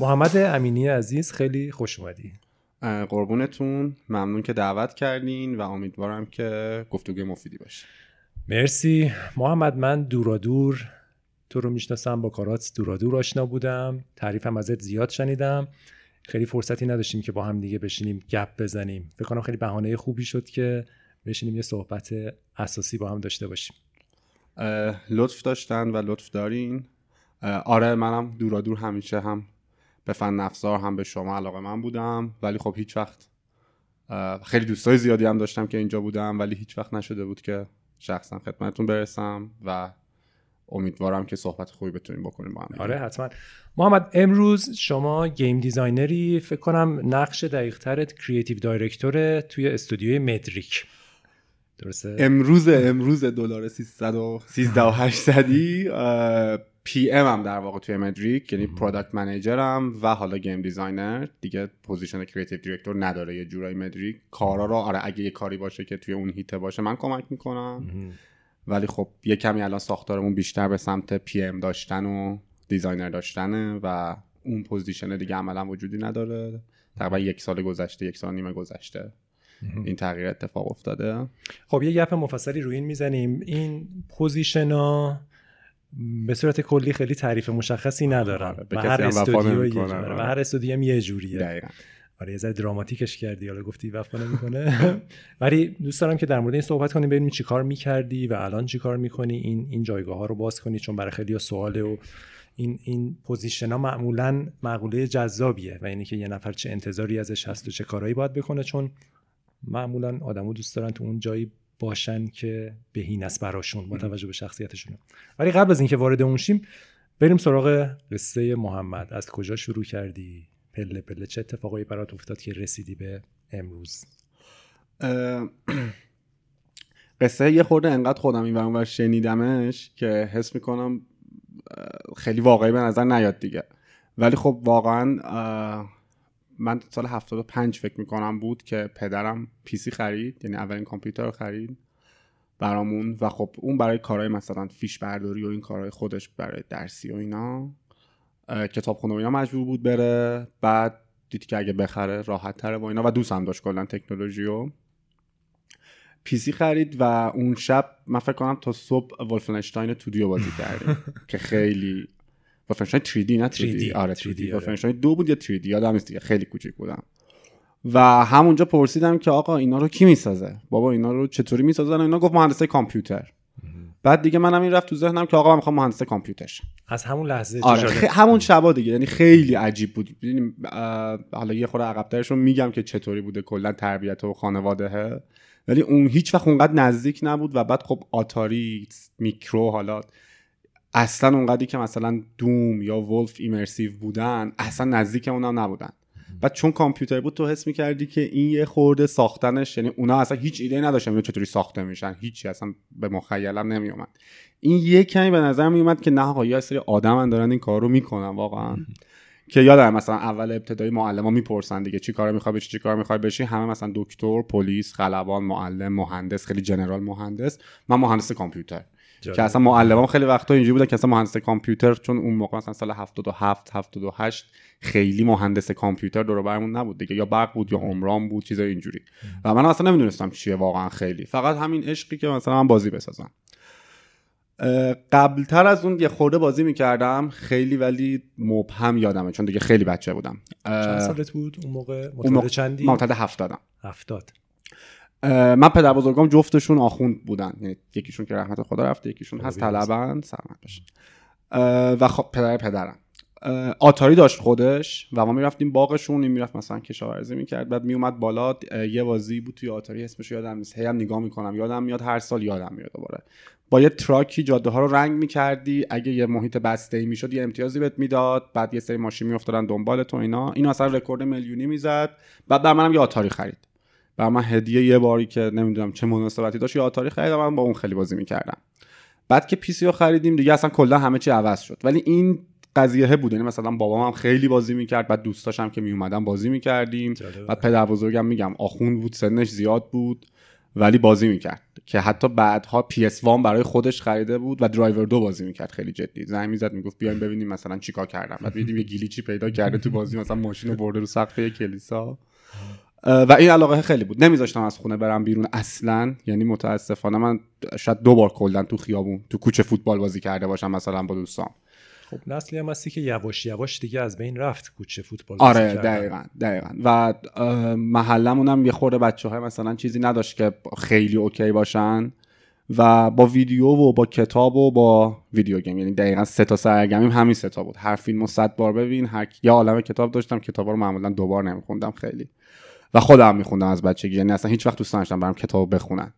محمد امینی عزیز خیلی خوش اومدی. قربونتون. ممنون که دعوت کردین و امیدوارم که گفتگوی مفیدی باشه. مرسی. محمد من دورا دور تو رو می‌شناسم با کارات دورا دور آشنا بودم. تعریفم ازت زیاد شنیدم. خیلی فرصتی نداشتیم که با هم دیگه بشینیم گپ بزنیم. فکر کنم خیلی بهانه خوبی شد که بشینیم یه صحبت اساسی با هم داشته باشیم. لطف داشتن و لطف دارین. آره منم دورا دور همیشه هم به فن افزار هم به شما علاقه‌مند بودم ولی خب هیچ وقت خیلی دوستای زیادی هم داشتم که اینجا بودم ولی هیچ وقت نشده بود که شخصا خدمتتون برسم و امیدوارم که صحبت خوبی بتونیم بکنیم با هم آره حتما. محمد امروز شما game designer ی فکر کنم نقش دقیق ترت creative director توی استودیوی مدریک. درسته؟ امروز امروز دلار 313 و 800 PM هم در واقع توی مدریک یعنی product manager م و حالا game designer دیگه position creative director نداره یه جورایی مدریک. کارا رو آره اگه یه کاری باشه که توی اون حیطه باشه من کمک می‌کنم. ولی خب یه کمی الان ساختارمون بیشتر به سمت PM داشتن و designer داشتنه و اون position دیگه عملا وجودی نداره. تقریبا یک سال گذشته یک سال نیمه گذشته این تغییر اتفاق افتاده. خب یه گپ مفصلی روی این می‌زنیم. این position ها به صورت کلی خیلی تعریف مشخصی ندارن آره، و هر استودیو و هر استودیو یه جوریه. آره یه ذره دراماتیکش کردی حالا گفتی وفا نمی‌کنه. ولی دوست دارم که در مورد این صحبت کنیم ببینیم چی کار می‌کردی و الان چی کار می‌کنی. این این جایگاه ها رو باز کنی چون برای خیلی سواله و این این position ها معمولا مقوله جذابیه و اینی که یه نفر چه انتظاری ازش هست و چه کارهایی باید بکنه چون معمولا آدما دوست دارن تو اون جایی باشن که بهین است براشون با توجه به شخصیتشون. ولی قبل از اینکه وارد اون شیم بریم سراغ قصه محمد. از کجا شروع کردی؟ پله پله. چه اتفاقایی برات افتاد که رسیدی به امروز؟ قصه یه خورده انقدر خودم این و شنیدمش که حس می‌کنم خیلی واقعی به نظر نیاد دیگه. ولی خب واقعا من سال 75 فکر می‌کنم بود که پدرم پیسی خرید یعنی اولین کامپیوتر رو خرید برامون و خب اون برای کارهای مثلا فیش برداری و این کارهای خودش برای درسی و اینا کتابخونه و اینا مجبور بود بره. بعد دید که اگه بخره راحت تره با اینا و دوست هم داشت کلا تکنولوژی و پیسی خرید و اون شب من فکر کنم تا صبح ولفنشتاین تودیو بازی کردیم که خیلی ولفنشتاین 3D نه 3D, آره 3D, ولفنشتاین دو بود یا 3D یادم نیست دیگه خیلی کوچیک بودم. و همونجا پرسیدم که آقا اینا رو کی می‌سازه؟ بابا اینا رو چطوری می‌سازن؟ اینا گفت مهندسه کامپیوتر. بعد دیگه منم این رفت تو ذهنم که آقا من می‌خوام مهندس کامپیوتر از همون لحظه آره همون شبا دیگه یعنی خیلی عجیب بود. حالا یه خورده عقبترش رو میگم که چطوری بوده کلا تربیت و خانواده. ولی اون هیچ وقت اونقدر نزدیک نبود و بعد خب آتاری میکرو حالا اصلا اونقدری که مثلا دوم یا ولف ایمرسیو بودن اصلا نزدیک اونا نبودن. و چون کامپیوتر بود تو حس می‌کردی که این یه خورده ساختنش یعنی اونا اصلا هیچ ایده نداشتن چطوری ساخته میشن. هیچی اصلا به مخیلم نمیومد این یه کمی به نظر میومد که نه آقا یه سری آدم دارن این کار رو می‌کنن واقعا. که یادم مثلا اول ابتدای معلم می‌پرسن دیگه چی کار می‌خوای بشی چی کار می‌خوای بشی همه مثلا دکتر پلیس خلبان معلم مهندس خیلی جنرال مهندس. من مهندس کامپیوتر. که اصلا معلمام خیلی وقتا اینجوری بودن که اصلا مهندس کامپیوتر چون اون موقع مثلا سال 77 78 خیلی مهندس کامپیوتر دور برمون نبود دیگه. یا برق بود یا عمران بود چیزای اینجوری. و من اصلا نمی‌دونستم چیه واقعا خیلی. فقط همین عشقی که مثلا من بازی بسازم. قبلتر از اون یه خورده بازی می‌کردم خیلی ولی مبهم یادمه چون دیگه خیلی بچه بودم. چند سالت بود؟ اون موقع متولد چندی؟ متولد هفتادم. هفتاد. من پدر بزرگام جفتشون آخوند بودن. یعنی یکیشون که رحمت خدا رفته یکیشون هست طلبن باشه و خب پدر پدرم. آتاری داشت خودش و ما می‌رفتیم باغشون این می‌رفت مثلا کشاورزی می‌کرد. بعد میومد بالا یه بازی بود توی آتاری اسمش یادم نیست. هی هم نگاه می‌کنم. یادم میاد هر سال یادم میاد دوباره. با یه تراکی جاده ها رو رنگ می‌کردی. اگه یه محیط بسته ای می‌شد یه امتیازی بهت می‌داد. بعد یه سری ماشین میافتادن دنبال تو اینا. این اصلا رکورد میلیونی می‌زد. بعد برا منم یه آتاری خرید. برا من هدیه یه باری که نمی‌دونم چه مناسبتی داشت یه آتاری خریدم من با اون خیلی بازی می‌کردم. بعد که PC رو خریدیم دیگه اصلا کلا همه چی عوض شد. ولی این قضیه بود یعنی مثلا بابام هم خیلی بازی می‌کرد بعد دوستاشم که میومدن بازی می‌کردیم. بعد پدر بزرگم میگم آخوند بود سنش زیاد بود ولی بازی می‌کرد. که حتی بعدها PS1 برای خودش خریده بود و درایور دو بازی می‌کرد خیلی جدی. زنگ می‌زد می‌گفت بیایم ببینیم مثلا چیکار کردم. بعد دیدیم یه glitch ی پیدا کرده تو بازی مثلا ماشین رو برده رو سقف کلیسا. و این علاقه خیلی بود. نمیذاشتم از خونه برم بیرون اصلا. یعنی متاسفانه من شاید دو بار کلا تو خیابون تو کوچه فوتبال بازی کرده باشم مثلا با دوستام. خب نسلی هم هستی که یواش یواش دیگه از بین رفت کوچه فوتبال آره دقیقا دقیقا. و محلمون هم یه خورده بچه های مثلا چیزی نداشت که خیلی اوکی باشن. و با ویدیو و با کتاب و با ویدیو گیم. یعنی دقیقا سه تا سرگرمیم همین سه تا بود. هر فیلمو صد بار ببین هر یه عالم کتاب داشتم کتاب رو معمولا دوبار نمیخوندم خیلی. و خودم میخوندم از بچگی. یعنی اصلا هیچ وقت دوست نداشتم برام کتاب بخونن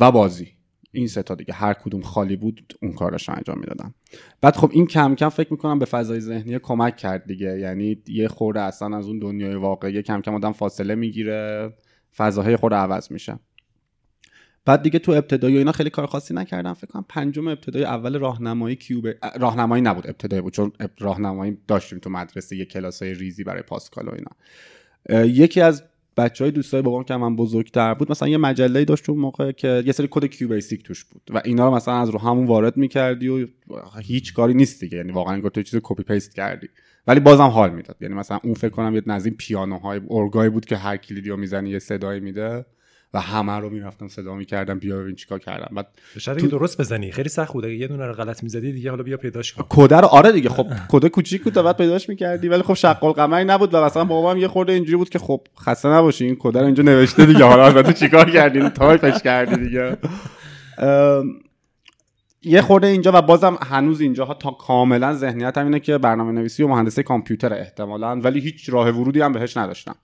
و بازی. این سه تا دیگه. هر کدوم خالی بود اون کارش رو انجام می‌دادم. بعد خب این کم کم فکر می‌کنم به فضای ذهنی کمک کرد دیگه. یعنی یه خورده اصلا از اون دنیای واقعی کم کم آدم فاصله می‌گیره. فضاهای خورده عوض میشه. بعد دیگه تو ابتدایی اینا خیلی کار خاصی نکردم. فکر کنم پنجم ابتدای اول راهنمایی کیوب راهنمایی نبود ابتدایی بود چون راهنمایی داشتیم تو مدرسه یه کلاسای ریزی برای Pascal و اینا. یکی از بچه های دوستای بابام که از من بزرگتر بود مثلا یه مجله داشت اون موقع که یه سری کد QBasic توش بود و اینا رو مثلا از رو همون وارد می‌کردی و هیچ کاری نیست دیگه. یعنی واقعا انگار تو چیز copy paste کردی. ولی بازم حال می‌داد. یعنی مثلا اون فکر کنم یه از این پیانوهای ارگای بود که هر کلیدی رو می‌زنی یه صدایی میده. و همه رو می‌رفتم صدا می‌کردم بیا ببین چیکار کردم. بعد شاید تو... درست بزنی. خیلی سخت بوده یه دونه رو غلط می‌زدی دیگه حالا بیا پیداش کن. کد رو آره دیگه خب کد کوچیک بود بعد پیداش می‌کردی. ولی خب شق‌القمری نبود و مثلا بابام یه خورده اینجوری بود که خب خسته نباشی این کد رو اینجا نوشته دیگه. حالا تو چیکار کردی؟ تایپش کردی دیگه. یه خورده اینجا و بازم هنوز اینجاها تا کاملا ذهنیت اینه که برنامه نویسی و مهندسی کامپیوتر احتمالا ولی هیچ راه ورودی هم بهش نداشتم.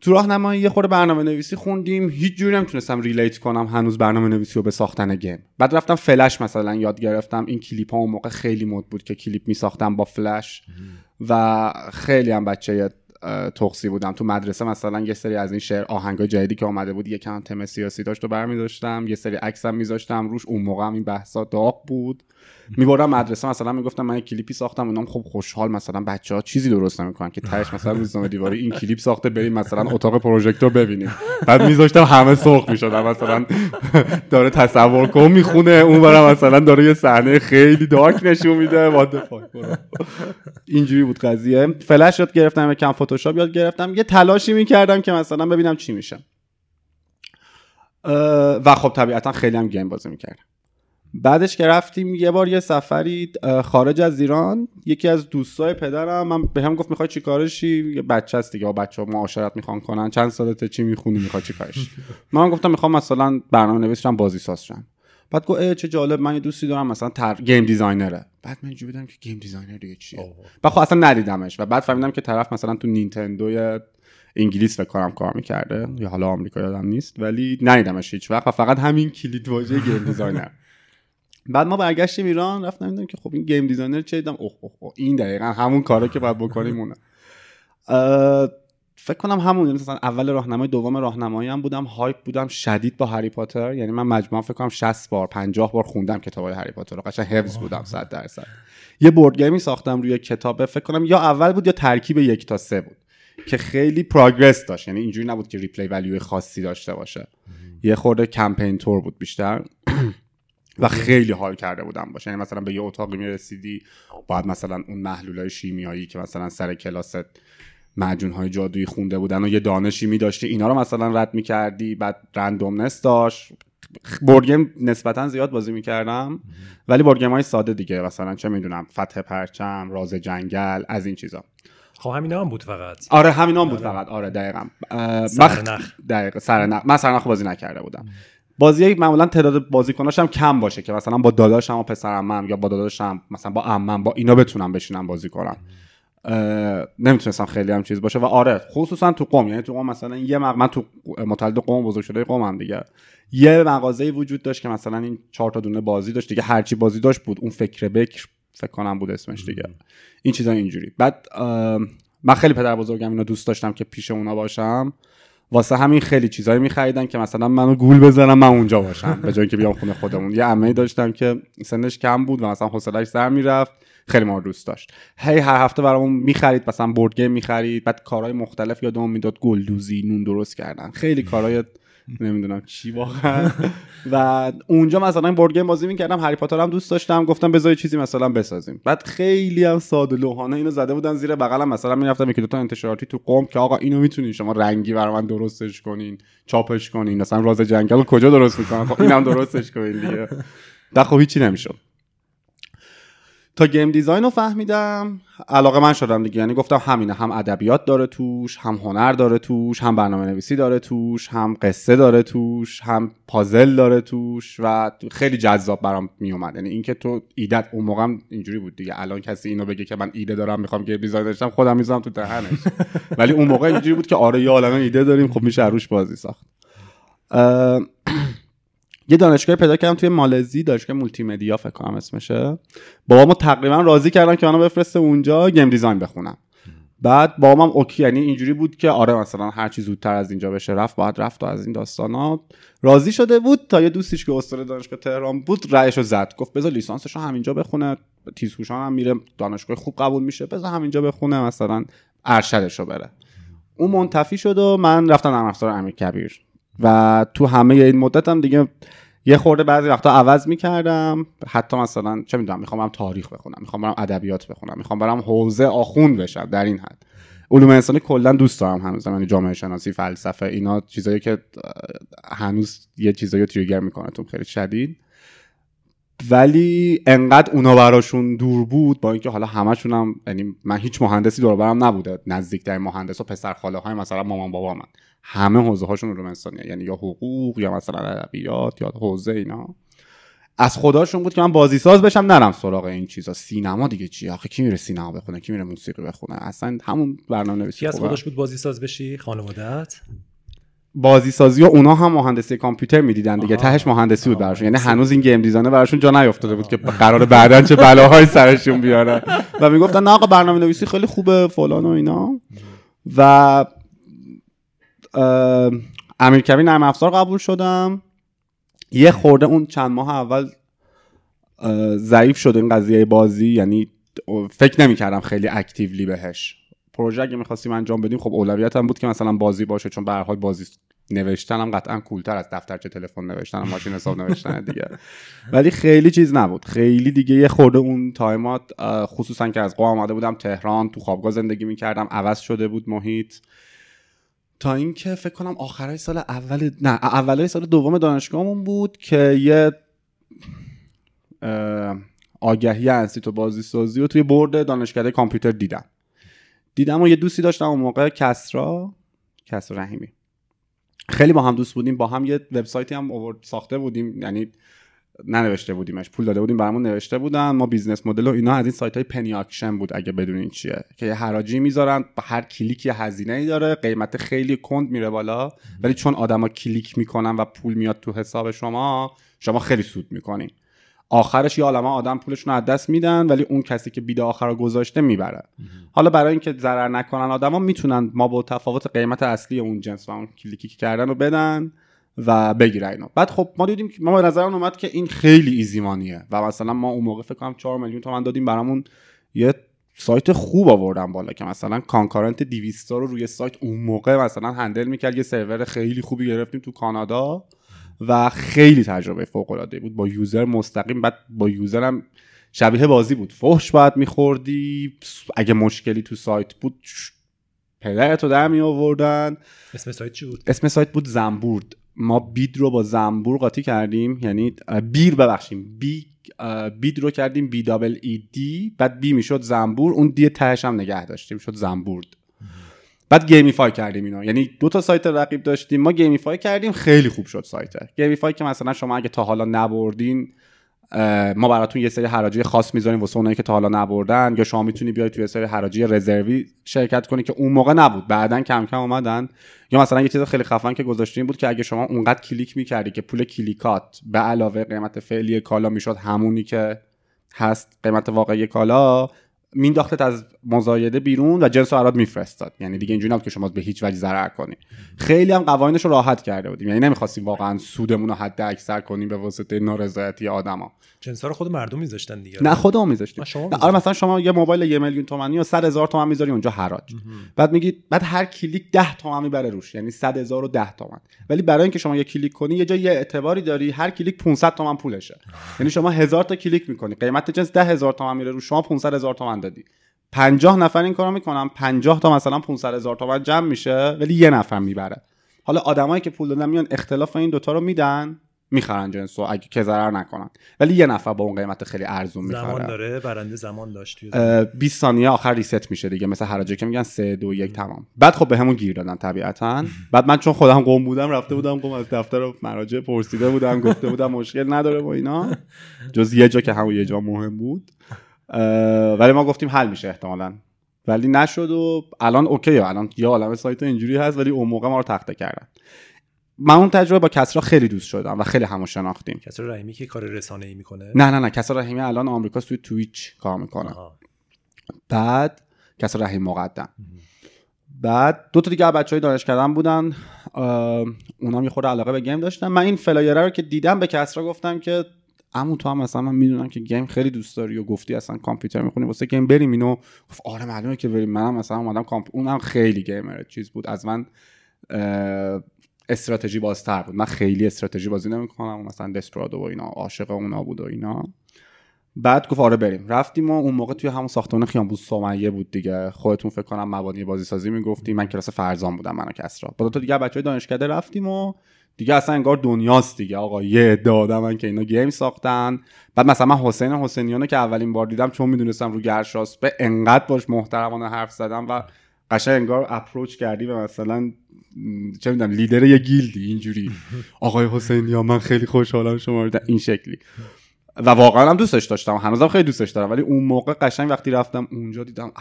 تو راهنمایی یه خورده برنامه نویسی خوندیم. هیچ جوری نمی‌تونستم relate کنم هنوز برنامه نویسی رو به ساختن game. بعد رفتم فلش مثلا یاد گرفتم. این کلیپ ها اون موقع خیلی مد بود که کلیپ میساختم با فلش. و خیلی هم بچه تخصی بودم. تو مدرسه مثلا یه سری از این شعر آهنگای جدیدی که اومده بود یکم تم سیاسی داشت و برمیداشتم. یه سری عکسم میذاشتم. روش اون موقع هم این بحثا داغ بود. می‌برم مدرسه مثلا می‌گفتم من کلیپی ساختم اونام خب خوشحال مثلا بچه ها چیزی درست نمی‌کنن که تهش مثلا روزنامه دیواری این کلیپ ساخته بریم مثلا اتاق پروژکتور ببینیم. بعد میذاشتم همه سرخ می‌شدم مثلا داره تصور کن می‌خونه اون برم مثلا داره یه صحنه خیلی دارک نشون میده. اینجوری بود قضیه. فلش یاد گرفتم کم فتوشاپ یاد گرفتم. یه تلاشی می‌کردم که مثلا ببینم چی میشه. و خب طبیعتا خیلی هم game بازی می‌کردم. بعدش که رفتیم یه بار یه سفری خارج از ایران. یکی از دوستای پدرم من به هم گفت می‌خوای چیکاره شی یه بچه هست دیگه بچه ها معاشرت می‌خوان کنن. چند سالته چی می‌خونی می‌خوای چیکارش من گفتم می‌خوام مثلا برنامه نویس شم بازی ساز شم بعد گفت چه جالب من یه دوستی دارم مثلا تر... game designer ه بعد من اینجوری بودم که game designer دیگه چیه. بعد خب اصلا ندیدمش. و بعد فهمیدم که طرف مثلا تو نینتندو انگلیس فکر کنم کار می‌کرده. یا حالا آمریکا یادم نیست ولی ندیدمش هیچ وقت. و فقط همین کلید واژه game designer بعد ما برگشتیم ایران رفتم دیدم که خب این game designer چه دیدم؟ اوه اوه, این دقیقا همون کاره که باید بکنیم اونه. فکر کنم همون یعنی مثلا اول راهنمای دوم راهنمایی هم بودم hype بودم شدید با هری پاتر. یعنی من مجموعا فکر کنم 60 بار 50 بار خوندم کتابای هری پاتر رو. قشنگ حفظ بودم 100 درصد. یه board game ی ساختم روی کتاب. فکر کنم یا اول بود یا ترکیب یک تا سه بود که خیلی progress داشت. یعنی اینجوری نبود که replay value خاصی داشته باشه. یه خورده کمپین تور بود بیشتر. و خیلی حال کرده بودم باهاش. یعنی مثلا به یه اتاقی می‌رسیدی باید مثلا اون محلول شیمیایی که مثلا سر کلاست معجون های جادویی خونده بودن و یه دانشی می داشتی اینا رو مثلا رد می‌کردی بعد randomness داشت. بورگیم نسبتا زیاد بازی می‌کردم ولی بورگیم های ساده دیگه مثلا چه می‌دونم فتح پرچم راز جنگل از این چیزا. خب همینا هم بود فقط. آره همینا هم بود آره. فقط. آره دقیقا. سرنخ دقیقا سرنخ من سرنخ بازی نکرده بودم. بازی معمولا تعداد بازیکناش هم کم باشه که مثلا با داداشم و پسرم یا با داداشم مثلا با عمم با اینا بتونم بشینم بازی کنم نمی‌تونستم خیلی هم چیز باشه و آره خصوصا تو قوم یعنی تو قوم مثلا یه مق... من تو متولد قوم بزرگ شده قوم هم دیگه. یه مغازه وجود داشت که مثلا این چهار تا دونه بازی داشت دیگه هرچی بازی داشت بود اون فکر بکر فکر کنم بود اسمش دیگه. این چیزا اینجوری. بعد من خیلی پدر بزرگم اینو دوست داشتم که پیش اونا باشم. واسه همین خیلی چیزایی میخریدن که مثلا منو گول بزنم من اونجا باشم به جایی که بیام خونه خودمون. یه عمه داشتم که سنش کم بود و مثلا حوصله‌اش سر می‌رفت خیلی ما دوست داشت. هی هر هفته برامون می‌خرید مثلا بورد گیم می‌خرید بعد کارهای مختلف یادمون می‌داد گلدوزی نون درست کردن. خیلی کارهای نمی‌دونم چی واقعا. و اونجا مثلا board game بازی می‌کردم هری پاتر هم دوست داشتم گفتم بذار چیزی مثلا بسازیم. بعد خیلی هم ساده لوحانه اینو زده بودن زیر بغلم. مثلا می‌رفتم یکی دو تا انتشاراتی تو قم که آقا اینو می‌تونین شما رنگی برای من درستش کنین چاپش کنین. مثلا راز جنگل کجا درست می‌کنن؟ خب اینم درستش کنین دیگه. خب هیچی نمی‌شد. تا game design رو فهمیدم. علاقه‌مند شدم دیگه. یعنی گفتم همینه. هم ادبیات داره توش هم هنر داره توش هم برنامه نویسی داره توش هم قصه داره توش هم پازل داره توش و خیلی جذاب برام میومد یعنی اینکه تو ایدت اون موقع اینجوری بود دیگه. الان کسی اینو بگه که من ایده دارم می‌خوام game design داشتم خودم می‌ذارم تو دهنش. ولی اون موقع اینجوری بود که آره عالمه ایده داریم خب میشه روش بازی ساخت. یه دانشگاه پیدا کردم توی مالزی دانشگاه مولتی‌مدیا فکر کنم اسمشه. بابامو تقریبا راضی کردم که منو بفرسته اونجا game design بخونم. بعد بابام okay یعنی اینجوری بود که آره مثلا هر چی زودتر از اینجا بشه رفت باید رفت و از این داستانا. راضی شده بود. تا یه دوستیش که استاد دانشگاه تهران بود رأیشو زد. گفت بذار لیسانسش رو همینجا بخونه. تیزهوشان هم میره دانشگاه خوب قبول میشه. بذار همینجا بخونه مثلا ارشدش رو بره. اون منتفی شد و من رفتم نرم امیر کبیر. و تو همه این مدت هم دیگه یه خورده بعضی وقتا عوض می‌کردم. حتی مثلا چه می‌دونم می‌خوام برم تاریخ بخونم می‌خوام برم ادبیات بخونم می‌خوام برم حوزه آخوند بشم در این حد. علوم انسانی کلا دوست دارم هنوز یعنی جامعه شناسی فلسفه اینا چیزایی که هنوز یه چیزایی تریگر می‌کنه تو خیلی شدید. ولی انقدر اونا براشون دور بود با اینکه حالا همشون هم یعنی من هیچ مهندسی دور برم نبوده. نزدیک‌ترین مهندس و پسر خاله های مثلا مامان بابا من. همه حوزه هاشون علوم انسانیه یعنی یا حقوق یا مثلا ادبیات یا حوزه اینا. از خداشون بود که من بازی ساز بشم نرم سراغ این چیزا. سینما دیگه چی؟ آخه کی میره سینما بخونه؟ کی میره موسیقی بخونه؟ اصلا همون برنامه نویسی از خودش بود بازی ساز بشی خانواده‌ات بازی سازی و اونا هم مهندسی کامپیوتر می‌دیدن دیگه. تهش مهندسی بود براشون. یعنی هنوز این game designer براشون جا نیافتاده بود که قرار بعدا چه بلاهایی سرشون بیاره و می‌گفتن نه آقا برنامه نویسی خیلی خوبه فلان و اینا. و امیرکبیر نرم افزار قبول شدم. یه خورده اون چند ماه اول ضعیف شد این قضیه بازی. یعنی فکر نمی‌کردم خیلی اکتیولی بهش. پروژه اگه می‌خواستیم انجام بدیم خب اولویتم بود که مثلا بازی باشه چون به حال بازی نوشتنم قطعا کولتر از دفترچه تلفن نوشتن ماشین حساب نوشتن دیگه. ولی خیلی چیز نبود. خیلی دیگه یه خورده اون تایمات خصوصا که از قوا آمده بودم تهران تو خوابگاه زندگی می‌کردم عوض شده بود محیط. تا اینکه فکر کنم آخرای سال اول نه اولای سال دوم دانشگاهمون بود که یه آگهی انسی تو بازی سازی و توی برد دانشکده کامپیوتر دیدم. دیدم و یه دوستی داشتم اون موقع کسرا. کسرا رحیمی. خیلی با هم دوست بودیم با هم یه وبسایتی هم ساخته بودیم یعنی ننوشته بودیمش پول داده بودیم برامون نوشته بودن. ما business model و اینا از این سایت های penny auction بود اگه بدونین چیه. که یه حراجی می‌ذارن با هر کلیک یه هزینه ای داره قیمت خیلی کند میره بالا. ولی چون آدما کلیک می‌کنن و پول میاد تو حساب شما شما خیلی سود می‌کنین. آخرش یه عالمه آدم پولشون از دست میدن ولی اون کسی که bid آخر رو گذاشته می‌بره. حالا برای اینکه ضرر نکنن آدما می‌تونن مابه‌التفاوت قیمت اصلی اون جنس و اون کلیکی که کردن رو بدن و بگیره اینا بعد خب ما دیدیم که ما به نظرمون اومد که این خیلی easy money ه و مثلا ما اون موقع فکر کنم 4 میلیون تومن دادیم برامون یه سایت خوب آوردن بالا که مثلا concurrent 200 رو روی سایت اون موقع مثلا handle می‌کرد یه سرور خیلی خوبی گرفتیم تو کانادا. و خیلی تجربه فوق العاده بود. با user مستقیم بعد با user هم شبیه بازی بود. فحش باید میخوردی اگه مشکلی تو سایت بود پدرتو در می آوردن اسم سایت چی بود؟ اسم سایت بود زنبورد. ما bid رو با زنبور قاطی کردیم. یعنی bee ببخشید. bee bid رو کردیم. B double E D. بعد bee می‌شد زنبور. اون D تهش هم نگه داشتیم. شد زنبورد. بعد gamify کردیم اینا. یعنی دو تا سایت رقیب داشتیم ما gamify کردیم خیلی خوب شد سایت. gamify که مثلا شما اگه تا حالا نبردین ما براتون یه سری حراجی خاص می‌ذاریم واسه اونایی که تا حالا نبردن. یا شما می‌تونی بیای توی سری حراجی رزروی شرکت کنی که اون موقع نبود بعدا کم کم اومدن. یا مثلا یه چیز خیلی خفن که گذاشتیم بود که اگه شما اونقدر کلیک می‌کردی که پول کلیکات به علاوه قیمت فعلی کالا می‌شد همونی که هست قیمت واقعی کالا مینداختت از مزایده بیرون و جنس رو میفرستاد. یعنی دیگه اینجوری نبود که شما به هیچ وجه ضرر کنی. خیلی هم قوانینش رو راحت کرده بودیم. یعنی نمی‌خواستیم واقعا سودمون رو حد اکثر کنیم به واسطه نارضایتی آدما. جنس رو خود مردم میذاشتن دیگه. نه خودمون میذاشتیم. آره مثلا شما یه موبایل یه میلیون تومانی و 100 هزار تومن می‌ذاری اونجا حراج. بعد میگی بعد هر کلیک 10 تومن می‌بره روش. یعنی 100 هزار و 10 تومن. ولی برای اینکه شما یه کلیک کنی یه جای یه اعتباری داری هر کلیک 500 تومن پولشه. یعنی شما هزار تا کلیک می‌کنی. قیمت جنس 10 هزار تومن میره رو شما 500 هزار تومن دادی. 50 نفر این کارو می‌کنن 50 تا مثلا 500 هزار تومن جمع میشه ولی یه نفر می‌بره. حالا آدمایی که پول دادن میان اختلاف این دوتا رو میدن می‌خرن جنس و اگه که ضرر نکنن. ولی یه نفر با اون قیمت خیلی ارزون می‌خره. زمان داره برنده زمان داشت 20 ثانیه آخر ریست میشه دیگه مثل حراجه که میگن 3 2 1 تمام. بعد خب به همون گیر دادن طبیعتا. بعد من چون خودم قوم بودم رفته بودم قوم از دفتر مراجع پرسیده بودم گفته بودم مشکل نداره با اینا. جز یه جا که همون یه جا مهم بود. ولی ما گفتیم حل میشه احتمالا. ولی نشد و الان اوکی الان یه عالم سایت اینجوری هست ولی اون موقع ما رو تخته کردن. من اون تجربه با کسرا خیلی دوست شدم و خیلی همو شناختیم. کسرا رحیمی که کار رسانه ای می‌کنه؟ نه نه نه. کسرا رحیمی الان آمریکا توی تویچ کار می‌کنه. بعد کسرا رحیم مقدم. بعد دو تا دیگه بچه های دانش کردن بودن. اونا یه خورده علاقه به game داشتن. من این flyer ه رو که دیدم به کسرا گفتم که اما تو هم مثلا من می‌دونم که game خیلی دوست داری و گفتی اصلا کامپیوتر می‌خونی واسه game بریم اینو. گفت آره معلومه که بریم. منم مثلا اومدم کامپ اونم خیلی gamer چیز بود. از من استراتژی بازتر بود. من خیلی استراتژی بازی نمی‌کنم. مثلا Desperados و اینا عاشق اونا بود و اینا. بعد گفت آره بریم. رفتیم و اون موقع توی همون ساختمان خیابون سمیه بود دیگه. خودتون فکر کنم مبانی بازی سازی می‌گفتی. من کلاس فرزان بودم منو کسرا. با دو تا دیگه بچهای دانشکده رفتیم و دیگه اصلا انگار دنیاست دیگه. آقا یه عده آدمن که اینا گیم ساختن. بعد مثلا من حسین حسینیانو که اولین بار دیدم چون می‌دونستم رو گرشاس به انقدر باش محترمانه حرف زدم و قشنگ انگار اپروچ کردی و مثلا چه می‌دونم لیدر یه گیلدی اینجوری. آقای حسینیان من خیلی خوشحالم شما رو این شکلی. و واقعا هم دوستش داشتم. هنوزم خیلی دوستش دارم. ولی اون موقع قشنگ وقتی رفتم اونجا دیدم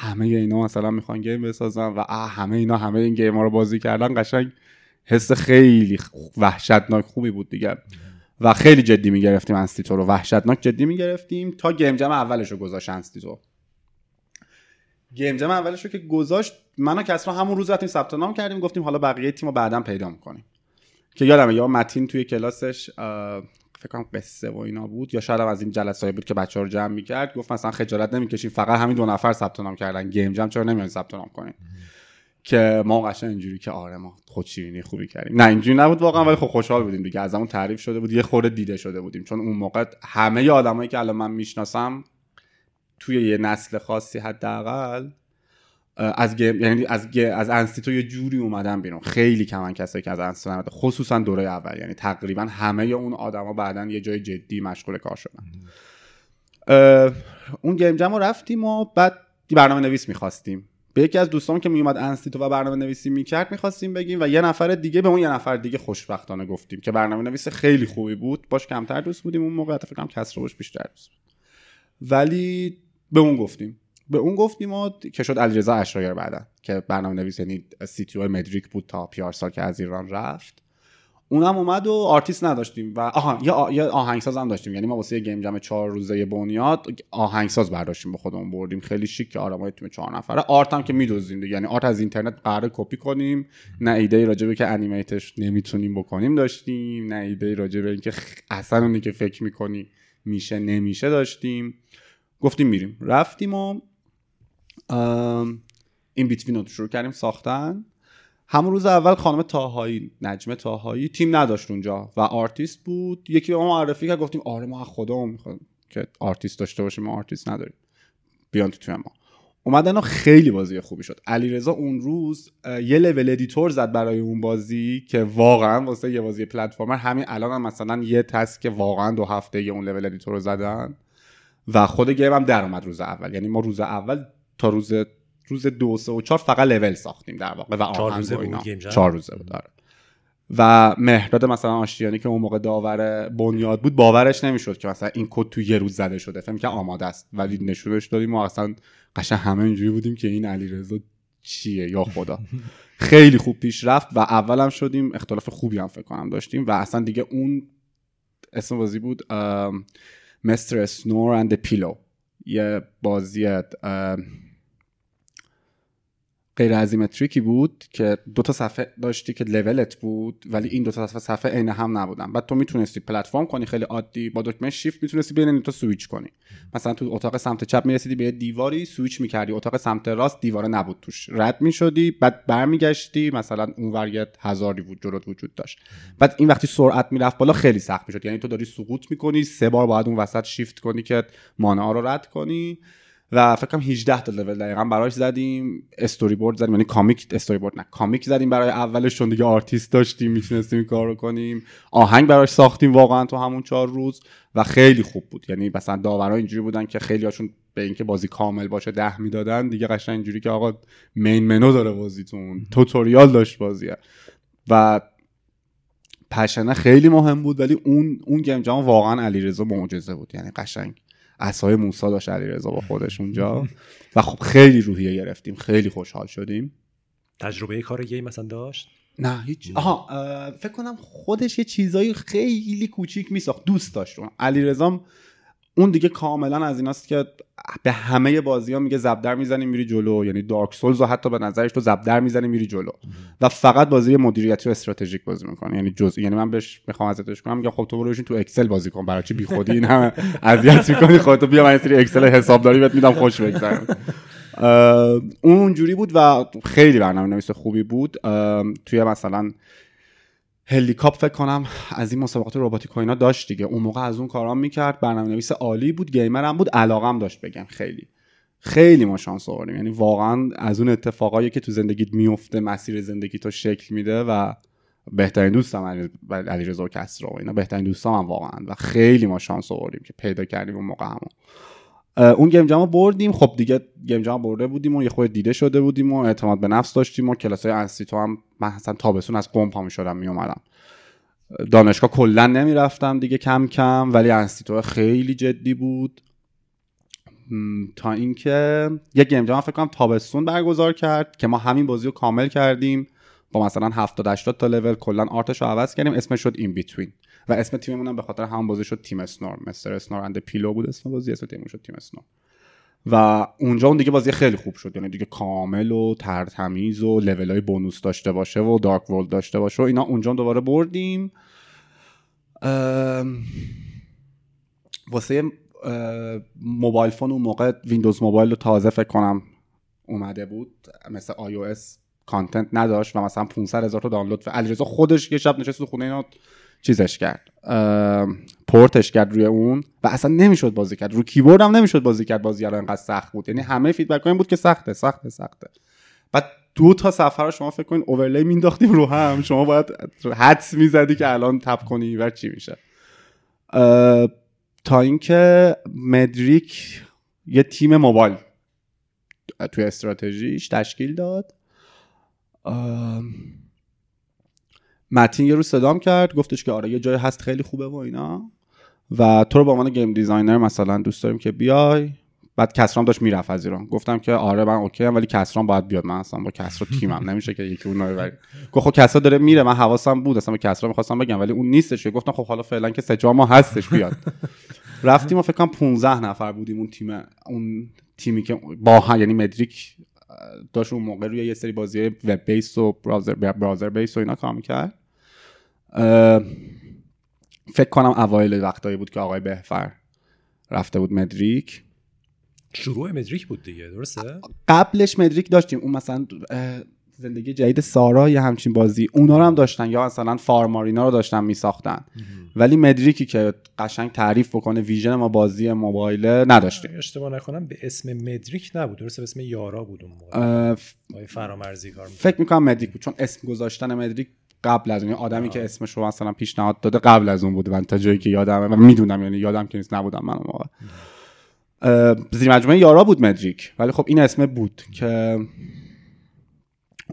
همه اینا مثلا می‌خوان game بسازن و همه اینا همه این game ها رو بازی کردن. قشنگ حس خیلی وحشتناک خوبی بود دیگه. و خیلی جدی می‌گرفتیم انستیتو رو. وحشتناک جدی می‌گرفتیم تا game jam اولش رو گذاشت انستیتو game jam اولش رو که گذاشت من و کسرا همون روز رفتیم ثبت نام کردیم گفتیم حالا بقیه تیم رو بعدا پیدا می‌کنیم. که یادمه یا متین توی کلاسش فکر کنم قصه و اینا بود یا شاید از این جلسه بود که بچه ها رو جمع می‌کرد گفت مثلا خجالت نمی‌کشین فقط همین دو نفر ثبت نام کردن. game jam چرا نمیان ثبت نام کنیم؟ که ما قشنگ اینجوری که آره ما خود شیرینی خوبی کردیم. نه اینجوری نبود واقعا ولی خب خوشحال بودیم دیگه. از همون تعریف شده بود. یه خورده دیده شده بودیم. چون اون موقع همه آدمایی که الان من می‌شناسم توی یه نسل خاصی حداقل از game یعنی از گ... از انستیتو یه جوری اومدن بیرون. خیلی کمن کسایی که از انستیتو خصوصا دوره اول. یعنی تقریبا همه اون آدما بعدا یه جای جدی مشغول کار شدن. اون game jam رفتیم و بعد برنامه نویس می‌خواستیم. به یکی از دوستان که میومد انستیتو و برنامه نویسی می‌کرد می‌خواستیم بگیم و یه نفر دیگه به اون یه نفر دیگه خوشبختانه گفتیم که برنامه نویس خیلی خوبی بود. باش کمتر دوست بودیم اون موقع فکر کنم کسرا باش بیشتر دوست بود. ولی به اون گفتیم. به اون گفتیم و که شد علیرضا اشراگر بعدا که برنامه نویس یعنی CTO مدریک بود تا پیارسال که از ایران رفت. اونم اومد و آرتیست نداشتیم و آها یه, یه آهنگساز هم داشتیم. یعنی ما واسه یه game jam چهار روزه بنیاد آهنگساز برداشتیم به خودمون بردیم. خیلی شیک که آرامای تیم چهار نفره. art هم که می‌دزدیم یعنی art از اینترنت قرار کپی کنیم. نه ایده راجبه که animate ش نمی‌تونیم بکنیم داشتیم. نه ایده راجبه اینکه اصلا اونی که فکر می‌کنی میشه نمیشه داشتیم. گفتیم میریم. رفتیم و In Between رو شروع کردیم. ساختن. همون روز اول خانم تاهایی نجمه تاهایی تیم نداشت اونجا و آرتیست بود. یکی به ما معرفی کرد گفتیم آره ما خدا می‌خواد که آرتیست داشته باشیم ما آرتیست نداریم. بیان تو ما. اومدن و خیلی بازی خوبی شد. علیرضا اون روز یه level editor زد برای اون بازی که واقعا واسه یه بازی platformer همین الان هم مثلا یه task واقعا دو هفته یه اون level editor رو زدن و خود game هم در اومد روز اول. یعنی ما روز اول تا روز روز دو سه و چهار فقط لول ساختیم در واقع و چهار روزه بود چهار روزه بود داره. و مهداد مثلا آشتیانی که اون موقع داور بنیاد بود باورش نمی‌شد که مثلا این کد تو یه روز زده شده. فهم که آماده است. ولی نشونش دادیم ما اصلا قشنگ همه اینجوری بودیم که این علیرضا چیه یا خدا. خیلی خوب پیش رفت و اولم شدیم اختلاف خوبی هم فکر کنم داشتیم و اصلا دیگه اون اسم بازی بود مستر سنور اند پیلو یه بازی غیر ازیمتریکی بود که دو تا صفحه داشتی که لولت بود ولی این دو تا صفحه عین هم نبودن. بعد تو می‌تونستی پلتفرم کنی خیلی عادی. با دکمه شیفت می‌تونستی بین این تو سویچ کنی. مثلا تو اتاق سمت چپ می‌رسیدی به دیواری سویچ می‌کردی. اتاق سمت راست دیواره نبود توش. رد می‌شدی بعد برمیگشتی مثلا اون ورگت هزاری بود جلوت وجود داشت. بعد این وقتی سرعت می‌رفت بالا خیلی سخت می‌شد. یعنی تو داری سقوط می‌کنی سه بار باید اون وسط شیفت کنی که مانع رو رد کنی. و فکر کنم 18 تا لول دقیقا براش زدیم. استوری بورد زدیم یعنی comic storyboard نه comic زدیم برای اولش چون دیگه آرتیست داشتیم می‌تونستیم این کار رو کنیم. آهنگ براش ساختیم واقعا تو همون چهار روز و خیلی خوب بود. یعنی مثلا داورا اینجوری بودن که خیلی هاشون به اینکه بازی کامل باشه ده می‌دادن دیگه قشنگ اینجوری که آقا مین منو داره بازیتون توتوریال داشت بازیه. و پشنه خیلی مهم بود ولی اون اون گیم جام واقعا علیرضا معجزه بود. یعنی قشنگ عصای موسا داشت علیرضا با خودش اونجا. و خب خیلی روحیه گرفتیم خیلی خوشحال شدیم. تجربه کار game مثلا داشت؟ نه هیچ آها فکر کنم خودش یه چیزایی خیلی کوچیک میساخت دوست داشت علیرضا اون دیگه کاملا از ایناست که به همه بازی ها میگه ضربدر می‌زنی میری جلو. یعنی Dark Souls و حتی به نظرش تو ضربدر می‌زنی میری جلو. و فقط بازی مدیریتی و استراتژیک بازی می‌کنه. یعنی جز یعنی من بهش می‌خوام ازش کنم میگم خب تو برو تو Excel بازی کن. برای چی بیخودی این همه اذیت می‌کنی؟ خودت بیا من سری Excel حسابداری بهت میدم خوش بگذره. اون اونجوری بود و خیلی برنامه نویس خوبی بود. توی مثلا هلیکاپ کنم از این مسابقات روباتیک و اینا داشت دیگه. اون موقع از اون کارام می‌کرد. برنامه نویس عالی بود. گیمر هم بود. علاقم داشت بگم. خیلی. خیلی ما شانس آوردیم. یعنی واقعا از اون اتفاقایی که تو زندگیت میفته مسیر زندگی تو شکل میده و بهترین دوستم علی رضا کسرا و اینا بهترین دوستام هم واقعا. و خیلی ما شانس آوردیم که پیدا کردیم اون موقع همون. اون game jam بردیم. خب دیگه game jam برده بودیم و یه خود دیده شده بودیم و اعتماد به نفس داشتیم و کلاسای انستیتو هم من اصلا تابستون از قم پا می‌شدم میومدم دانشگاه کلا نمی‌رفتم دیگه کم کم ولی انستیتو خیلی جدی بود. تا اینکه یه game jam فکر کنم تابستون برگزار کرد که ما همین بازی رو کامل کردیم. با مثلا 70 80 تا لول کلا art ش رو عوض کردیم. اسمش شد In Between و اسم تیممون هم به خاطر همون بازی شد تیم Snore. Mr. Snore and Pillow بود اسم بازی اسم تیممون شد تیم Snore. و اونجا اون دیگه بازی خیلی خوب شد. یعنی دیگه کامل و ترتمیز و level های bonus داشته باشه و dark world داشته باشه و اینا اونجا دوباره بردیم. واسه mobile phone اون موقع Windows Mobile رو تازه فکر کنم اومده بود. مثل iOS content نداشت و مثلا 500 هزار تا دانلود. و علیرضا خودش یه شب نشست تو خونه اینا چیزش کرد پورتش کرد روی اون و اصلا نمی‌شد بازی کرد. رو کیبورد هم نمی‌شد بازی کرد. بازی رو انقدر سخت بود. یعنی همه فیدبک این بود که سخته سخته سخته. بعد دو تا سفر رو شما فکر کنید اوورلی مینداختیم رو هم. شما باید حدس می‌زدی که الان تپ کنی و چی میشه. تا اینکه مدریک یه تیم موبایل توی استراتژیش تشکیل داد. متین یه رو صدام کرد گفتش که آره یه جای هست خیلی خوبه و اینا. و تو رو به عنوان game designer مثلا دوست داریم که بیای. بعد کسرا داشت می‌رفت از ایران. گفتم که آره من OK هم ولی کسرا باید بیاد. من اصلا با کسرا تیمم. نمیشه که یکی اون ببری گفت خب کسرا داره میره. من حواسم بود. اصلا به کسرا می‌خواستم بگم ولی اون نیستش گفتم خب حالا فعلا که سه ماه هستش بیاد. رفتیم و فکر کنم 15 نفر بودیم اون تیم اون تیمی که با یعنی مدریک داشت اون موقع روی یه سری بازی وب بیس و براوزر براوزر بیس و اینا کار می‌کرد. فکر کنم اوایل وقتایی بود که آقای بهفر رفته بود مدریک. شروع مدریک بود دیگه درسته؟ قبلش مدریک داشتیم. اون مثلا زندگی جدید سارا یه همچین بازی اونا رو هم داشتن یا مثلا فارمارینا رو داشتن میساختن. ولی مدریکی که قشنگ تعریف بکنه ویژن ما بازی موبایل نداشتیم. اشتباه نکنم به اسم مدریک نبود درسته به اسم یارا بود اون موقع. فرامرزی کار فکر می‌کنم مدریک بود چون اسم گذاشتن مدریک قبل از اون یعنی آدمی که اسمش رو مثلا پیشنهاد داده قبل از اون بوده من تا جایی که یادم و می‌دونم یعنی یادم که نیست نبودم من موقع. زیر مجموعه یارا بود مدریک. ولی خب این اسم بود که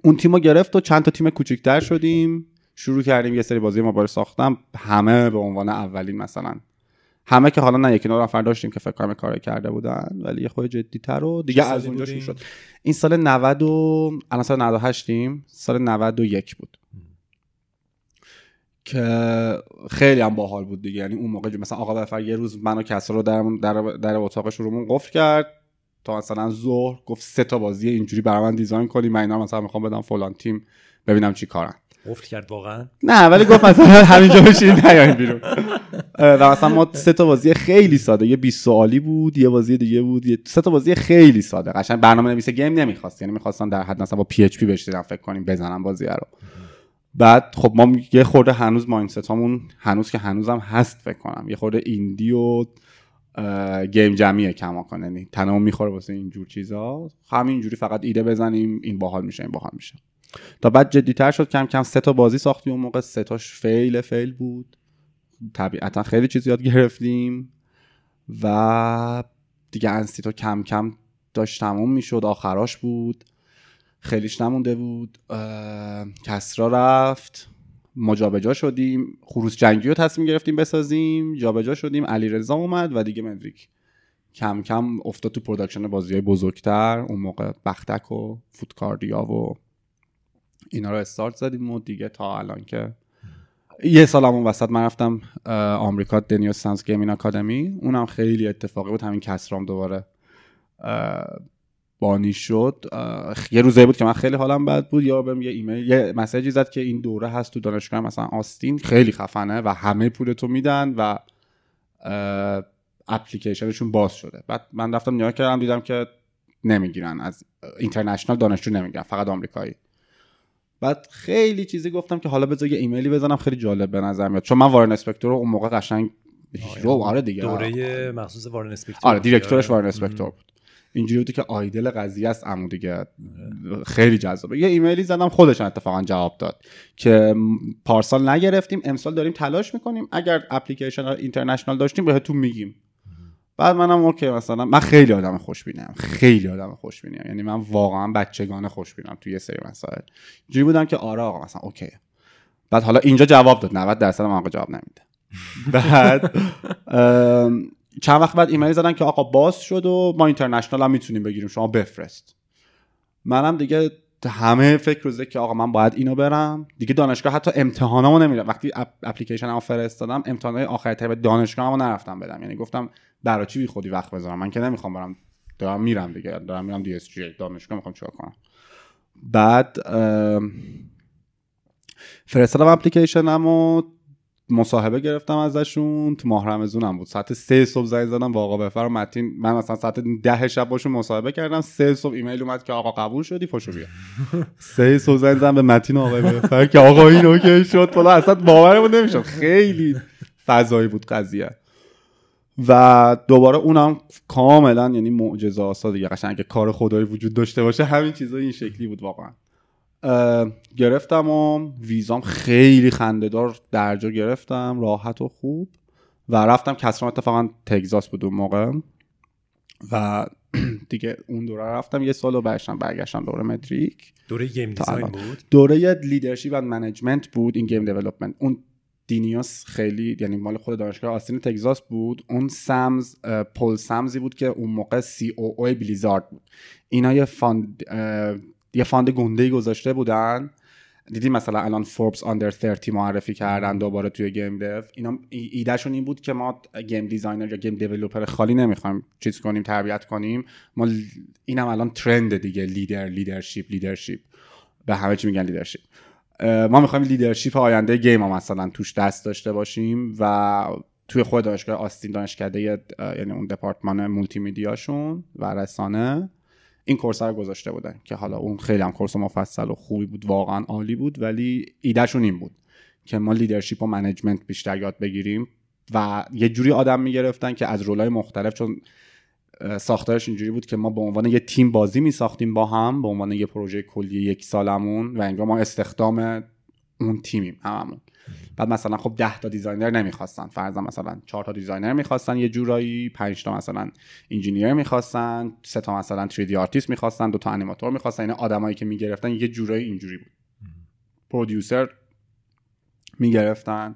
اون تیمو گرفت و چند تا تیم کوچیکتر شدیم. شروع کردیم یه سری بازی موبایل ساختم. همه به عنوان اولین مثلا. همه که حالا نه یکی نفر داشتیم که فکر کنم کار کرده بودن ولی یه خود جدی تر و دیگه از اونجا شروع شد. این سال 90 و الان سال 98 سال 91 بود. که خیلی هم باحال بود دیگه. یعنی اون موقع مثلا آقا بفر یه روز منو کسر رو در در, در اتاقش رومون قفل کرد. تا مثلا ظهر گفت سه تا بازی اینجوری برای من دیزاین کنی من اینا مثلا می‌خوام بدم فلان تیم ببینم چی کارن. قفل کرد واقعا؟ نه ولی گفت مثلا همینجا بشین نیاین بیرون. و مثلا ما سه تا بازی خیلی ساده. یه 20 سوالی بود یه بازی دیگه بود یه سه تا بازی خیلی ساده. قشنگ برنامه نویس game نمی‌خواست. یعنی می‌خواستن در حد مثلا با PHP بشینن فکر کنیم بزنن بازی رو. بعد خب ما یه خورده هنوز mindset همون هنوز که هنوزم هست فکر کنم. یه خورده indie و game jam ایه کماکان. یعنی تنها می‌خوره واسه اینجور چیزا. همینجوری فقط ایده بزنیم این باحال میشه این باحال میشه. تا بعد جدیتر شد کم کم سه تا بازی ساختیم اون موقع. سه تاش fail fail بود. طبیعتا خیلی چیز یاد گرفتیم. و دیگه انستیتو کم کم داشت تموم می‌شد. آخراش بود. خیلیش نمونده بود. کسرا رفت. ما جابجا شدیم خروس جنگی رو تصمیم گرفتیم بسازیم جابجا شدیم علی رضا اومد و دیگه مدریک کم کم افتاد تو production بازی های بزرگتر اون موقع بختک و فوتکاردیا و اینا رو استارت زدیم و دیگه تا الان که یه سال همون وسط من رفتم آمریکا دنیو سانس گیمین اکادمی اونم خیلی اتفاقی بود همین کسرام دوباره بانی شد یه روزه بود که من خیلی حالم بد بود یا بهم یه ایمیل یه مسیجی زد که این دوره هست تو دانشگاه مثلا آستین خیلی خفنه و همه پولتو میدن و اپلیکیشنشون باز شده. بعد من رفتم نگاه کردم دیدم که نمی‌گیرن از international دانشجو نمی‌گیرن فقط آمریکایی. بعد خیلی چیزی گفتم که حالا بذار یه ایمیلی بزنم خیلی جالب به نظر میاد. چون من وارن اسپکتور رو اون موقع قشنگ hero آره دیگه. دوره مخصوص وارن اسپکتور آره director ش وارن اسپکتور بود. اینجوری بود که idol قضیه است عمو دیگه خیلی جذابه. یه ایمیلی زدم خودش اتفاقا جواب داد که پارسال نگرفتیم امسال داریم تلاش می‌کنیم. اگر application international داشتیم بهتون میگیم. بعد منم اوکی مثلا من خیلی آدم خوشبینم. خیلی آدم خوشبینم. یعنی من واقعا بچگانه خوشبینم توی یه سری مسائل. جوری بودم که آره آقا مثلا اوکی. بعد حالا اینجا جواب داد. 90 درصد من جواب نمیده. بعد چند وقت بعد ایمیل زدن که آقا باز شد و ما international هم می‌تونیم بگیریم شما بفرست. منم دیگه همه فکر روزه که آقا من باید اینو برم. دیگه دانشگاه حتی امتحانامو نمیرم وقتی اپلیکیشن هم فرستادم امتحانای آخر ترم دانشگاهمو نرفتم بدم. یعنی گفتم برای چی بی خودی وقت بذارم؟ من که نمی‌خوام برم. دارم میرم دیگه. دارم میرم DSG دانشگاه می‌خوام چیکار کنم؟ بعد فرستادم اپلیکیشنمو. مصاحبه گرفتم ازشون تو ماه رمزونم بود. ساعت سه صبح زنگ زدم با آقا بفر متین من مثلا ساعت ده شب باشون مصاحبه کردم. سه صبح ایمیل اومد که آقا قبول شدی؟ پاشو بیا. سه صبح زنگ زدم به متین آقا بفر که آقا این اوکی شد. حالا اصلا باورمون نمی‌شد. خیلی فضایی بود قضیه. و دوباره اونم کاملا یعنی معجزه آسا دیگه. قشنگ کار خدایی وجود داشته باشه همین چیزا این شکلی بود واقعا. گرفتم و ویزام خیلی خندهدار درجا گرفتم راحت و خوب. و رفتم کسران اتفاقا تگزاس بود اون موقع. و دیگه اون دوره رفتم یه سال و برشتم برگشتم دوره متریک دوره game design بود؟ دوره leadership و management بود این game development. اون Denius خیلی یعنی مال خود دانشگاه آستین تگزاس بود. اون Sams Paul Sams ی بود که اون موقع COO Blizzard بود. اینا یه fund یه fund گنده گذاشته بودن. دیدی مثلا الان Forbes Under 30 معرفی کردن دوباره توی game dev اینا ایدهشون این بود که ما game designer یا game developer خالی نمی‌خوایم چیز کنیم تربیت کنیم. ما اینم الان trend دیگه leader leadership leadership به همه چی میگن leadership ما می‌خوایم leadership آینده game ها مثلا توش دست داشته باشیم و توی خود دانشگاه آستین دانشکده یعنی اون دپارتمان مولتی میدیاشون و رسانه. این course رو گذاشته بودن که حالا اون خیلی هم course مفصل و خوبی بود واقعا عالی بود ولی ایدهشون این بود که ما leadership و management بیشتر یاد بگیریم و یه جوری آدم می‌گرفتن که از role ای مختلف چون ساختارش اینجوری بود که ما به عنوان یه تیم بازی می ساختیم با هم به عنوان یه پروژه کلی یک سالمون و انگار ما استخدام اون تیمیم هممون. بعد مثلا خب 10 تا designer نمی‌خواستن. فرضا مثلا 4 تا designer می‌خواستن یه جورایی 5 تا مثلا engineer می‌خواستن سه تا مثلا 3 دی آرتیست می‌خواستن دو تا انیماتور می‌خواستن. اینا آدمایی که می‌گرفتن یه جورایی اینجوری بود. producer می‌گرفتن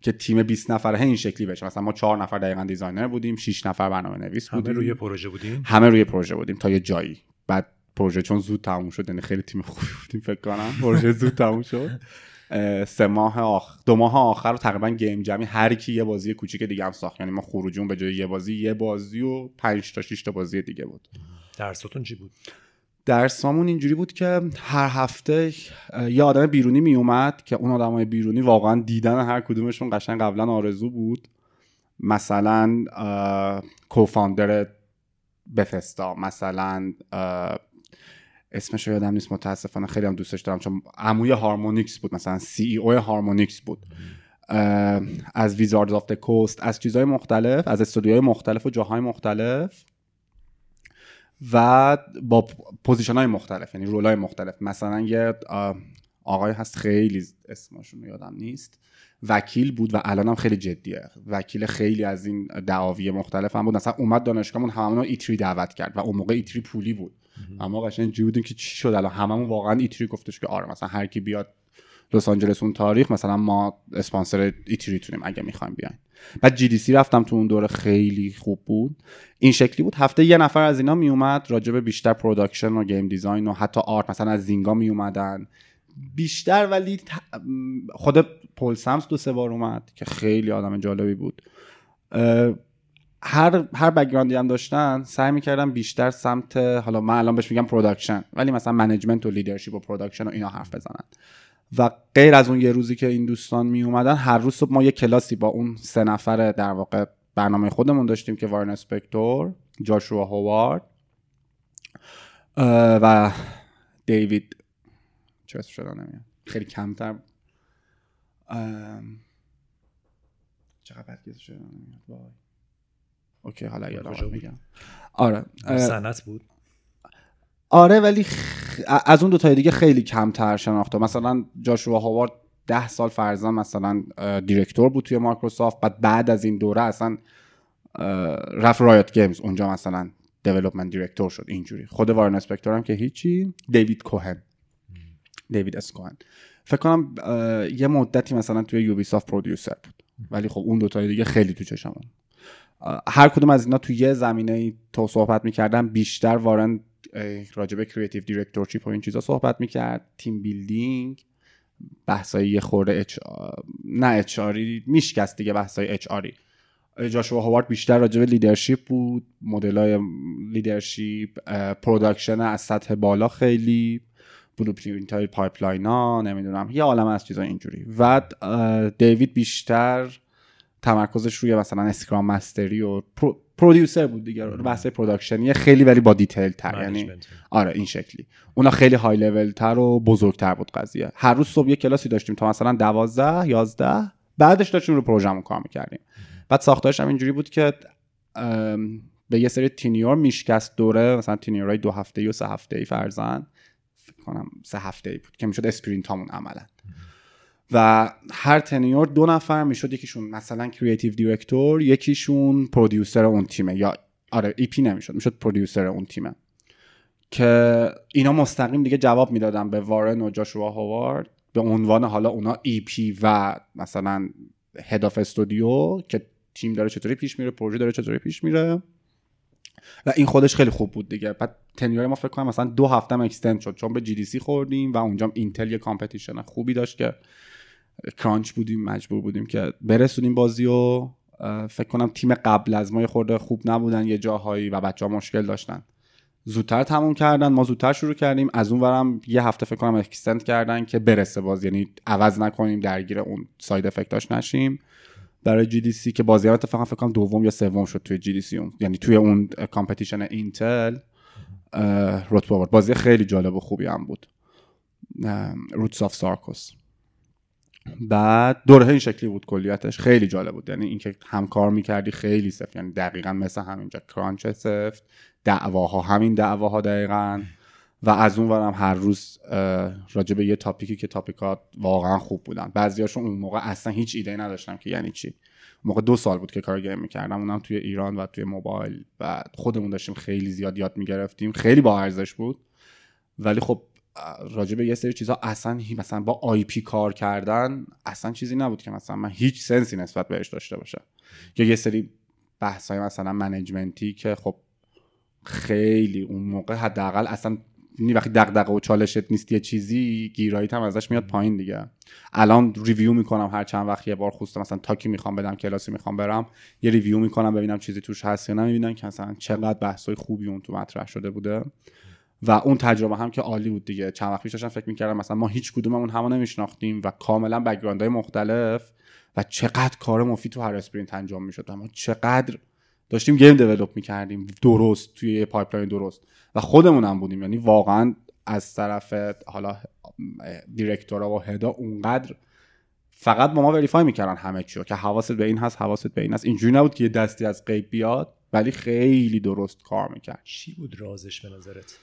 که تیم 20 نفره این شکلی بشه. مثلا ما 4 نفر دقیقا designer بودیم 6 نفر برنامه نویس بودیم. همه روی پروژه بودیم همه روی پروژه بودیم تا یه جایی. بعد پروژه چون زود تموم شد یعنی خیلی تیم خوبی بودیم فکر کنم. پروژه زود تموم شد. سه ماه آخر دو ماه آخر رو تقریبا game jam ی هر کی یه بازی کوچیک دیگه هم ساخت. یعنی ما خروجیمون به جای یه بازی یه بازی و 5 تا 6 تا بازی دیگه بود. درستون چی بود؟ درسامون اینجوری بود که هر هفته یه آدم بیرونی می اومد که اون آدمای بیرونی واقعا دیدن هر کدومشون قشنگ قبلا آرزو بود. مثلا co-founder Bethesda مثلا اسمش رو یادم نیست متاسفانه خیلی هم دوستش دارم چون عموی Harmonix بود مثلا CEO Harmonix بود. از Wizards of Coast از چیزهای مختلف از استودیوهای مختلف و جاهای مختلف. و با position های مختلف یعنی role های مختلف. مثلا یه آقای هست خیلی اسمشون یادم نیست. وکیل بود و الان هم خیلی جدیه. وکیل خیلی از این دعاوی مختلف هم بود. مثلا اومد دانشگاهمون هممون E3 دعوت کرد و اون موقع E3 پولی بود. اما قشنگ اینجوری بودیم که چی شد؟ الان هممون واقعا E3 گفتش که آره مثلا هر کی بیاد لس آنجلس اون تاریخ مثلا ما اسپانسر E3 تونیم اگه می‌خوایم بیاین. بعد GDC رفتم تو اون دوره خیلی خوب بود. این شکلی بود. هفته یه نفر از اینا میومد راجع بیشتر production و game design و حتی art مثلا از Zynga میومدن. بیشتر ولی خود Paul Sams دو سه بار اومد که خیلی آدم جالبی بود. هر هر background ی هم داشتن سعی می‌کردم بیشتر سمت حالا من الان بهش میگم production ولی مثلا management و leadership و production و اینا حرف بزنن. و غیر از اون یه روزی که این دوستان می اومدن هر روز صبح ما یه کلاسی با اون سه نفر در واقع برنامه خودمون داشتیم که وارن اسپکتور جاشوا هوارد و دیوید چه شده نمیاد خیلی کمتر چقدر شده نمیاد اوکی حالا یادم میگم آره سنت بود؟ آره ولی از اون دو تای دیگه خیلی کمتر شناخته. مثلا جاشوا هاوارد ده سال فرضا مثلا director بود توی مایکروسافت. بعد بعد از این دوره اصلا رفت Riot Games. اونجا مثلا development director شد. اینجوری. خود وارن اسپکتور هم که هیچی. دیوید کوهن. دیوید اس کوهن. فکر کنم یه مدتی مثلا توی Ubisoft producer بود. ولی خب اون دو تای دیگه خیلی تو چشم بودن. هر کدوم از اینا توی یه زمینه تو صحبت می‌کردن بیشتر وارن راجبه creative directorship و این چیزا صحبت می‌کرد. team building بحثای یه خورده اچ نه اچ میشکست دیگه بحثای HR ی جاشوا هاوارد بیشتر راجبه leadership بود مدل های leadership production از سطح بالا خیلی blueprint های pipeline ها نمی‌دونم یه عالم از چیزا اینجوری. و دیوید بیشتر تمرکزش روی مثلا Scrum master ی و producer بود دیگه. بحث production ی خیلی ولی با detail تر. یعنی آره این شکلی. اونا خیلی های لول تر و بزرگتر بود قضیه. هر روز صبح یه کلاسی داشتیم تا مثلا 12 11 بعدش داشتیم رو پروژمون کار می‌کردیم. بعد ساختارش هم اینجوری بود که به یه سری tenure میشکست دوره مثلا tenure های دو هفته و سه هفته ای فرضا فکر کنم سه هفته ای بود که می‌شد sprint هامون عملا. و هر tenure دو نفر می‌شد یکیشون مثلا creative director یکیشون producer اون تیمه یا آره EP نمی‌شد می‌شد producer اون تیمه. که اینا مستقیم دیگه جواب می‌دادن به وارن و جاشوا هاوارد به عنوان حالا اونا EP و مثلا head of studio که تیم داره چطوری پیش میره پروژه داره چطوری پیش میره. و این خودش خیلی خوب بود دیگه. بعد tenure ما فکر کنم مثلا دو هفته هم extend شد چون به GDC خوردیم و اونجا Intel یه competition خوبی داشت که crunch بودیم مجبور بودیم که برسونیم بازی و فکر کنم تیم قبل از ما یه خورده خوب نبودن یه جاهایی و بچه ها مشکل داشتن. زودتر تموم کردن ما زودتر شروع کردیم. از اون ورم یه هفته فکر کنم extend کردن که برسه بازی یعنی عوض نکنیم درگیر اون side effect اش نشیم. برای GDC که بازی اتفاقا فکر کنم دوم یا سوم شد توی GDC اون یعنی توی اون competition Intel. روت بازی خیلی جالب و خوبی هم بود. Roots of Sarkos. بعد دوره این شکلی بود کلیتش. خیلی جالب بود. یعنی اینکه همکار می‌کردی خیلی سفت. یعنی دقیقا مثل همینجا. کرانچ سفت. دعواها همین دعواها دقیقا. و از اون ورم هر روز راجع به یه تاپیکی که تاپیکات واقعا خوب بودن. بعضیاشون اون موقع اصلا هیچ ایده نداشتم که یعنی چی. موقع دو سال بود که کار گیم می‌کردم. اونم توی ایران و توی موبایل. و خودمون داشتیم خیلی زیاد یاد می‌گرفتیم. خیلی با ارزش بود. ولی خب راجع به یه سری چیزها اصلا مثلا با IP کار کردن اصلا چیزی نبود که مثلا من هیچ sense ی نسبت بهش داشته باشم. یا یه سری بحث های مثلا management ی که خب خیلی اون موقع حداقل اصلا وقتی دغدغه و چالشت نیست یه چیزی گیرایی هم ازش میاد پایین دیگه. الان review می‌کنم هر چند وقت یه بار خوسته مثلا talk ی می‌خوام بدم کلاسی می‌خوام برم یه review می‌کنم ببینم چیزی توش هست یا نه می‌بینم که مثلا چقدر بحثای خوبی اون تو مطرح شده بوده. و اون تجربه هم که عالی بود دیگه. چند وقت پیش داشتم فکر می‌کردم مثلا ما هیچ کدوممون همو نمیشناختیم و کاملا background های مختلف و چقدر کار مفید تو هر sprint انجام می‌شد. اما چقدر داشتیم game develop می‌کردیم درست توی یه pipeline درست. و خودمون هم بودیم. یعنی واقعا از طرف حالا director ا و head ا اونقدر فقط با ما verify می‌کردن همه چیو که حواست به این هست حواست به این هست. اینجوری نبود که یه دستی از غیب بیاد ولی خیلی درست کار می‌کرد. چی بود رازش به نظرت؟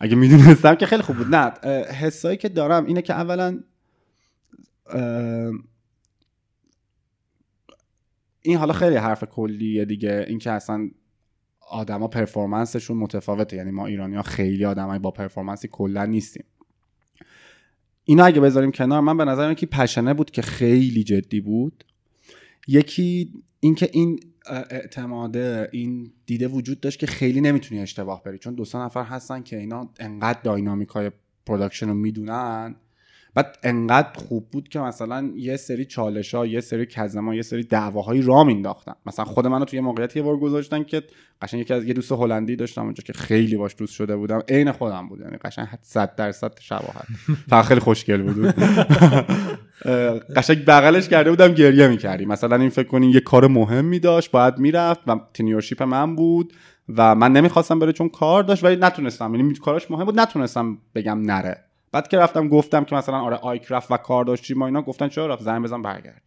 اگه می‌دونستم که خیلی خوب بود. نه حسایی که دارم اینه که اولا این حالا خیلی حرف کلیه دیگه. اینکه اصلا آدما پرفورمنسشون متفاوته. یعنی ما ایرانی ها خیلی آدمای با پرفورمنسی کلا نیستیم. اینا اگه بذاریم کنار من به نظرم یکی پشنه بود که خیلی جدی بود. یکی اینکه این اعتماده این دیده وجود داشت که خیلی نمی‌تونی اشتباه بری. چون دو نفر هستن که اینا انقدر dynamic های production رو می‌دونن. بعد انقدر خوب بود که مثلا یه سری چالش ها یه سری کزما یه سری دعواهایی را مینداختن مثلا خود منو توی موقعیتی یه بار گذاشتن که قشنگ یکی از یه دوست هلندی داشتم اونجا که خیلی باش دوست شده بودم. عین خودم بود. یعنی قشنگ 100 درصد شباهت. فقط خیلی خوشگل بود. قشنگ بغلش کرده بودم گریه می‌کردیم. مثلا این فکر کنین یه کار مهمی داشت باید می‌رفت و تینیورشیپ من بود و من نمی‌خواستم بره چون کار داشت ولی نتونستم. یعنی کارش مهم بود نتونستم بگم نره. بعد که رفتم گفتم که مثلا آره آیک و کار داشتیم ما اینا گفتن چرا رفت؟ زنگ بزن برگرد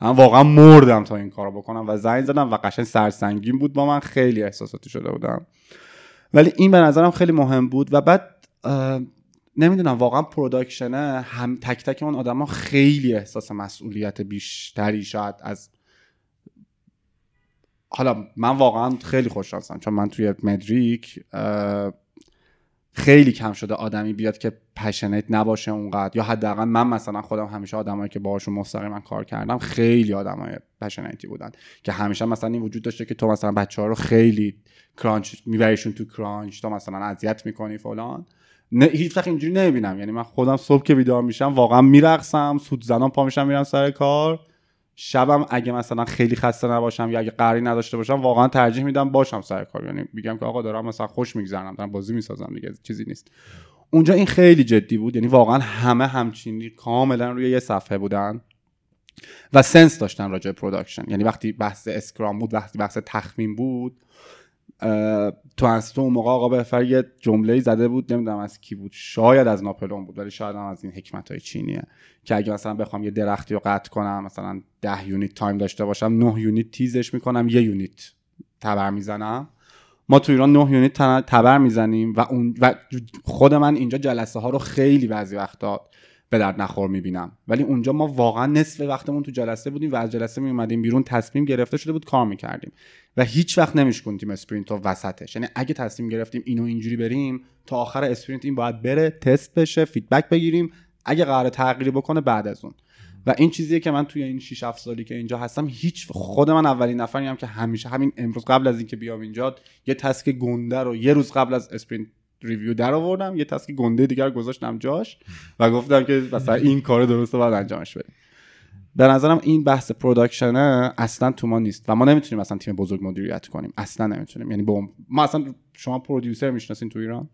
من واقعا مردم تا این کارو بکنم و زنگ زدم و قشنگ سرسنگین بود با من خیلی احساساتی شده بودم. ولی این به نظرم خیلی مهم بود و بعد نمی‌دونم واقعا production ه هم تک تک اون آدما خیلی احساس مسئولیت بیشتری شاید از حالا من واقعا خیلی خوششانسم چون من توی مدریک خیلی کم شده آدمی بیاد که passionate نباشه اونقدر. یا حداقل من مثلا خودم همیشه آدمایی که باهاشون مستقیما کار کردم خیلی آدمای passionate ی بودن. که همیشه مثلا این وجود داشته که تو مثلا بچه ها رو خیلی crunch میبریشون تو crunch تو مثلا اذیت می‌کنی فلان. نه هیچ وقت اینجوری نمی‌بینم. یعنی من خودم صبح که بیدار میشم واقعا میرقصم سوت زنان پا میشم میرم سر کار. شبم اگه مثلا خیلی خسته نباشم یا اگه غری نداشته باشم واقعا ترجیح میدم باشم سر کار. یعنی میگم که آقا دارم مثلا خوش میگذرنم دارم بازی می‌سازم دیگه چیزی نیست. اونجا این خیلی جدی بود. یعنی واقعا همه همچینی کاملا روی یه صفحه بودن و sense داشتن راجع production یعنی وقتی بحث Scrum بود وقتی بحث تخمین بود تو انستیتو اون موقع آقا بهفر یه جمله زده بود نمی‌دونم از کی بود. شاید از ناپلون بود ولی شاید هم از این حکمت های چینیه. که اگه مثلا بخوام یه درختی رو قطع کنم مثلا ده unit time داشته باشم نه unit تیزش می‌کنم یه unit تبر می‌زنم. ما تو ایران نه unit تبر می‌زنیم و اون و خود من اینجا جلسه ها رو خیلی بعضی وقتا به درد نخور می‌بینم. ولی اونجا ما واقعا نصف وقتمون تو جلسه بودیم و از جلسه می بیرون تصمیم گرفته شده بود کار می‌کردیم. و هیچ وقت نمیشکونتیم sprint رو وسطش. یعنی اگه تصمیم گرفتیم اینو اینجوری بریم تا آخر sprint این باید بره تست بشه feedback بگیریم. اگه قرار تغییری بکنه بعد از اون. و این چیزیه که من توی این 6 7 سالی که اینجا هستم هیچ خود من اولین نفری هم که همیشه همین امروز قبل از اینکه بیام اینجا یه task گنده رو یه روز قبل از sprint review در آوردم یه task گنده دیگر گذاشتم جاش و گفتم که مثلا این کار درسته باید انجامش بدیم. به نظرم این بحث پروداکشنه اصلا تو ما نیست و ما نمی‌تونیم اصلا تیم بزرگ مدیریت کنیم. اصلا نمی‌تونیم. یعنی با ما اصلا شما پرودیوسر می‌شناسین تو ایران؟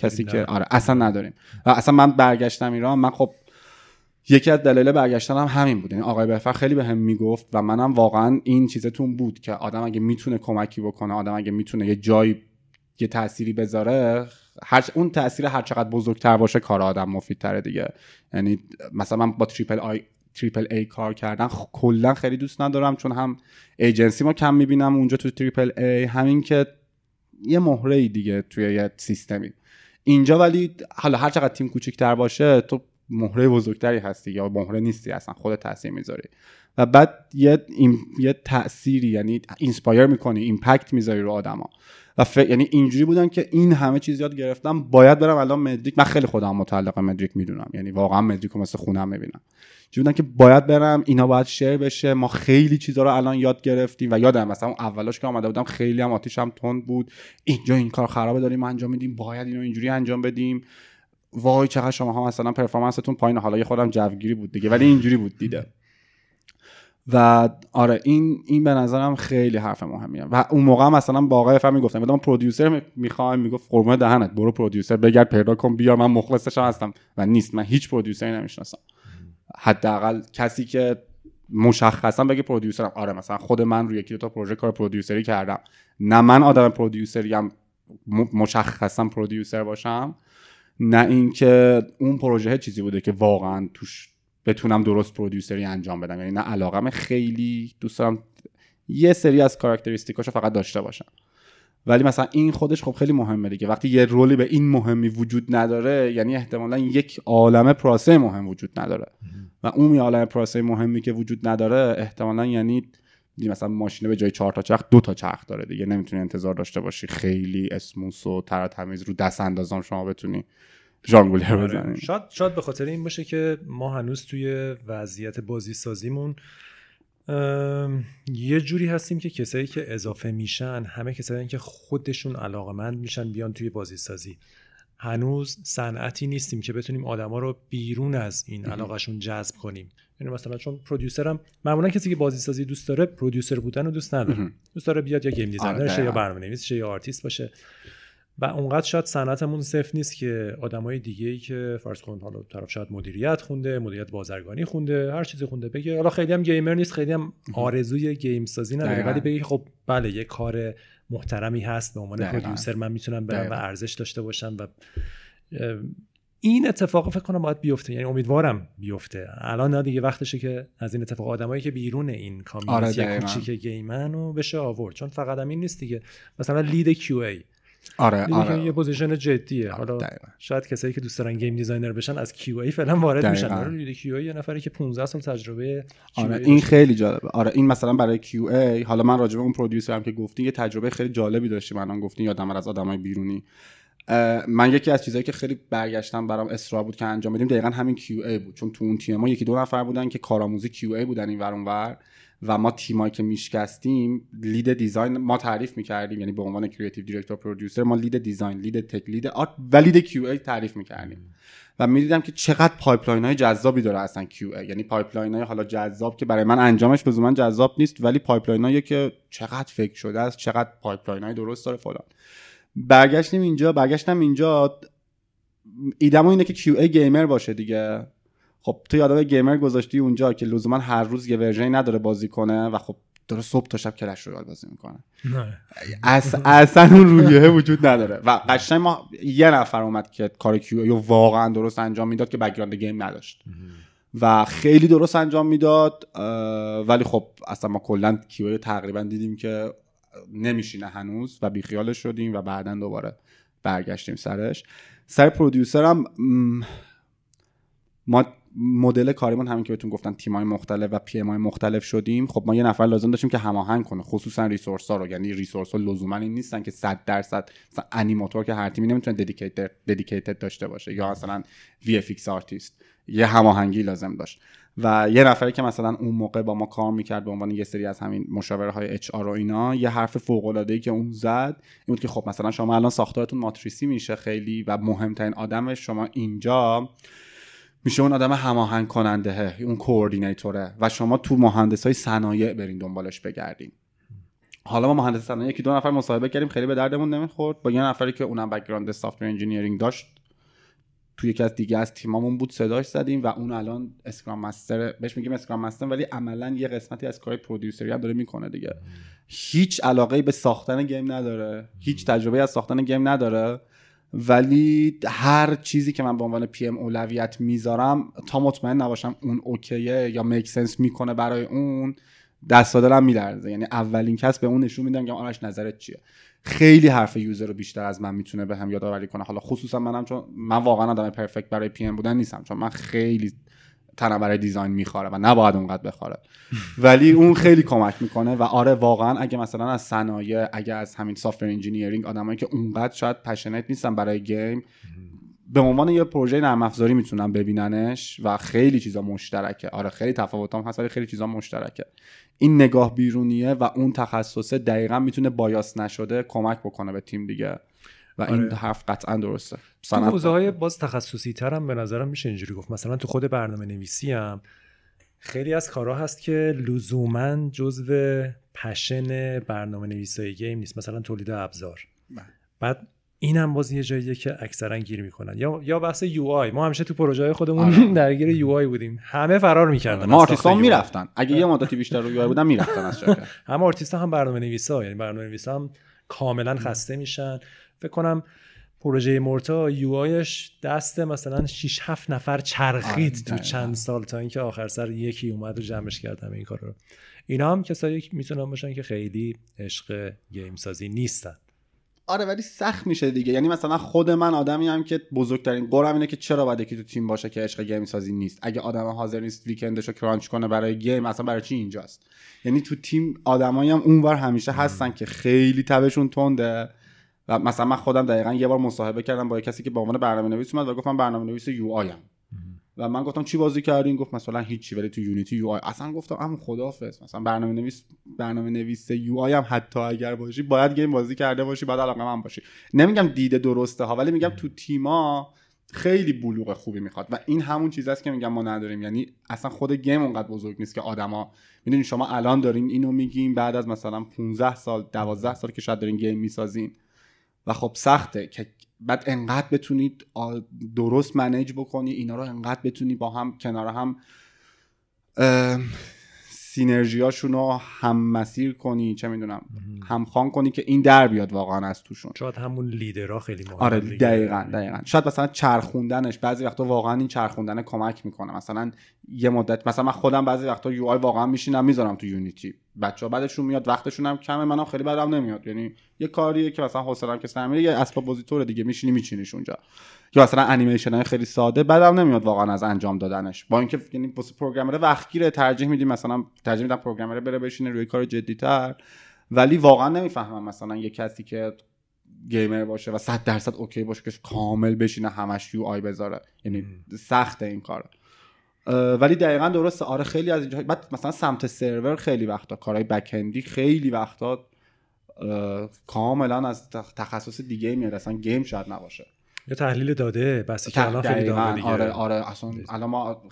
کسی که آره اصلا نداریم. و اصلا من برگشتم ایران من خب یکی از دلایل برگشتن هم همین بود. یعنی آقای بهفر خیلی به هم می‌گفت و منم واقعا این چیزتون بود که آدم اگه می‌تونه کمکی بکنه آدم اگه می‌تونه یه جایی یه تأثیری بذاره هر اون تاثیر هر چقدر بزرگتر باشه کار آدم مفیدتره دیگه. یعنی مثلا من با triple I triple A کار کردن کلا خیلی دوست ندارم چون هم ایجنسی ما کم می‌بینم اونجا تو triple A همین که یه مهره دیگه توی یه سیستمی. اینجا ولی حالا هر چقدر تیم کوچیکتر باشه تو مهره بزرگتری هستی یا مهره نیستی اصلا خود تاثیر می‌ذاری. و بعد یه یه تأثیری یعنی inspire می‌کنی impact می‌ذاری رو آدما. و ف... یعنی اینجوری بودن که این همه چیز یاد گرفتم. باید برم الان مدریک. من خیلی خودم متعلق مدریک می‌دونم. یعنی واقعا مدریک رو مثل خونم می‌بینم. بودن که باید برم اینا باید شیر بشه. ما خیلی چیزا رو الان یاد گرفتیم و یادم مثلا اولاش که آمده بودم خیلی هم آتیشم تند بود. اینجا این کار خرابه داریم انجام میدیم. باید اینو اینجوری انجام بدیم. وای چقدر شما ها مثلا پرفورمنستون پایین. حالا یه خودم جوگیری بود دیگه ولی اینجوری بود دیده. و آره این این به نظرم خیلی حرف مهمیه. و اون موقع مثلا با آقای فهمی گفتم بدم پرودیوسر می‌خوام می‌گفت قربون دهنت برو پرودیوسر بگرد پیدا کن بیار من مخلصش هستم. و نیست من هیچ پرودیوسری نمی‌شناسم. حداقل کسی که مشخصا بگه پرودیوسرم آره مثلا خود من روی یکی تا پروژه کار پرودیوسری کردم. نه من آدم پرودیوسری هم مشخصا پرودیوسر باشم نه اینکه اون پروژه چیزی بوده که واقعا توش بتونم درست پرودیوسری انجام بدم. یعنی نه علاقم خیلی دوست دارم یه سری از کاراکتریستیکاشو فقط داشته باشم. ولی مثلا این خودش خب خیلی مهمه دیگه. وقتی یه رولی به این مهمی وجود نداره یعنی احتمالا یک عالم پروسه مهم وجود نداره. و اون یه عالم پروسه مهمی که وجود نداره احتمالا یعنی مثلا ماشینه به جای چهار تا چرخ دو تا چرخ داره دیگه. نمی‌تونی انتظار داشته باشی خیلی اسموس و تر تمیز رو دست اندازان شما بتونی. ژانگولر آره. بزنیم. شاید شاید به خاطر این باشه که ما هنوز توی وضعیت بازی سازیمون یه جوری هستیم که کسایی که اضافه میشن همه کسایی که خودشون علاقمند میشن بیان توی بازی سازی هنوز صنعتی نیستیم که بتونیم آدما رو بیرون از این علاقهشون جذب کنیم. یعنی مثلا چون producer م معمولا کسی که بازی سازی دوست داره producer بودن رو دوست نداره. دوست داره بیاد یا game designer شه یا برنامه‌نویس شه یا آرتیست باشه. و اونقدر شاید صنعتمون صفر نیست که آدمای دیگه ای که فرض کن حالا طرف شاید مدیریت خونده مدیریت بازرگانی خونده هر چیزی خونده بگه حالا خیلی هم gamer نیست خیلی هم آرزوی game سازی نداره. ولی بگه خب بله یه کار محترمی هست به عنوان producer من می‌تونم برم و ارزش داشته باشم و این اتفاق فکر کنم باید بیفته. یعنی امیدوارم بیفته. الان نه دیگه وقتشه که از این اتفاق آدمایی که بیرون این community آره کوچیک game ان رو بشه آورد. چون فقط هم این نیست دیگه. مثلا lead QA. آره آره. یه position جدیه. حالا شاید کسایی که دوست دارن game designer بشن از QA فعلا وارد میشن. آره QA یه نفری که 15 سال تجربه آره این خیلی جالبه. آره این مثلا برای QA حالا من راجع به اون producer م که گفتی یه تجربه خیلی جالبی داشتیم. الان گفتی یادم از آدمای بیرونی. من یکی از چیزهایی که خیلی برگشتم برام اصرار بود که انجام بدیم دقیقا همین QA بود. چون تو اون تیم ما یکی دو نفر بودن که کارآموزی QA بودن این ور. و ما تیمایی که میشکستیم lead design ما تعریف می‌کردیم یعنی به عنوان creative director producer ما lead design lead tech lead art و lead QA تعریف می‌کردیم. و می‌دیدم که چقدر pipeline های جذابی داره اصلا QA. یعنی pipeline های حالا جذاب که برای من انجامش لزوما جذاب نیست ولی pipeline هایی که چقدر فکر شده است چقدر pipeline های درست داره فلان. برگشتیم اینجا برگشتم اینجا ایدمو اینه که QA gamer باشه دیگه. خب تو آدم gamer گذاشتی اونجا که لزوما هر روز یه version ی نداره بازی کنه و خب داره صبح تا شب کلش رو بازی می‌کنه. اصلا اون رویه وجود نداره. و قشنگ ما یه نفر اومد که کار QA واقعا درست انجام می‌داد که background game نداشت. و خیلی درست انجام می‌داد ولی خب اصلا ما کلا کیو تقریبا دیدیم که نمیشینه هنوز و بیخیالش شدیم و بعدا دوباره برگشتیم سرش. سر پرودیوسر هم ما مدل کاریمون همین که بهتون گفتن تیمای مختلف و پی مختلف شدیم. خب ما یه نفر لازم داشتیم که هماهنگ کنه خصوصا ریسورس ها رو. یعنی ریسورس ها لزوما این نیستن که 100 درصد مثلا انیماتور که هر تیمی نمی‌تونه dedicated داشته باشه یا مثلا VFX artist یه هماهنگی لازم داشت. و یه نفری که مثلا اون موقع با ما کار می‌کرد به عنوان یه سری از همین مشاوره های HR و اینا یه حرف فوق العاده ای که اون زد این بود که خب مثلا شما الان ساختارتون ماتریسی میشه خیلی و مهمترین آدم شما اینجا. میشه اون آدم هماهنگ کننده اون coordinator ه. و شما تو مهندس های صنایع برین دنبالش بگردین. حالا ما مهندس صنایع یکی دو نفر مصاحبه کردیم خیلی به دردمون نمی‌خورد. با یه نفری که اونم background software engineering داشت تو یکی از دیگه از تیمامون بود صداش زدیم و اون الان scrum master بهش میگیم scrum master ولی عملا یه قسمتی از کار producer ی هم داره می‌کنه دیگه. هیچ علاقه به ساختن game نداره. هیچ تجربه از ساختن game نداره. ولی هر چیزی که من به عنوان PM اولویت می‌ذارم تا مطمئن نباشم اون OK ه یا make sense می‌کنه برای اون دست دلم میلرزه. یعنی اولین کس به اون نشون میدم که آنش نظرت چیه؟ خیلی حرف user رو بیشتر از من می‌تونه به هم یادآوری کنه. حالا خصوصا منم چون من واقعا آدم perfect برای PM بودن نیستم چون من خیلی تنم برای design می‌خوره و نباید اونقدر بخوره. ولی اون خیلی کمک می‌کنه و آره واقعا اگه مثلا از صنایع اگه از همین software engineering آدمایی که اونقدر شاید passionate نیستن برای game به عنوان یه پروژه نرم افزاری می‌تونن ببیننش و خیلی چیزا مشترکه. آره خیلی تفاوت هم هست ولی خیلی چیزا مشترکه. این نگاه بیرونیه و اون تخصصه دقیقا می‌تونه bias نشده کمک بکنه به تیم دیگه. و این آره. حرف قطعا درسته. تو حوزه های باز تخصصی تر هم به نظرم میشه اینجوری گفت. مثلا تو خود برنامه نویسی هم خیلی از کارها هست که لزوما جزو passion برنامه نویسی game نیست. مثلا تولید ابزار. بله. بعد این هم باز یه جاییه که اکثرا گیر می‌کنن. یا یا بحث UI. ما همیشه تو پروژه های خودمون آره. درگیر UI بودیم. همه فرار می‌کردن ما آرتیست می‌رفتن. اگه یه مدتی بیشتر رو UI بودن می‌رفتن از همه آرتیست هم برنامه نویسا یعنی برنامه نویسا هم کاملا خسته میشن. فکر کنم پروژه مورتا UI ش دست مثلا 6 7 نفر چرخید تو چند سال تا اینکه آخر سر یکی اومد و جمعش کردم این کار رو. اینا هم کسایی می‌تونن باشن که خیلی عشق game سازی نیستن. آره ولی سخت میشه دیگه. یعنی مثلا خود من آدمی هم که بزرگترین قرم اینه که چرا باید یکی تو تیم باشه که عشق game سازی نیست؟ اگه آدم حاضر نیست weekend شو crunch کنه برای game اصلا برای چی اینجاست؟ یعنی تو تیم آدمایی هم اونور همیشه هستن که خیلی تبشون تنده. و مثلا من خودم دقیقا یه بار مصاحبه کردم با کسی که به عنوان برنامه نویس اومد و گفتم برنامه نویس UI م و من گفتم چی بازی کردین گفت مثلا هیچی ولی تو Unity UI. اصلا گفتم ام خدافظ مثلا برنامه نویس برنامه نویس UI هم حتی اگر باشی باید game بازی کرده باشی بعد علاقه من باشی. نمیگم دیده درسته ها ولی میگم تو تیما خیلی بلوغ خوبی می‌خواد. و این همون چیز است که میگم ما نداریم. یعنی اصلا خود game اونقدر بزرگ نیست که آدما می‌دونین شما الان دارین اینو میگیم بعد از مثلا 15 سال 12 سال که شاید دارین گیم می‌سازین. و خب سخته که بعد انقدر بتونید درست منیج بکنی اینا رو انقدر بتونی با هم کنار هم سینرژیاشون رو هم مسیر کنی چه می‌دونم هم خان کنی که این در بیاد واقعا از توشون. شاید همون لیدرها خیلی مهمه. آره دقیقا دقیقا. شاید مثلا چرخوندنش بعضی وقتا واقعا این چرخوندن کمک می‌کنه. مثلا یه مدت مثلا من خودم بعضی وقتا UI واقعا میشینم می‌ذارم تو Unity. بچه ها بعدشون میاد وقتشون هم کمه منم خیلی بدم نمیاد. یعنی یه کاریه که مثلا حوصله‌ام که سر یه اسباب بازی‌طور دیگه میشینی میچینیش اونجا. یا مثلا انیمیشن های خیلی ساده بدم نمیاد واقعا از انجام دادنش. با اینکه یعنی واسه programmer وقتگیره ترجیح میدیم مثلا ترجیح میدم programmer بره بشینه روی کار جدیتر. ولی واقعا نمی‌فهمم مثلا یه کسی که gamer باشه و 100 درصد okay باشه که کامل بشینه همش UI بذاره. یعنی سخت این کار. ولی دقیقا درسته. آره خیلی از اینجا بعد مثلا سمت سرور خیلی وقتا کارهای بکندی خیلی وقتا کاملا از تخصص دیگه میاد. اصلا گیم شاید نباشه. یا تحلیل داده بس که الان خیلی دیگه. آره آره. اصلا الان ما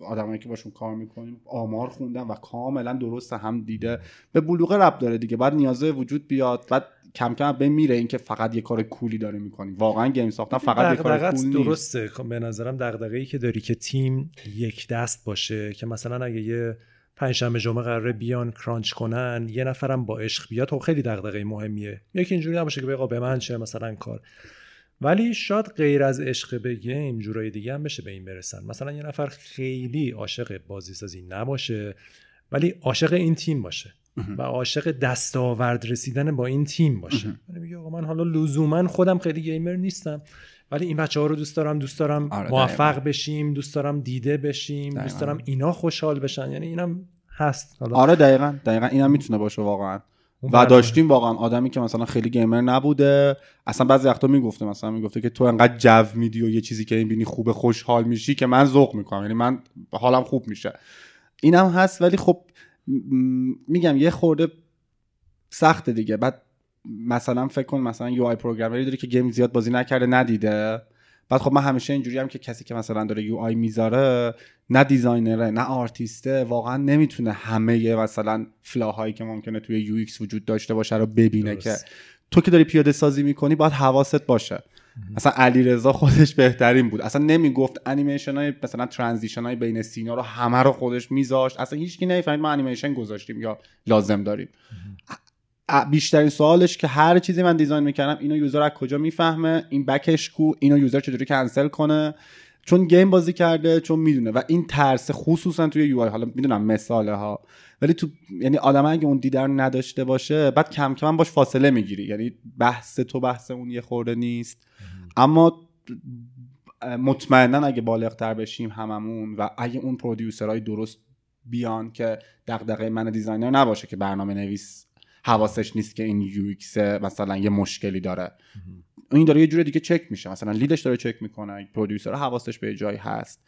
آدمایی که باشون کار می‌کنیم آمار خوندن و کاملا درسته هم دیده. به بلوغ رب داره دیگه. بعد نیازه وجود بیاد. بعد کم کم به میره اینکه فقط یه کار کولی داره می‌کنی. واقعا گیم ساختن فقط یه کار کولی درسته. خب به نظرم دغدغه ای که داری که تیم یک دست باشه که مثلا اگه یه پنجشنبه جمعه قراره بیان کرانچ کنن یه نفرم با عشق بیاد خب خیلی دغدغه مهمیه. یکی اینجوری نباشه که بگا به من چه مثلا کار. ولی شاید غیر از عشق به گیم جورای دیگه هم بشه به این برسن. مثلا یه نفر خیلی عاشق بازی سازی نباشه ولی عاشق این تیم باشه و عاشق دستاورد رسیدن با این تیم باشه. یعنی میگه آقا من حالا لزوما خودم خیلی گیمر نیستم ولی این بچه ها رو دوست دارم دوست دارم آره موفق بشیم دوست دارم دیده بشیم دوست دارم اینا خوشحال بشن. یعنی اینم هست. حالا آره دقیقا. دقیقا اینم می‌تونه باشه واقعا. و داشتیم واقعا آدمی که مثلا خیلی گیمر نبوده اصلا بعضی وقتا می‌گفته مثلا می‌گفته که تو انقدر جو میدی و یه چیزی که این بینی خوب خوشحال میشی که من ذوق می‌کنم. یعنی من حالم خوب میشه. اینم هست ولی خب میگم یه خورده سخته دیگه. بعد مثلا فکر کن مثلا UI programmer ی داری که game زیاد بازی نکرده ندیده. بعد خب من همیشه اینجوری هم که کسی که مثلا داره UI می‌ذاره نه designer ه نه آرتیسته واقعا نمی‌تونه همه مثلا flaw هایی که ممکنه توی UX وجود داشته باشه رو ببینه که تو که داری پیاده سازی می‌کنی باید حواست باشه. مثلا علی رضا خودش بهترین بود. اصلا نمی‌گفت انیمیشن های مثلا transition های بین scene ا رو همه رو خودش میذاشت. اصلا هیچکی نمی‌فهمید ما انیمیشن گذاشتیم یا لازم داریم. بیشترین سوالش که هر چیزی من design می‌کردم اینو user از کجا می‌فهمه؟ این back ش کو؟ اینو user چجوری کنسل کنه؟ چون game بازی کرده چون می‌دونه. و این ترس خصوصا توی UI حالا می‌دونم مثاله ها ولی تو یعنی آدم اگه اون دید رو نداشته باشه بعد کم کم باش فاصله می‌گیری. یعنی بحث تو بحث اون یه خورده نیست. اما مطمئنا اگه بالغتر بشیم هممون و اگه اون producer های درست بیان که دغدغه من designer نباشه که برنامه نویس حواسش نیست که این UI مثلا یه مشکلی داره. این داره یه جور دیگه چک میشه. مثلا lead ش داره چک می‌کنه producer حواسش به جایی هست.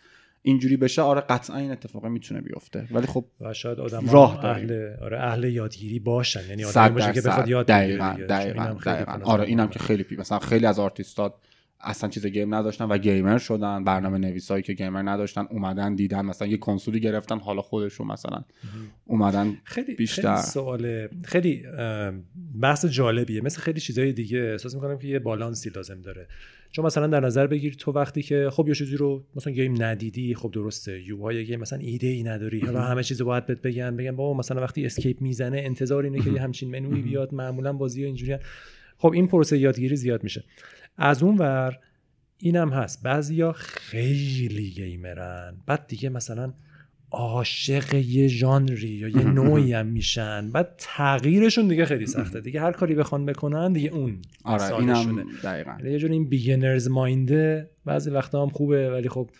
اینجوری بشه آره قطعا این اتفاق می‌تونه بیفته. ولی خب و شاید آدم راه اهل آره اهل یادگیری باشن. یعنی آدم باشه که بخواد یاد دقیقاً دقیقاً, آره اینم که خیلی پی مثلا خیلی از آرتیستات اصلا چیز game نداشتن و gamer شدن برنامه نویسایی که gamer نداشتن اومدن دیدن مثلا یه کنسولی گرفتن حالا خودشون مثلا اومدن خیلی بیشتر. خیلی سوال خیلی بحث جالبیه. مثل خیلی چیزهای دیگه احساس می‌کنم که یه بالانسی لازم داره. چون مثلا در نظر بگیر تو وقتی که خب یه چیزی رو مثلا game ندیدی خب درسته. UI های game مثلا ایده ای نداری. حالا همه چیزو باید بهت بگن بگن بابا مثلا وقتی escape می‌زنه انتظار اینه که یه همچین منوی بیاد معمولا بازی اینجوری خب این پروسه یادگیری زیاد میشه. از اون ور اینم هست. بعضیا خیلی gamer ن. بعد دیگه مثلا عاشق یه ژانری یا یه نوعی هم میشن. بعد تغییرشون دیگه خیلی سخته. دیگه هر کاری بخوان بکنن دیگه اون آره اینم دقیقاً. یه جور این beginner's mind ه بعضی وقتا هم خوبه ولی خب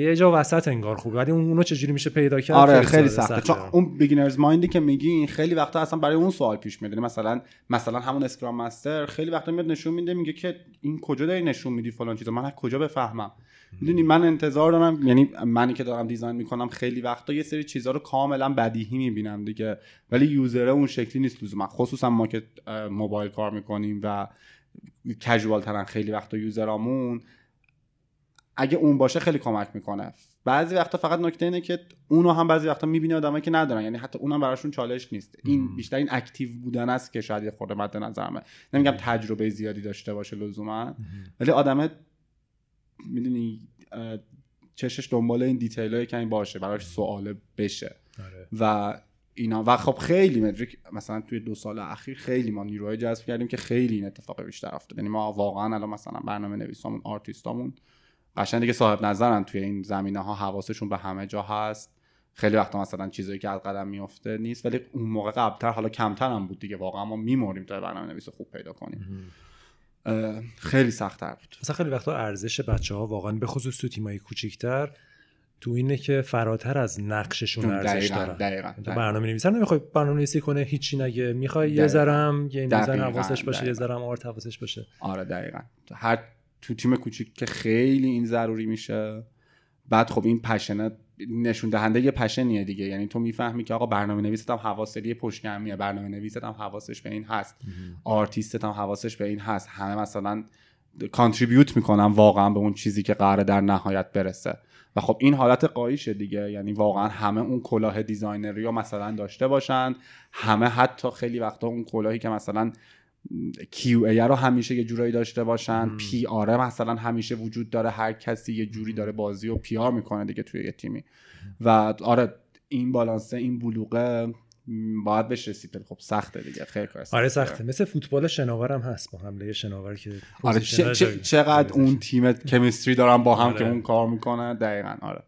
یه جا وسط انگار خوبه. ولی اونو چجوری میشه پیدا کرد؟ آره خیلی, سخته چون اون beginner's mind ی که میگی خیلی وقتا اصلا برای اون سوال پیش میاد. یعنی مثلا مثلا همون Scrum Master خیلی وقتا میاد نشون میده میگه که این کجا داری نشون میدی فلان چیزا. من از کجا بفهمم؟ می‌دونی من انتظار دارم یعنی منی که دارم دیزاین می‌کنم خیلی وقتا یه سری چیزها رو کاملا بدیهی می‌بینم دیگه. ولی یوزره اون شکلی نیست لزوما. خصوصا ما که موبایل کار می‌کنیم و کژوال ترن خیلی وقتا یوزرامون اگه اون باشه خیلی کمک می‌کنه. بعضی وقتا فقط نکته اینه که اونو هم بعضی وقتا می‌بینه آدمایی که ندارن. یعنی حتی اونم براشون چالش نیست. این بیشتر این اکتیو بودن است که شاید یه خورده مد نظرمه. نمیگم تجربه زیادی داشته باشه لزوما. ولی آدمه می‌دونی چشش دنبال این دیتیل کمی باشه براش سواله بشه. آره. و اینا. و خب خیلی مدریک مثلا توی دو سال اخیر خیلی ما نیروهای جذب کردیم که خیلی این اتفاق بیشتر افتاد. یعنی ما واقعا الان مثلا برنامه نویسامون آرتیستامون قشنگ دیگه صاحب نظرن توی این زمینه ها حواسشون به همه جا هست. خیلی وقتا مثلا چیزایی که از قدم میفته نیست ولی اون موقع قبلتر حالا کمتر هم بود دیگه. واقعا ما میموریم تا برنامه نویس خوب پیدا کنیم. خیلی سختتر بود. مثلا خیلی وقتا ارزش بچه ها واقعا به خصوص تو تیمایی کوچیکتر تو اینه که فراتر از نقششون ارزش دارن. دقیقاً, برنامه نویسر نمی‌خوای برنامه نویسی کنه هیچی نگه. می‌خوای یه ذرم گیم دیزاین حواسش باشه یه ذرم آرت حواسش باشه. آره دقیقاً. هر تو تیم کوچیک که خیلی این ضروری میشه. بعد خب این پشنه نشون دهنده یه پشنیه دیگه. یعنی تو می‌فهمی که آقا برنامه نویست هم حواسری پشتگرمیه برنامه نویست هم حواسش به این هست. آرتیست هم حواسش به این هست. همه مثلا contribute می‌کنن واقعا به اون چیزی که قراره در نهایت برسه. و خب این حالت غاییشه دیگه. یعنی واقعا همه اون کلاه designer ی رو مثلا داشته باشن. همه حتی خیلی وقتا اون کلاهی که مثلا QA رو همیشه یه جورایی داشته باشن. PR مثلا همیشه وجود داره. هر کسی یه جوری داره بازی و PR می‌کنه دیگه توی یه تیمی. و آره این بالانسه این بلوغه باید بهش رسید. خب سخته دیگه. خیلی کار آره سخته. مثل فوتبال شناورم هست با حمله شناور که آره چقدر اون تیم کمیستری دارن با هم آره. که اون کار می‌کنه دقیقا آره.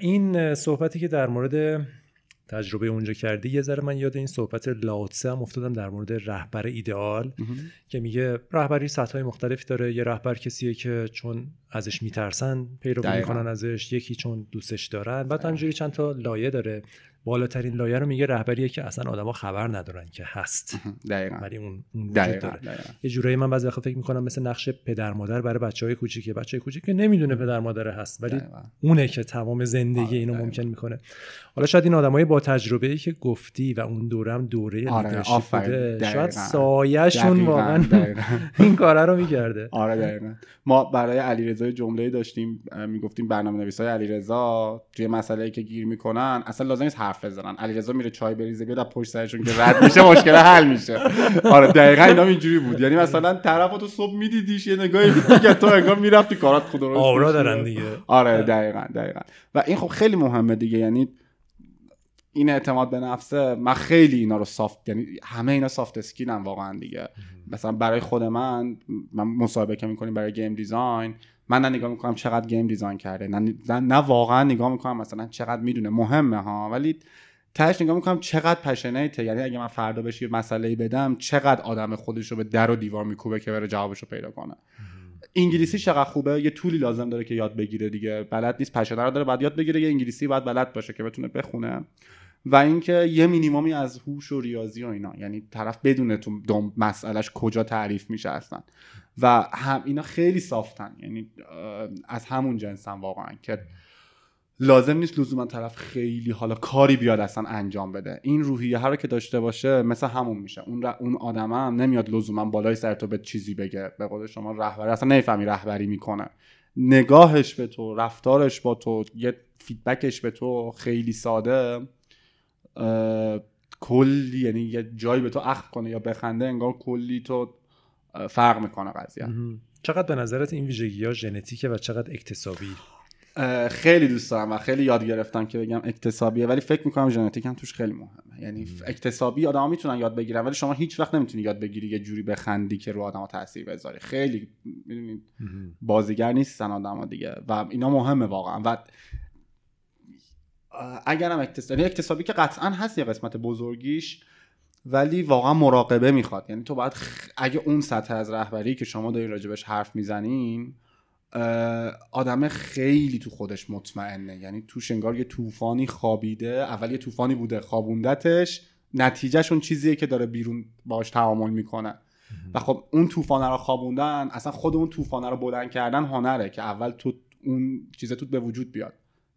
این صحبتی که در مورد تجربه اونجا کردی یه ذره من یاد این صحبت لاوتسه هم افتادم در مورد رهبر ایدئال که میگه رهبری سطح مختلفی داره یه رهبر کسیه که چون ازش میترسن پیروی می‌کنن ازش یکی چون دوستش دارن بعد همجوری چند تا لایه داره. بالاترین لایه رو میگه رهبریه که اصلا آدما خبر ندارن که هست. دقیقاً. ولی اون, اون وجود داره. یه جورایی من بعضی وقتا فکر می‌کنم مثل نقش پدر مادر برای بچهای کوچیکه. بچه کوچیک که نمی‌دونه پدر مادر هست ولی اونه که تمام زندگی آره، اینو ممکن می‌کنه. حالا شاید این آدمای با تجربه ای که گفتی و اون دورم دوره آره بوده شاید سایه‌شون واقعا این کارا رو می‌کرده. آره دقیقاً. ما برای علیرضا جمله داشتیم می‌گفتیم برنامه‌نویسای علیرضا توی مسئله که گیر می‌کنن اصلا لازم نیست حرف بزنن. علیرضا میره چای بریزه بیاد پشت سرشون که رد میشه مشکل حل میشه. آره دقیقا اینا اینجوری بود. یعنی مثلا طرف تو صبح میدیدیش یه نگاهی که تو انگار می‌رفتی کارات خود درست aura دارن دیگه. آره دقیقا دقیقا. و این خب خیلی مهمه دیگه. یعنی این اعتماد به نفسه من خیلی اینا رو soft یعنی همه اینا soft skill ن واقعا دیگه. مثلا برای خود من من مصاحبه می‌کنیم برای game design من نه نگاه می‌کنم چقدر game design کرده نه, نه واقعا نگاه می‌کنم مثلا چقدر می‌دونه مهمه ها. ولی تهش نگاه می‌کنم چقدر پشنیته یعنی اگه من فردا بهش یه مسئله بدم چقدر آدم خودش رو به در و دیوار میکوبه که بره جوابش رو پیدا کنه. انگلیسی چقدر خوبه؟ یه طولی لازم داره که یاد بگیره دیگه. بلد نیست پشنه رو داره بعد یاد بگیره یه انگلیسی باید بلد باشه که بتونه بخونه. و اینکه یه مینیمومی از هوش و ریاضی و اینا. یعنی طرف بدونه تو مسئلهش کجا تعریف میشه اصلا. و هم اینا خیلی صافتن یعنی از همون جنسن واقعا که لازم نیست لزوما طرف خیلی حالا کاری بیاد اصلا انجام بده. این روحیه هر که داشته باشه مثل همون میشه. اون ر... اون آدم هم نمیاد لزوما بالای سر تو به چیزی بگه. به قول شما رهبری اصلا نمی‌فهمی رهبری می‌کنه. نگاهش به تو رفتارش با تو یه فیدبکش به تو خیلی ساده. کلی یعنی یه جایی به تو اخم کنه یا بخنده انگار کلی تو فرق می‌کنه قضیه. چقدر به نظرت این ویژگی ها ژنتیکه و چقدر اکتسابی؟ خیلی دوست دارم و خیلی یاد گرفتم که بگم اکتسابیه ولی فکر می‌کنم ژنتیک هم توش خیلی مهمه. یعنی اکتسابی آدما می‌تونن یاد بگیرن ولی شما هیچ وقت نمی‌تونی یاد بگیری یه جوری بخندی که رو آدما تاثیر بذاری خیلی می‌دونید بازیگر نیستن آدما دیگه و اینا مهمه واقعا. و اگرم اکتسابی یعنی اکتسابی که قطعا هست یه قسمت بزرگیش ولی واقعا مراقبه می‌خواد. یعنی تو باید اگه اون سطح از رهبری که شما داری راجبش حرف می‌زنین آدم خیلی تو خودش مطمئنه. یعنی توش انگار یه طوفانی خوابیده. اول یه طوفانی بوده خوابوندتش. نتیجهش اون چیزیه که داره بیرون باش تعامل می‌کنه. و خب اون طوفانه رو خوابوندن اصلا خود اون طوفانه رو بلند کردن هنره که اول تو اون چیز تو به وجود بیاد.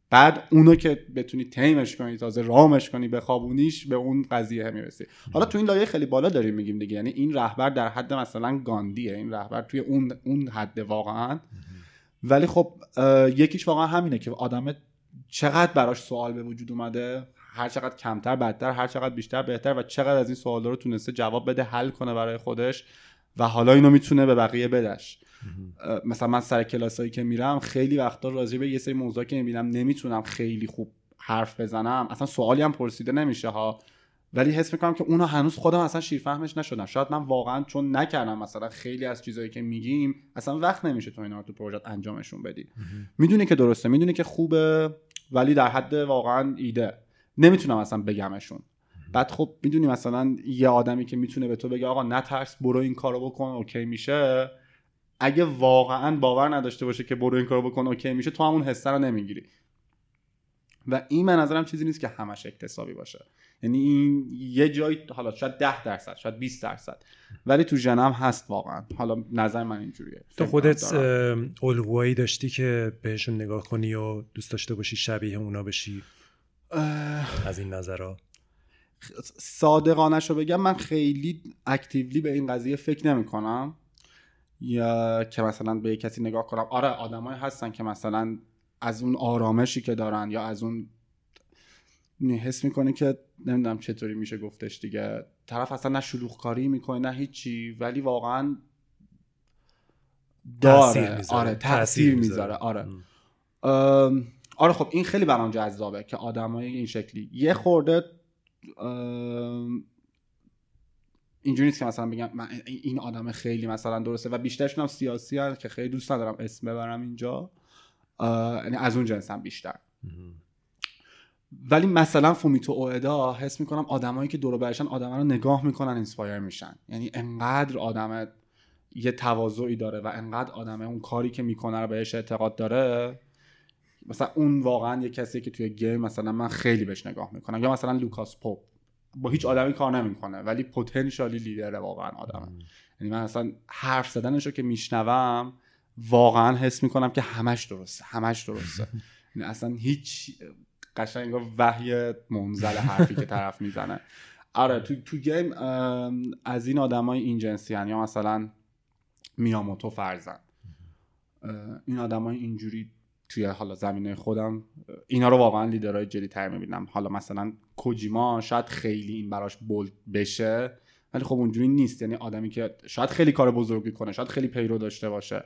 بعد اونو که بتونی تیمش کنی تازه رامش کنی بخوابونیش به اون قضیه می‌رسی. حالا تو این لایه خیلی بالا داریم میگیم دیگه. یعنی این رهبر در حد مثلا گاندیه. این رهبر توی اون اون حد واقعا. ولی خب یکیش واقعا همینه که آدم چقدر براش سوال به وجود اومده هر چقدر کمتر بدتر هر چقدر بیشتر بهتر و چقدر از این سوال رو تونسته جواب بده حل کنه برای خودش و حالا اینو می‌تونه به بقیه بدش مثلا من سر کلاسایی که میرم خیلی وقتا راجع به یه سری موضوع که می‌بینم نمی‌تونم خیلی خوب حرف بزنم. اصلا سوالی هم پرسیده نمیشه ها. ولی حس می‌کنم که اونا هنوز خودم اصلا شیرفهمش نشدم. شاید من واقعا چون نکردم مثلا خیلی از چیزایی که میگیم اصلا وقت نمیشه تو اینا رو تو پروژه انجامشون بدی. می‌دونی که درسته می‌دونی که خوبه ولی در حد واقعا ایده. نمی‌تونم اصلا بگمشون. بعد خب می‌دونی مثلا یه آدمی که می‌تونه به تو بگه آقا نترس برو این کارو بکن okay میشه. اگه واقعا باور نداشته باشه که برو این کارو بکن okay میشه تو همون حسه رو نمی‌گیری. و این من نظرم چیزی نیست که همش اکتسابی باشه. یعنی این یه جایی حالا شاید 10 درصد شاید 20 درصد. ولی تو ژنم هست واقعا. حالا نظر من اینجوریه. تو خودت الگوهایی داشتی که بهشون نگاه کنی و دوست داشته باشی شبیه اونا بشی؟ از این نظرها. صادقانش رو بگم من خیلی اکتیولی به این قضیه فکر نمی کنم یا که مثلا به کسی نگاه کنم. آره آدمایی هستن که مثلا از اون آرامشی که دارن یا از اون حس می‌کنه که نمی‌دونم چطوری میشه گفتش دیگه. طرف اصلا نه شلوغ کاری می‌کنه نه هیچی ولی واقعا داره. آره تاثیر می‌ذاره. آره. آره خب این خیلی برام جذابه که آدمای این شکلی. یه خورده اینجوری نیست که مثلا بگم من این آدم خیلی مثلا درسته و بیشترشون هم سیاسی هست که خیلی دوست ندارم اسم ببرم اینجا. یعنی از اون جنس هم بیشتر ولی مثلا فومیتو اوئدا حس می‌کنم آدمایی که دور برشن آدم رو نگاه می‌کنن inspire میشن. یعنی انقدر آدم یه تواضعی داره و انقدر آدم اون کاری که می‌کنه رو بهش اعتقاد داره. مثلا اون واقعا یه کسی که توی game مثلا من خیلی بهش نگاه می‌کنم. یا مثلا لوکاس پاپ با هیچ آدمی کار نمی‌کنه ولی potentially leader ه واقعا آدمه. یعنی من اصلا حرف زدنش رو که میشنوم واقعا حس می‌کنم که همش درسته همش درسته. یعنی اصلا هیچ قشنگ وحی منزل حرفی که طرف می‌زنه. آره تو, تو گیم از این آدمای این جنسی. یا مثلا میاموتو فرزن این آدمای اینجوری توی حالا زمینه خودم اینا رو واقعا لیدرهای جدی تر می‌بینم. حالا مثلا کوجیما شاید خیلی این براش بولد بشه ولی خب اونجوری نیست. یعنی آدمی که شاید خیلی کار بزرگی کنه شاید خیلی پیرو داشته باشه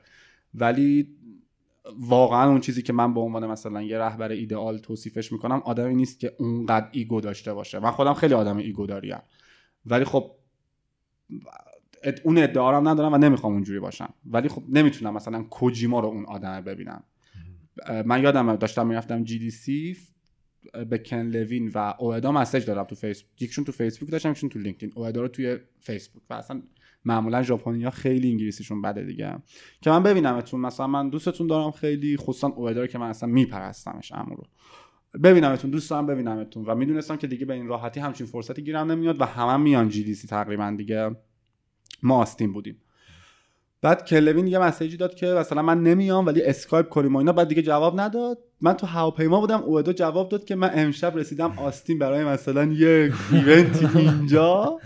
ولی واقعا اون چیزی که من به عنوان مثلا یه رهبر ایدئال توصیفش می‌کنم آدمی نیست که اونقدر ego داشته باشه. من خودم خیلی آدم ego داریم. ولی خب اون ادعا رو ندارم و نمی‌خوام اونجوری باشم. ولی خب نمی‌تونم مثلا کوجیما رو اون آدم ببینم. من یادم داشتم می‌رفتم GDC به کن لوین و اوئدا message دادم تو فیسبوک یکشون تو فیسبوک داشتم یکشون تو لینکدین. اوئدا رو توی فیسبوک. و اصلا معمولا ژاپنیا خیلی انگلیسیشون بده دیگه. که من ببینمتون مثلا من دوستتون دارم خیلی خصوصا اوئدا که من اصلا میپرستمش امرو ببینمتون دوست دارم ببینمتون. و می‌دونستم که دیگه به این راحتی همچین فرصتی گیرم نمیاد و همه هم میان GDC تقریبا دیگه. ما آستین بودیم. بعد کن لوین یه message ی داد که مثلا من نمیام ولی اسکایپ کنیم و اینا. بعد دیگه جواب نداد. من تو هواپیما بودم اوئدا جواب داد که من امشب رسیدم آستین برای مثلا یه event اینجا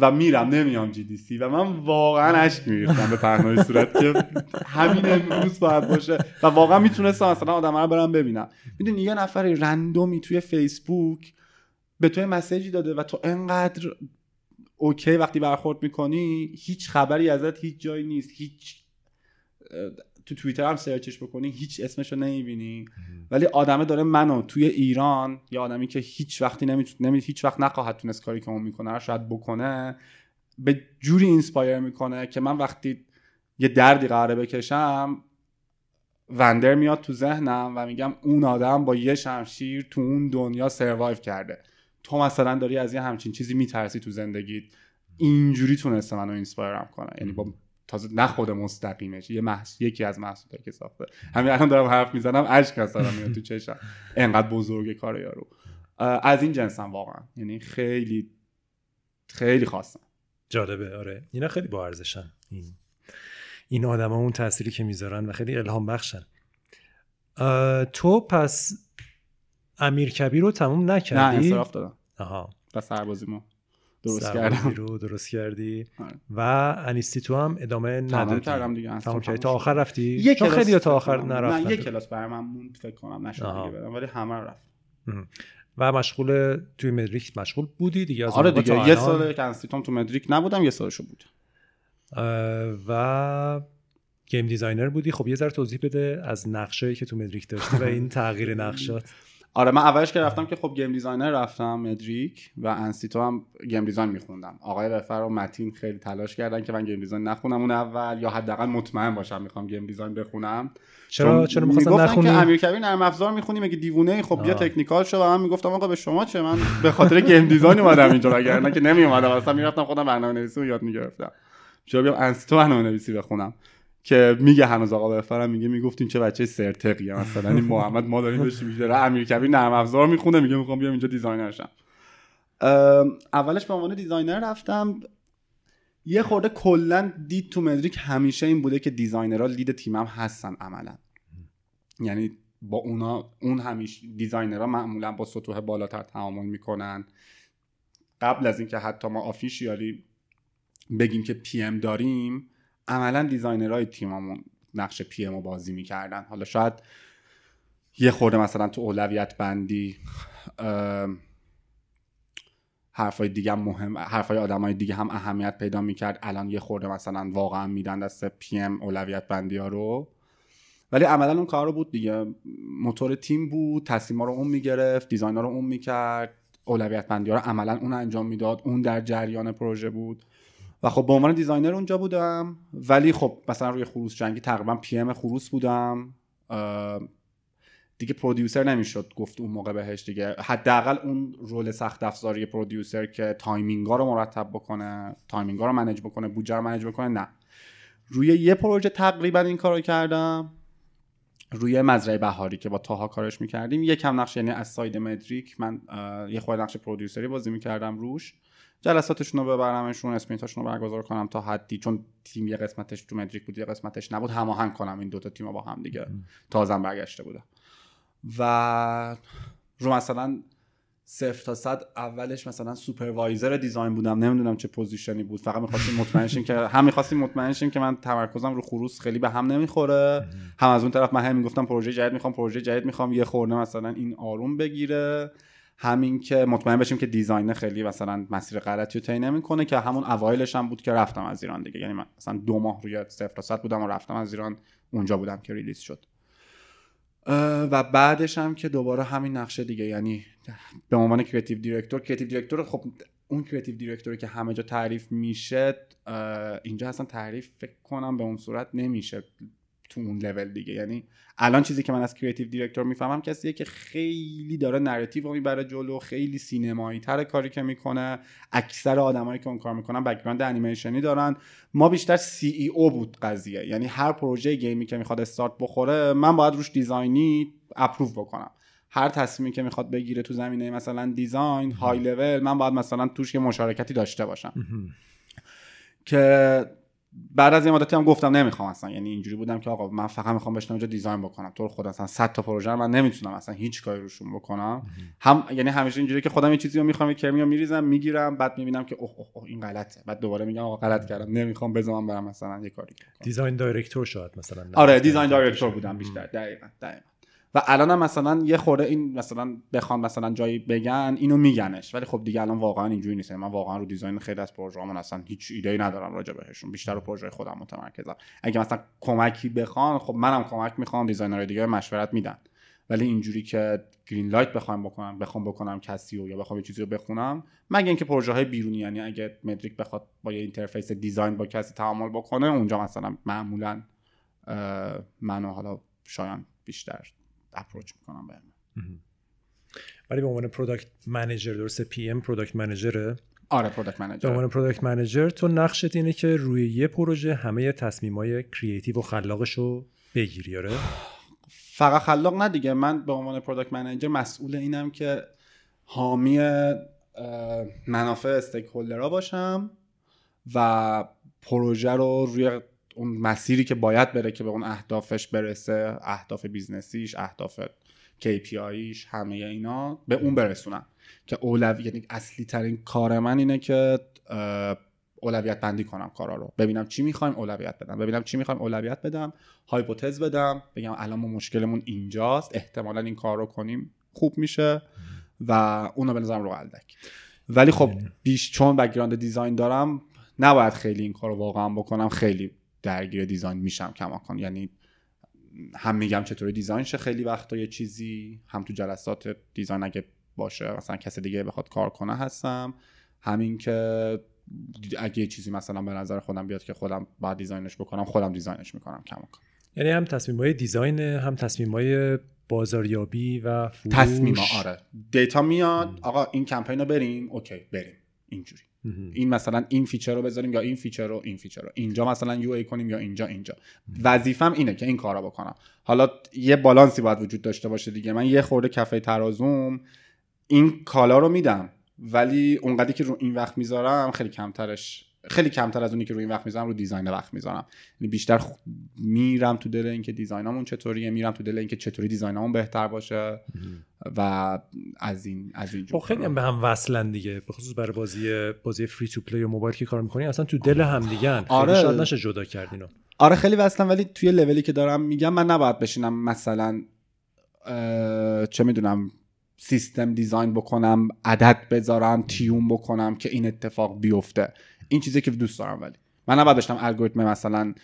و میرم نمیام جی دی سی و من واقعا اشک میریختم به پهنای صورت که همین امروز باید باشه. و واقعا می‌تونستم مثلا آدم رو برم ببینم. می‌دونی یه نفر رندومی توی فیسبوک به تو مسیجی داده و تو انقدر اوکی وقتی برخورد می‌کنی هیچ خبری ازت هیچ جایی نیست. هیچ تو توییتر هم سرچش بکنی هیچ اسمشو نمی‌بینی. ولی آدمه داره منو توی ایران یا آدمی که هیچ وقتی نمی... هیچ وقت نخواهد تونست کاری که اون می‌کنه شاید بکنه به جوری inspire می‌کنه که من وقتی یه دردی قراره بکشم Wander میاد تو ذهنم و میگم اون آدم با یه شمشیر تو اون دنیا survive کرده. تو مثلا داری از یه همچین چیزی میترسی تو زندگیت اینجوری تونسته منو inspire م کنه. یعنی با تازه نه خود مستقیمش یه محص... یکی از محصولاتی که ساخته. همین الان دارم حرف می‌زنم اشک از میاد تو چشم. انقدر بزرگ کار یارو. از این جنسم واقعا. یعنی خیلی خیلی خواستم. جالبه آره. اینا خیلی با ارزشن. این این آدم اون تأثیری که می‌ذارن و خیلی الهام بخشن تو پس امیر کبیر رو تموم نکردی؟ نه انصراف دادم. آها. و سربازی ما. درست کردم. رو درست کردی. آره. و انیستی تو هم ادامه ندادی. کردم دیگه تمام کردی. تا آخر رفتی؟ یک کلاس خیلی تا آخر نرفتن نه یک کلاس برای من موند فکر کنم. نشد دیگه بدم. ولی همه رفت. و مشغول توی مدریک مشغول بودی دیگه از آره دیگه. یه سال که انستیتوم تو مدریک نبودم یه سالشو بود. و game designer بودی. خب یه ذره توضیح بده از نقشه‌ای که تو مدریک داشتی و این تغییر نقشات. آره من اولش که رفتم که خب game designer رفتم مدریک و انسیتو هم game design میخوندم. آقای رفر و متین خیلی تلاش کردن که من game design نخونم اون اول یا حداقل مطمئن باشم می‌خوام game design بخونم. چرا چرا می‌خواستم نخونی که امیر کبیر نرم افزار می‌خونی مگه دیوونه خب بیا technical شو. و من می‌گفتم آقا به شما چه؟ من به خاطر game design اومدم اینجا نه که نمیومدم اصلا می‌رفتم خودم برنامه‌نویسی رو یاد می‌گرفتم. چرا بیام انسیتو برنامه‌نویسی بخونم. که میگه هنوز آقا بفرم میگه می‌گفتیم چه بچه سرتقی مثلا این محمد ما داریم بهش میگه امیر کبیر نرم افزار می‌خونه میگه می‌خوام بیام اینجا designer شم اولش به عنوان designer رفتم. یه خورده کلا دید تو مدریک همیشه این بوده که designer ها lead تیمم هستن عملا. یعنی با اونا اون همیشه designer ها معمولا با سطوح بالاتر تعامل می‌کنن. قبل از اینکه حتی ما officially بگیم که PM داریم عملا designer های تیممون نقش PM بازی می‌کردن. حالا شاید یه خورده مثلا تو اولویت بندی حرفای دیگه هم مهم حرفای آدمای دیگه هم اهمیت پیدا می‌کرد. الان یه خورده مثلا واقعا میدن دست PM اولویت بندی ها رو. ولی عملا اون کار رو بود دیگه. موتور تیم بود تصمیم رو اون می‌گرفت design رو اون می‌کرد. اولویت بندی ها رو عملا اون انجام می‌داد. اون در جریان پروژه بود. و خب به عنوان designer اونجا بودم. ولی خب مثلا روی خروس جنگی تقریبا PM خروس بودم. دیگه producer نمی‌شد گفت اون موقع بهش دیگه. حداقل اون role سخت افزاری producer که timing ا رو مرتب بکنه timing ا رو manage بکنه بودجه رو manage بکنه نه. روی یه پروژه تقریبا این کارو کردم. روی مزرعه بهاری که با تاها کارش می‌کردیم. یکم نقش یعنی از side مدریک من یه خود نقش producer ی بازی می‌کردم روش. جلساتشون رو ببرمشون sprint اشون رو برگزار کنم تا حدی. چون تیم یه قسمتش تو مدریک بود یه قسمتش نبود. هماهنگ کنم. این دوتا تیم با هم دیگه تازم برگشته بودم. و رو مثلا صفر تا صد اولش مثلا supervisor design بودم. نمی‌دونم چه position ی بود. فقط می‌خواستیم مطمئن که هم می‌خواستیم مطمئن که من تمرکزم رو خروس خیلی به هم نمی‌خوره. هم از اون طرف من هم می‌گفتم پروژه جدید می‌خوام پروژه جدید می‌خوام. یه خورده مثلا این آروم بگیره. همین که مطمئن بشیم که design خیلی مثلا مسیر غلطی رو طی نمی‌کنه که همون اوایلش هم بود که رفتم از ایران دیگه. یعنی من مثلا دو ماه روی صفر بودم و رفتم از ایران اونجا بودم که release شد. و بعدش هم که دوباره همین نقشه دیگه. یعنی به عنوان creative director creative director خب اون creative director ی که همه جا تعریف میشه اینجا اصلا تعریف فکر کنم به اون صورت نمیشه. تو اون لول دیگه. یعنی الان چیزی که من از creative director می‌فهمم کسیه که خیلی داره narrative رو می‌بره جلو خیلی سینمایی تر کاری که می‌کنه اکثر آدمایی که اون کار می‌کنن background انیمیشنی دارن. ما بیشتر CEO بود قضیه. یعنی هر پروژه game ی که می‌خواد استارت بخوره من باید روش design ی approve بکنم. هر تصمیمی که می‌خواد بگیره تو زمینه مثلا design high level من باید مثلا توش یه مشارکتی داشته باشم. که بعد از یه مدتی هم گفتم نمی‌خوام اصلا. یعنی اینجوری بودم که آقا من فقط می‌خوام بشینم اونجا design بکنم. تو خود اصلا 100 تا پروژه من نمی‌تونم اصلا هیچ کاری روشون بکنم. هم یعنی همیشه اینجوری که خودم یه چیزی رو می‌خوام یه کرمی میریزم می‌گیرم بعد می‌بینم که اوه اوه, اوه این غلطه. بعد دوباره میگم آقا غلط کردم نمی‌خوام بزنم برم مثلا یه کاری design director شاید مثلا آره design director بودم بیشتر. دقیقاً دقیقاً. و الان مثلا یه خورده این مثلا بخوام مثلا جایی بگن اینو میگنش. ولی خب دیگه الان واقعا اینجوری نیست. من واقعا رو design خیلی از پروژه‌هامون اصلا هیچ ایده ای ندارم راجع بهشون. بیشتر رو پروژه خودم متمرکزم. اگه مثلا کمکی بخوان خب منم کمک می‌خوام designer های دیگه مشورت میدن. ولی اینجوری که green light بخوام بکنم بخوام بکنم کسی و یا بخوام یه چیزی رو بخونم مگه اینکه پروژه های بیرونی. یعنی اگه مدریک بخواد با یه interface design با کسی تعامل بکنه اونجا مثلا معمولا منو حالا شایان بیشتر approach می‌کنم به ولی به عنوان product manager درسته؟ PM product manager ه آره پروداکت منیجر به عنوان product manager تو نقشت اینه که روی یه پروژه همه تصمیمای creative و خلاقش رو بگیری آره؟ فقط خلاق نه دیگه. من به عنوان product manager مسئول اینم که حامی منافع stakeholder ها باشم و پروژه رو روی اون مسیری که باید بره که به اون اهدافش برسه اهداف بیزنسیش اهداف KPI ش همه اینا به اون برسونم. که اولوی یعنی اصلی ترین کار من اینه که اولویت بندی کنم کارا رو. ببینم چی می‌خوایم اولویت بدم. ببینم چی می‌خوایم اولویت بدم. hypothesis بدم. بگم الان ما مشکلمون اینجاست. احتمالا این کار رو کنیم. خوب میشه. و اونو بنظرم رو قلدک ولی خب یعنی بیش چون background design دارم نباید خیلی این کار رو واقعا بکنم. خیلی درگیر design میشم کماکان. یعنی هم میگم چطوری design شه خیلی وقتا یه چیزی هم تو جلسات design اگه باشه مثلا کسی دیگه بخواد کار کنه هستم. همین که اگه یه چیزی مثلا به نظر خودم بیاد که خودم باید design ش بکنم خودم design ش می‌کنم کماکان. یعنی هم تصمیم های design هم تصمیم های بازاریابی و فروش. تصمیم آره. دیتا میاد آقا این کمپین رو بریم OK بریم. اینجوری. این مثلا این feature رو بذاریم یا این feature رو این feature رو. اینجا مثلا UA کنیم یا اینجا اینجا. وظیفم اینه که این کارا بکنم. حالا یه بالانسی باید وجود داشته باشه دیگه. من یه خورده کفه ترازوم این کارا رو میدم ولی اونقدری که رو این وقت می‌ذارم خیلی کمترش خیلی کمتر از اونی که روی این وقت می‌ذارم رو design وقت می‌ذارم. یعنی بیشتر میرم تو دل اینکه design امون چطوریه میرم تو دل اینکه چطوری design امون بهتر باشه و از این از این خب خیلی هم به هم وصلن دیگه به خصوص برای بازی بازی free to play و موبایل که کار می‌کنی اصلا تو دل هم دیگه آره. شاید نشه جدا کرد اینو آره خیلی وصلن ولی توی لولی که دارم میگم من نباید بشینم مثلا چه می‌دونم سیستم دیزاین بکنم عدد بذارم تیون بکنم که این اتفاق بیفته. این چیزی که دوست دارم ولی من نباید داشتم الگوریتم مثلا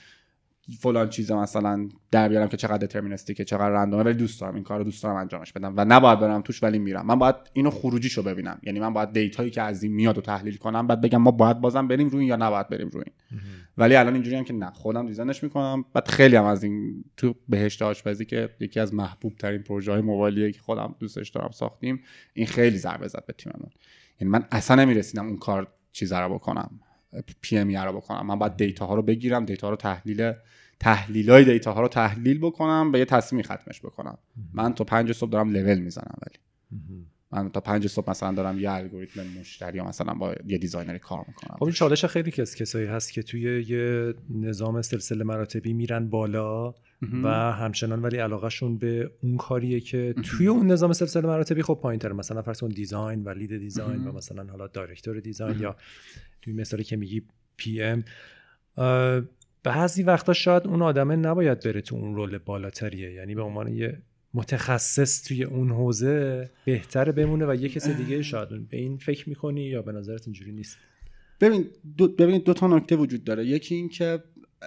فلان چیز مثلا در بیارم که چقدر که چقدر رندومه ولی دوست دارم این کار رو دوست دارم انجامش بدم و نباید برم توش ولی میرم. من باید اینو خروجیشو ببینم. یعنی من باید دیتایی که از این میاد و تحلیل کنم بعد بگم ما باید بازم بریم روی یا نباید بریم روی این. ولی الان اینجوری هم که نه. خودم design ش می‌کنم بعد خیلی هم از این تو بهشت آشپزی که یکی از محبوب ترین پروژه های موبایلیه که خودم دوستش دارم ساختیم این خیلی ضربه زد به تیممون. یعنی من اصلا نمی‌رسیدم اون کار چیزا رو بکنم. PM رو بکنم. من باید دیتا ها رو بگیرم دیتا رو تحلیل تحلیل های دیتا ها رو تحلیل بکنم به یه تصمیمی ختمش بکنم. من تا پنج صبح دارم لول می‌زنم ولی. من تا پنج صبح مثلا دارم یه الگوریتم مشتری مثلا با یه designer ی کار می‌کنم. خب این چالش خیلی کس کسایی هست که توی یه نظام سلسله مراتبی میرن بالا و همچنان ولی علاقهشون به اون کاریه که توی اون نظام سلسله مراتبی خب پایین تر مثلا فرض کن design و lead design و مثلا حالا director design یا توی مثالی که میگی PM بعضی وقتا شاید اون آدمه نباید بره تو اون role بالاتریه. یعنی به عنوان یه متخصص توی اون حوزه بهتره بمونه و یه کس دیگه شاید به این فکر می‌کنی یا به نظرت اینجوری نیست؟ ببین دو ببینید دو تا نکته وجود داره. یکی این که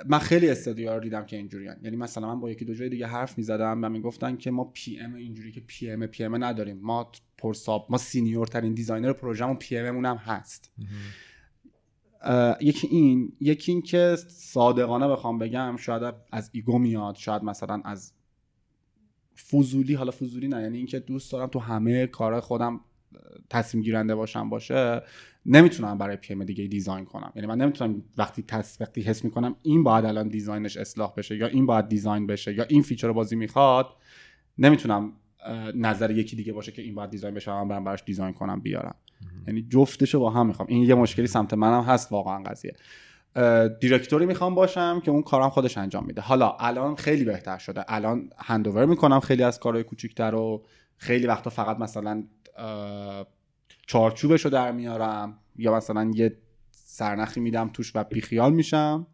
من خیلی استودیوها رو دیدم که اینجوری یعنی مثلا من با یکی دو جای دیگه حرف می‌زدم و می‌گفتن که ما PM اینجوری که PM PM نداریم. ما پرساب ما senior ترین designer پروژهمون PM هم هست. یکی این یکی این که صادقانه بخوام بگم شاید از ego میاد شاید مثلا از فضولی حالا فضولی نه یعنی اینکه دوست دارم تو همه کار خودم تصمیم گیرنده باشم باشه نمی‌تونم برای PM دیگه design کنم. یعنی من نمی‌تونم وقتی تص... وقتی حس می‌کنم این باید الان design ش اصلاح بشه یا این باید design بشه یا این feature بازی می‌خواد نمی‌تونم نظر یکی دیگه باشه که این باید design بشه من برم براش design کنم بیارم. یعنی جفتشو با هم می‌خوام. این یه مشکلی سمت منم هست واقعا قضیه. director ی می‌خوام باشم که اون کارم خودش انجام میده. حالا الان خیلی بهتر شده. الان handover می‌کنم خیلی از کارهای کوچیکتر رو خیلی وقتا فقط مثلا چارچوبش رو در میارم یا مثلا یه سرنخی میدم توش و بیخیال میشم.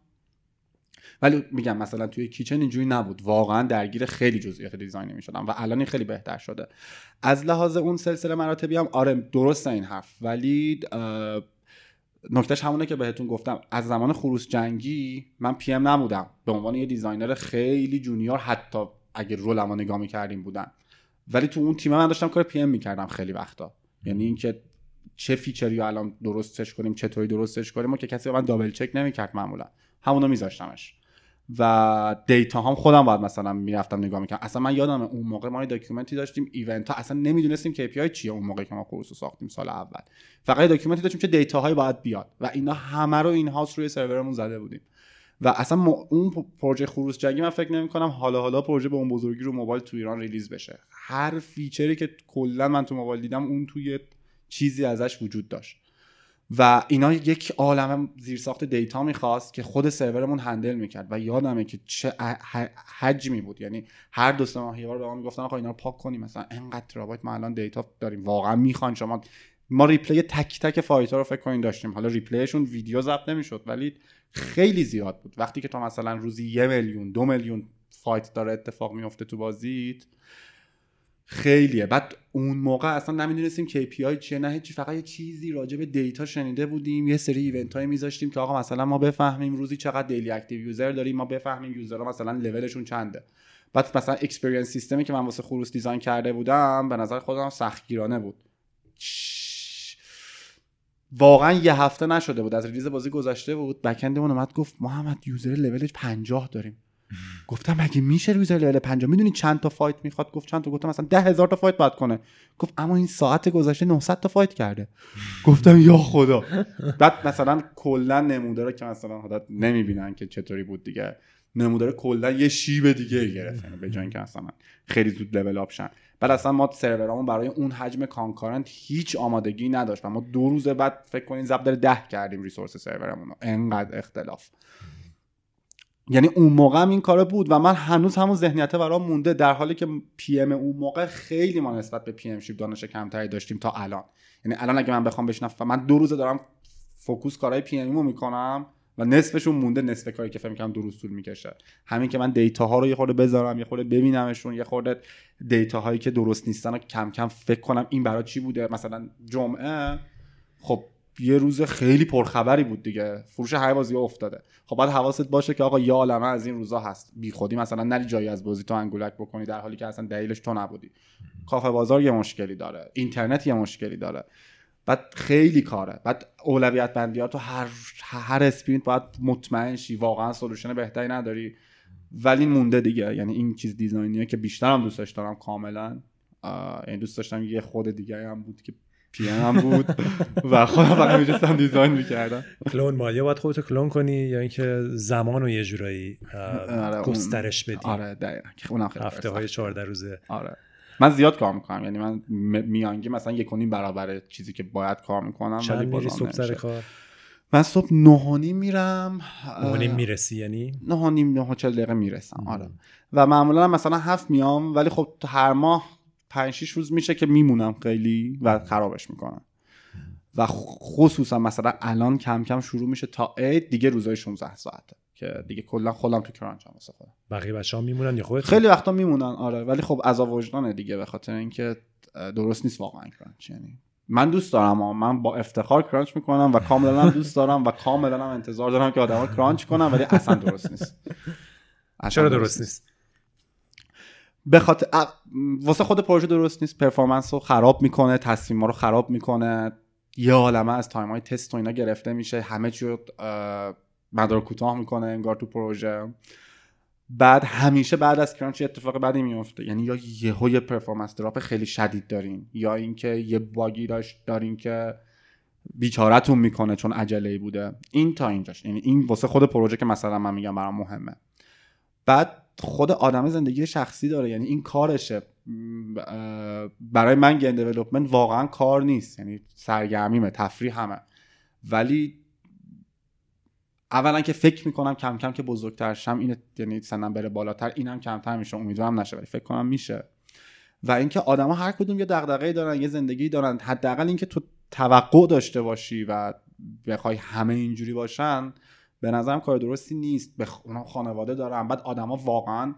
ولی میگم مثلا توی Kitchen اینجوری نبود. واقعا درگیر خیلی جزئیات design ی می‌شدم و الان خیلی بهتر شده. از لحاظ اون سلسله مراتبی هم آره درست این حرف. ولی نکتهش همونه که بهتون گفتم از زمان خروس جنگی من PM نبودم. به عنوان یه designer خیلی junior حتی اگه role مو نگاه می‌کردیم بودن. ولی تو اون تیم من داشتم کار PM می‌کردم خیلی وقتا. یعنی اینکه چه feature ی الان درستش کنیم چطوری درستش کنیم و که کسی من double check نمی‌کرد معمولا. همونو میذاشتمش. و دیتا هم خودم باید مثلا می‌رفتم نگاه می‌کنم اصلا من یادم اون موقع ما document ی داشتیم event ها اصلا نمی‌دونستیم KPI چیه اون موقع که ما خروس ساختیم سال اول. فقط document ی داشتیم چه دیتا هایی باید بیاد و اینا همه رو in-house روی سرورمون زده بودیم. و اصلا اون پروژه خروس جنگی من فکر نمی کنم حالا حالا پروژه به اون بزرگی رو موبایل تو ایران release بشه. هر feature ی که کلا من تو موبایل دیدم اون توی چیزی ازش وجود داشت. و اینا یک عالم زیرساخت دیتا می‌خواست که خود سرورمون handle می‌کرد و یادمه که چه حجمی بود. یعنی هر دو سه ماه یه بار به ما می‌گفتن آقا اینا رو پاک کنیم مثلا انقدر ترابایت ما الان دیتا داریم. واقعا می‌خوان شما ما replay تک تک fight رو فکر کنین داشتیم. حالا replay شون ویدیو ضبط نمی‌شد ولی خیلی زیاد بود. وقتی که تو مثلا روزی یه میلیون دو میلیون fight داره اتفاق میفته تو بازیت خیلیه. بعد اون موقع اصلا نمی‌دونستیم KPI چیه نه هیچی فقط یه چیزی راجع به دیتا شنیده بودیم یه سری event هایی میذاشتیم که آقا مثلا ما بفهمیم روزی چقدر daily active user داریم ما بفهمیم user ها مثلا لولشون چنده. بعد مثلا experience system ی که من واسه خروس design کرده بودم به نظر خودم سختگیرانه بود. واقعا یه هفته نشده بود از release بازی گذشته بود backend مون اومد گفت محمد user level ش 50 داریم. گفتم مگه میشه user level 50 می‌دونی چند تا fight می‌خواد؟ گفت چند تا؟ گفتم مثلا ده هزار تا fight باید کنه. گفت اما این ساعت گذشته 900 تا fight کرده. گفتم یا خدا. بعد مثلا کلا نموداره که مثلا حالت نمی‌بینن که چطوری بود دیگه. نمودار کلا یه شیب دیگه گرفت به جای اینکه مثلا خیلی زود level up شن. بعد اصلا ما سرورامون برای اون حجم concurrent هیچ آمادگی نداشت. و ما دو روز بعد فکر کنین ضرب ده کردیم resource سرورمون انقدر اختلاف. یعنی اون موقع هم این کار بود و من هنوز همون ذهنیت برام مونده در حالی که PM اون موقع خیلی ما نسبت به PM ship دانش کمتری داشتیم تا الان. یعنی الان اگه من بخوام بشینم من دو روزه دارم focus کارهای PM می‌کنم و نصفشون مونده نصف کاری که فکر می‌کنم دو روز طول می‌کشه. همین که من دیتا ها رو یه خورده بذارم یه خورده ببینمشون یه خورده دیتا هایی که درست نیستن و کم کم فکر کنم این برای چی بوده. مثلا جمعه خب یه روز خیلی پرخبری بود دیگه. فروش های بازی افتاده. خب باید حواست باشه که آقا یا عالمه از این روزا هست. بی خودی مثلا نری جایی از بازی تو انگولک بکنی در حالی که اصلا دلیلش تو نبودی. کافه بازار یه مشکلی داره. اینترنت یه مشکلی داره. بعد خیلی کاره. بعد اولویت بندی ها تو هر هر sprint باید مطمئن شی. واقعا solution بهتری نداری. ولی مونده دیگه. یعنی این چیز design یه که بیشتر هم دوستش دارم کاملا. یعنی دوست داشتم یه خود دیگه هم بود که PM بود و خودم فقط میشستم design می‌کردم. کلون مالیه باید خودتو کلون کنی یا اینکه زمان رو یه جورایی آره، گسترش بدی؟ آره دقیقا. اونم خیلی هفته های 14 روزه. آره. من زیاد کار می‌کنم یعنی من میانگی مثلا یک برابر چیزی که باید کار می‌کنم ولی میری صبح سر کار؟ من صبح نهانی میرم نهانی می‌رسی یعنی؟ نهانی نه چل دقیقه می‌رسم آره. و معمولا مثلا هفت میام ولی خب هر ماه پنج شیش روز میشه که میمونم خیلی و خرابش می‌کنم. و خصوصا مثلا الان کم کم شروع میشه تا عید دیگه روزای 16 ساعته که دیگه کلا خودم تو کرانچ هم واسه خودم. بقیه بچه‌ها میمونن یا خودت خیلی وقتا میمونن آره. ولی خب از وجدانه دیگه به خاطر اینکه درست نیست واقعا کرانچ. یعنی من دوست دارم من با افتخار crunch می‌کنم و کاملا دوست دارم و کاملا انتظار دارم که آدما crunch کنن ولی اصلا درست نیست. چرا درست نیست؟ به واسه خود پروژه درست نیست. performance رو خراب می‌کنه تصمیم رو خراب می‌کنه. یه عالمه از time های تست و اینا گرفته میشه. همه چی مدار کوتاه می‌کنه انگار تو پروژه. بعد همیشه بعد از crunch اتفاق بدی میفته یعنی یا یهو یه performance drop خیلی شدید دارین یا اینکه یه bug ی داشت دارین که بیچارتون می‌کنه چون عجله بوده. این تا اینجاش یعنی این واسه خود پروژه که مثلا من میگم برام مهمه. بعد خود آدم زندگی شخصی داره. یعنی این کارشه. برای من گیم دیولپمنت واقعا کار نیست. یعنی سرگرمیمه تفریح همه ولی اولا که فکر می‌کنم کم کم که بزرگتر شم این یعنی سنم بره بالاتر اینم کمتر میشه. امیدوارم نشه ولی فکر کنم میشه. و اینکه آدما هر کدوم یه دغدغه‌ای دارن یه زندگی دارن حداقل اینکه تو توقع داشته باشی و بخوای همه اینجوری باشن به نظرم کار درستی نیست. به خانواده دارن. بعد آدما واقعا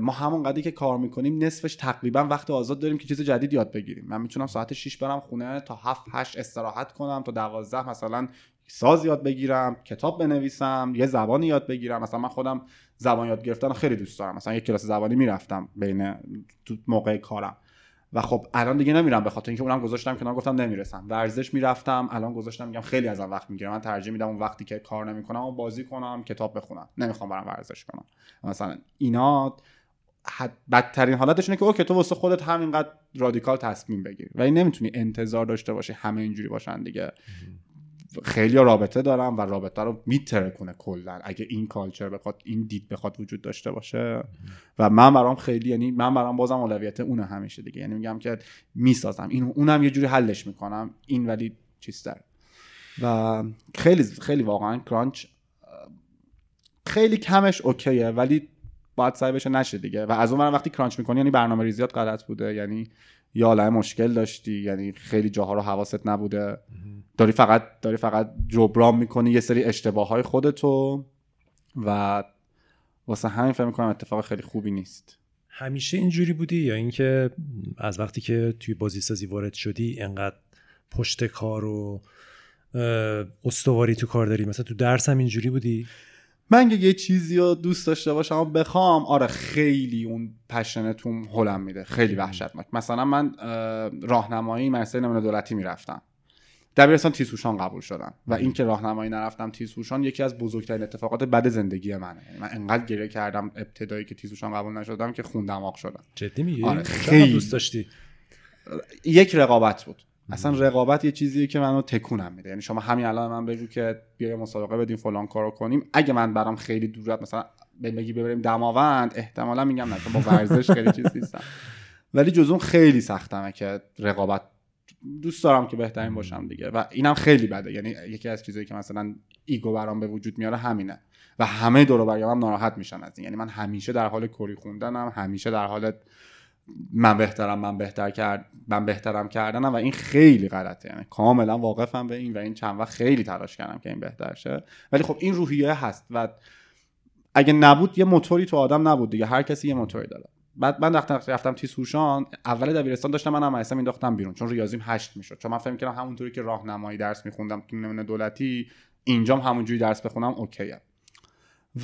ما همون قدری که کار می‌کنیم نصفش تقریبا وقت آزاد داریم که چیز جدید یاد بگیریم. من می‌تونم ساعت 6 برم خونه تا 7 8 استراحت کنم تا 12 مثلا ساز یاد بگیرم کتاب بنویسم یه زبانی یاد بگیرم. مثلا من خودم زبان یاد گرفتن خیلی دوست دارم. مثلا یه کلاس زبانی می‌رفتم بین موقع کارم. و خب الان دیگه نمیرم به خاطر اینکه اونم گذاشتم کنار گفتم نمی‌رسم. ورزش می‌رفتم الان گذاشتم میگم خیلی ازم وقت می‌گیره. من ترجیح میدم اون وقتی که کار نمی‌کنم و بازی کنم کتاب بخونم. نمی‌خوام برم ورزش کنم. مثلا اینا بدترین حالتش اینه که اوکی تو واسه خودت همینقدر رادیکال تصمیم بگیر. و این نمی‌تونی انتظار داشته باشی همه اینجوری باشن دیگه. خیلی رابطه دارم و رابطه رو میترکونه کلا اگه این culture بخواد این دید بخواد وجود داشته باشه. و من برام خیلی یعنی من برام بازم اولویت اونه همیشه دیگه. یعنی میگم که می‌سازم. این اونم یه جوری حلش می‌کنم. این ولی چیز داره و خیلی خیلی واقعا crunch خیلی کمش okay ه ولی باید سعی بشه نشه دیگه. و از اون وقتی crunch می‌کنی یعنی برنامه ریزیات غلط بوده. یعنی یا مشکل داشتی یعنی خیلی جاها رو حواست نبوده. داری فقط داری فقط جبران می‌کنی یه سری اشتباه های خودتو و واسه همین فکر می‌کنم اتفاق خیلی خوبی نیست. همیشه اینجوری بودی یا اینکه از وقتی که توی بازی سازی وارد شدی انقدر پشت کار و استواری تو کار داری؟ مثلا تو درس هم اینجوری بودی؟ من یه چیزی رو دوست داشته باشم بخوام آره خیلی اون پشنتون هلم میده. خیلی وحشتناک. مثلا من راهنمایی مدرسه نمونه دولتی می‌رفتم. دبیرستان تیزهوشان قبول شدم و اینکه راهنمایی نرفتم تیزهوشان یکی از بزرگترین اتفاقات بد زندگی منه. یعنی من انقدر گریه کردم ابتدایی که تیزهوشان قبول نشدم که خون دماغ شدم. جدی میگی؟ آره خیلی دوست داشتی؟ یک رقابت بود. اصلا رقابت یه چیزیه که منو تکونم میده. یعنی شما همین الان من بگو که بیا مسابقه بدیم فلان کارو کنیم. اگه من برام خیلی دورت مثلا بگی ببریم دماوند احتمالا میگم نه با ورزش خیلی چیز نیستم. ولی جزون خیلی سختمه که رقابت دوست دارم که بهترین باشم دیگه. و اینم خیلی بده. یعنی یکی از چیزایی که مثلا ایگو برام به وجود میاره همینه. و همه دور هم ناراحت میشن از این. یعنی من همیشه در حال کری خوندنم همیشه در حال من بهترم من بهتر کرد من بهترم کردنم و این خیلی غلطه. یعنی کاملا واقفم به این و این چند وقت خیلی تلاش کردم که این بهتر شه. ولی خب این روحیه هست و اگه نبود یه موتوری تو آدم نبود دیگه. هر کسی یه موتوری داره. بعد من رفتم رفتم تیسوشان اول دبیرستان داشتم منم اصلا مینداختم بیرون. چون ریاضیم هشت می‌شد. چون من فهم کردم همونطوری که راهنمایی درس میخوندم تو نمونه دولتی اینجام همونجوری درس بخونم اوکیه.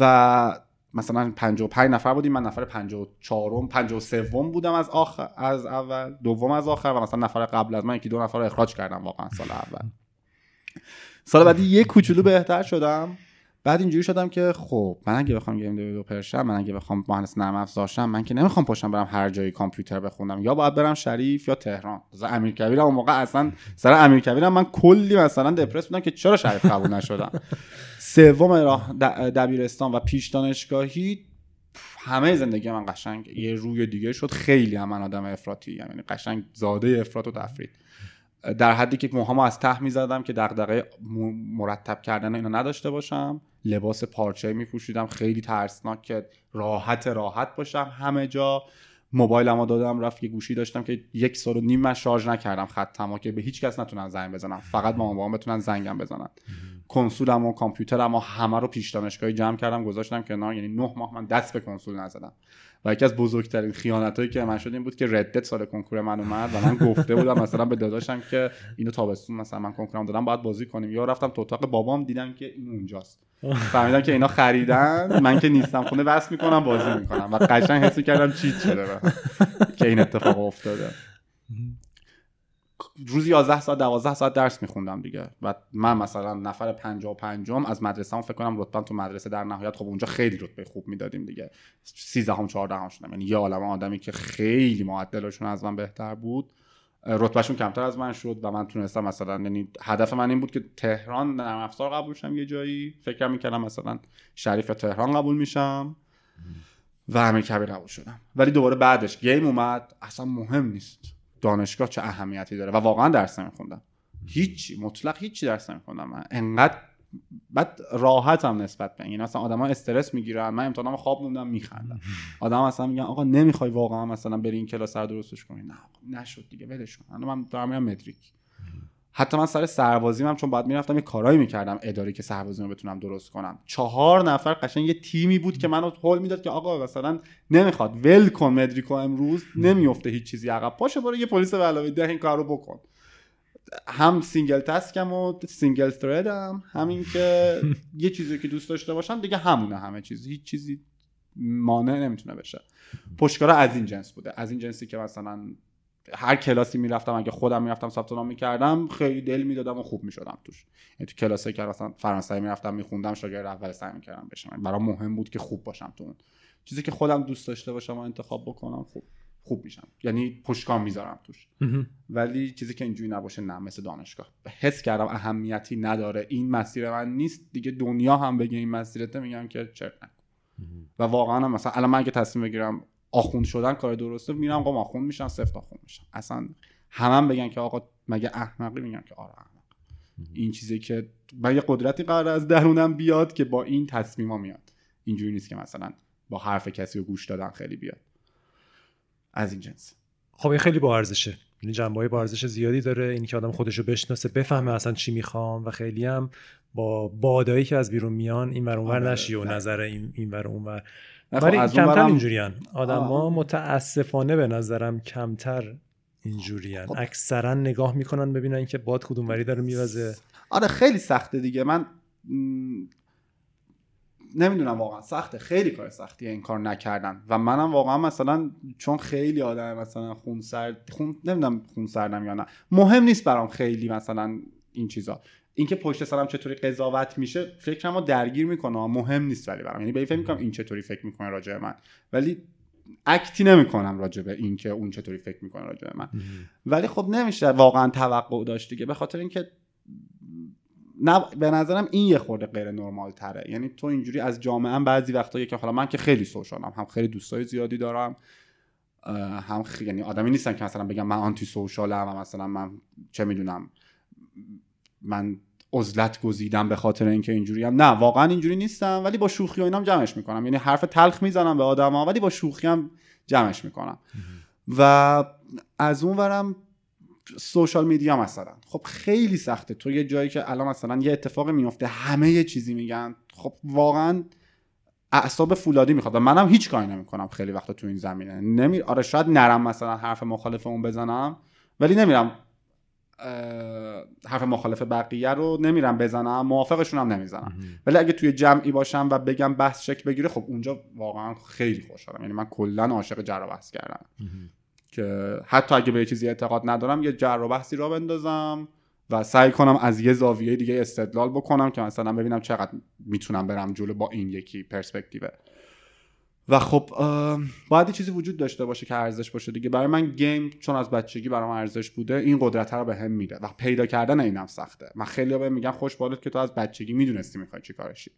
و مثلا 55 نفر بودیم من نفر 54م 53 بودم از آخر از اول دوم از آخر و مثلا نفر قبل از من یکی دو نفر رو اخراج کردم واقعا سال اول. سال بعدی یه کوچولو بهتر شدم. بعد اینجوری شدم که خب من اگه بخوام گیم دیولپر شم من اگه بخوام مهندس نرم افزار شم من که نمی‌خوام پاشم برم هر جایی کامپیوتر بخونم. یا باید برم شریف یا تهران. مثلا امیرکبیر اون موقع اصلا سر امیرکبیر من کلی مثلا دپرس بودم که چرا شریف قبول نشدم. سوم راه دبیرستان و پیش دانشگاهی همه زندگی من قشنگ. یه روی دیگه شد. خیلی هم من آدم افراطی یعنی قشنگ زاده افراط و تفرید. در حدی که موهامو از ته می‌زدم که دغدغه مرتب کردن اینو نداشته باشم. لباس پارچه میپوشیدم. خیلی ترسناک که راحت راحت باشم همه جا. موبایلمو دادم رفت یه گوشی داشتم که یک سال و نیم من شارژ نکردم خطمو که به هیچ کس نتونن زنگ بزنم فقط مامان بابام بتونن زنگم بزنن. کنسولم و کامپیوترم و همه رو پیش دانشگاهی جمع کردم گذاشتم کنار. یعنی نه ماه من دست به کنسول نزدم. و یکی از بزرگترین خیانت هایی که من شد این بود که ردت سال کنکور من اومد و من گفته بودم مثلا به داداشم که اینو تابستون مثلا من کنکورم دادم باید بازی کنیم. یا رفتم تو اتاق بابام دیدم که این اونجاست. فهمیدم که اینا خریدن من که نیستم. خونه بس می‌کنم بازی می‌کنم. و قشنگ حسی کردم چیت شده که این اتفاق افتاده. روزی 11 ساعت 12 ساعت درس میخوندم دیگه. و من مثلا نفر 55 م از مدرسه هم فکر کنم رتبه تو مدرسه در نهایت. خب اونجا خیلی رتبه خوب می‌دادیم دیگه. 13 هم 14 هم شدم. یعنی یه عالم آدمی که خیلی معدلشون از من بهتر بود. رتبهشون کمتر از من شد و من تونستم مثلا یعنی هدف من این بود که تهران نرم افزار قبول شم یه جایی. فکر می‌کردم مثلا شریف تهران قبول میشم و همه کبیر قبول شدم. ولی دوباره بعدش گیم اومد. اصلا مهم نیست دانشگاه چه اهمیتی داره. و واقعا درس نمیخوندم. هیچ مطلق هیچی درس نمیخوندم. من انقدر بعد راحتم نسبت به این. مثلا آدما استرس می‌گیرن. من امتحانم خواب موندم میخندم. آدم مثلا میگن آقا نمی‌خوای واقعا مثلا بری این کلاس رو درستش کنی. نه نشد دیگه ولش کن. من دارم میرم مدریک. حتی من سر سربازی هم چون بعد می‌رفتم یه کارایی می‌کردم اداری که سربازی رو بتونم درست کنم. چهار نفر قشنگ یه تیمی بود که منو هول می‌داد که آقا مثلا نمی‌خواد. ول کن مدریکو امروز نمیفته هیچ چیزی عقب. پاشه برو یه پلیس علاوه ده این کارو بکن. هم single task م و single هم همین که یه چیزی که دوست داشته باشم دیگه همونه همه چیز. هیچ چیزی مانع نمی‌تونه بشه. پشتکارا از این جنس بوده. از این جنسی که مثلا هر کلاسی می‌رفتم اگه خودم می‌رفتم ثبت نام می‌کردم خیلی دل می‌دادم و خوب می‌شدم توش. یعنی تو کلاسی که مثلا فرانسوی می‌رفتم میخوندم شاگرد اول سعی می‌کردم بشم. برام مهم بود که خوب باشم تو اون. چیزی که خودم دوست داشته باشم و انتخاب بکنم خوب. خوب میشم. یعنی پشتکام می‌ذارم توش. ولی چیزی که اینجوری نباشه نه مثل دانشگاه. حس کردم اهمیتی نداره. این مسیر من نیست. دیگه دنیا هم بگه این مسیرته میگم که چرا و واقعا مثلا الان من اگه تصمیم بگیرم آخوند شدن کار درسته میرم قم آخوند میشم سفت آخوند میشم. اصلا همم بگن که آقا مگه احمقی؟ میگن که آره احمق. این چیزی که من یه قدرتی قرار از درونم بیاد که با این تصمیما میاد. اینجوری نیست که مثلا با حرف کسی رو گوش دادن خیلی بیاد. از این جنس. خب این خیلی با ارزشه یعنی جنبه های با ارزش زیادی داره. این که آدم خودش رو بشناسه بفهمه اصلا چی می‌خوام و خیلی هم با بادایی که از بیرون میان این ور اونور آره، نشی و نظر این این ور اونور ولی خب کمتر برم... اینجوریان آدما متاسفانه به نظرم کمتر اینجوریان خب. اکثرا نگاه می‌کنن ببینن که باد کدوم وری داره میوزه. آره خیلی سخته دیگه. من نمی‌دونم واقعا سخته. خیلی کار سختیه این کار نکردن. و منم واقعا مثلا چون خیلی آدم مثلا خون سرد خون نمی‌دونم خون سردم یا نه مهم نیست برام خیلی مثلا این چیزا. اینکه پشت سرم چطوری قضاوت میشه فکرمو درگیر می‌کنه. مهم نیست ولی برام. یعنی به فکر می‌کنم این چطوری فکر می‌کنه راجع من. ولی اکتی نمی‌کنم راجع به این که اون چطوری فکر می‌کنه راجع به من. ولی خب نمیشه واقعا توقع داشت دیگه. به خاطر اینکه نه به نظرم این یه خورده غیر نرمال تره. یعنی تو اینجوری از جامعه هم بعضی وقتا که حالا من که خیلی سوشالم هم خیلی دوستای زیادی دارم هم خیلی یعنی آدمی نیستم که مثلا بگم من آنتی سوشالم و مثلا من چه می‌دونم من عزلت گزیدم به خاطر اینکه اینجوری هم. نه واقعا اینجوری نیستم ولی با شوخی و اینام جمعش می‌کنم. یعنی حرف تلخ می‌زنم به آدما ولی با شوخی هم جمعش می‌کنم. و از اون ورم سوشال میدیا مثلا. خب خیلی سخته. تو یه جایی که الان مثلا یه اتفاق میفته همه یه چیزی میگن. خب واقعا اعصاب فولادی می‌خواد. و منم هیچ کاری نمی‌کنم خیلی وقتا تو این زمینه. نمی آره شاید نرم مثلا حرف مخالف اون بزنم ولی نمیرم حرف مخالف بقیه رو نمیرم بزنم موافقشون هم نمی‌زنم ولی اگه توی جمعی باشم و بگم بحث شک بگیره خب اونجا واقعا خیلی خوشحالم. یعنی من کلا عاشق جر بحث کردم. که حتی اگه به چیزی اعتقاد ندارم یه جر و بحثی را بندازم و سعی کنم از یه زاویه دیگه استدلال بکنم که مثلا ببینم چقدر می‌تونم برم جلو با این یکی پرسپکتیوه. و خب باید چیزی وجود داشته باشه که ارزش باشه دیگه. برای من گیم چون از بچگی برام ارزش بوده این قدرت رو به هم میده و پیدا کردن اینم سخته. من خیلی به میگم خوش که تو از بچگی می‌دونستی می‌خوای چی کارشی.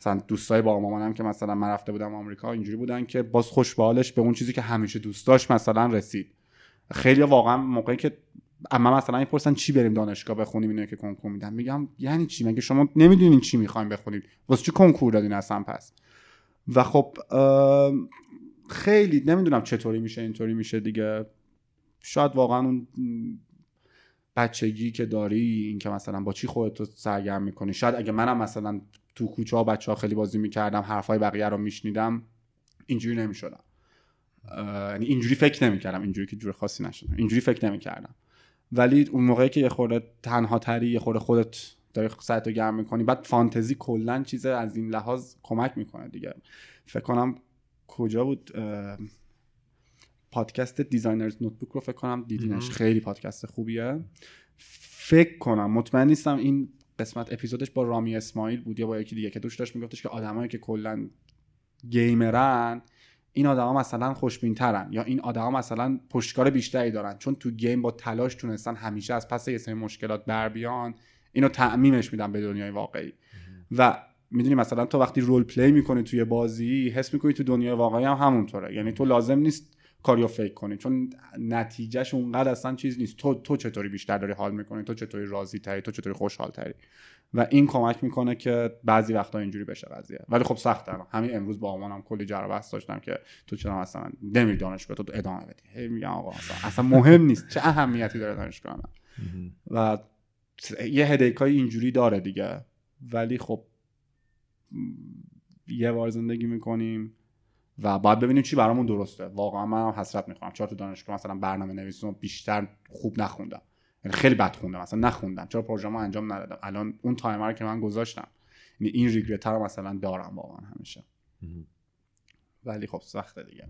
مثلا دوستای با مامانم که مثلا من رفته بودم آمریکا اینجوری بودن که باز خوش بالش به اون چیزی که همیشه دوست داشت مثلا رسید. خیلی واقعا موقعی که اما مثلا می‌پرسن چی بریم دانشگاه بخونیم اینو که کنکور میدن. میگم یعنی چی؟ مگه شما نمی‌دونین چی می‌خوایم بخونید واسه چی کنکور دادین اصلا پس؟ و خب خیلی نمی‌دونم چطوری میشه اینطوری میشه دیگه. شاید واقعا اون بچگی که داری این که مثلا با چی خودتو سرگرم می‌کنی. شاید اگه منم مثلا تو کوچه ها بچه ها خیلی بازی می‌کردم حرفای بقیه رو میشنیدم. اینجوری نمی‌شدم. یعنی اینجوری فکر نمی‌کردم اینجوری که جور خاصی نشدم. اینجوری فکر نمی‌کردم. ولی اون موقعی که یه خورده تنها تری یه خورده خودت داری سعیتو گرم می‌کنی بعد فانتزی کلا چیز از این لحاظ کمک می‌کنه دیگه. فکر کنم کجا بود؟ پادکست Designer's Notebook رو فکر کنم دیدینش. خیلی پادکست خوبیه. فکر کنم مطمئن نیستم این قسمت اپیزودش با رامی اسماعیل بود یا با یکی دیگه که دوش داشت میگفتش که آدمایی که کلا gamer ن این آدما مثلا خوشبین ترن یا این آدما مثلا پشتکار بیشتری دارن. چون تو game با تلاش تونستن همیشه از پس یه سری مشکلات بر بیان. اینو تعمیمش میدن به دنیای واقعی. و می‌دونی مثلا تو وقتی رول پلی می‌کنی توی بازی حس می‌کنی تو دنیای واقعی هم همونطوره. یعنی تو لازم نیست کاریو فکر کنی. چون نتیجهش اونقدر اصلا چیز نیست. تو تو چطوری بیشتر داری حال می‌کنی؟ تو چطوری راضی تری تو چطوری خوشحال تری و این کمک می‌کنه که بعضی وقتا اینجوری بشه قضیه ولی خب سخته همین امروز با هم کلی جر بحث داشتم که تو چرا مثلا نمیری دانشگاه تو ادامه بدی. هی میگم آقا اصلا, مهم نیست. چه اهمیتی داره دانشگاه من؟ و یه هدیکای اینجوری داره دیگه. ولی خب یه بار زندگی می‌کنیم. و باید ببینیم چی برامون درسته. واقعا من هم حسرت می‌خوام چهار تا دانشگاه مثلا برنامه نویسون بیشتر خوب نخوندم. یعنی خیلی بد خوندم مثلا نخوندم. چرا پروژه انجام ندادم؟ الان اون تایمر که من گذاشتم یعنی این ریگرت رو مثلا دارم واقعا همیشه. ولی خب سخته دیگه.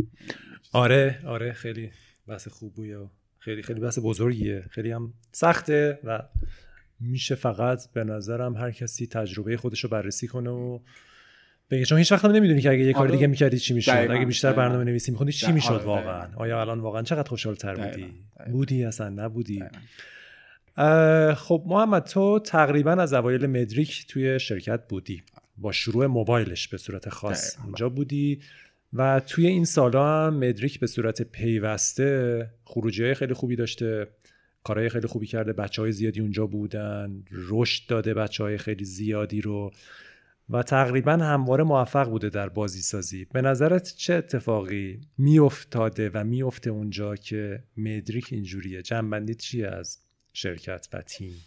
آره آره خیلی بحث خوبیه و خیلی خیلی بحث بزرگیه. خیلی هم سخته و میشه فقط به نظرم هر کسی تجربه خودش رو بررسی کنه و بگه. چون هیچ وقت هم نمی‌دونی که اگه یه کار. دیگه می‌کردی چی می‌شد. اگه بیشتر برنامه نویسی میخوندی چی می‌شد آره، واقعا؟ آیا الان واقعا چقدر خوشحال تر بودی؟ بودی اصلا؟ نبودی؟ خب محمد تو تقریبا از اوایل مدریک توی شرکت بودی. با شروع موبایلش به صورت خاص اونجا بودی و توی این سالا هم مدریک به صورت پیوسته خروجی های خیلی خوبی داشته کارهای خیلی خوبی کرده بچه های زیادی اونجا بودن رشد داده بچه های خیلی زیادی رو. و تقریبا همواره موفق بوده در بازی سازی به نظرت چه اتفاقی میافتاده و میفته اونجا که مدریک اینجوریه؟ جنبندی چیه از شرکت و تیم؟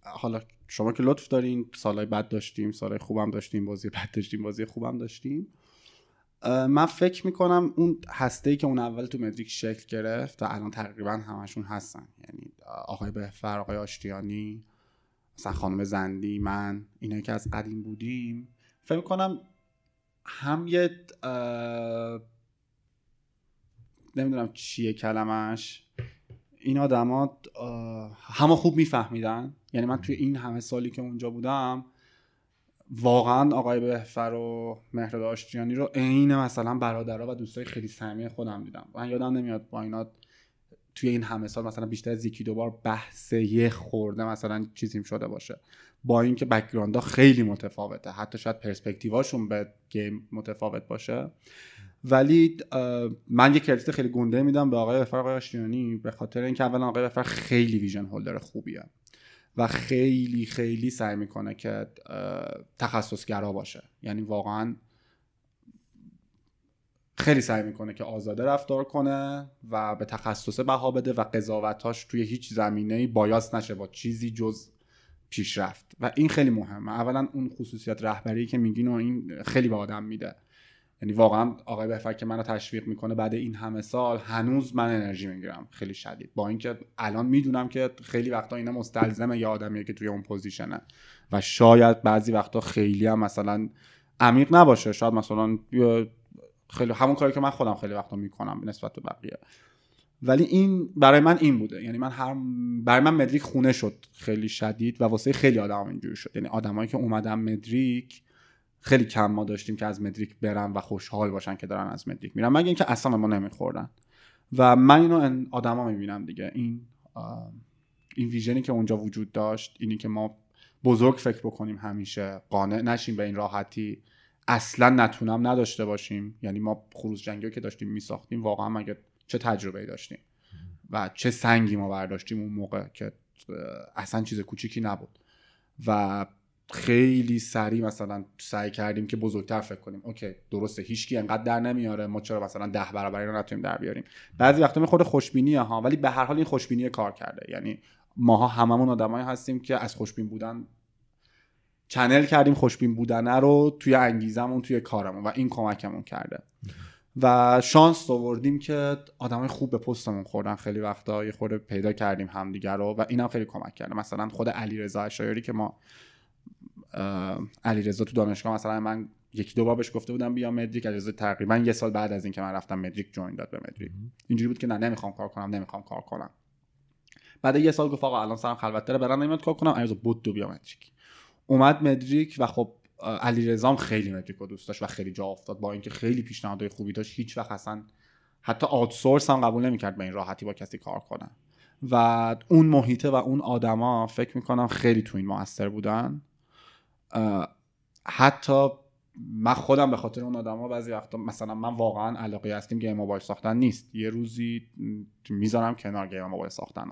حالا شما که لطف دارین سالهای بد داشتیم سالهای خوبم داشتیم بازی بد داشتیم بازی خوبم داشتیم. من فکر می‌کنم اون هسته ای که اون اول تو مدریک شکل گرفت و الان تقریبا همشون هستن. یعنی آقای بهفر آقای آشتیانی. مثلا خانم زندی من اینایی که از قدیم بودیم. فکر می‌کنم هم یه نمی‌دونم چیه کلمش این آدما همه خوب میفهمیدن. یعنی من توی این همه سالی که اونجا بودم واقعا آقای بهفر و مهراد آشتیانی رو عین مثلا برادرها و دوستای خیلی صمیمی خودم دیدم. من یادم نمیاد با اینا توی این همه سال مثلا بیشتر از یکی دو بار بحث یه خورده مثلا چیزیم شده باشه. با اینکه بکگراندها خیلی متفاوته. حتی شاید پرسپکتیواشون به گیم متفاوت باشه. ولی من یه کردیت خیلی گنده میدم به آقای بفر آقای آشتیانی به خاطر اینکه اولا آقای بفر خیلی ویژن هولدر خوبیه و خیلی خیلی سعی می‌کنه که تخصصگرا باشه. یعنی واقعا خیلی سعی می‌کنه که آزاده رفتار کنه و به تخصص بها بده و قضاوتاش توی هیچ زمینه بایاس نشه با چیزی جز پیشرفت. و این خیلی مهمه. اولا اون خصوصیت رهبری که میگین و این خیلی به آدم میده. یعنی واقعا آقای بهفر که منو تشویق می‌کنه بعد این همه سال هنوز من انرژی می‌گیرم خیلی شدید. با اینکه الان می‌دونم که خیلی وقتا اینا مستلزم یه آدمیه که توی اون پوزیشنه. و شاید بعضی وقتا خیلی هم مثلا عمیق نباشه. شاید مثلا خیلی همون کاری که من خودم خیلی وقتا می‌کنم نسبت به بقیه. ولی این برای من این بوده. یعنی من هر برای من مدریک خونه شد خیلی شدید و واسه خیلی آدم اینجوری شد. یعنی آدمایی که اومدن مدریک خیلی کم ما داشتیم که از مدریک برن و خوشحال باشن که دارن از مدریک میرن. مگه اینکه اصلا ما نمیخوردن. و من اینو آدما می‌بینم دیگه. این این ویژنی که اونجا وجود داشت اینی که ما بزرگ فکر بکنیم همیشه قانع نشیم به این راحتی. اصلا نتونم نداشته باشیم. یعنی ما خروز جنگی که داشتیم میساختیم واقعا مگه چه تجربه داشتیم؟ و چه سنگی ما برداشتیم اون موقع که اصلا چیز کوچیکی نبود. و خیلی سریع مثلا سعی کردیم که بزرگتر فکر کنیم. اوکی درسته هیچکی انقدر در نمیاره ما چرا مثلا ده برابر رو نتونیم در بیاریم؟ بعضی وقتا می خود خوشبینیه ها ولی به هر حال این خوشبینی کار کرده. یعنی ماها هممون آدمایی هستیم که از خوشبین بودن چنل کردیم خوشبین بودن رو توی انگیزمون توی کارمون و این کمکمون کرده. و شانس آوردیم که آدمای خوب به پستمون خوردن. خیلی وقتا یه خورده پیدا کردیم همدیگه رو و اینم خیلی کمک کرده. مثلا خود علی رضا که ما علی رضا تو دانشگاه مثلا من یکی دو بار بهش گفته بودم بیا مدریک. اجازه تقریبا یه سال بعد از اینکه من رفتم مدریک جوین داد به مدریک. اینجوری بود که نه نمی‌خوام کار کنم نمی‌خوام کار کنم. بعد یه سال گفت آقا الان سرم خلوت داره برام نمیاد کار کنم. اجازه بود دو بیا مدریک. اومد مدریک و خب علی رزام خیلی مدریک رو دوست داشت و خیلی جا افتاد با اینکه خیلی پیشنهادهای خوبی داشت. هیچ وقت اصلا حتی آوتسورس هم قبول نمی‌کرد به این راحتی با کسی کار کنه. و اون محیطه و اون آدما فکر می‌کنم خیلی تو این موثر بودن. حتی من خودم به خاطر اون آدما بعضی وقتا مثلا من واقعا علاقه هستیم گیم موبایل ساختن نیست. یه روزی می‌ذارم کنار گیم موبایل ساختن.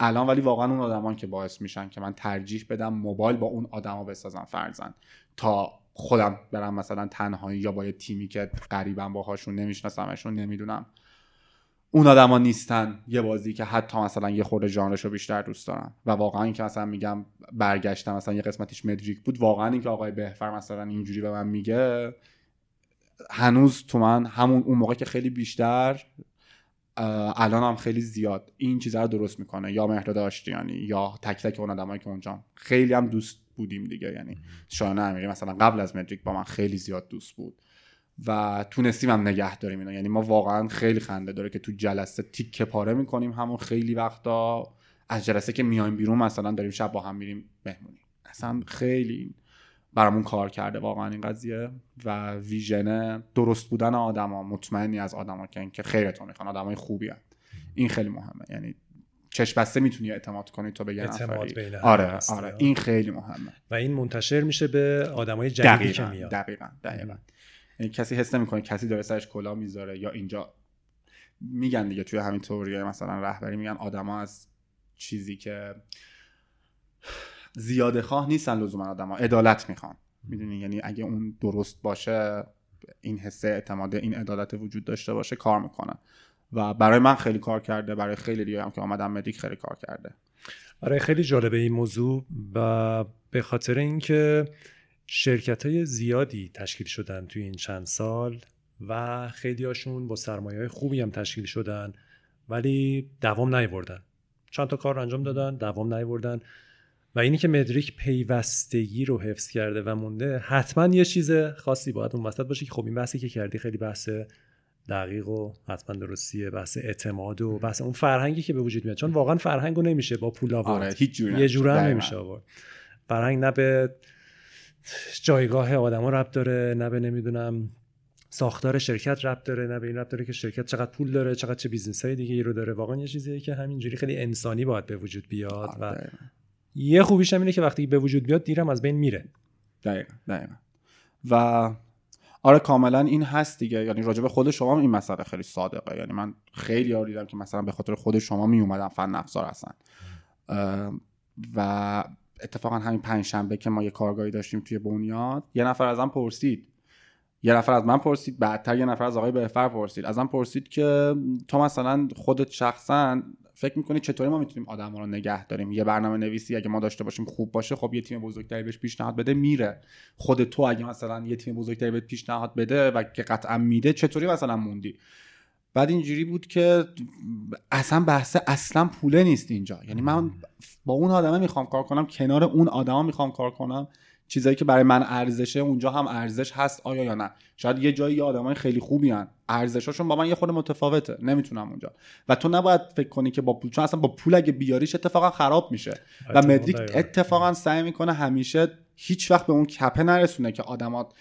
الان ولی واقعا اون آدمان که باعث میشن که من ترجیح بدم موبایل با اون آدما بسازم فرزن تا خودم برم مثلا تنهایی یا با یه تیمی که قریبا باهاشون نمیشناسمشون نمی‌دونم. اون آدما نیستن یه بازی که حتی مثلا یه خورده ژانرش رو بیشتر دوست دارم و واقعا اینکه مثلا میگم برگشتم مثلا یه قسمتیش مدریک بود واقعا اینکه آقای بهفر مثلا اینجوری به من میگه هنوز تو من همون اون موقع که خیلی بیشتر الان هم خیلی زیاد این چیزها رو درست می‌کنه. یا مهرداد آشتیانی یا تک تک اون آدمایی که اونجا خیلی هم دوست بودیم دیگه. یعنی شایان امیری مثلا قبل از مدریک با من خیلی زیاد دوست بود. و تونستیم هم نگه داریم اینا یعنی ما واقعا خیلی خنده داره که تو جلسه تیکه پاره می‌کنیم همون خیلی وقتا. از جلسه که میایم بیرون مثلا داریم شب با هم میریم مهمونی. اصلا خیلی برامون کار کرده واقعا این قضیه و ویژن درست بودن آدما مطمئنی از آدما که اینکه خیرتون می‌خوان آدمای خوبی هن. این خیلی مهمه. یعنی چش بسته می‌تونی اعتماد کنی تو به یه نفری. آره آره. این خیلی مهمه. و این منتشر میشه به آدمای جدیدی که میاد. دقیقاً دقیقاً. یعنی کسی حس نمی‌کنه کسی داره سرش کلا می‌ذاره یا اینجا میگن دیگه توی همین توریه مثلا رهبری میگن آدما از چیزی که زیاده خواه نیستن لزوما آدما عدالت می‌خوان. می‌دونی؟ یعنی اگه اون درست باشه این حسه اعتماد این عدالت وجود داشته باشه کار می‌کنه و برای من خیلی کار کرده. برای خیلی دیگه هم که آمدم مدیک خیلی کار کرده. آره خیلی جالبه این موضوع. و به خاطر اینکه شرکت های زیادی تشکیل شدن توی این چند سال و خیلی هاشون با سرمایه های خوبی هم تشکیل شدن ولی دوام نیوردن چند تا کار انجام دادن دوام نیوردن و اینی که مدریک پیوستگی رو حفظ کرده و مونده حتما یه چیز خاصی باید اون وسط باشه که خب این بحثی که کردی خیلی بحث دقیق و حتما درستیه بحث اعتماد و بحث اون فرهنگی که به وجود میاد. چون واقعا فرهنگو نمیشه با پول آورد. آره، هیچ یه جوره هم نمیشه. آورد. فرهنگ نه به جایگاه آدما ربط داره نه به نمی‌دونم ساختار شرکت ربط داره نه به این ربط داره که شرکت چقدر پول داره چقدر چه business های دیگه ای رو داره. واقعا یه چیزیه که همینجوری خیلی انسانی باید به وجود بیاد و آره. یه خوبیش هم اینه که وقتی به وجود بیاد دیرم از بین میره. دقیقا دقیقا. و آره کاملا این هست دیگه. یعنی راجع به خود شما این مسئله خیلی صادقه. یعنی من خیلی یار دیدم که مثلا به خاطر خود شما می اومدن فن افزار هستن. و اتفاقا همین پنجشنبه که ما یه کارگاهی داشتیم توی بنیاد یه نفر ازم پرسید. یه نفر از من پرسید بعدتر یه نفر از آقای بهفر پرسید. ازم پرسید که تو مثلا خودت شخصا فکر می‌کنی چطوری ما می‌تونیم آدم رو نگه داریم؟ یه برنامه نویسی اگه ما داشته باشیم خوب باشه خب یه تیم بزرگتری بهش پیشنهاد بده میره. خود تو اگه مثلا یه تیم بزرگتری بهت پیشنهاد بده و که قطعا میده چطوری مثلا موندی؟ بعد اینجوری بود که اصلا بحث اصلا پوله نیست اینجا. یعنی من با اون آدمه می‌خوام کار کنم کنار اون آدما می‌خوام کار کنم. چیزایی که برای من ارزشه اونجا هم ارزش هست آیا یا نه؟ شاید یه جایی آدمای خیلی خوبی هن. ارزشاشون با من یه خود متفاوته. نمی‌تونم اونجا. و تو نباید فکر کنی که با پول چون اصلا با پول اگه بیاریش اتفاقا خراب میشه. و مدریک اتفاقا سعی می‌کنه همیشه هیچ وقت به اون کپه نرسونه که آدمات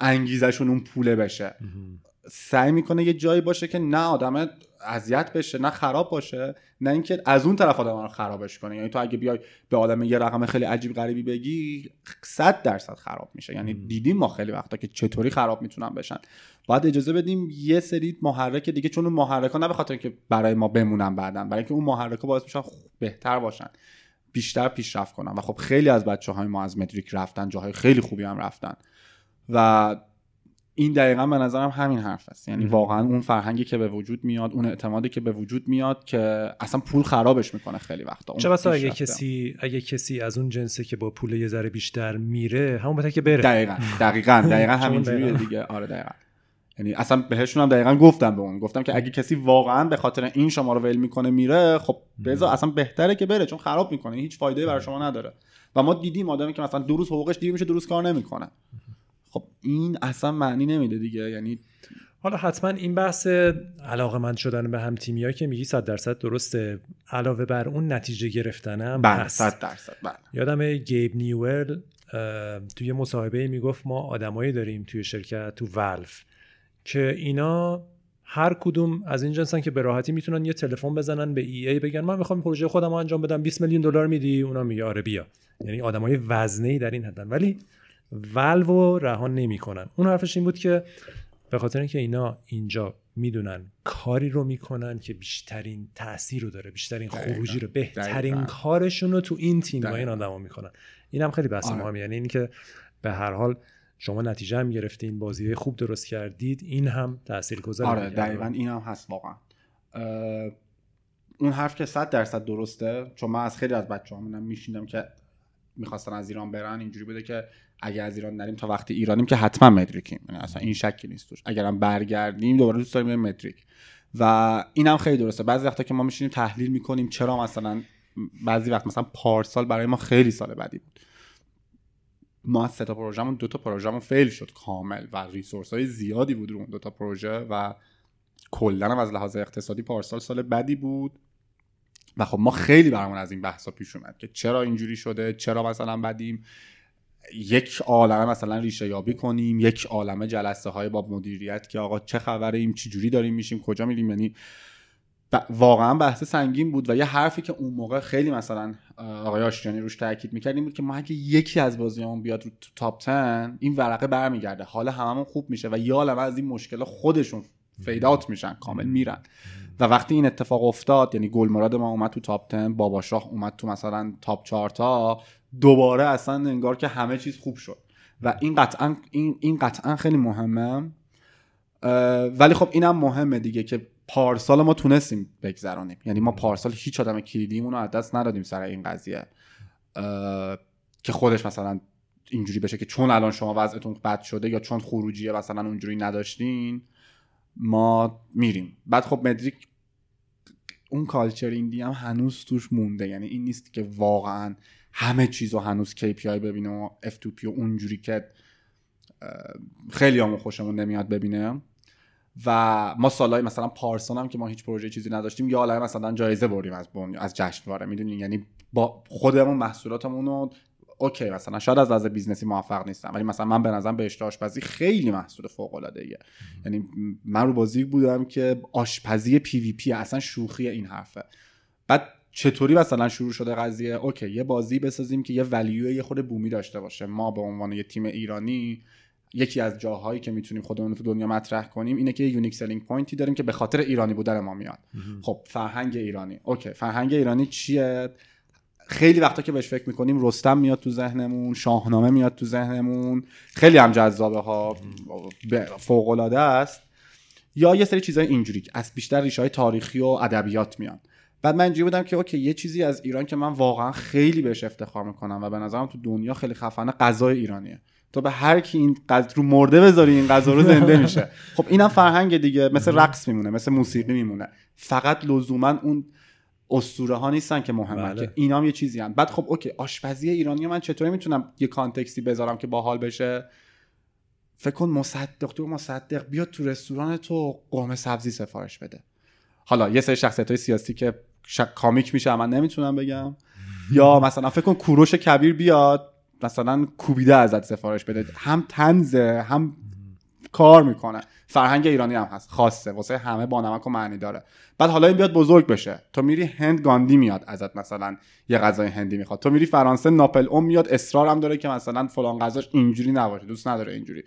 انگیزشون اون پوله بشه. سعی می‌کنه یه جایی باشه که نه آدم اذیت بشه نه خراب باشه نه اینکه از اون طرف آدم رو خرابش کنه. یعنی تو اگه بیای به آدم یه رقم خیلی عجیب غریبی بگی 100 درصد خراب میشه. یعنی دیدیم ما خیلی وقتا که چطوری خراب می‌تونن بشن. باید اجازه بدیم یه سری محرک دیگه چون اون محرکا نه به خاطر که برای ما بمونن بعدن برای اینکه اون محرکا باعث میشن بهتر باشن. بیشتر پیشرفت کنن. و خب خیلی از بچه های ما از متریک رفتن جاهای خیلی خوبی هم رفتن. و این دقیقا به نظرم همین حرف است. یعنی واقعا اون فرهنگی که به وجود میاد اون اعتمادی که به وجود میاد که اصلا پول خرابش می‌کنه خیلی وقتا. چه بسا اگه کسی اگه کسی از اون جنسه که با پول یه ذره بیشتر میره همون بهتره که بره. دقیقا دقیقا دقیقا همینجوریه دیگه. آره دقیقا. یعنی اصلا بهشون هم دقیقا گفتم به اون. گفتم که اگه کسی واقعا به خاطر این شما رو ول می‌کنه میره خب بذار اصلا بهتره که بره چون خراب می‌کنه. هیچ فایده برای شما نداره. و ما دیدیم آدمی که مثلا دو روز حقوقش دیر میشه دو روز کار نمی‌کنه. خب این اصلا معنی نمیده دیگه یعنی حالا حتما این بحث علاقه من شدن به هم تیمی که میگی صد درصد درسته. علاوه بر اون نتیجه گرفتنم بله صد درصد بله. یادم گیب نیول توی مصاحبه می‌گفت ما آدمایی داریم توی شرکت تو ولف که اینا هر کدوم از این جنسن که به راحتی می‌تونن یه تلفن بزنن به ای ای بگن من می‌خوام پروژه خودم انجام بدم 20 میلیون دلار میدی؟ اونا میگه آره بیا. یعنی آدمای وزنی در این حدن ولی ولو رها نمی‌کنن. اون حرفش این بود که به خاطر اینکه اینا اینجا می‌دونن کاری رو می‌کنن که بیشترین تاثیر رو داره بیشترین خروجی رو بهترین کارشون رو تو این تیم با این آدما می‌کنن. این هم خیلی بحث آره. مهمه. یعنی اینکه به هر حال شما نتیجه هم گرفتین بازی خوب درست کردید این هم تاثیرگذار آره دقیقا این هم هست واقعا. اون حرف که صد درصد درسته چون من از خیلی از بچه همونم میشیندم که می‌خواستن از ایران برن اینجوری بوده که اگر از ایران نریم تا وقتی ایرانیم که حتما مدریکیم یعنی اصلا این شکی نیست توش. اگرم برگردیم دوباره دوست داریم مدریک و اینم خیلی درسته. بعضی وقتا که ما میشینیم تحلیل می‌کنیم چرا مثلا بعضی وقت مثلا پارسال برای ما خیلی سال بعدی بود. ما از سه تا پروژهمون دو تا پروژهمون فیل شد کامل و ریسورس های زیادی بود رو اون دو تا پروژه و کلا از لحاظ اقتصادی پارسال سال بدی بود. و خب ما خیلی برامون از این بحثا پیش اومد که چرا اینجوری شده چرا مثلا بدیم. یک عالمه مثلا ریشه یابی کنیم یک عالمه جلسه های با مدیریت که آقا چه خبره ایم چی جوری داریم میشیم کجا میریم. یعنی واقعا بحث سنگین بود و یه حرفی که اون موقع خیلی مثلا آقای آشتیانی روش تاکید می‌کرد این بود که ما اگه یکی از بازیامون بیاد رو تاپ 10 این ورقه برمیگرده. حال هممون خوب میشه و یا از این مشکل خودشون fade out میشن کامل میرن. و وقتی این اتفاق افتاد یعنی گل مراد ما اومد تو top 10 بابا شاه اومد تو مثلا top 4 تا دوباره اصلا انگار که همه چیز خوب شد. و این قطعا این, این قطعا خیلی مهمه. ولی خب اینم مهمه دیگه که پارسال ما تونستیم بگذرانیم. یعنی ما پارسال هیچ آدم کلیدیمون رو از دست ندادیم سر این قضیه. که خودش مثلا اینجوری بشه که چون الان شما وضعتون بد شده یا چون خروجیه مثلا اونجوری نداشتین ما میریم. بعد خب مدریک اون culture indie هم هنوز توش مونده. یعنی این نیست که واقعا همه چیز رو هنوز KPI ببینه و F2P و اونجوری که خیلی همون خوشمون نمیاد ببینه. و ما سالهای مثلا پارسال هم که ما هیچ پروژه چیزی نداشتیم یا علاوه مثلا جایزه بردیم از از جشنواره می‌دونین؟ یعنی با خودمون محصولاتمون رو okay مثلا شاید از لحاظ business ی موفق نیستم ولی مثلا من به نظرم به آشپزی خیلی محصول فوق العاده ایه یعنی من رو بازی بودم که آشپزی PVP اصلا شوخی این حرفه. بعد چطوری مثلا شروع شده قضیه؟ okay یه بازی بسازیم که یه value یه خود بومی داشته باشه. ما به عنوان یه تیم ایرانی یکی از جاهایی که می‌تونیم خودمون تو دنیا مطرح کنیم اینه که یه unique selling point ی داریم که به خاطر ایرانی بودن ما میاد. خب فرهنگ ایرانی. okay فرهنگ ایرانی چیه؟ خیلی وقتا که بهش فکر می‌کنیم رستم میاد تو ذهنمون شاهنامه میاد تو ذهنمون. خیلی هم جذابه ها فوق العاده است. یا یه سری چیزای اینجوری از بیشتر ریشه های تاریخی و ادبیات میان. بعد من اینجوری بودم که okay یه چیزی از ایران که من واقعا خیلی بهش افتخار می‌کنم و به نظرم تو دنیا خیلی خفنه غذای ایرانیه. تو به هر کی این غذا رو مرده بذاری این غذا رو زنده میشه. خب اینم فرهنگ دیگه مثل رقص میمونه مثل موسیقی میمونه. فقط لزوما اون اسطوره ها نیستن که مهمه بله. که اینام یه چیزی هم. بعد خب okay آشپزی ایرانی من چطوری می‌تونم یه context ی بذارم که باحال بشه؟ فکر کن مصدق تو مصدق بیاد تو رستوران تو قرمه سبزی سفارش بده. حالا یه سری شخصیت های سیاسی که کامیک میشه من نمی‌تونم بگم. یا مثلا فکر کن کوروش کبیر بیاد مثلا کوبیده ازت سفارش بده. هم تنزه هم کار می‌کنه. فرهنگ ایرانی هم هست خاصه واسه همه با نمک و معنی داره. بعد حالا این بیاد بزرگ بشه. تو میری هند گاندی میاد ازت مثلا یه غذای هندی می‌خواد. تو میری فرانسه ناپل اون میاد هم داره که مثلا فلان غذاش اینجوری نباشه دوست نداره اینجوری.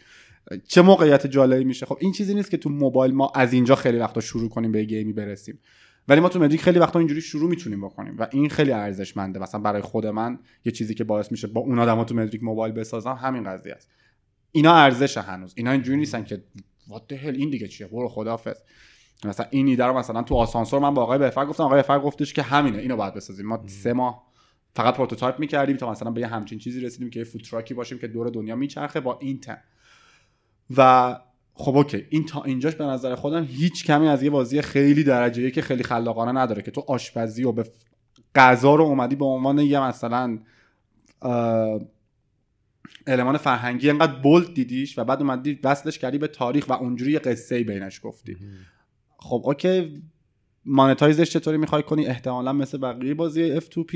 چه موقعیت جالبی میشه؟ خب این چیزی نیست که تو موبایل ما از اینجا خیلی وقتا شروع کنیم به گیمی برسیم. ولی ما تو مدیک خیلی وقتا اینجوری شروع می‌تونیم بکنیم و این خیلی ارزشمنده. مثلا برای خود من یه چیزی که باعث میشه با اون آدما تو مدریک موبایل بسازم همین قضیه است. اینا ارزش هنوز. اینا اینجوری نیستن که وات هل این دیگه چیه؟ برو خدافظ مثلا این ایده رو مثلا تو آسانسور من با آقای بفر گفتم. آقای بفر گفتش که همینه اینو باید بسازیم. ما سه ماه فقط prototype می‌کردیم تا مثلا به یه همچین چیزی رسیدیم که یه food truck ی باشیم که دور دنیا میچرخه با این تن. و خب okay این تا اینجاش به نظر خودم هیچ کمی از یه بازی خیلی درجه یک که خیلی خلاقانه نداره که تو آشپزی و به غذا رو اومدی به عنوان یه مثلا المان فرهنگی انقدر bold دیدیش و بعد اومدی وصلش کردی به تاریخ و اونجوری یه قصه بینش گفتی. خب okay monetize ش چطوری می‌خوای کنی؟ احتمالا مثل بقیه بازی F2P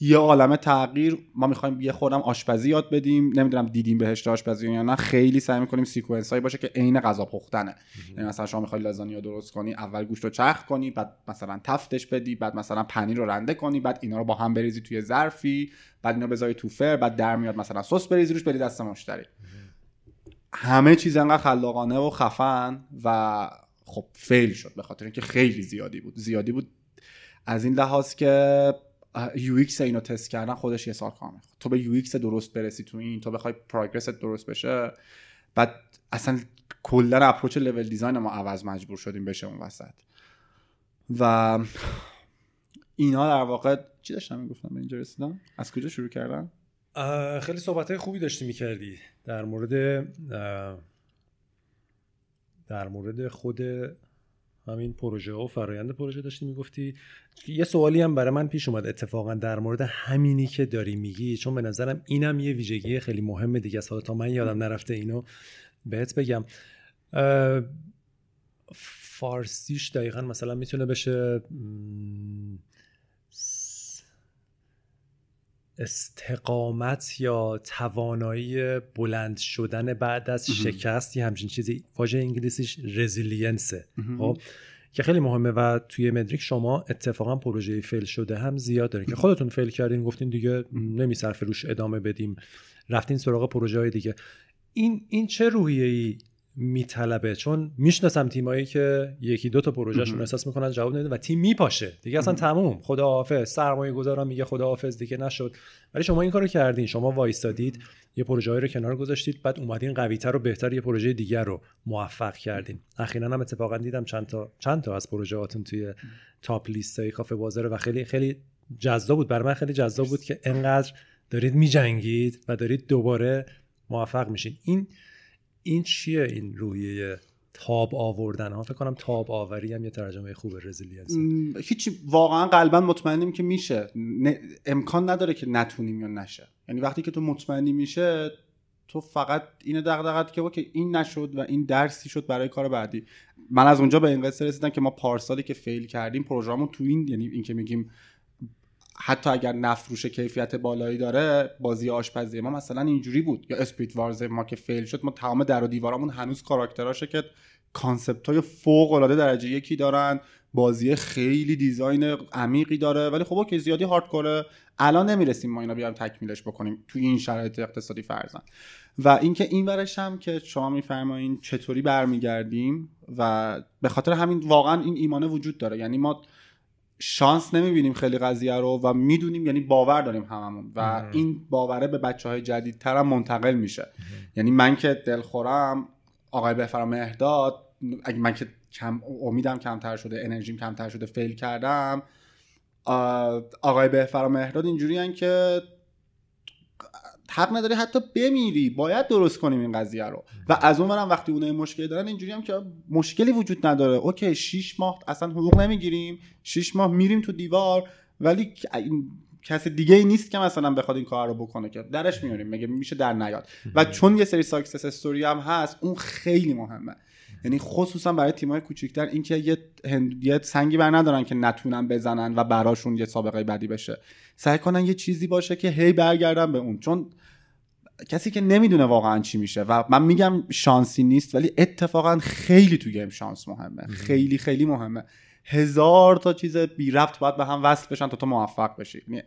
یه عالم تغییر. ما می‌خوایم یه خورده آشپزی یاد بدیم. نمی‌دونم دیدیم بهش آشپزی یا نه. خیلی سعی می‌کنیم sequence هایی باشه که عین غذا پختنه. یعنی مثلا شما می‌خوای لازانیا درست کنی اول گوشت رو چرخ کنی بعد مثلا تفتش بدی بعد مثلا پنیر رو رنده کنی بعد اینا رو با هم بریزی توی ظرفی بعد اینا بذاری تو فر بعد در میاد مثلا سس بریزی روش بدی دست مشتری. همه چیز انقدر خلاقانه و خفن و خب fail شد به خاطر اینکه خیلی زیادی بود. زیادی بود از این لحاظ که UX اینو تست کردن خودش یه سال کامل تو به UX درست برسی تو این تو بخوای progress ت درست بشه بعد اصلا کلا approach level design ما عوض مجبور شدیم بشه اون وسط. و اینا در واقع چی داشتم می‌گفتم؟ به اینجا رسیدم؟ از کجا شروع کردم؟ خیلی صحبت های خوبی داشتی می‌کردی. در مورد در مورد خود همین پروژه و فرایند پروژه داشتی می‌گفتی. یه سوالی هم برای من پیش اومد اتفاقا در مورد همینی که داری میگی چون به نظرم اینم یه ویژگی خیلی مهم دیگه است. تا من یادم نرفته اینو بهت بگم. فارسیش دقیقا مثلا می‌تونه بشه استقامت یا توانایی بلند شدن بعد از شکست یه همچین چیزی. واژه انگلیسیش رزیلینسه خب که خیلی مهمه و توی مدریک شما اتفاقا پروژه فیل شده هم زیاد دارین که خودتون فیل کردین گفتین دیگه نمیصرف روش ادامه بدیم. رفتین سراغ پروژه های دیگه. این این چه روحیه ای میطلبه. چون می‌شناسم تیمایی که یکی دو تا پروژهشون احساس می‌کنن جواب نمیده و تیم میپاشه. دیگه اصلا تموم. خدا حافظ سرمایه گذارا میگه خدا حافظ دیگه نشد. ولی شما این کارو کردین. شما وایستادید. یه پروژه رو کنار گذاشتید. بعد اومدین قویتر و بهتر یه پروژه دیگر رو موفق کردین. اخیرا هم اتفاقا دیدم چند تا چند تا از پروژهاتون توی top list های کافه بازار و خیلی خیلی جذاب بود. برای من خیلی جذاب بود که انقدر دارید میجنگید و دارید دوباره موفق میشین. این این چیه این رویه تاب آوردن؟ ها فکر کنم تاب آوری هم یه ترجمه خوب resilience هیچ واقعا قلبا مطمئنیم که میشه. امکان نداره که نتونیم یا نشه. یعنی وقتی که تو مطمئنی میشه تو فقط اینو دغدغت که okay این نشد و این درسی شد برای کار بعدی. من از اونجا به این قصه رسیدم که ما پارسالی که fail کردیم پروژه‌هامون تو این یعنی این که میگیم حتی اگر نفروشه کیفیت بالایی داره بازی آشپزی ما مثلا اینجوری بود. یا Spirit Wars ما که fail شد ما تمام در و دیوارامون هنوز کاراکتراشه که concept های فوق العاده درجه یکی دارن. بازی خیلی design عمیقی داره ولی خب که زیادی hardcore ه الان نمی‌رسیم ما اینا بیایم تکمیلش بکنیم توی این شرایط اقتصادی فرضا و اینکه این ورش هم که شما میفرمایین چطوری برمیگردیم و به خاطر همین واقعا این ایمانه وجود داره. یعنی ما شانس نمی‌بینیم خیلی قضیه رو و می‌دونیم یعنی باور داریم هممون و این باوره به بچه های جدیدتر هم منتقل میشه. یعنی من که دلخورم آقای بفرام مهداد اگه من که کم امیدم کمتر شده انرژیم کمتر شده فیل کردم آقای بهفرا مهداد اینجوری که حق نداری حتی بمیری. باید درست کنیم این قضیه رو. و از اون وقتی اونها مشکلی دارن اینجوری هم که مشکلی وجود نداره. اوکی 6 ماه اصلا حقوق نمی‌گیریم. 6 ماه میریم تو دیوار. ولی کسی دیگه ای نیست که مثلا بخواد این کار رو بکنه که درش میاریم مگه میشه در نیاد. و چون یه سری success story هم هست اون خیلی مهمه. یعنی خصوصا برای تیمای کوچیکتر اینکه یه یه سنگی بر ندارن که نتونن بزنن و براشون یه سابقه بدی بشه. سعی کنن یه چیزی باشه که هی برگردن به اون. چون کسی که نمی‌دونه واقعا چی میشه و من میگم شانسی نیست ولی اتفاقا خیلی تو game شانس مهمه. خیلی خیلی مهمه. هزار تا چیز بی ربط باید به هم وصل بشن تا تو موفق بشی. یعنی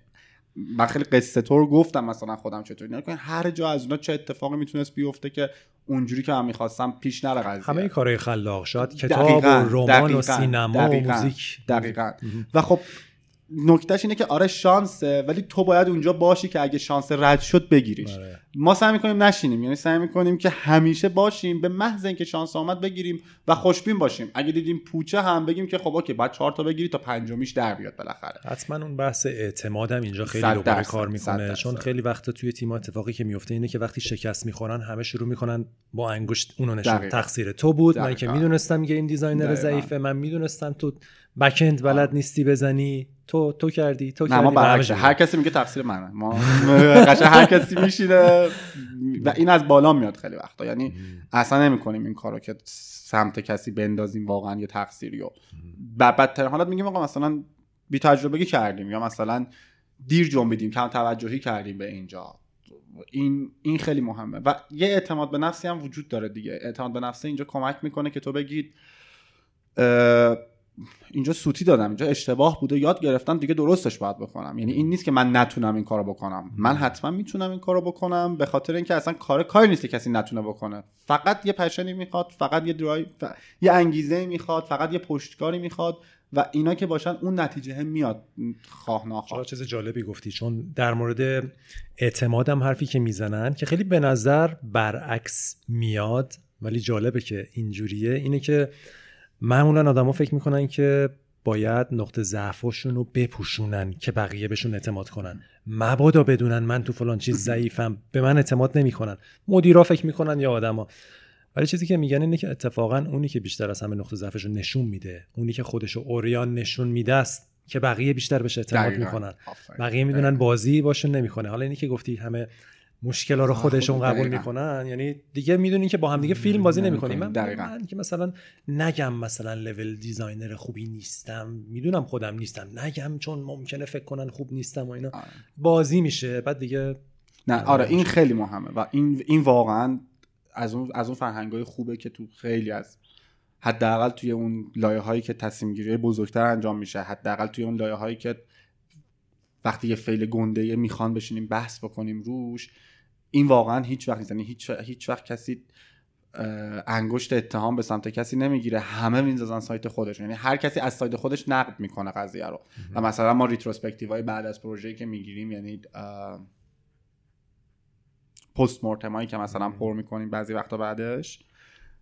من خیلی قصه طور گفتم مثلا خودم چطوری نه هر جا از اونا چه اتفاقی می‌تونست بیفته که اونجوری که من می‌خواستم پیش نره قضیه. همه کارهای خلاق شاید کتاب و رمان و سینما و موزیک. دقیقا. و خب نکتهش اینه که آره شانسه ولی تو باید اونجا باشی که اگه شانس رد شد بگیریش. آره. ما سعی می‌کنیم نشینیم یعنی سعی می‌کنیم که همیشه باشیم به محض اینکه شانس آمد بگیریم و خوشبین باشیم. اگه دیدیم پوچه هم بگیم که خب okay بعد چهار تا بگیری تا پنجمیش در بیاد بالاخره. حتما اون بحث اعتمادم اینجا خیلی دوباره کار می‌کنه. چون خیلی وقت توی تیم اتفاقی که میفته اینه که وقتی شکست می‌خورن همه شروع می‌کنن با انگشت اونو نشون. تقصیر تو بود. من که می‌دونستم که این designer ضعیفه من می‌دونستم تو backend بلد نیستی بزنی. تو تو کردی تو کردی ما هر کسی میگه تقصیر منه. ما قشنگ هر کسی میشینه. و این از بالا میاد خیلی وقتا. یعنی اصلا نمی‌کنیم این کارو که سمت کسی بندازیم واقعا یه تقصیری و بدتر حالت میگیم آقا مثلا بی تجربگی کردیم یا مثلا دیر جنبیدیم کم توجهی کردیم به اینجا. این این خیلی مهمه. و یه اعتماد به نفسی هم وجود داره دیگه. اعتماد به نفسی اینجا کمک می‌کنه که تو بگید اینجا سوتی دادم اینجا اشتباه بوده یاد گرفتم دیگه درستش باید بکنم. یعنی این نیست که من نتونم این کارو بکنم. من حتما می‌تونم این کارو بکنم به خاطر اینکه اصلا کار کاری نیست که کسی نتونه بکنه. فقط یه passion ی می‌خواد فقط یه درایو یه انگیزه می‌خواد فقط یه پشتکاری می‌خواد و اینا که باشن اون نتیجه هم میاد خواه ناخواه. چیز جالبی گفتی چون در مورد اعتمادم حرفی که می‌زنن که خیلی به نظر برعکس میاد ولی جالبه که اینجوریه. اینه که معمولا آدما فکر می‌کنن که باید نقطه ضعفشون رو بپوشونن که بقیه بهشون اعتماد کنن. مبادا بدونن من تو فلان چیز ضعیفم به من اعتماد نمی‌کنن. مدیرا فکر می‌کنن یا آدما ولی چیزی که میگن اینه که اتفاقا اونی که بیشتر از همه نقطه ضعفش رو نشون میده اونی که خودش رو اوریان نشون میده است که بقیه بیشتر بهش اعتماد می‌کنن. بقیه می‌دونن بازی باشون نمی‌کنه. حالا اینی که گفتی همه مشکل رو خودشون قبول می‌کنن. یعنی دیگه می‌دونین که با هم دیگه فیلم بازی نمی‌کنیم. من, من که مثلا نگم مثلا لول دیزاینر خوبی نیستم. می‌دونم خودم نیستم. نگم چون ممکنه فکر کنن خوب نیستم و اینا. آره. بازی میشه. بعد دیگه نه آره این خیلی مهمه و این این واقعا از اون از اون فرهنگای خوبه که تو خیلی از حداقل توی اون لایه هایی که تصمیم گیری بزرگتر انجام میشه حداقل توی اون لایه هایی که وقتی یه فیل گنده می‌خوان بشینیم بحث بکنیم روش این واقعا هیچ وقت نیست یعنی هیچ هیچ وقت کسی انگشت اتهام به سمت کسی نمی‌گیره. همه میندازن سایت خودش. یعنی هر کسی از سایت خودش نقد می‌کنه قضیه رو. و مثلا ما retrospective های بعد از پروژه‌ای که می‌گیریم یعنی post-mortem که مثلا پر می‌کنیم بعضی وقتا بعدش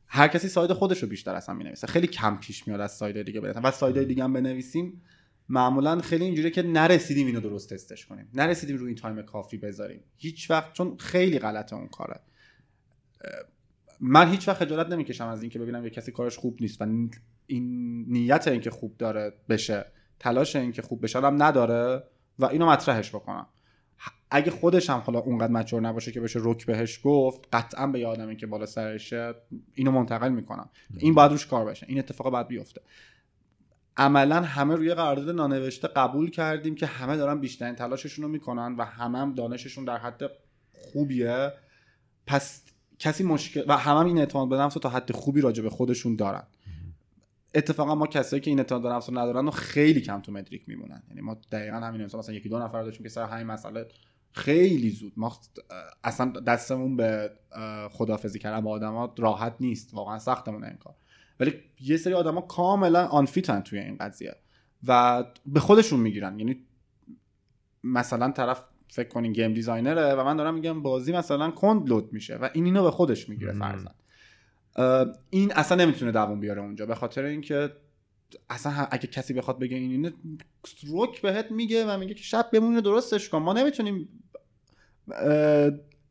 هر کسی side خودش رو بیشتر اصلا می‌نویسه. خیلی کم پیش میاد از side دیگه بنویسیم و side دیگه هم بنویسیم معمولا خیلی اینجوریه که نرسیدیم اینو درست تستش کنیم. نرسیدیم روی این time کافی بذاریم. هیچ وقت چون خیلی غلطه اون کاره. من هیچ وقت خجالت نمی‌کشم از اینکه ببینم یه کسی کارش خوب نیست و این نیت اینکه خوب داره بشه تلاش اینکه خوب بشه هم نداره و اینو مطرحش بکنم. اگه خودش هم حالا اونقدر مچور نباشه که بشه رک بهش گفت قطعا به آدمی که بالا سرشه اینو منتقل می‌کنم. این باید روش کار بشه این اتفاق باید بیفته. عملا همه روی قرارداد نانوشته قبول کردیم که همه دارن بیشترین تلاششون رو می‌کنن و همه هم دانششون در حد خوبیه. پس کسی مشکل و همه هم این اعتماد به نفس تا حد خوبی راجع به خودشون دارن. اتفاقا ما کسایی که این اعتماد به نفس رو ندارن و خیلی کم تو مدریک میمونن. یعنی ما دقیقا همین مثلا مثلا یکی دو نفر داشتیم که سر همین مسئله خیلی زود. ما اصلا دستمون به خدافزی کردن با آدمات راحت نیست. واقعا سختمون این کار. ولی یه سری آدما کاملا آنفیتن توی این قضیه و به خودشون می‌گیرن. یعنی مثلا طرف فکر کنین گیم دیزاینره و من دارم میگم بازی مثلا کند لود میشه و این اینو به خودش می‌گیره فرزن این اصلا نمی‌تونه دووم بیاره اونجا. به خاطر اینکه اصلا اگه کسی بخواد بگه این اینه روک بهت میگه و میگه که شب بمونه درستش کن. ما نمی‌تونیم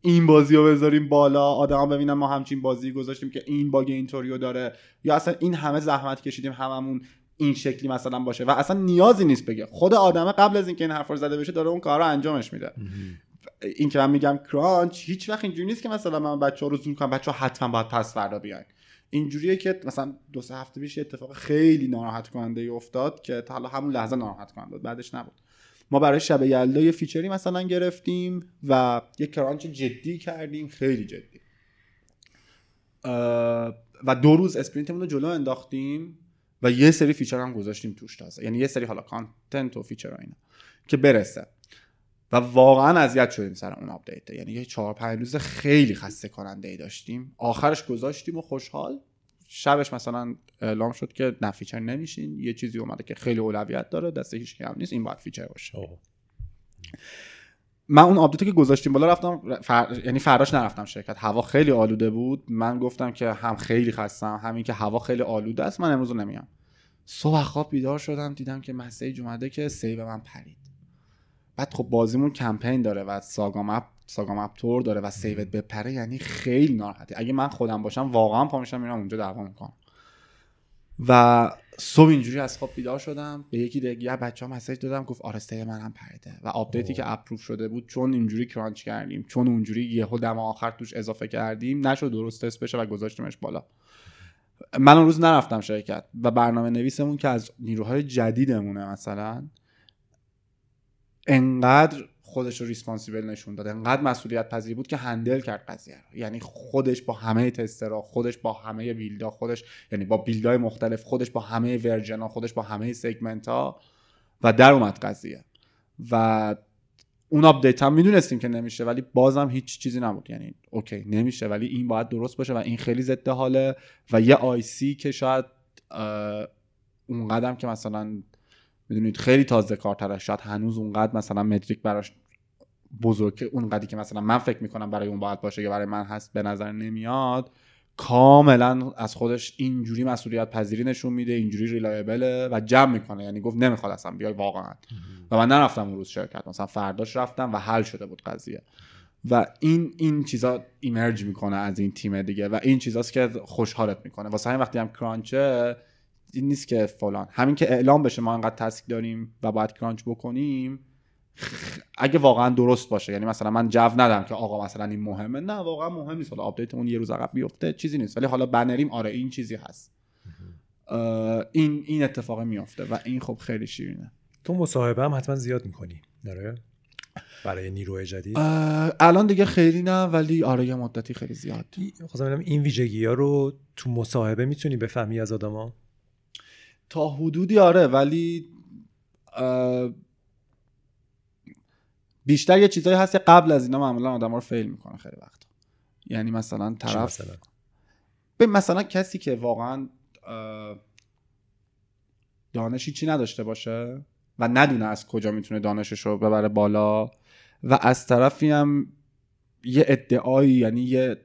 این بازی رو بذاریم بالا آدما ببینن ما همچین بازی گذاشتیم که این باگ اینطوریو داره. یا اصلا این همه زحمت کشیدیم هممون این شکلی مثلا باشه. و اصلا نیازی نیست بگه. خود آدمه قبل از اینکه این حرف رو زده بشه داره اون کار رو انجامش میده. این که من میگم کرانچ هیچ وقت اینجوری نیست که مثلا من بچه ها رو زور کنم. بچه ها حتما باید پس فردا بیان اینجوریه که مثلا دو سه هفته پیش اتفاق خیلی ناراحت کننده ای افتاد که تا حالا همون لحظه ناراحت کننده بعدش نبود. ما برای شب یلدا یه feature ی مثلا گرفتیم و یه crunch جدی کردیم خیلی جدی. و دو روز sprint مون رو جلو انداختیم و یه سری feature هم گذاشتیم توش تازه. یعنی یه سری حالا content و feature اینا که برسه. و واقعا اذیت شدیم سر اون update یعنی یه چهار پنج روز خیلی خسته کننده ای داشتیم. آخرش گذاشتیم و خوشحال. شبش مثلا اعلام شد که نه feature نمیشین. یه چیزی اومده که خیلی اولویت داره دست هیچ هم نیست. این باید feature باشه. من اون update که گذاشتیم بالا رفتم فر... یعنی فراش نرفتم شرکت. هوا خیلی آلوده بود. من گفتم که هم خیلی خستم همین که هوا خیلی آلوده است من امروز نمیام. صبح خواب بیدار شدم دیدم که message اومده که save من پرید. بعد خب بازیمون کمپین داره و saga map saga map طور داره و save ت بپره یعنی خیلی ناراحتی اگه من خودم باشم واقعا پا میشم میرم اونجا دعوا می‌کنم. و صبح اینجوری از خواب بیدار شدم. به یکی دیگه بچه ها message دادم گفت آرسته من هم پریده. و update ی که approve شده بود چون اینجوری crunch کردیم چون اونجوری یهو دم آخر توش اضافه کردیم نشد درست تست بشه و گذاشتیمش بالا. من اون روز نرفتم شرکت و برنامه نویسمون که از نیروهای جدیدمونه مثلا. انقدر خودش رو responsible نشون داد انقدر مسئولیت پذیر بود که handle کرد قضیه رو. یعنی خودش با همه tester ها خودش با همه build ا خودش یعنی با build ای مختلف خودش با همه version خودش با همه segment ها و در اومد قضیه. و اون update هم می‌دونستیم که نمیشه ولی بازم هیچ چیزی نبود. یعنی okay نمیشه ولی این باید درست باشه و این خیلی ضد حاله. و یه IC که شاید اون قدر هم که مثلا می‌دونید خیلی تازه کارترش. شاید هنوز اونقدر مثلا metric براش بزرگ اون قدی که مثلا من فکر می‌کنم برای اون باید باشه یا برای من هست به نظر نمیاد. کاملا از خودش اینجوری مسئولیت پذیری نشون میده اینجوری reliable ه و جمع می‌کنه. یعنی گفت نمی‌خواد اصلا بیای واقعا. و من نرفتم اون روز شرکت. مثلا فرداش رفتم و حل شده بود قضیه. و این این چیزا emerge می‌کنه از این تیم دیگه و این چیزاست که خوشحالت می‌کنه. واسه همین وقتی هم crunch ه این نیست که فلان. همین که اعلام بشه ما انقدر task داریم و باید crunch بکنیم اگه واقعا درست باشه. یعنی مثلا من جو ندم که آقا مثلا این مهمه. نه واقعا مهم نیست حالا update اون یه روز عقب بیفته چیزی نیست. ولی حالا banner یم آره این چیزی هست. این این اتفاق میافته و این خب خیلی شیرینه. تو مصاحبه هم حتما زیاد می‌کنی. داره برای نیروی جدید. الان دیگه خیلی نه ولی آره یه مدتی خیلی زیاد. خواستم این ویژگی ها رو تو مصاحبه می‌تونی بفهمی از آدما؟ تا حدودی آره ولی بیشتر یه چیزایی هست که قبل از اینا معمولا آدم رو فیل می‌کنه خیلی وقت یعنی مثلا طرف مثلا؟ به مثلا کسی که واقعا دانشی چی نداشته باشه و ندونه از کجا می‌تونه دانشش رو ببره بالا و از طرفی هم یه ادعایی یعنی یه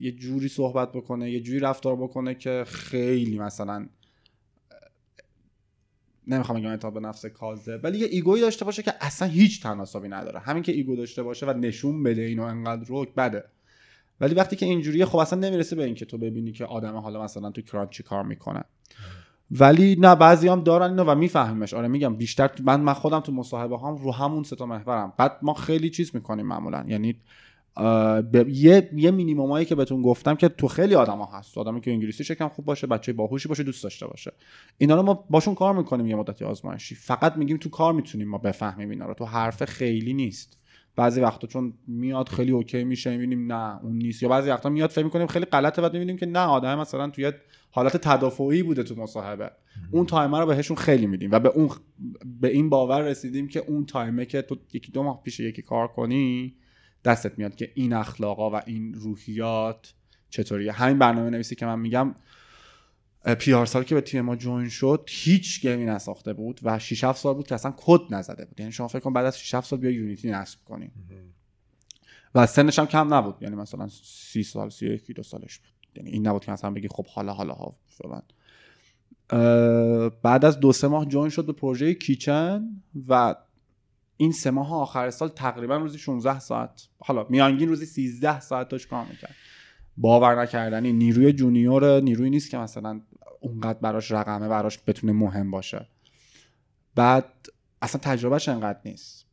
یه جوری صحبت بکنه یه جوری رفتار بکنه که خیلی مثلا نمی‌خوام بگم اعتماد به نفس کاذب ولی یه ego یی داشته باشه که اصلا هیچ تناسبی نداره. همین که ego داشته باشه و نشون بده اینو انقدر رک بده. ولی وقتی که اینجوریه خب اصلا نمی‌رسه به اینکه تو ببینی که آدم حالا مثلا تو کرانچ چی کار می‌کنه. ولی نه بعضی هم دارن اینو و میفهمیمش. آره میگم بیشتر من من خودم تو مصاحبه هم رو همون سه تا محورم. بعد ما خیلی چیز می‌کنیم معمولا. یعنی یه یه مینیمومایی که بهتون گفتم که تو خیلی آدما هست. آدمی که انگلیسی شکم خوب باشه بچه باهوشی باشه دوست داشته باشه. اینا رو ما باشون کار می‌کنیم یه مدتی آزمایشی. فقط میگیم تو کار می‌تونیم ما بفهمیم اینا رو. تو حرف خیلی نیست. بعضی وقتا چون میاد خیلی okay میشه می‌بینیم نه اون نیست. یا بعضی وقتا میاد فکر می‌کنیم خیلی غلطه بعد می‌بینیم که نه آدم مثلا توی حالت تدافعی بوده تو مصاحبه. اون time رو بهشون خیلی میدیم و به اون به این باور رسیدیم که اون time ه که تو یکی دو ماه پیش یکی کار کنی دستت میاد که این اخلاقا و این روحیات چطوریه؟ همین برنامه نویسی که من میگم پیارسال که به تیم ما join شد هیچ game ی نساخته بود و 6 7 سال بود که اصلا کد نزده بود. یعنی شما فکر کن بعد از 6 7 سال بیا Unity نصب کنیم و سنش هم کم نبود. یعنی مثلا 30 سال 31 دو سالش بود. یعنی این نبود که مثلا بگی خب حالا حالا ها فلان. بعد از دو سه ماه جوین شد به پروژه کیچن و این سه ماه آخر سال تقریبا روزی 16 ساعت. حالا میانگین روزی 13 ساعت داشت کار می‌کرد. باور نکردنی. نیروی جونیور نیروی نیست که مثلا اونقدر براش رقمه براش بتونه مهم باشه. بعد اصلا تجربهش انقدر نیست.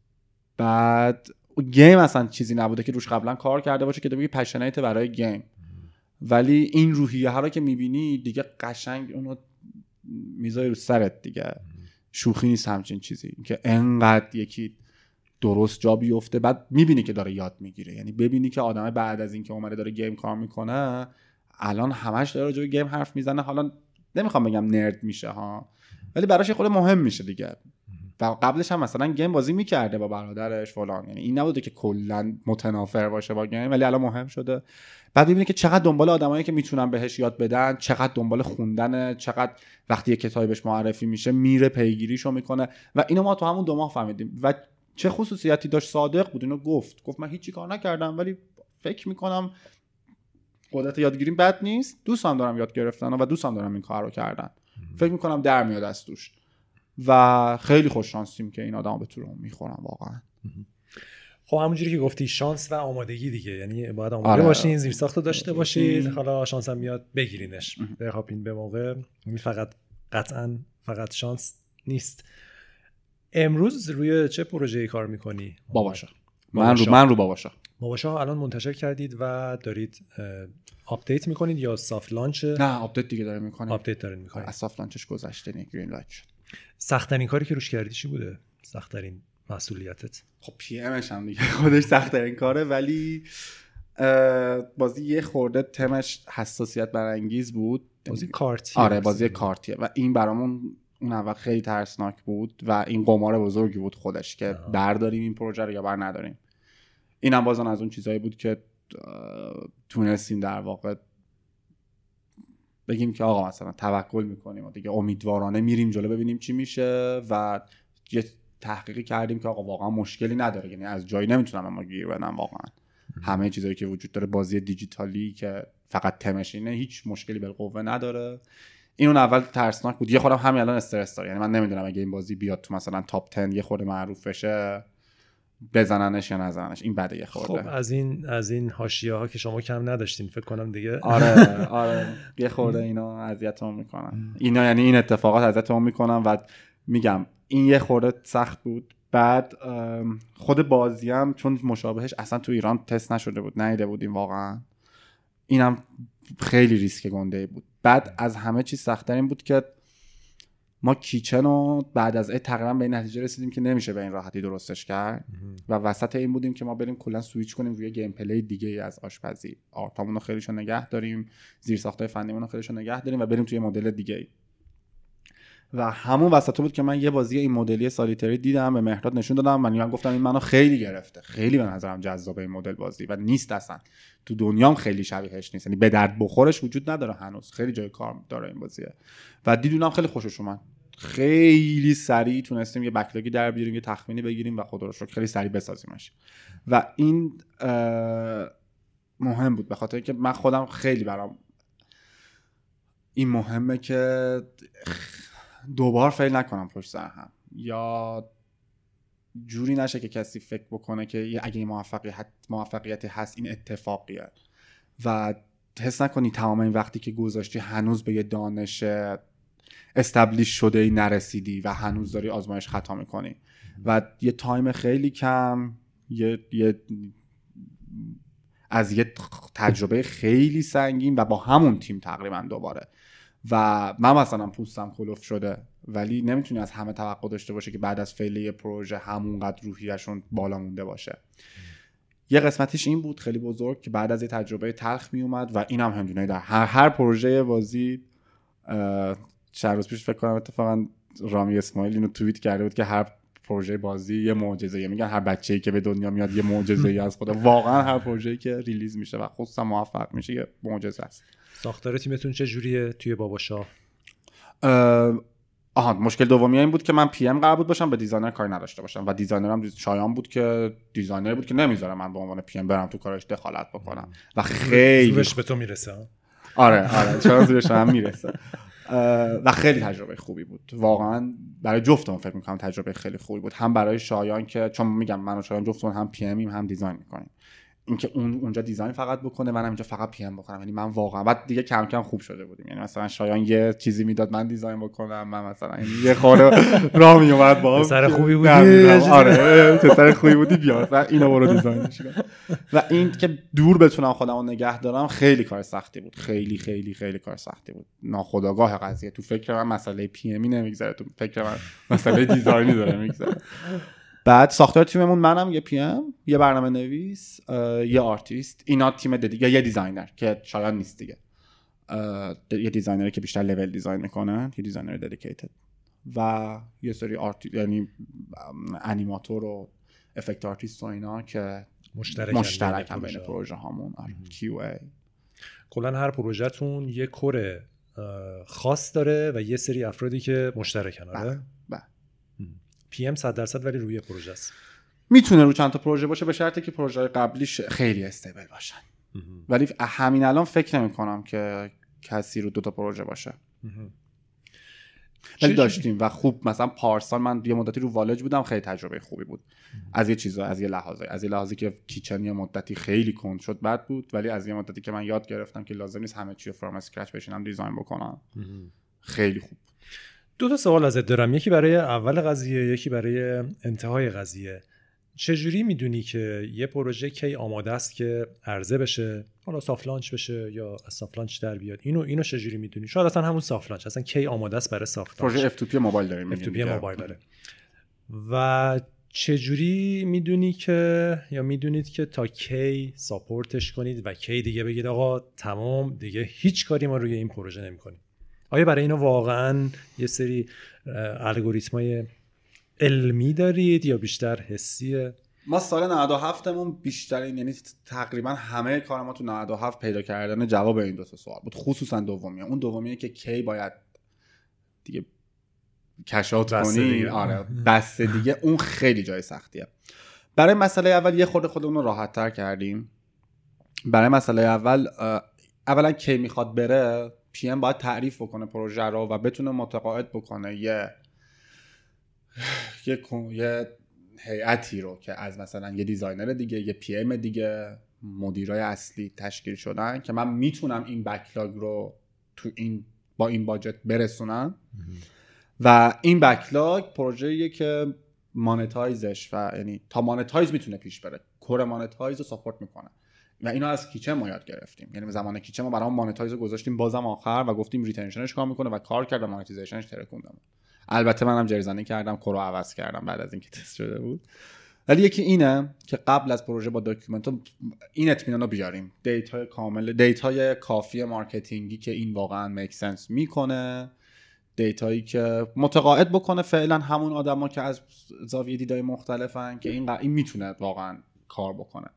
بعد game اصلا چیزی نبوده که روش قبلا کار کرده باشه که بگی passionate برای game. ولی این روحیه ها رو که می‌بینی دیگه قشنگ اونو می‌ذاری رو سرت دیگه. شوخی نیست همچین چیزی. که انقدر یکی درست جا بیفته بعد می‌بینی که داره یاد می‌گیره. یعنی ببینی که آدم بعد از اینکه اومده داره game کار می‌کنه الان همش داره راجع game حرف می‌زنه. حالا نمی‌خوام بگم نرد میشه ها. ولی براش خود مهم میشه دیگه. و قبلش هم مثلا گیم بازی می‌کرده با برادرش فلان. یعنی این نبوده که کلا متنافر باشه با گیم ولی الان مهم شده. بعد می‌بینی که چقدر دنبال آدمایی که می‌تونن بهش یاد بدن چقدر دنبال خوندن چقدر وقتی یه کتابی بهش معرفی میشه میره پیگیریشو می‌کنه. و اینو ما تو همون دو ماه فهمیدیم. و چه خصوصیتی داشت صادق بود؟ اینو گفت. گفت من هیچی کار نکردم ولی فکر می‌کنم قدرت یادگیریم بد نیست. دوستم دارم یاد گرفتن و دوستم دارم این کار رو کردن فکر می‌کنم در میاد از توش. و خیلی خوش شانسیم که این آدم به طور می‌خورم واقعا. خب همونجوری که گفتی شانس و آمادگی دیگه. یعنی باید آماده آره. باشین زیر ساخت داشته باشید حالا شانس هم میاد بگیرینش. بخوابین به موقع. فقط قطعا فقط شانس نیست. امروز روی چه پروژه‌ای کار می‌کنی؟ باباشا. من رو من رو باباشا. باباشا الان منتشر کردید و دارید update می‌کنید یا soft launch نه update دیگه داره می‌کنه. update دارید می‌کنید از soft launch ش گذشته green light شد. سختترین کاری که روش کردی چی بوده؟ سختترین مسئولیتت. خب PM ش هم دیگه. خودش سختترین کاره ولی بازی یه خورده تمش حساسیت برانگیز بود. بازی کارتی آره بازی کارتیه. و این برامون اون اول خیلی ترسناک بود و این قمار بزرگی بود خودش که برداریم این پروژه رو یا بر نداریم اینم بازن از اون چیزهایی بود که تونستیم در واقع بگیم که آقا مثلا توکل می‌کنیم و دیگه امیدوارانه میریم جلو ببینیم چی میشه و یه تحقیقی کردیم که آقا واقعا مشکلی نداره. یعنی از جایی نمی‌تونم اما گیر بدم واقعا. همه چیزایی که وجود داره بازی دیجیتالی که فقط تمش اینه هیچ مشکلی بالقوه نداره. این اون اول ترسناک بود. یه خودم همین الان استرس داره. یعنی من نمی‌دونم اگه این بازی بیاد تو مثلا تاپ 10 یه خورده معروف بشه بزننش یا نزننش. این بده یه خورده. خب از این از این حاشیه ها که شما کم نداشتین فکر کنم دیگه. آره آره. یه خورده اینا اذیتمون می‌کنن. اینا یعنی این اتفاقات اذیتمون می‌کنن و میگم این یه خورده سخت بود. بعد خود بازی هم چون مشابهش اصلا تو ایران تست نشده بود نیده بودیم واقعا. اینم خیلی ریسک گنده بود. بعد از همه چیز سختتر این بود که ما کیچن رو بعد از تقریبا به این نتیجه رسیدیم که نمیشه به این راحتی درستش کرد. و وسط این بودیم که ما بریم کلا سویچ کنیم روی gameplay دیگه ای از آشپزی. art امون رو خیلیشو نگه داریم زیرساخت فنیمون رو خیلیشو نگه داریم و بریم توی مدل دیگه ای. و همون وسط بود که من یه بازی این مدلی solitaire ی دیدم به مهراد نشون دادم من گفتم این منو خیلی گرفته. خیلی به نظرم جذابه این مدل بازی و نیست اصلا. تو دنیام خیلی شبیهش نیست. یعنی به درد بخورش وجود نداره هنوز. خیلی جای کار داره این بازیه. و دیدونم خیلی خوشش اومد. خیلی سریع تونستیم یه بکلاگی در بیاریم یه تخمینی بگیریم و خدا رو شکر. خیلی سریع بسازیمش. و این مهم بود. به خاطر اینکه من خودم خیلی برام این مهمه که دوبار فیل نکنم پشت سر هم. یا جوری نشه که کسی فکر بکنه که اگه این موفقیت موفقیتی هست این اتفاقیه. و حس نکنی تمام این وقتی که گذاشتی هنوز به یه دانش استبلیش شده ای نرسیدی و هنوز داری آزمایش خطا می‌کنی. و یه تایم خیلی کم یه, یه از یه تجربه خیلی سنگین و با همون تیم تقریبا دوباره. و من مثلا پوستم کلوف شده ولی نمی‌تونی از همه توقع داشته باشه که بعد از فعلی پروژه همونقدر روحیشون بالا مونده باشه. یه قسمتش این بود خیلی بزرگ که بعد از یه تجربه تلخ می اومد و اینم هم هندونه در هر, هر پروژه بازی چند روز پیش فکر کنم اتفاقا رامی اسماعیل اینو توییت کرده بود که هر پروژه بازی یه معجزه میگن هر بچه‌ای که به دنیا میاد یه معجزه ای از خدا. واقعا هر پروژه‌ای که release میشه و خصوصا موفق میشه یه معجزه است. ساختار تیمتون چه جوریه توی باباشا آها مشکل دومی این بود که من PM قرار بود باشم به designer کاری نداشته باشم. و designer م شایان بود که designer بود که نمی‌ذاره من به عنوان PM برم تو کارش دخالت بکنم. و خیلی به تو می‌رسه آره آره چرا زورش هم می‌رسه؟ و خیلی تجربه خوبی بود. واقعا برای جفتمون فکر می‌کنم تجربه خیلی خوبی بود. هم برای شایان که چون میگم من و شایان جفتمون هم PM یم هم design می‌کنیم. اینکه اون اونجا design فقط بکنه منم اینجا فقط PM بکنم یعنی من واقعا بعد دیگه کم کم خوب شده بودیم. یعنی مثلا شایان یه چیزی می‌داد من design بکنم من مثلا یه خورده راه می اومد با سر خوبی بودی؟ آره سر خوبی بودی؟ بیا اینو برو design ش و این که دور بتونم خودمو نگه دارم خیلی کار سختی بود. خیلی خیلی خیلی کار سختی بود. ناخودآگاه قضیه. تو فکر من مسئله PM ی نمیگذره تو فکر من مسئله design ی داره میگذره. بعد ساختار تیممون منم یه PM یه برنامه نویس یه آرتیست. اینا تیم دیگه یه designer که شاید نیست دیگه. یه designer ی که بیشتر level design می‌کنه یه designer dedicated و یه سری art ی یعنی انیماتور و effect artist و اینا که مشترک مشترک هم بین پروژه هامون. QA. کلا هر پروژهتون یه core خاص داره و یه سری افرادی که مشترکن آره؟ PM 100 درصد ولی روی پروژه است. می‌تونه رو چند تا پروژه باشه به شرطی که پروژه قبلیش خیلی stable باشن. ولی همین الان فکر نمی کنم که کسی رو دو تا پروژه باشه. ولی داشتیم و خوب مثلا پارسال من یه مدتی رو والج بودم خیلی تجربه خوبی بود. از یه چیزا از یه لحاظه از یه لحاظی که کیچن یه مدتی خیلی کند شد بد بود ولی از یه مدتی که من یاد گرفتم که لازم نیست همه چی from scratch بشینم design بکنم. خیلی خوب دو تا سوال ازت دارم. یکی برای اول قضیه یکی برای انتهای قضیه. چجوری می‌دونی که یه پروژه کی آماده است که عرضه بشه؟ حالا soft launch بشه یا از soft launch در بیاد؟ اینو اینو چجوری می‌دونی؟ شاید اصلا همون soft launch اصلا کی آماده است برای soft launch پروژه F2P موبایل داریم F2P موبایل داره. و چجوری می‌دونی که یا می‌دونید که تا کی ساپورتش کنید و کی دیگه بگید آقا تمام دیگه هیچ کاری ما روی این پروژه نمی‌کنیم؟ آیا برای اینو واقعا یه سری الگوریتمای علمی دارید یا بیشتر حسیه ما سال 97 مون بیشترین یعنی تقریبا همه کار ما تو 97 پیدا کردن جواب این دو تا سوال بود خصوصا دومی اون دومیه که کی باید دیگه کی shut کنی؟ آره بس دیگه. اون خیلی جای سختیه. برای مسئله اول یه خورده خودمون رو راحت تر کردیم. برای مسئله اول اولا کی می‌خواد بره؟ PM باید تعریف بکنه پروژه رو و بتونه متقاعد بکنه یه یه یه هیئتی رو که از مثلا یه designer دیگه یه PM دیگه مدیرای اصلی تشکیل شدن که من می‌تونم این backlog رو تو این با این budget برسونم. و این backlog پروژه‌ایه که monetize ش و یعنی تا monetize می‌تونه پیش بره. core monetize رو support می‌کنه. و اینو از کیچن ما یاد گرفتیم. یعنی زمان کیچن ما برام monetize گذاشتیم بازم آخر و گفتیم retention ش کار می‌کنه و کار کرد و monetization ش ترکوندم البته منم جرزنی کردم core رو عوض کردم بعد از اینکه تست شده بود. ولی یکی اینه که قبل از پروژه با document این اطمینان رو بیاریم. data کامل data ی کافی marketing ی که این واقعا make sense می‌کنه. data یی که متقاعد بکنه فعلا همون آدما که از زاویه دیدای مختلفن که این این می‌تونه واقعا کار بکنه.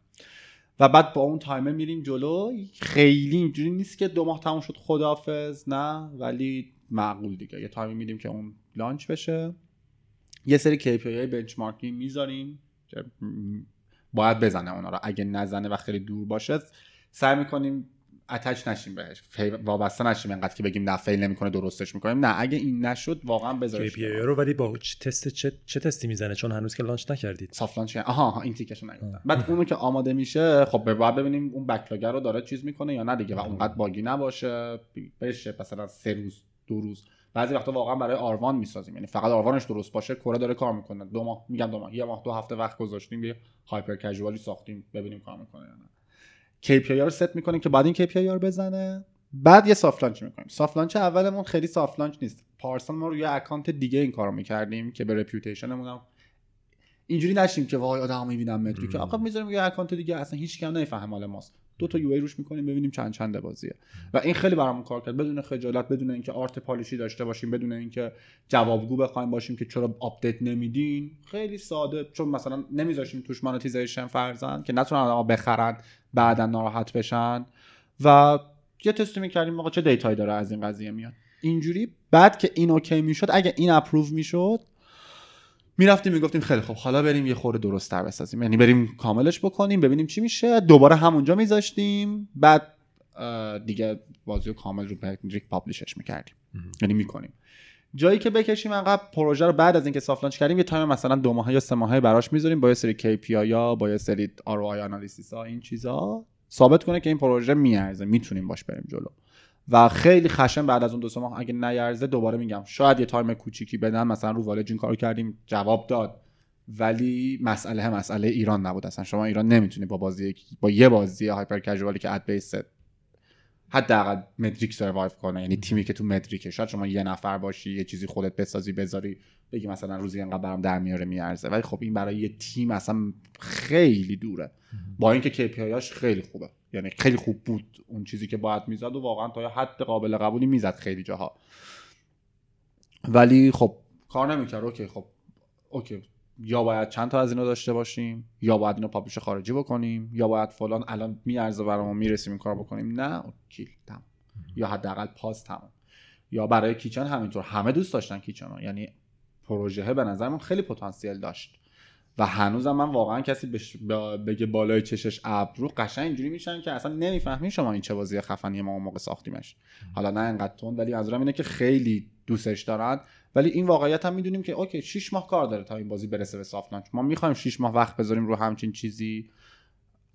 و بعد با اون time ه میریم جلو. خیلی اینجوری نیست که دو ماه تموم شد خدافظ نه ولی معقول دیگه. یه time ی میدیم که اون launch بشه. یه سری KPI benchmark ی می‌ذاریم که باید بزنه اونا رو. اگه نزنه و خیلی دور باشه سعی می‌کنیم attach نشیم بهش. وابسته نشیم انقدر که بگیم نه fail نمی‌کنه درستش می‌کنیم. نه اگه این نشد واقعا بذارش KPI رو ولی با تست چه, چه تستی می‌زنه؟ چون هنوز که launch نکردید. soft launch آها این تیکشو نگفتم. بعد اونو که آماده میشه خب باید ببینیم اون backlog رو داره چیز می‌کنه یا نه دیگه و اونقدر bug ی نباشه بشه. مثلا سه روز دو روز. بعضی وقتا واقعا برای R1 می‌سازیم. یعنی فقط R1 ش درست باشه core ه داره کار می‌کنه. دو ماه میگم دو ماه. یه ماه دو هفته وقت گذاشتیم یه hyper casual ی ساختیم ببینیم کار می‌کنه یا نه. KPI رو ست می‌کنیم که بعد این KPI رو بزنه. بعد یه soft launch می‌کنیم. soft launch اولمون خیلی soft launch نیست. پارسال ما رو یه account دیگه این کارو می‌کردیم که به reputation مون هم اینجوری نشیم که وای آدم می‌بینم مدریکه آقا می‌ذاریم یه account دیگه اصلا هیچکیم نمی‌فهمه مال ماست. دو تا UA روش می‌کنیم ببینیم چند چند بازیه. و این خیلی برامون کار کرد. بدون خجالت بدون اینکه art polish ی داشته باشیم بدون اینکه جوابگو بخوایم باشیم که چرا update نمیدین خیلی ساده. چون مثلا نمیذاشیم توش monetization فرضاً که نتونن آدم‌ها بخرن بعدا ناراحت بشن. و یه تستی می‌کردیم آقا چه data یی داره از این قضیه میاد. اینجوری. بعد که این okay می‌شد اگه این approve می‌شد می‌رفتیم می‌گفتیم خیلی خب حالا بریم یه خورده درست تر بسازیم. یعنی بریم کاملش بکنیم ببینیم چی میشه. دوباره همونجا میذاشتیم. بعد دیگه بازی کامل رو مدریک publish ش می‌کردیم. یعنی می‌کنیم. جایی که بکشیم عقب پروژه رو بعد از اینکه soft launch کردیم یه time مثلا دو ماه یا سه ماهه براش می‌ذاریم با یه سری KPI یا با یه سری ROI analysis ها این چیزا. ثابت کنه که این پروژه میارزه می‌تونیم باش بریم جلو. و خیلی خشن بعد از اون دو سه ماه اگه نیارزه دوباره میگم. شاید یه time کوچیکی بدن مثلا رو والج این کارو کردیم جواب داد. ولی مسئله مسئله ایران نبود اصلا. شما ایران نمی‌تونی با بازی با یه بازی hyper casual ی که ad base حداقل مدریک survive کنه. یعنی تیمی که تو مدریکه. شاید شما یه نفر باشی یه چیزی خودت بسازی بذاری بگی مثلا روزی انقدر برام در میاره میارزه. ولی خب این برای یه تیم اصلا خیلی دوره. با اینکه KPI ش خیلی خوبه. یعنی خیلی خوب بود اون چیزی که باید می‌زد و واقعا تا حد قابل قبولی می‌زد خیلی جاها. ولی خب کار نمی‌کرد. okay خب okay یا باید چند تا از اینو داشته باشیم یا باید اینو publish خارجی بکنیم یا باید فلان الان میارزه برامون می‌رسیم این کار بکنیم. نه kill تمام. یا حداقل pause تمام. یا برای کیچن همینطور. همه دوست داشتن کیچن. یعنی پروژه به نظرمون خیلی پتانسیل داشت. و هنوزم من واقعا کسی بش... بگه بالای چشش ابرو قشنگ اینجوری میشن که اصلا نمی‌فهمین شما این چه بازی خفنی ما اون موقع ساختیمش. حالا نه انقدر تون ولی منظورم اینه که خیلی دوستش دارن. ولی این واقعیت هم می‌دونیم که OK 6 ماه کار داره تا این بازی برسه به soft launch ما می‌خوایم 6 ماه وقت بذاریم رو همچین چیزی.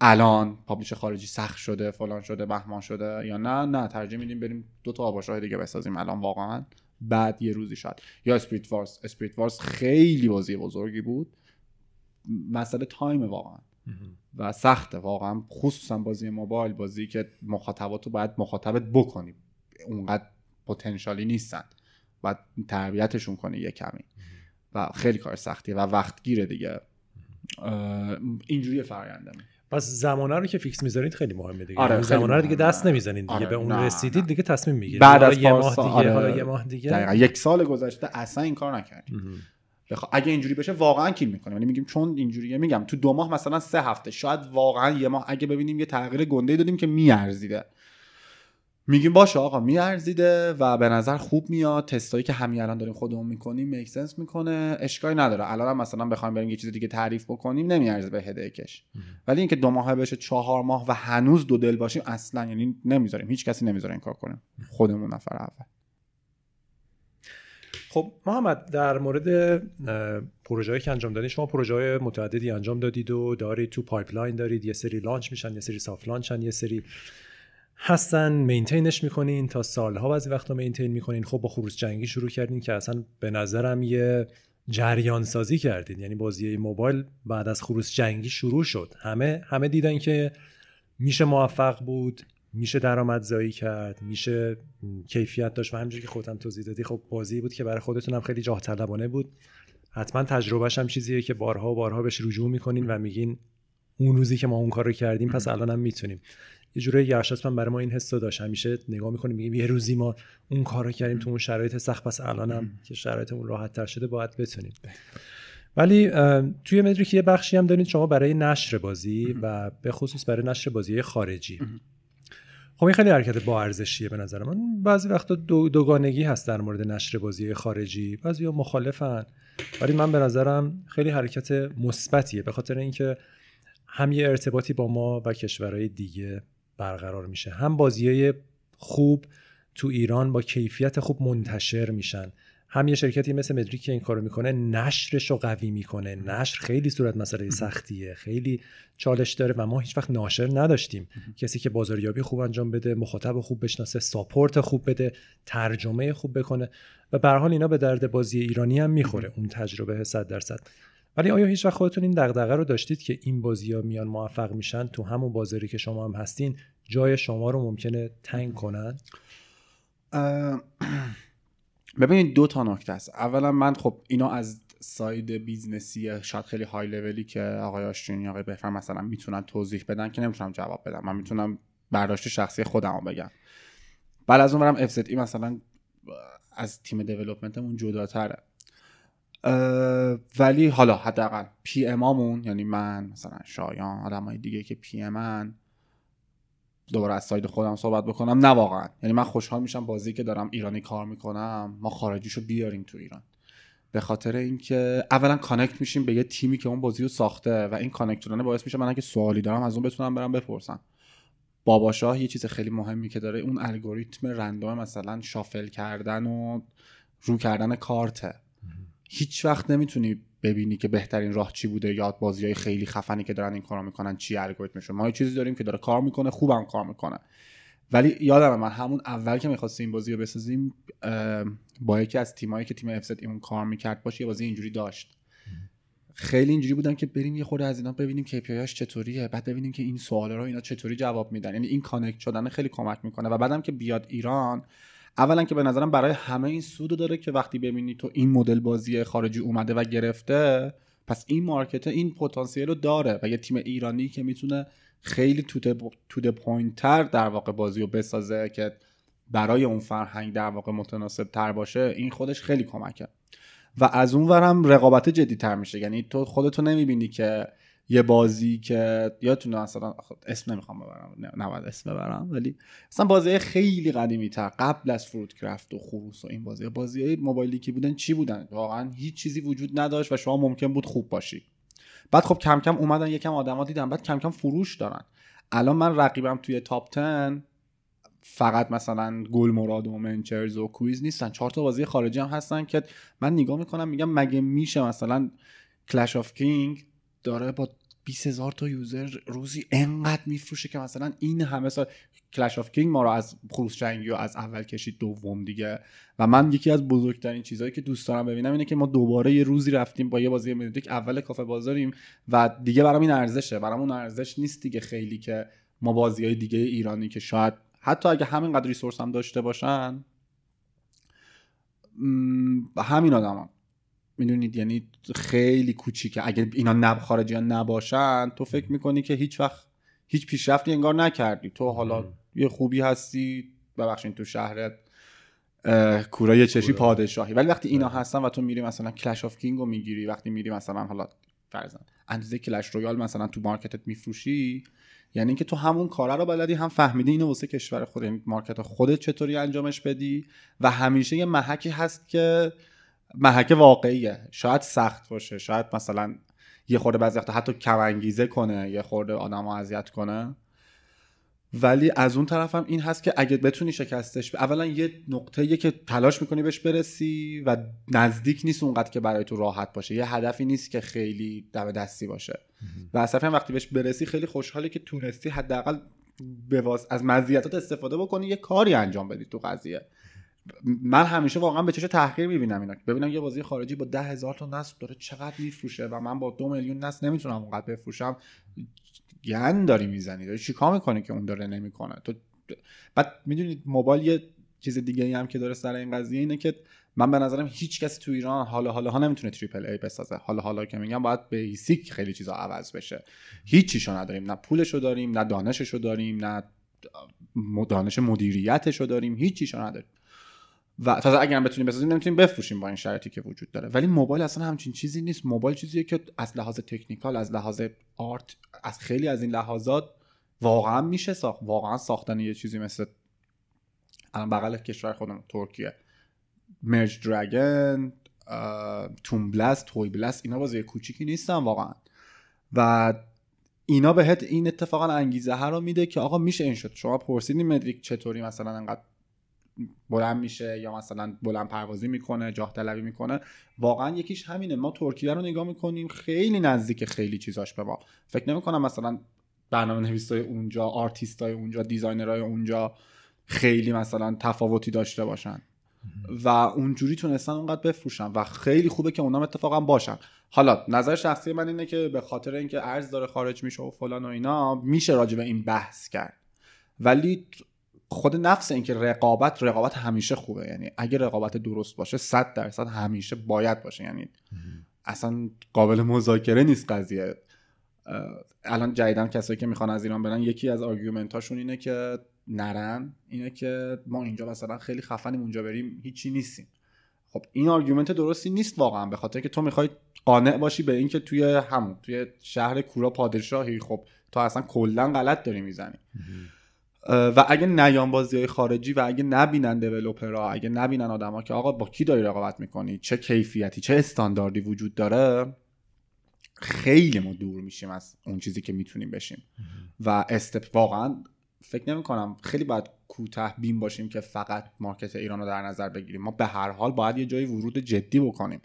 الان publish خارجی سخت شده فلان شده بهمان شده یا نه؟ نه ترجیح میدیم بریم دو تا باباشاه دیگه بسازیم الان واقعا. بعد یه روزی شاید. یا Spirit Wars Spirit Wars خیلی بازی بزرگی بود. مسئله time واقعا. و سخته واقعا خصوصا بازی موبایل بازی که مخاطباتو باید مخاطبت بکنی. اونقدر پتانسیالی نیستن. باید تربیتشون کنی یه کمی. و خیلی کار سختیه و وقت گیره دیگه. اینجوری فراینده پس زمانه رو که فیکس می‌ذارید خیلی مهمه دیگه. آره زمانه رو دیگه دست نمی‌زنید دیگه. آره به اون رسیدید دیگه تصمیم می‌گیرید. بعد از یه ماه دیگه آره. حالا یه ماه دیگه. دقیقا. یک سال گذشته اصلا این کار نکردیم بخ... اگه اینجوری بشه واقعا کیل می‌کنیم یعنی میگیم چون اینجوریه میگم تو دو ماه مثلا سه هفته شاید واقعا یه ماه. اگه ببینیم یه تغییر گنده دادیم که میارزیده. میگیم باشه آقا میارزیده و به نظر خوب میاد. تستایی که همین الان داریم خودمون می‌کنیم میکسنس می‌کنه. اشکالی نداره. الان مثلا بخوایم بریم یه چیز دیگه تعریف بکنیم نمیارزه به هدیکش ولی اینکه دو ماه بشه چهار ماه و هنوز دو دل باشیم اصلا یعنی نمی‌ذاریم. هیچ کسی نمی‌ذاره این کار کنیم خودمون نفر اول. خب محمد در مورد پروژه‌ای که انجام دادید شما پروژه های متعددی انجام دادید و دارید تو pipeline دارید یه سری launch میشن یه سری soft launch ن یه سری هستن maintain ش می‌کنین تا سالها بعضی وقتا maintain می‌کنین. خب با خروس جنگی شروع کردین که اصلا به نظرم یه جریان سازی کردین. یعنی بازی موبایل بعد از خروس جنگی شروع شد. همه همه دیدن که میشه موفق بود. میشه درآمدزایی کرد میشه کیفیت داشت و همینجوری که خودم توضیح دادی خب بازی بود که برای خودتون هم خیلی جاه طلبانه بود. حتما تجربهش هم چیزیه که بارها و بارها بهش رجوع می‌کنین و میگین اون روزی که ما اون کار رو کردیم پس الان هم می‌تونیم. یه جوری من برای ما این حس داشت. همیشه نگاه می‌کنیم میگیم یه روزی ما اون کار رو کردیم تو اون شرایط سخت پس الانم که شرایطمون راحت تر شده باید بتونیم. ولی توی مدریک یه بخشی هم دارید شما برای نشر بازی و به خصوص برای نشر بازی خارجی خب این خیلی حرکت با ارزشیه به نظر من. بعضی وقتا دو دوگانگی هست در مورد نشر بازی خارجی. بعضی مخالفن. ولی من به نظرم خیلی حرکت مثبتیه. به خاطر اینکه هم یه ارتباطی با ما و کشورهای دیگه برقرار میشه. هم بازی خوب تو ایران با کیفیت خوب منتشر میشن. هم یه شرکتی مثل مدریک که این کارو می‌کنه نشرش رو قوی می‌کنه. نشر خیلی صورت مسئله سختیه. خیلی چالش داره و ما هیچ وقت ناشر نداشتیم. کسی که بازاریابی خوب انجام بده مخاطب خوب بشناسه ساپورت خوب بده ترجمه خوب بکنه و به حال اینا به درد بازی ایرانی هم می‌خوره. اون تجربه 100 درصد. ولی آیا هیچ وقت خودتون این دغدغه رو داشتید که این بازی ها میان موفق میشن؟ تو همون بازاری که شما هم هستین جای شما رو ممکنه تنگ کنن؟ ببینید دو تا نکته است. اولا من خب اینا از side business ی شاید خیلی های لولی که آقای آشتونی آقای بهفر مثلا می‌تونن توضیح بدن که نمی‌تونم جواب بدم. من می‌تونم برداشت شخصی خودم بگم. بعد از اون ورم اف ای مثلا از تیم development مون جداتره. ولی حالا حداقل PM امون یعنی من مثلا شایان آدمای دیگه که PM ن دوباره از side خودم صحبت بکنم. نه واقعا. یعنی من خوشحال میشم بازی که دارم ایرانی کار می‌کنم. ما خارجیشو بیاریم تو ایران. به خاطر اینکه اولا connect میشیم به یه تیمی که اون بازی رو ساخته و این connect شدن باعث میشه من اگه سوالی دارم از اون بتونم برم بپرسم. باباشاه یه چیز خیلی مهمی که داره اون الگوریتم random مثلا shuffle کردن و رو کردن کارته. هیچ وقت نمی‌تونی ببینی که بهترین راه چی بوده یا بازی های خیلی خفنی که دارن این کارو می‌کنن چی الگوریتمشون ما یه چیزی داریم که داره کار می‌کنه خوبم کار می‌کنه. ولی یادم من همون اول که می‌خواستیم این بازی رو بسازیم با یکی از تیمایی که تیم افست اون کار می‌کرد باشه یه بازی اینجوری داشت. خیلی اینجوری بودن که بریم یه خورده از اینا ببینیم KPI ش چطوریه بعد ببینیم که این سوالا رو اینا چطوری جواب میدن. یعنی این connect شدن خیلی کمک می‌کنه. و بعدم که بیاد ایران اولا که به نظرم برای همه این سود داره که وقتی ببینی تو این مدل بازی خارجی اومده و گرفته پس این market این پتانسیل رو داره و یه تیم ایرانی که می‌تونه خیلی to point تر در واقع بازی رو بسازه که برای اون فرهنگ در واقع متناسب تر باشه این خودش خیلی کمکه. و از اون ورم رقابت جدی تر میشه. یعنی تو خودتو نمی‌بینی که یه بازی که یادتونه مثلا اسم نمی‌خوام ببرم نباید اسم ببرم ولی مثلا بازی خیلی قدیمی تر قبل از Fruit Craft و خروس و این بازی بازی موبایلی که بودن چی بودن؟ واقعا هیچ چیزی وجود نداشت و شما ممکن بود خوب باشی. بعد خب کم کم اومدن یکم آدما دیدن بعد کم کم فروش دارن. الان من رقیبم توی top 10 فقط مثلا گل مراد و منچرز و کویز نیستن. چهار تا بازی خارجی هم هستن که من نگاه می‌کنم میگم مگه میشه مثلا Clash of Kings داره با 20 هزار تا user روزی انقدر میفروشه که مثلا این همه سال Clash of Kings ما رو از خروس جنگی و از اول کشید دوم دیگه. و من یکی از بزرگترین چیزهایی که دوست دارم ببینم اینه که ما دوباره یه روزی رفتیم با یه بازی مدریک اول کافه بازاریم و دیگه برام این ارزشه. برام اون ارزش نیست دیگه خیلی که ما بازی های دیگه ایرانی که شاید حتی اگه همینقدر ریسورس هم داشته باشن همین آدمان می‌دونید یعنی خیلی کوچیکه. اگه اینا نب خارجی ها نباشن تو فکر می‌کنی که هیچ وقت هیچ پیشرفتی انگار نکردی. تو حالا یه خوبی هستی ببخشید تو شهرت کورای چشی پادشاهی. ولی وقتی اینا بله. هستن و تو میری مثلا کلش آف کینگ رو می‌گیری وقتی میری مثلا حالا فرضاً اندازه Clash Royale مثلا تو market ت میفروشی یعنی اینکه تو همون کارا رو بلدی هم فهمیدی اینو واسه کشور خود یعنی market خودت چطوری انجامش بدی و همیشه یه محکی هست که محک واقعیه. شاید سخت باشه. شاید مثلا یه خورده بعضی وقتا حتی کم انگیزه کنه یه خورده آدم اذیت کنه. ولی از اون طرف هم این هست که اگه بتونی شکستش اولا یه نقطه که تلاش می‌کنی بهش برسی و نزدیک نیست اونقدر که برای تو راحت باشه. یه هدفی نیست که خیلی دم دستی باشه. و اصلا هم وقتی بهش برسی خیلی خوشحالی که تونستی حداقل از مزیتات استفاده بکنی یه کاری انجام بدی تو قضیه. من همیشه واقعا به چش تحقیر می‌بینم اینا. ببینم یه بازی خارجی با ده هزار تا نصب داره چقدر میفروشه و من با دو میلیون نصب نمی‌تونم اونقدر بفروشم. گن داری می‌زنی. داری چیکار می‌کنی که اون داره نمی‌کنه؟ تو بعد می‌دونید موبایل یه چیز دیگه هم که داره سر این قضیه اینه که من به نظرم هیچ کسی تو ایران حالا حالا ها نمی‌تونه تریپل ای بسازه. حالا حالا که میگم باید بیسیک خیلی چیزا عوض بشه. هیچیشو نداریم. نه پولشو داریم نه دانششو داریم نه دانش مدیریتشو داریم. هیچیشو نداریم. و تازه اگر هم بتونیم بسازیم نمی‌تونیم بفروشیم با این شرایطی که وجود داره. ولی موبایل اصلا همچین چیزی نیست. موبایل چیزیه که از لحاظ تکنیکال از لحاظ آرت از خیلی از این لحاظات واقعا میشه ساخت. واقعا ساختن یه چیزی مثل الان بغل کشور خودم ترکیه. مرج دراگن تون بلاست توی بلاست اینا بازی کوچیکی نیستن واقعا. و اینا بهت این اتفاقا انگیزه ها رو میده که آقا میشه این شد. شما پرسیدین مدریک چطوری مثلا انقدر بلند میشه یا مثلا بلند پروازی می‌کنه جاه طلبی می‌کنه. واقعا یکیش همینه. ما ترکیه رو نگاه می‌کنیم خیلی نزدیک خیلی چیزاش به ما. فکر نمی‌کنم مثلا برنامه نویسای اونجا آرتیستای اونجا designer ای اونجا خیلی مثلا تفاوتی داشته باشن. و اونجوری تونستن اونقدر بفروشن. و خیلی خوبه که اونام اتفاقا باشن. حالا نظر شخصی من اینه که به خاطر اینکه ارز داره خارج میشه و فلان و اینا میشه راجع به این بحث کرد. ولی خود نفس اینکه رقابت رقابت همیشه خوبه. یعنی اگه رقابت درست باشه 100 درصد همیشه باید باشه. یعنی اصلا قابل مذاکره نیست قضیه. الان جدیدن کسایی که می‌خوان از ایران برن یکی از argument هاشون اینه که نرن اینه که ما اینجا مثلا خیلی خفنیم اونجا بریم هیچی نیستیم. خب این argument درستی نیست واقعا به خاطر که تو می‌خوای قانع باشی به اینکه توی همون توی شهر کورا پادشاهی. خب تو اصلا کلا غلط داری می‌زنی. و اگه نیان بازی های خارجی و اگه نبینن developer ها اگه نبینن آدما که آقا با کی داری رقابت می‌کنی؟ چه کیفیتی؟ چه استانداردی وجود داره؟ خیلی ما دور میشیم از اون چیزی که می‌تونیم بشیم. و استپ واقعا فکر نمی کنم خیلی باید کوتاه بین باشیم که فقط مارکت ایران رو در نظر بگیریم. ما به هر حال باید یه جایی ورود جدی بکنیم.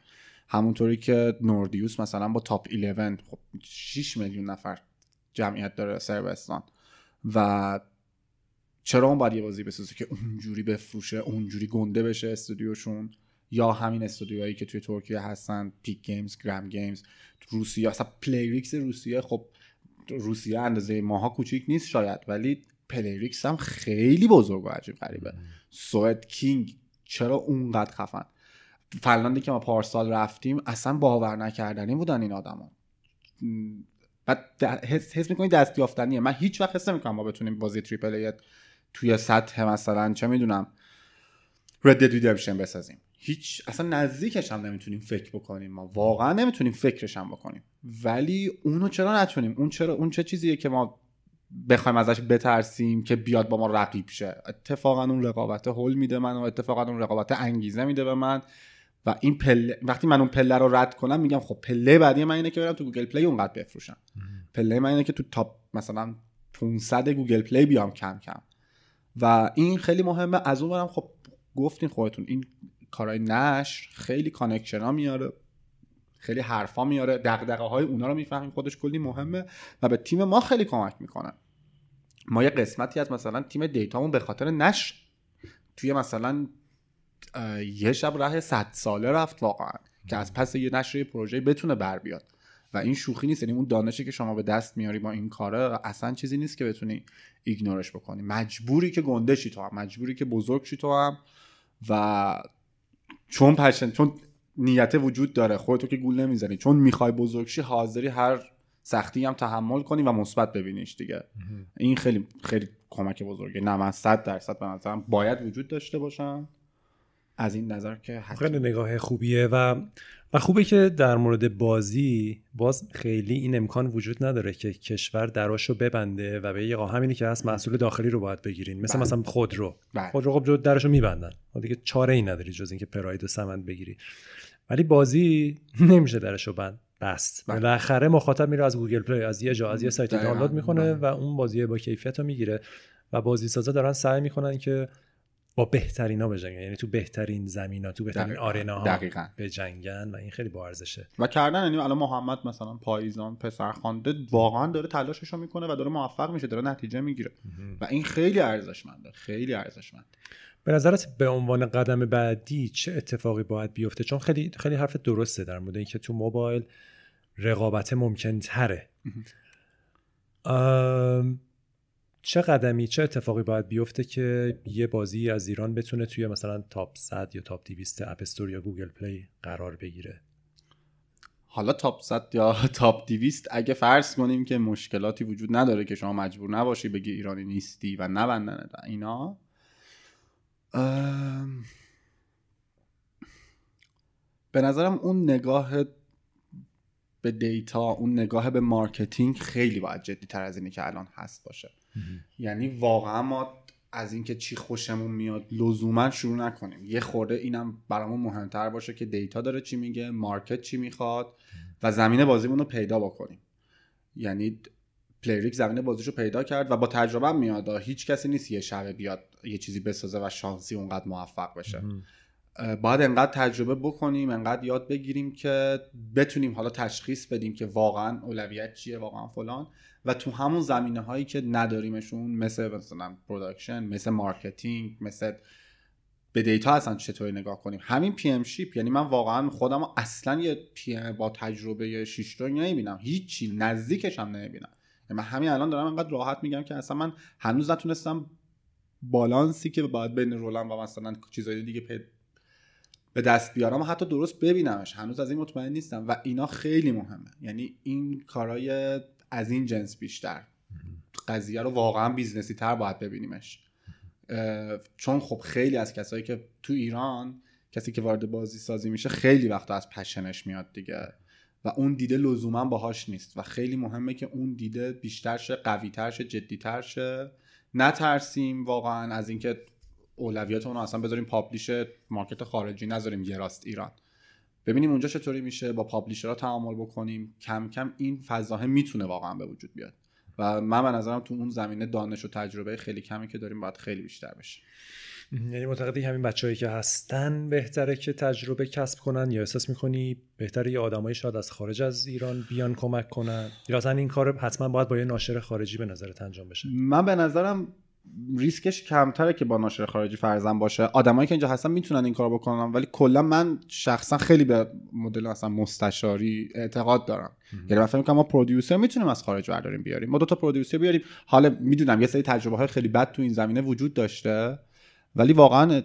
همونطوری که نوردیوس مثلا با تاپ 11 خب 6 میلیون نفر جمعیت داره سربستان. و چرا اون باید یه بازی بسازه که اونجوری بفروشه اونجوری گنده بشه استودیوشون؟ یا همین استودیوهایی که توی ترکیه هستن پیک گیمز گرم گیمز روسیه اصلا پلیریکس روسیه خب روسیه اندازه ماها کوچیک نیست شاید ولی پلیریکس هم خیلی بزرگ و عجیب غریبه. سوئد کینگ چرا اونقدر خفن؟ فنلاندی که ما پارسال رفتیم اصلا باور نکردنی بودن این آدما. بعد حس, حس می‌کنی دست یافتنیه من هیچ وقت حس نمی‌کنم ما بتونیم بازی triple توی سطح مثلا چه می‌دونم Red Dead بسازیم. هیچ اصلا نزدیکش هم نمی‌تونیم فکر بکنیم ما. واقعا نمی‌تونیم فکرش هم بکنیم. ولی اونو چرا نتونیم؟ اون چرا اون چه چیزیه که ما بخوایم ازش بترسیم که بیاد با ما رقیب شه؟ اتفاقا اون رقابت هول میده من و اتفاقا اون رقابت انگیزه میده به من. و این پله وقتی من اون پله رو رد کنم میگم خب پله بعدی من اینه که برم تو گوگل پلی اونقدر بفروشم. پله من اینه که تو top مثلا 500 گوگل پلی بیام کم کم. و این خیلی مهمه. از اون برم خب گفتین خودتون این کارهای نشر خیلی connection ها میاره خیلی حرفا میاره دغدغه های اونا رو می‌فهمیم خودش کلی مهمه و به تیم ما خیلی کمک می‌کنه. ما یه قسمتی از مثلا تیم data مون به خاطر نشر توی مثلا یه شب راه صد ساله رفت واقعا که از پس یه نشر پروژه بتونه بر بیاد. و این شوخی نیست یعنی اون دانشی که شما به دست میاری با این کاره اصلا چیزی نیست که بتونی ایگنورش بکنی. مجبوری که گنده شی تو هم مجبوری که بزرگ شی تو هم و چون پشن چون نیت وجود داره خودتو که گول نمی‌زنی. چون می‌خوای بزرگ شی حاضری هر سختی هم تحمل کنی و مثبت ببینیش دیگه. این خیلی خیلی کمک بزرگه. نه من 100 درصد به نظرم باید وجود داشته باشم از این نظر که خیلی نگاه خوبیه و و خوبه که در مورد بازی باز خیلی این امکان وجود نداره که کشور دراشو ببنده و به یه همینی که هست محصول داخلی رو باید بگیرین. مثل بله. مثلا خودرو. بله. خودرو خب دراشو میبندن. دیگه چاره ای نداری جز اینکه پراید و سمند بگیری. ولی بازی نمیشه درشو بند بست. بله. بالاخره مخاطب میره از گوگل پلی از یه جا از یه سایت دانلود می‌کنه و اون بازی با کیفیت رو می‌گیره. و بازی سازا دارن سعی می‌کنن که با بهترین ها بجنگن. یعنی تو بهترین زمین ها تو بهترین آرنا ها بجنگن و این خیلی با ارزشه. و کردن یعنی الان محمد مثلا پاییزان پسرخوانده واقعا داره تلاشش رو می‌کنه و داره موفق میشه داره نتیجه می‌گیره. و این خیلی ارزشمنده خیلی ارزشمند به نظرت به عنوان قدم بعدی چه اتفاقی باید بیفته؟ چون خیلی خیلی حرف درسته در مورد اینکه تو موبایل رقابت ممکن تره چه قدمی چه اتفاقی باید بیفته که یه بازی از ایران بتونه توی مثلا top 100 یا top 200 اپ یا گوگل پلی قرار بگیره؟ حالا top 100 یا top 200 اگه فرض کنیم که مشکلاتی وجود نداره که شما مجبور نباشی بگی ایرانی نیستی و نبندن اینا. به نظرم اون نگاه به data اون نگاه به marketing خیلی باید جدی تر از اینی که الان هست باشه. یعنی واقعا ما از اینکه چی خوشمون میاد لزوما شروع نکنیم. یه خورده اینم برامون مهمتر باشه که data داره چی میگه market چی می‌خواد و زمینه بازیمون رو پیدا بکنیم. یعنی پلیریکس زمینه بازیشو پیدا کرد و با تجربه میاد. هیچ کسی نیست یه شبه بیاد یه چیزی بسازه و شانسی اونقدر موفق بشه. باید انقدر تجربه بکنیم انقدر یاد بگیریم که بتونیم حالا تشخیص بدیم که واقعا اولویت چیه واقعا فلان. و تو همون زمینه هایی که نداریمشون مثل مثلا production مثل marketing مثل به data اصلا چطوری نگاه کنیم. همین PM ship یعنی من واقعا خودم اصلا یه PM با تجربه شیش رو نمی‌بینم. هیچی نزدیکش هم نمی‌بینم. یعنی من همین الان دارم انقدر راحت میگم که اصلا من هنوز نتونستم بالانسی که باید بین role م و مثلا چیزای دیگه به دست بیارم و حتی درست ببینمش. هنوز از این مطمئن نیستم و اینا خیلی مهمه. یعنی این کارای از این جنس بیشتر. قضیه رو واقعا business ی تر باید ببینیمش. چون خب خیلی از کسایی که تو ایران کسی که وارد بازی سازی میشه خیلی وقتا از پشنش میاد دیگه. و اون دیده لزوما باهاش نیست. و خیلی مهمه که اون دیده بیشتر شه قوی تر شه جدی تر شه نترسیم واقعا از اینکه اولویت رو اصلا بذاریم publish market خارجی نذاریم یه راست ایران. ببینیم اونجا چطوری میشه با پابلیشرها تعامل بکنیم. کم کم این فضاه می‌تونه واقعا به وجود بیاد. و من به نظرم تو اون زمینه دانش و تجربه خیلی کمی که داریم باید خیلی بیشتر بشه. یعنی معتقدی همین بچههایی که هستن بهتره که تجربه کسب کنن یا احساس می‌کنی بهتره یه آدمایی شاید از خارج از ایران بیان کمک کنن؟ یا این کار حتما باید با یه ناشر خارجی به نظرت انجام بشه؟ من به نظرم ریسکش کمتره که با ناشر خارجی فرزن باشه. آدمایی که اینجا هستن می‌تونن این کار بکنن ولی کلا من شخصا خیلی به مدل مثلا مستشاری اعتقاد دارم. یعنی من فکر ما producer می‌تونیم از خارج برداریم بیاریم. ما دو تا producer بیاریم. حالا می‌دونم یه سری تجربه های خیلی بد تو این زمینه وجود داشته ولی واقعا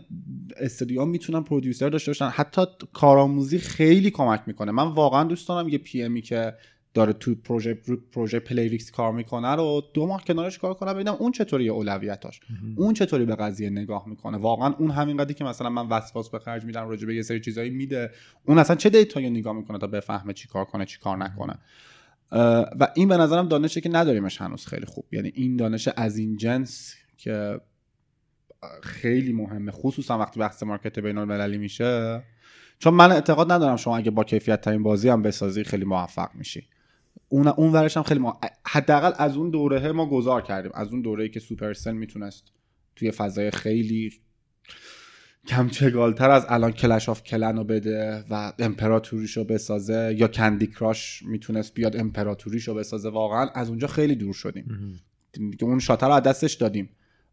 استودیو می‌تونن producer داشته باشن. حتی کارآموزی خیلی کمک می‌کنه. من واقعا دوست دارم یه PM ی که داره تو پروژه پروژه پلیریکس کار می‌کنه رو دو ماه کنارش کار کنم ببینم اون چطوری اولویتاش. اون چطوری به قضیه نگاه می‌کنه. واقعا اون همین قدری که مثلا من وسواس به خرج میدم راجع به یه سری چیزایی میده اون اصلا چه data یی نگاه می‌کنه تا بفهمه چی کار کنه چی کار نکنه. و این به نظرم دانشه که نداریمش هنوز خیلی خوب. یعنی این دانش از این جنس که خیلی مهمه خصوصا وقتی بحث market بین المللی میشه. چون من اعتقاد ندارم شما اگه با کیفیت ترین بازی هم بسازی خیلی موفق میشی. اون اون ورش هم خیلی ما حداقل از اون دوره ما گذار کردیم. از اون دوره‌ای که سوپرسل می‌تونست توی فضای خیلی کم چگالتر از الان کلش آف کلنز رو بده و امپراتوریش رو بسازه یا کندی کراش می‌تونست بیاد امپراتوریش رو بسازه. واقعا از اونجا خیلی دور شدیم. اون shot رو از دستش دادیم.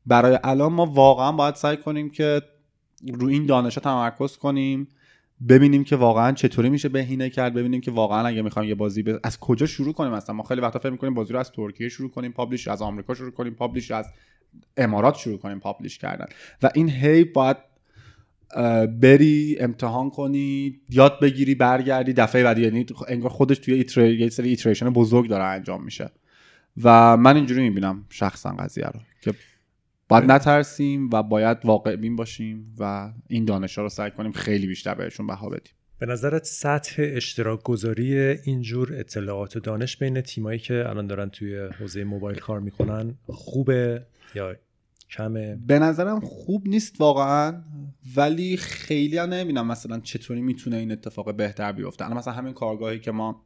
برای الان ما واقعا باید سعی کنیم که رو این دانش تمرکز کنیم. ببینیم که واقعا چطوری میشه بهینه کرد ببینیم که واقعا اگه می‌خوایم یه بازی از کجا شروع کنیم مثلا؟ ما خیلی وقتا فکر می‌کنیم بازی رو از ترکیه شروع کنیم publish از آمریکا شروع کنیم publish از امارات شروع کنیم پابلیش کردن. و این هی باید بری امتحان کنی یاد بگیری برگردی دفعه بعدی. یعنی انگار خودش توی ایتر... یه سری ایتریشن بزرگ داره انجام میشه. و من اینجوری می‌بینم شخصا قضیه رو که باید نترسیم و باید واقع بین باشیم و این دانش رو سعی کنیم خیلی بیشتر بهشون بها بدیم. به نظرت سطح اشتراک گذاری اینجور اطلاعات و دانش بین تیمایی که الان دارن توی حوزه موبایل کار می‌کنن خوبه یا کمه؟ به نظرم خوب نیست واقعا ولی خیلی هم نمی‌بینم مثلا چطوری می‌تونه این اتفاق بهتر بیفته. الان مثلا همین کارگاهی که ما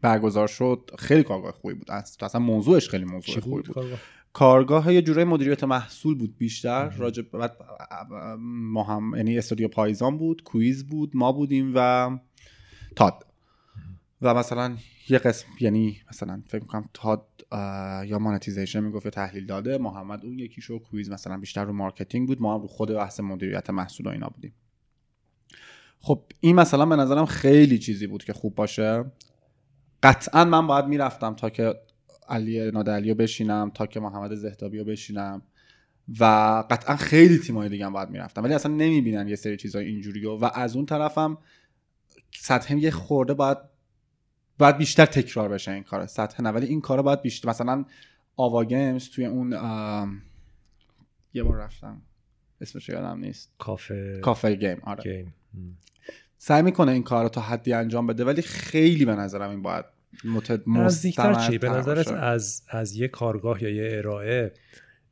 برگزار شد خیلی کارگاه خوبی بود. اصلا موضوعش خیلی موضوع خوبی بود. کارگاه یه جورای مدیریت محصول بود بیشتر. راجع بعد ما هم یعنی استودیو پایزان بود کویز بود ما بودیم و تاد. و مثلا یه قسم یعنی مثلا فکر می‌کنم تاد یا مانتیزیشن می‌گفت یا تحلیل داده. محمد اون یکی شو کویز مثلا بیشتر رو مارکتینگ بود. ما هم رو خود بحث مدیریت محصول و اینا بودیم. خب این مثلا به نظرم خیلی چیزی بود که خوب باشه. قطعا من باید می‌رفتم تا که علی نادعلی بشینم تا که محمد زهتابی رو بشینم و قطعا خیلی تیمای دیگه هم باید می‌رفتم. ولی اصلا نمی‌بینن یه سری چیزای اینجوری و از اون طرفم سطح یه خورده باید باید بیشتر تکرار بشه این کار سطح نه ولی این کارا باید بیشتر مثلا آوا گیمز توی اون یه بار رفتم. اسمش یادم نیست. کافه. کافه game آره. game. سعی می‌کنه این کار رو تا حدی انجام بده ولی خیلی به نظرم این باید نزدیکتر چی؟ به نظرت از از یه کارگاه یا یه ارائه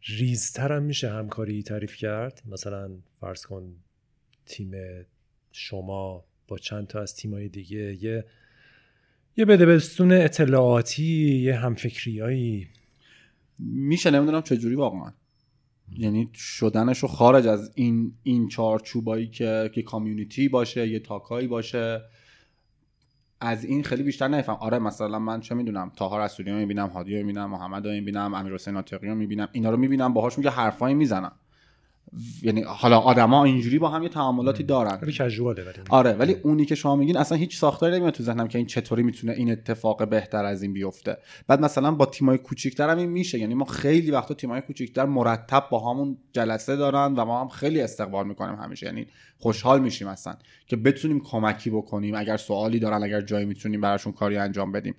ریزتر هم میشه همکاری تعریف کرد؟ مثلا فرض کن تیم شما با چند تا از تیمای دیگه یه یه بده بستون اطلاعاتی یه همفکریایی. میشه نمی‌دونم چجوری واقعا. یعنی شدنش رو خارج از این این چارچوبایی که که کامیونیتی باشه یه تاکایی باشه. از این خیلی بیشتر نمیفهم آره مثلا من چه می‌دونم تاها رسولی رو می‌بینم هادی رو می‌بینم محمد رو می‌بینم امیر حسین رو می‌بینم اینا رو می‌بینم باهاشون یه حرفایی می‌زنم. یعنی حالا آدما اینجوری با هم یه تعاملاتی دارن. ولی آره ولی اونی که شما میگین اصلا هیچ ساختاری نمیاد تو ذهنم که این چطوری می‌تونه این اتفاق بهتر از این بیفته. بعد مثلا با تیمای کوچیک‌تر هم این میشه. یعنی ما خیلی وقتا تیمای کوچیک‌تر مرتب با همون جلسه دارن و ما هم خیلی استقبال می‌کنیم همیشه. یعنی خوشحال میشیم اصلا که بتونیم کمکی بکنیم اگر سوالی دارن اگر جایی می‌تونیم براشون کاری انجام بدیم.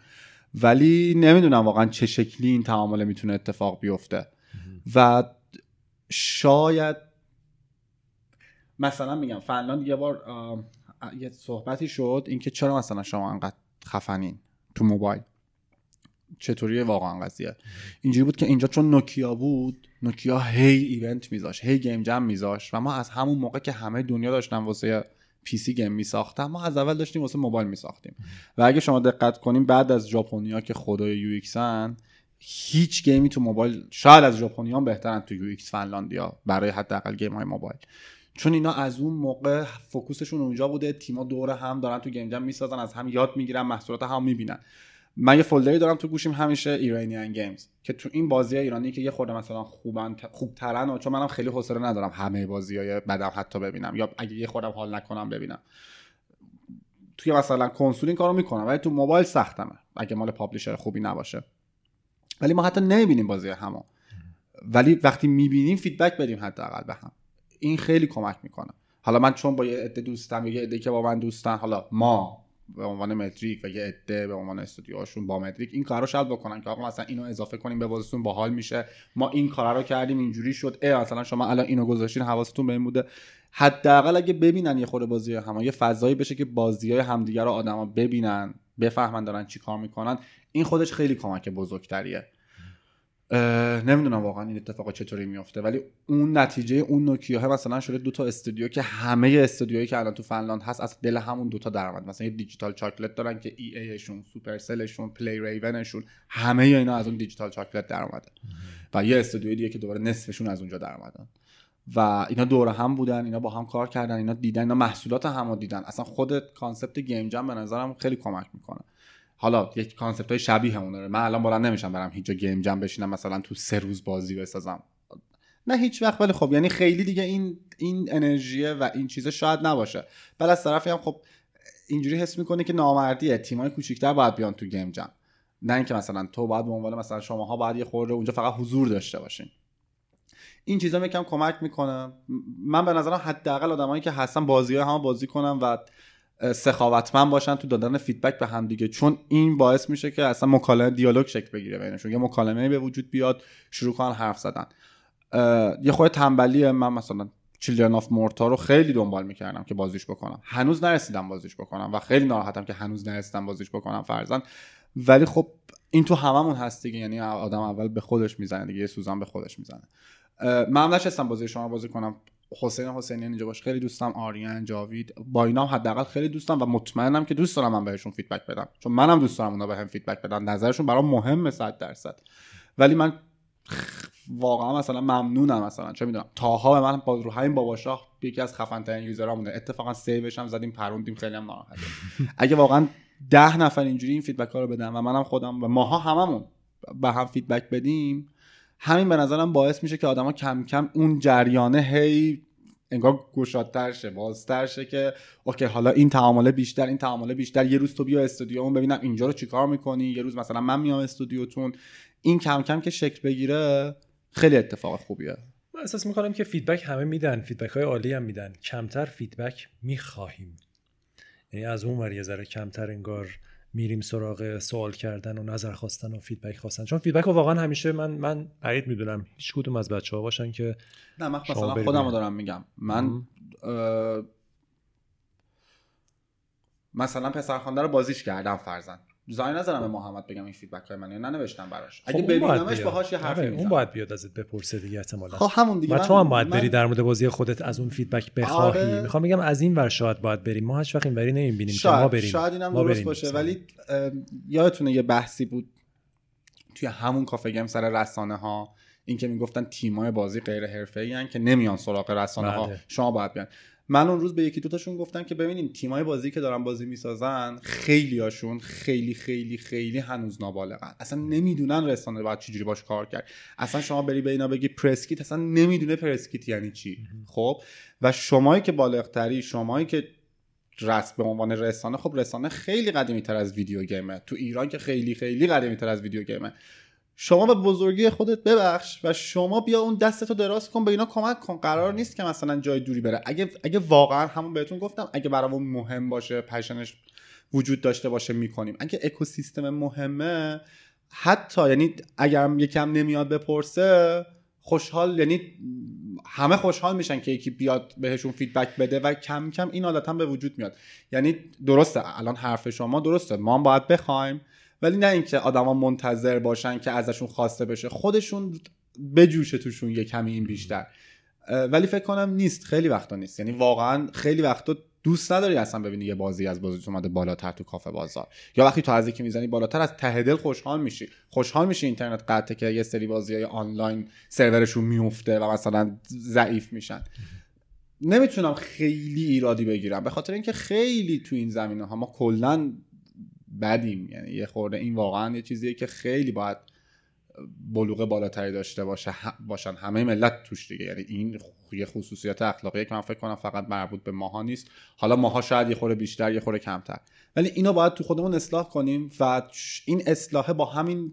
ولی نمی‌دونم واقعا چه شکلی این تعامل می‌تونه اتفاق بیفته. و شاید مثلا میگم فنلاند یه بار یه صحبتی شد اینکه چرا مثلا شما انقدر خفنین تو موبایل؟ چطوری واقعا قضیه؟ اینجوری بود که اینجا چون نوکیا بود نوکیا هی event میذاش هی game jam میذاش و ما از همون موقع که همه دنیا داشتن واسه PC game میساختن ما از اول داشتیم واسه موبایل میساختیم. و اگه شما دقت کنیم بعد از ژاپنیا که خدای UX ن هیچ game ی تو موبایل شاید از ژاپنیان بهترن تو UX فنلاندیا برای حداقل game های موبایل. چون اینا از اون موقع focus شون اونجا بوده تیما دور هم دارن تو game jam می‌سازن از هم یاد می‌گیرن محصولات هم می‌بینن. من یه folder ی دارم تو گوشیم همیشه Iranian games که تو این بازی ایرانی که یه خورده مثلا خوبن خوبترن و چون منم خیلی حوصله ندارم همه بازی های بدم حتی ببینم یا اگه یه خوردم حال نکنم ببینم. توی مثلا کنسول این کارو می‌کنم ولی تو موبایل سختمه اگه مال publisher خوبی نباشه. ولی ما حتی نمی‌بینیم بازی همو. ولی وقتی می‌بینیم فیدبک بدیم حداقل به هم. این خیلی کمک می‌کنه. حالا من چون با یه عده دوستم یه عده که با من دوستن حالا ما به عنوان متریک و یه عده به عنوان استودیوهاشون با متریک این کارو شاید بکنن که آقا مثلا اینو اضافه کنیم به بازیتون باحال میشه. ما این کارا رو کردیم اینجوری شد. ای مثلا شما الان اینو گذاشتین حواستون به این بوده. حداقل اگه ببینن یه خورده بازی هم یه فضایی بشه که بازی های همدیگه رو آدما ببینن. بفهمن دارن چی کار می‌کنن. این خودش خیلی کمک بزرگتریه. نمی‌دونم واقعا این اتفاق چطوری میفته ولی اون نتیجه اون نوکیا مثلا شده دو تا استودیو که همه استودیوهایی که الان تو فنلاند هست از دل همون دوتا دراومد مثلا یه Digital Chocolate دارن که EA شون Supercell شون PlayRaven شون همه اینا از اون Digital Chocolate در و یه استودیوی دیگه که دوباره نصفشون از اونجا در و اینا دور هم بودن اینا با هم کار کردن اینا دیدن اینا محصولات هم دیدن. اصلا خود concept game jam به نظرم خیلی کمک می‌کنه. حالا یک concept های شبیه اونه. من الان بلند نمیشم برم هیچ game jam بشینم مثلا تو سه روز بازی بسازم. نه هیچ وقت ولی خب یعنی خیلی دیگه این این انرژیه و این چیزه شاید نباشه. بل از طرفی هم خب اینجوری حس می‌کنه که نامردیه. تیمای کوچیک‌تر باید بیان تو game jam. نه اینکه مثلا تو باید به عنوان مثلا شماها باید یه خورده اونجا فقط حضور داشته باشین. این چیزا یکم کمک می‌کنه. من به نظرم حداقل آدمایی که هستن بازی های هم بازی کنن و سخاوتمند باشن تو دادن feedback به هم دیگه. چون این باعث میشه که اصلا مکالمه دیالوگ شکل بگیره بینشون. یه مکالمه به وجود بیاد شروع کنن حرف زدن. یه خود تنبلی من مثلا Children of Morta رو خیلی دنبال می‌کردم که بازیش بکنم. هنوز نرسیدم بازیش بکنم و خیلی ناراحتم که هنوز نرسیدم بازیش بکنم فرضاً ولی خب این تو هممون هست دیگه. یعنی آدم اول به خودش می‌زنه دیگه یه سوزن به خودش می‌زنه. من هم نشستم بازی شما بازی کنم. حسین حسینی اینجا باش. خیلی دوستم. آریان جاوید. با اینا هم حداقل خیلی دوستم و مطمئنم که دوست دارم من بهشون feedback بدم. چون منم دوست دارم اونا بهم feedback بدن. نظرشون برام مهمه 100 درصد. ولی من واقعا مثلا ممنونم مثلا. چه می‌دونم. طاها به من با رو همین بابا شاه یکی از خفن ترین user امونه اتفاقا save ش هم زدیم پروندیم خیلی هم ناراحته اگه واقعا ده نفر اینجوری این feedback ها رو بدم و منم خودم و ماها هممون به هم feedback بدیم همین به نظرم باعث میشه که آدما کم کم اون جریانه هی انگار گشادتر شه بازتر شه که okay حالا این تعامله بیشتر این تعامله بیشتر یه روز تو بیا استودیومون ببینم اینجا رو چیکار می‌کنی یه روز مثلا من میام استودیوتون. این کم کم که شکل بگیره خیلی اتفاق خوبیه. من احساس می‌کنم که feedback همه میدن feedback های عالی هم میدن. کمتر feedback می‌خواهیم. یعنی از اون ور یه ذره کمتر انگار میریم سراغ سوال کردن و نظر خواستن و feedback خواستن. چون feedback رو واقعا همیشه من من بعید می‌دونم. هیچ کدوم از بچه ها باشن که نه من مثلا خودم رو دارم میگم. من مثلا پسرخوانده رو بازیش کردم فرضاً جای نظرم به محمد بگم این feedback های من ننوشتم براش. خب اگه ببینمش باهاش یه حرفی اون باید بیاد ازت بپرسه دیگه احتمالاً. خب همون دیگه و تو هم باید بری در مورد بازی خودت از اون feedback بخواهی. آره. می‌خوام بگم از این ور شاید باید بریم. ما هیچ وقت این بری نمی‌بینیم که ما بریم. شاید اینم درست باشه. ولی یادتونه یه بحثی بود توی همون کافه گیم سر رسانه ها این که می‌گفتن تیمای بازی غیر حرفه‌ای که نمیان سراغ رسانه ها بله. شما باید بیان. من اون روز به یکی دوتاشون گفتم که ببینین تیمای بازی که دارن بازی می‌سازن هاشون خیلی خیلی خیلی هنوز نابالغن. اصلا نمی‌دونن رسانه باید چجوری باش کار کرد. اصلا شما بری به اینا بگی پرسکیت اصلا نمی‌دونه پرسکیت یعنی چی. خب؟ و شمایی که بالغتری شمایی که رسم به عنوان رسانه خب رسانه خیلی قدیمی تر از ویدیو گیمه. تو ایران که خیلی خیلی قدیمی تر از ویدیو گیمه. شما به بزرگی خودت ببخش و شما بیا اون دستتو دراز کن به اینا کمک کن. قرار نیست که مثلا جای دوری بره. اگه اگه واقعا همون بهتون گفتم اگه برامون مهم باشه پشنش وجود داشته باشه می‌کنیم. اگه اکوسیستم مهمه حتی یعنی اگر یکم نمیاد بپرسه خوشحال یعنی همه خوشحال میشن که یکی بیاد بهشون فیدبک بده و کم کم این عادت هم به وجود میاد. یعنی درسته الان حرف شما درسته. ما هم باید بخوایم. ولی نه اینکه آدما منتظر باشن که ازشون خواسته بشه خودشون بجوشه توشون یه کمی این بیشتر. ولی فکر کنم نیست خیلی وقتا نیست. یعنی واقعا خیلی وقتا دوست نداری اصلا ببینی یه بازی از بازی اومده بالاتر تو کافه بازار. یا وقتی تو از یکی می‌زنی بالاتر از ته دل خوشحال میشی. خوشحال میشی اینترنت قطعه که یه سری بازی های آنلاین سرورشون میفته و مثلا ضعیف میشن. نمی‌تونم خیلی ایرادی بگیرم. به خاطر اینکه خیلی تو این زمینه ها ما کلا بدیم. یعنی یه خورده این واقعا یه چیزیه که خیلی باید بلوغ بالاتری داشته باشه باشن همه ملت توش دیگه. یعنی این یه خصوصیت اخلاقیه که من فکر کنم فقط مربوط به ماها نیست. حالا ماها شاید یه خورده بیشتر یه خورده کمتر. ولی اینو باید تو خودمون اصلاح کنیم و این اصلاحه با همین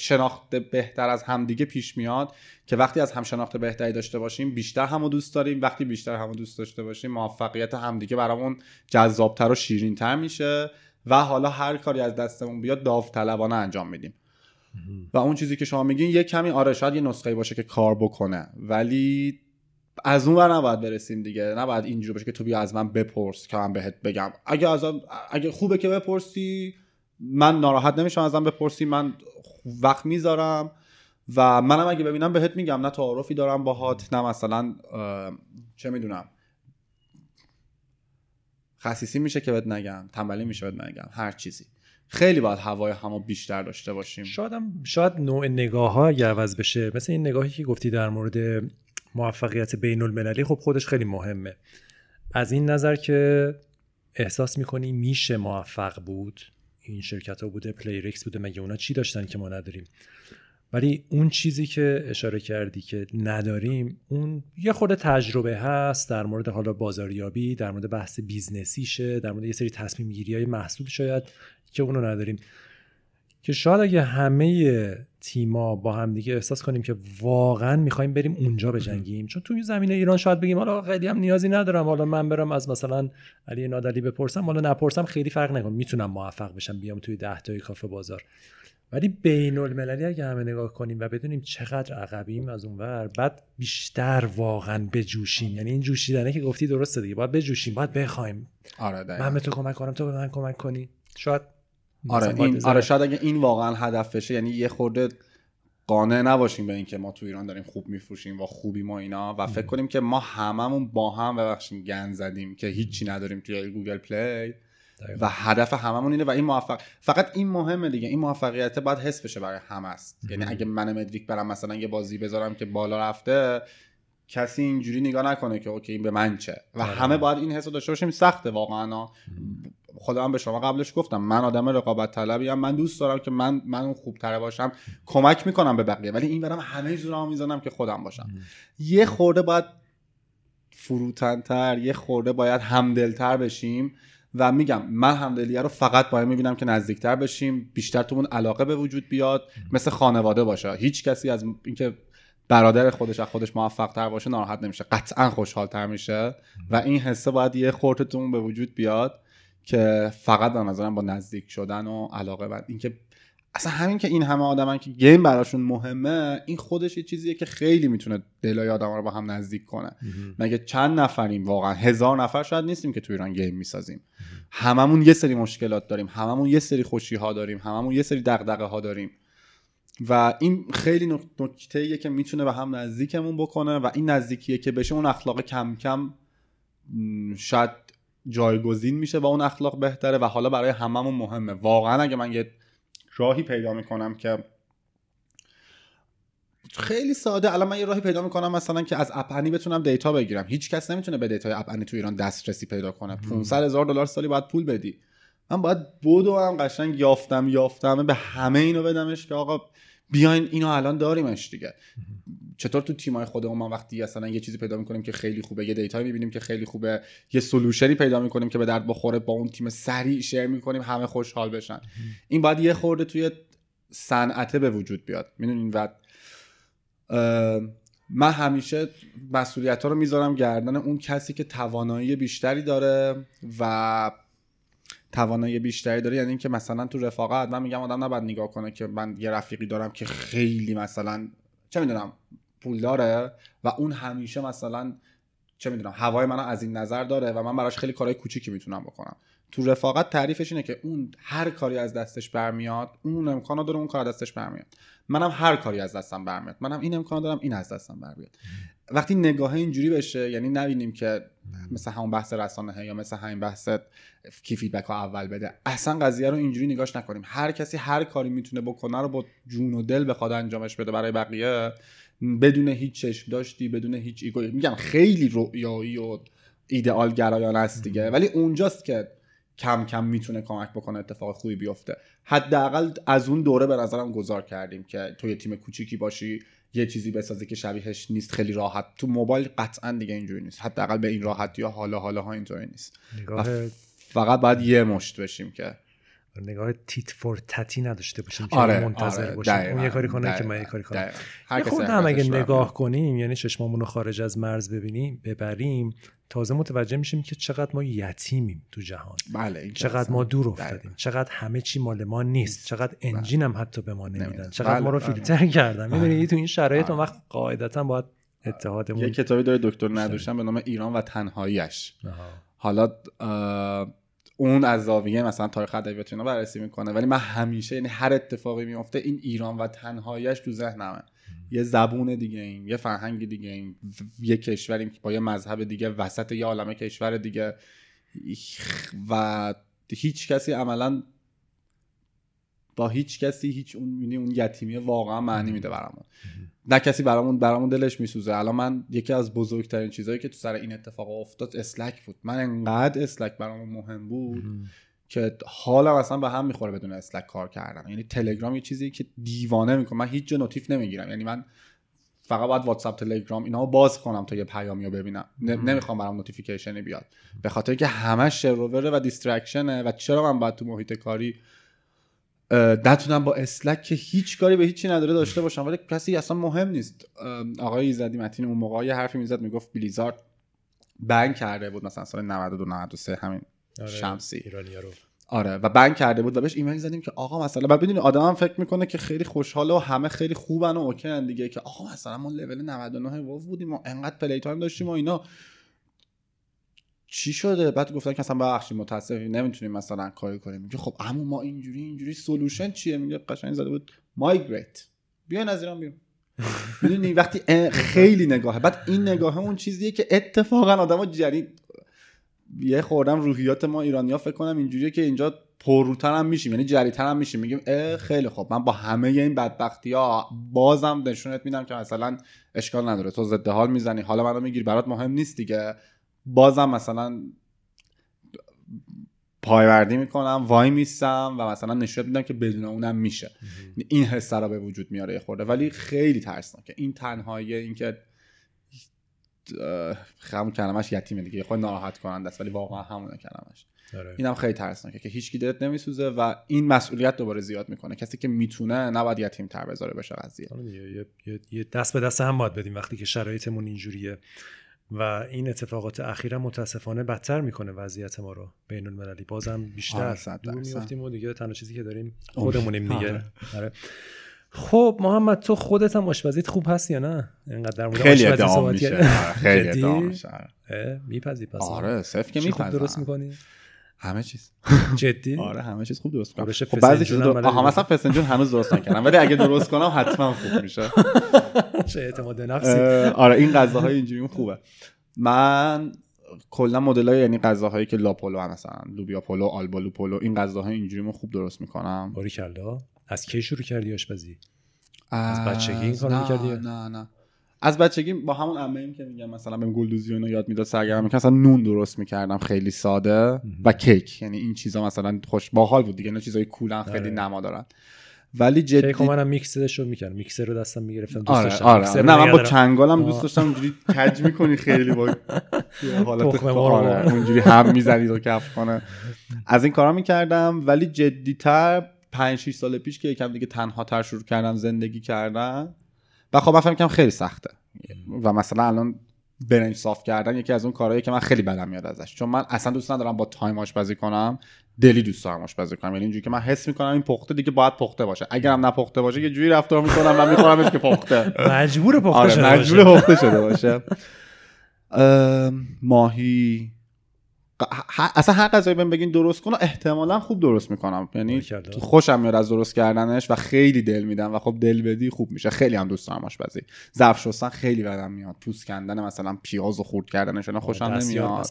شناخت بهتر از همدیگه پیش میاد که وقتی از هم شناخت بهتری داشته باشیم بیشتر همو دوست داریم. وقتی بیشتر همو دوست داشته باشیم موفقیت همدیگه برامون جذابتر و شیرینتر میشه. و حالا هر کاری از دستمون بیاد داوطلبانه انجام میدیم. و اون چیزی که شما میگین یه کمی آره شاید یه نسخه باشه که کار بکنه ولی از اون ور نباید برسیم دیگه. نباید اینجوری باشه که تو بیا از من بپرس که من بهت بگم. اگه از اگه خوبه که بپرسی من ناراحت نمیشم ازم بپرسی من وقت می‌ذارم و منم اگه ببینم بهت میگم. نه تعارفی دارم باهات نه مثلا چه می‌دونم خسیسی میشه که بهت نگم تنبلی میشه بهت نگم هر چیزی. خیلی باید هوای همو بیشتر داشته باشیم. شاید شاید نوع نگاه ها عوض بشه مثل این نگاهی که گفتی در مورد موفقیت بین المللی خب خودش خیلی مهمه. از این نظر که احساس می‌کنی میشه موفق بود؟ این شرکت ها بوده Playrix بوده مگه اونا چی داشتن که ما نداریم؟ ولی اون چیزی که اشاره کردی که نداریم اون یه خود تجربه هست در مورد حالا بازاریابی در مورد بحث بیزنسیشه در مورد یه سری تصمیم گیری های محصول شاید که اونو نداریم. که شاید اگه همه تیما با هم دیگه احساس کنیم که واقعا می‌خوایم بریم اونجا بجنگیم چون توی زمینه ایران شاید بگیم حالا خیلی هم نیازی ندارم حالا من برم از مثلا علی نادلی بپرسم حالا نپرسم خیلی فرق نکنم می‌تونم موفق بشم بیام توی ده تای کافه بازار. ولی بین المللی اگه همه نگاه کنیم و بدونیم چقدر عقبیم از اونور بعد بیشتر واقعا بجوشیم. یعنی این جوشیدنه که گفتی درسته دیگه. باید بجوشیم باید بخوایم. آره من به تو کمک کنم تو به من کمک کنی. شاید آره این آره شاید اگه این واقعا هدف بشه یعنی یه خورده قانع نباشیم به اینکه ما تو ایران داریم خوب میفروشیم و خوبی ما اینا. و فکر کنیم که ما هممون با هم ببخشیم گند زدیم که هیچی نداریم توی Google Play. و هدف هممون اینه و این موفق فقط این مهمه دیگه. این موفقیت باید حس بشه برای همه است. یعنی اگه من مدریک برم مثلا یه بازی بذارم که بالا رفته کسی اینجوری نگاه نکنه که اوکی این به من چه؟ و. همه باید این حس داشته باشیم. سخته واقعا. خودم به شما قبلش گفتم من آدم رقابت طلبی هم من دوست دارم که من من خوب تره باشم. کمک می‌کنم به بقیه ولی این برم همه زورمو می‌زنم که خودم باشم. یه خورده باید فروتنتر یه خورده باید همدلتر بشیم. و میگم من همدلیه رو فقط باید می‌بینم که نزدیکتر بشیم بیشتر تو اون علاقه به وجود بیاد مثل خانواده باشه. هیچ کسی از اینکه برادر خودش از خودش موفق تر باشه ناراحت نمیشه. قطعا خوشحال تر میشه. و این حسه باید یه خورتتون به وجود بیاد که فقط به نظرم با نزدیک شدن و علاقه و اینکه اصلا همین که این همه آدمن که گیم براشون مهمه این خودش یه چیزیه که خیلی می‌تونه دلای آدم رو با هم نزدیک کنه. مگه چند نفریم؟ واقعا هزار نفر شاید نیستیم که تو ایران گیم می‌سازیم. هممون یه سری مشکلات داریم هممون یه سری خوشی ها داریم هممون یه سری دغدغه ها داریم. و این خیلی نکته که می‌تونه به هم نزدیکمون بکنه و این نزدیکیه که بشه اون اخلاق کم کم شاید جایگزین میشه و اون اخلاق بهتره و حالا برای هممون مهمه. واقعا اگه من یه راهی پیدا می‌کنم که خیلی ساده الان من یه راهی پیدا می‌کنم مثلا که از App Annie بتونم data بگیرم. هیچ کس نمی‌تونه به data ی App Annie تو ایران دسترسی پیدا کنه. 500 هزار دلار سالی باید پول بدی. من باید بدوئم قشنگ یافتم یافتم به همه اینو بدمش که آقا بیاین اینو الان داریمش دیگه. چطور تو تیمای خودمون ما وقتی اصلا یه چیزی پیدا می‌کنیم که خیلی خوبه یه data می‌بینیم که خیلی خوبه یه solution ی پیدا می‌کنیم که به درد بخوره با اون تیم سریع share می‌کنیم همه خوشحال بشن. این باید یه خورده توی صنعته به وجود بیاد. می‌دونین؟ و من همیشه مسئولیت ها رو می‌ذارم گردن اون کسی که توانایی بیشتری داره و توانایی بیشتری داره. یعنی اینکه مثلا تو رفاقت من میگم آدم نباید نگاه کنه که من یه رفیقی دارم که خیلی مثلا چه می‌دونم پول داره و اون همیشه مثلا چه می‌دونم هوای منو از این نظر داره و من براش خیلی کارهای کوچیکی می‌تونم بکنم. تو رفاقت تعریفش اینه که اون هر کاری از دستش برمیاد اون امکانو داره اون کار دستش برمیاد. منم هر کاری از دستم برمیاد. منم این امکان دارم این از دستم برمیاد. وقتی نگاه اینجوری بشه یعنی نبینیم که مثل همون بحث رسانه یا مثل همین بحث کی feedback ها اول بده. اصلا قضیه رو اینجوری نگاش نکنیم. هر کسی هر کاری می‌تونه بکنه رو با جون و دل بخواد انجامش بده برای بقیه. بدون هیچ چشم داشتی بدون هیچ ego. میگم خیلی رویایی و ایدئال گرایانه است دیگه. ولی اونجاست که کم کم می‌تونه کمک بکنه اتفاق خوبی بیفته. حداقل از اون دوره به نظرم گذار کردیم که تو یه تیم کوچیکی باشی یه چیزی بسازی که شبیهش نیست خیلی راحت. تو موبایل قطعا دیگه اینجوری نیست. حداقل به این راحتی یا حالا حالا ها اینطوری نیست. فقط باید یه مشت بشیم که نگاه تیت فور تتی نداشته باشیم که آره، منتظر آره، باشیم. اون یه کاری کنه که من یه کاری کنم. خود هم اگه نگاه کنیم یعنی چشمامون رو خارج از مرز ببینیم ببریم تازه متوجه میشیم که چقدر ما یتیمیم تو جهان. بله چقدر ما دور افتادیم. چقدر همه چی مال ما نیست. چقدر بله. انجین هم حتی به ما نمیدن. چقدر بله، ما رو بله. فیلتر کردن. می‌دونی تو این شرایط اون وقت قاعدتا باید اتحادمون یه کتابی داره دکتر ندوشن به نام ایران و تنهاییش حالا اون از زاویه مثلا تاریخ ادبیات اینا بررسی می‌کنه. ولی من همیشه یعنی هر اتفاقی میفته این ایران و تنهاییش تو ذهنمه. یه زبون دیگه ایم یه فرهنگ دیگه ایم یه کشوریم با یه مذهب دیگه وسط یه عالمه کشور دیگه. و هیچ کسی عملا با هیچ کسی هیچ اون یعنی اون یتیمی واقعا معنی میده برامون. نه کسی برامون برامون دلش میسوزه. الان من یکی از بزرگترین چیزهایی که تو سر این اتفاق افتاد اسلک بود. من انقدر اسلک برامون مهم بود که حالم اصلا به هم می‌خوره بدون اسلک کار کردم یعنی تلگرام یه چیزی که دیوانه می‌کنه. من هیچ جا نوتیف نمی‌گیرم. یعنی من فقط باید واتساپ تلگرام اینا باز کنم تا یه پیامی رو ببینم. نمی‌خوام برام notification ی بیاد. به خاطر که همش شر و وره و distraction ه و چرا من باید تو محیط کاری نتونم با Slack که هیچ کاری به هیچی نداره داشته باشم ولی کسی اصلا مهم نیست. آقای ایزدی متین اون موقع یه حرفی می‌زد می‌گفت Blizzard ban کرده بود مثلا سال 92 93 همین آره، شمسی. رو. آره و ban کرده بود و بهش ایمیل زدیم که آقا مثلا بعد بدونی آدم هم فکر می‌کنه که خیلی خوشحاله و همه خیلی خوبن و OK ن دیگه که آقا مثلا ما لول 99 وو بودیم و انقدر playtime داشتیم و اینا. چی شده؟ بعد گفتن که اصلا ببخشید متاسفی نمی‌تونیم مثلا کاری کنیم. میگه خب اما ما اینجوری اینجوری سولوشن چیه؟ میگه قشنگ زده بود مایگریت بیاین از ایران بیرون. می‌دونی؟ وقتی خیلی نگاهه. بعد این نگاه اون چیزیه که اتفاقا آدما جری یه خوردم روحیات ما ایرانیا فکر کنم اینجوریه که اینجا پرروتر هم میشیم یعنی جریتر هم میشیم. میگیم اه خیلی خوب. من با همه این بدبختی ها بازم نشونت میدم که مثلا اشکال نداره. تو ضد حال می‌زنی حالا منو می‌گیری برات مهم نیست دیگه. بازم مثلا پایوردی می‌کنم وای میستم و مثلا نشون میدم که بدون اونم میشه. این حس را به وجود میاره یه خورده. ولی خیلی ترسناکه. این تنهایی اینکه همون کلمش یتیمه دیگه. خود ناراحت کننده است ولی واقعا همون کلمش داره. اینم خیلی ترسناکه که هیچ دلت نمیسوزه و این مسئولیت دوباره زیاد می‌کنه. کسی که می‌تونه نباید یتیم تر بذاره بشه قضیه. آره یه دست به دست هم باید بدیم وقتی که شرایطمون اینجوریه. و این اتفاقات اخیرا متاسفانه بدتر می‌کنه وضعیت ما رو بین المللی بازم بیشتر دور میفتیم و دیگه تنها چیزی که داریم خودمونیم دیگه. آره. خب محمد تو خودت هم آشپزیت خوب هست یا نه؟ اینقدر در مورد خیلی ادعا میشه. خیلی ادعا میشه. میپذی پس. آره صرف که میپذی درست می‌کنی؟ همه چیز. جدی؟ آره همه چیز خوب درست کنم خب بعضی چیزا آها مثلا فسنجون هنوز درست نکردم. ولی اگه درست کنم حتما خوب میشه. چه اعتماد نفسی. آره این غذاهای اینجوری خوبه. من کلا مدلای یعنی غذاهایی که لاپولو هم مثلا لوبیا پولو آلبالو پولو این غذاهای اینجوری خوب درست می‌کنم. باریکلا از کی شروع کردی آشپزی؟ از بچگی این کارو می‌کردی نه نه. از بچگی با همون عمه که میگم مثلا بهم گلدوزی و یاد می‌داد سرگرم می‌کردم. مثلا نون درست می‌کردم خیلی ساده. و کیک یعنی این چیزا مثلا خوش باحال بود دیگه نه چیزای کولن خیلی آره. نما دارن. ولی جدی کیک منم میکسش رو می‌کردم. میکسر رو دستم می‌گرفتم دوست آره داشتم. آره. نه من با چنگالم دوست داشتم اونجوری کج می‌کنی خیلی باحاله آره. اونجوری هم می‌زنید و کف کنه. از این کارا می‌کردم ولی جدیتر 5 6 سال پیش که یکم دیگه تنها تر شروع کردم زندگی کردن و خب من فهمیدم خیلی سخته. و مثلا الان برنج صاف کردن یکی از اون کارهایی که من خیلی بدم میاد ازش. چون من اصلا دوست ندارم با time آشپزی کنم. دلی دوست دارم آشپزی کنم. یعنی اینجوری که من حس می‌کنم این پخته دیگه باید پخته باشه. اگرم نپخته باشه یه جوری رفتار می‌کنم و میخورمش که پخته. مجبور پخته آره، شده مجبور پخته شده باشه. ماهی اصلا هر غذایی بهم بگین درست کنم احتمالا خوب درست می‌کنم. یعنی خوشم میاد از درست کردنش و خیلی دل میدم و خب دل بدی خوب میشه. خیلی هم دوست دارم آشپزی. ظرف شستن خیلی بدم میاد. پوست کندن مثلا پیاز و خورد کردنش اینا خوشم نمیاد.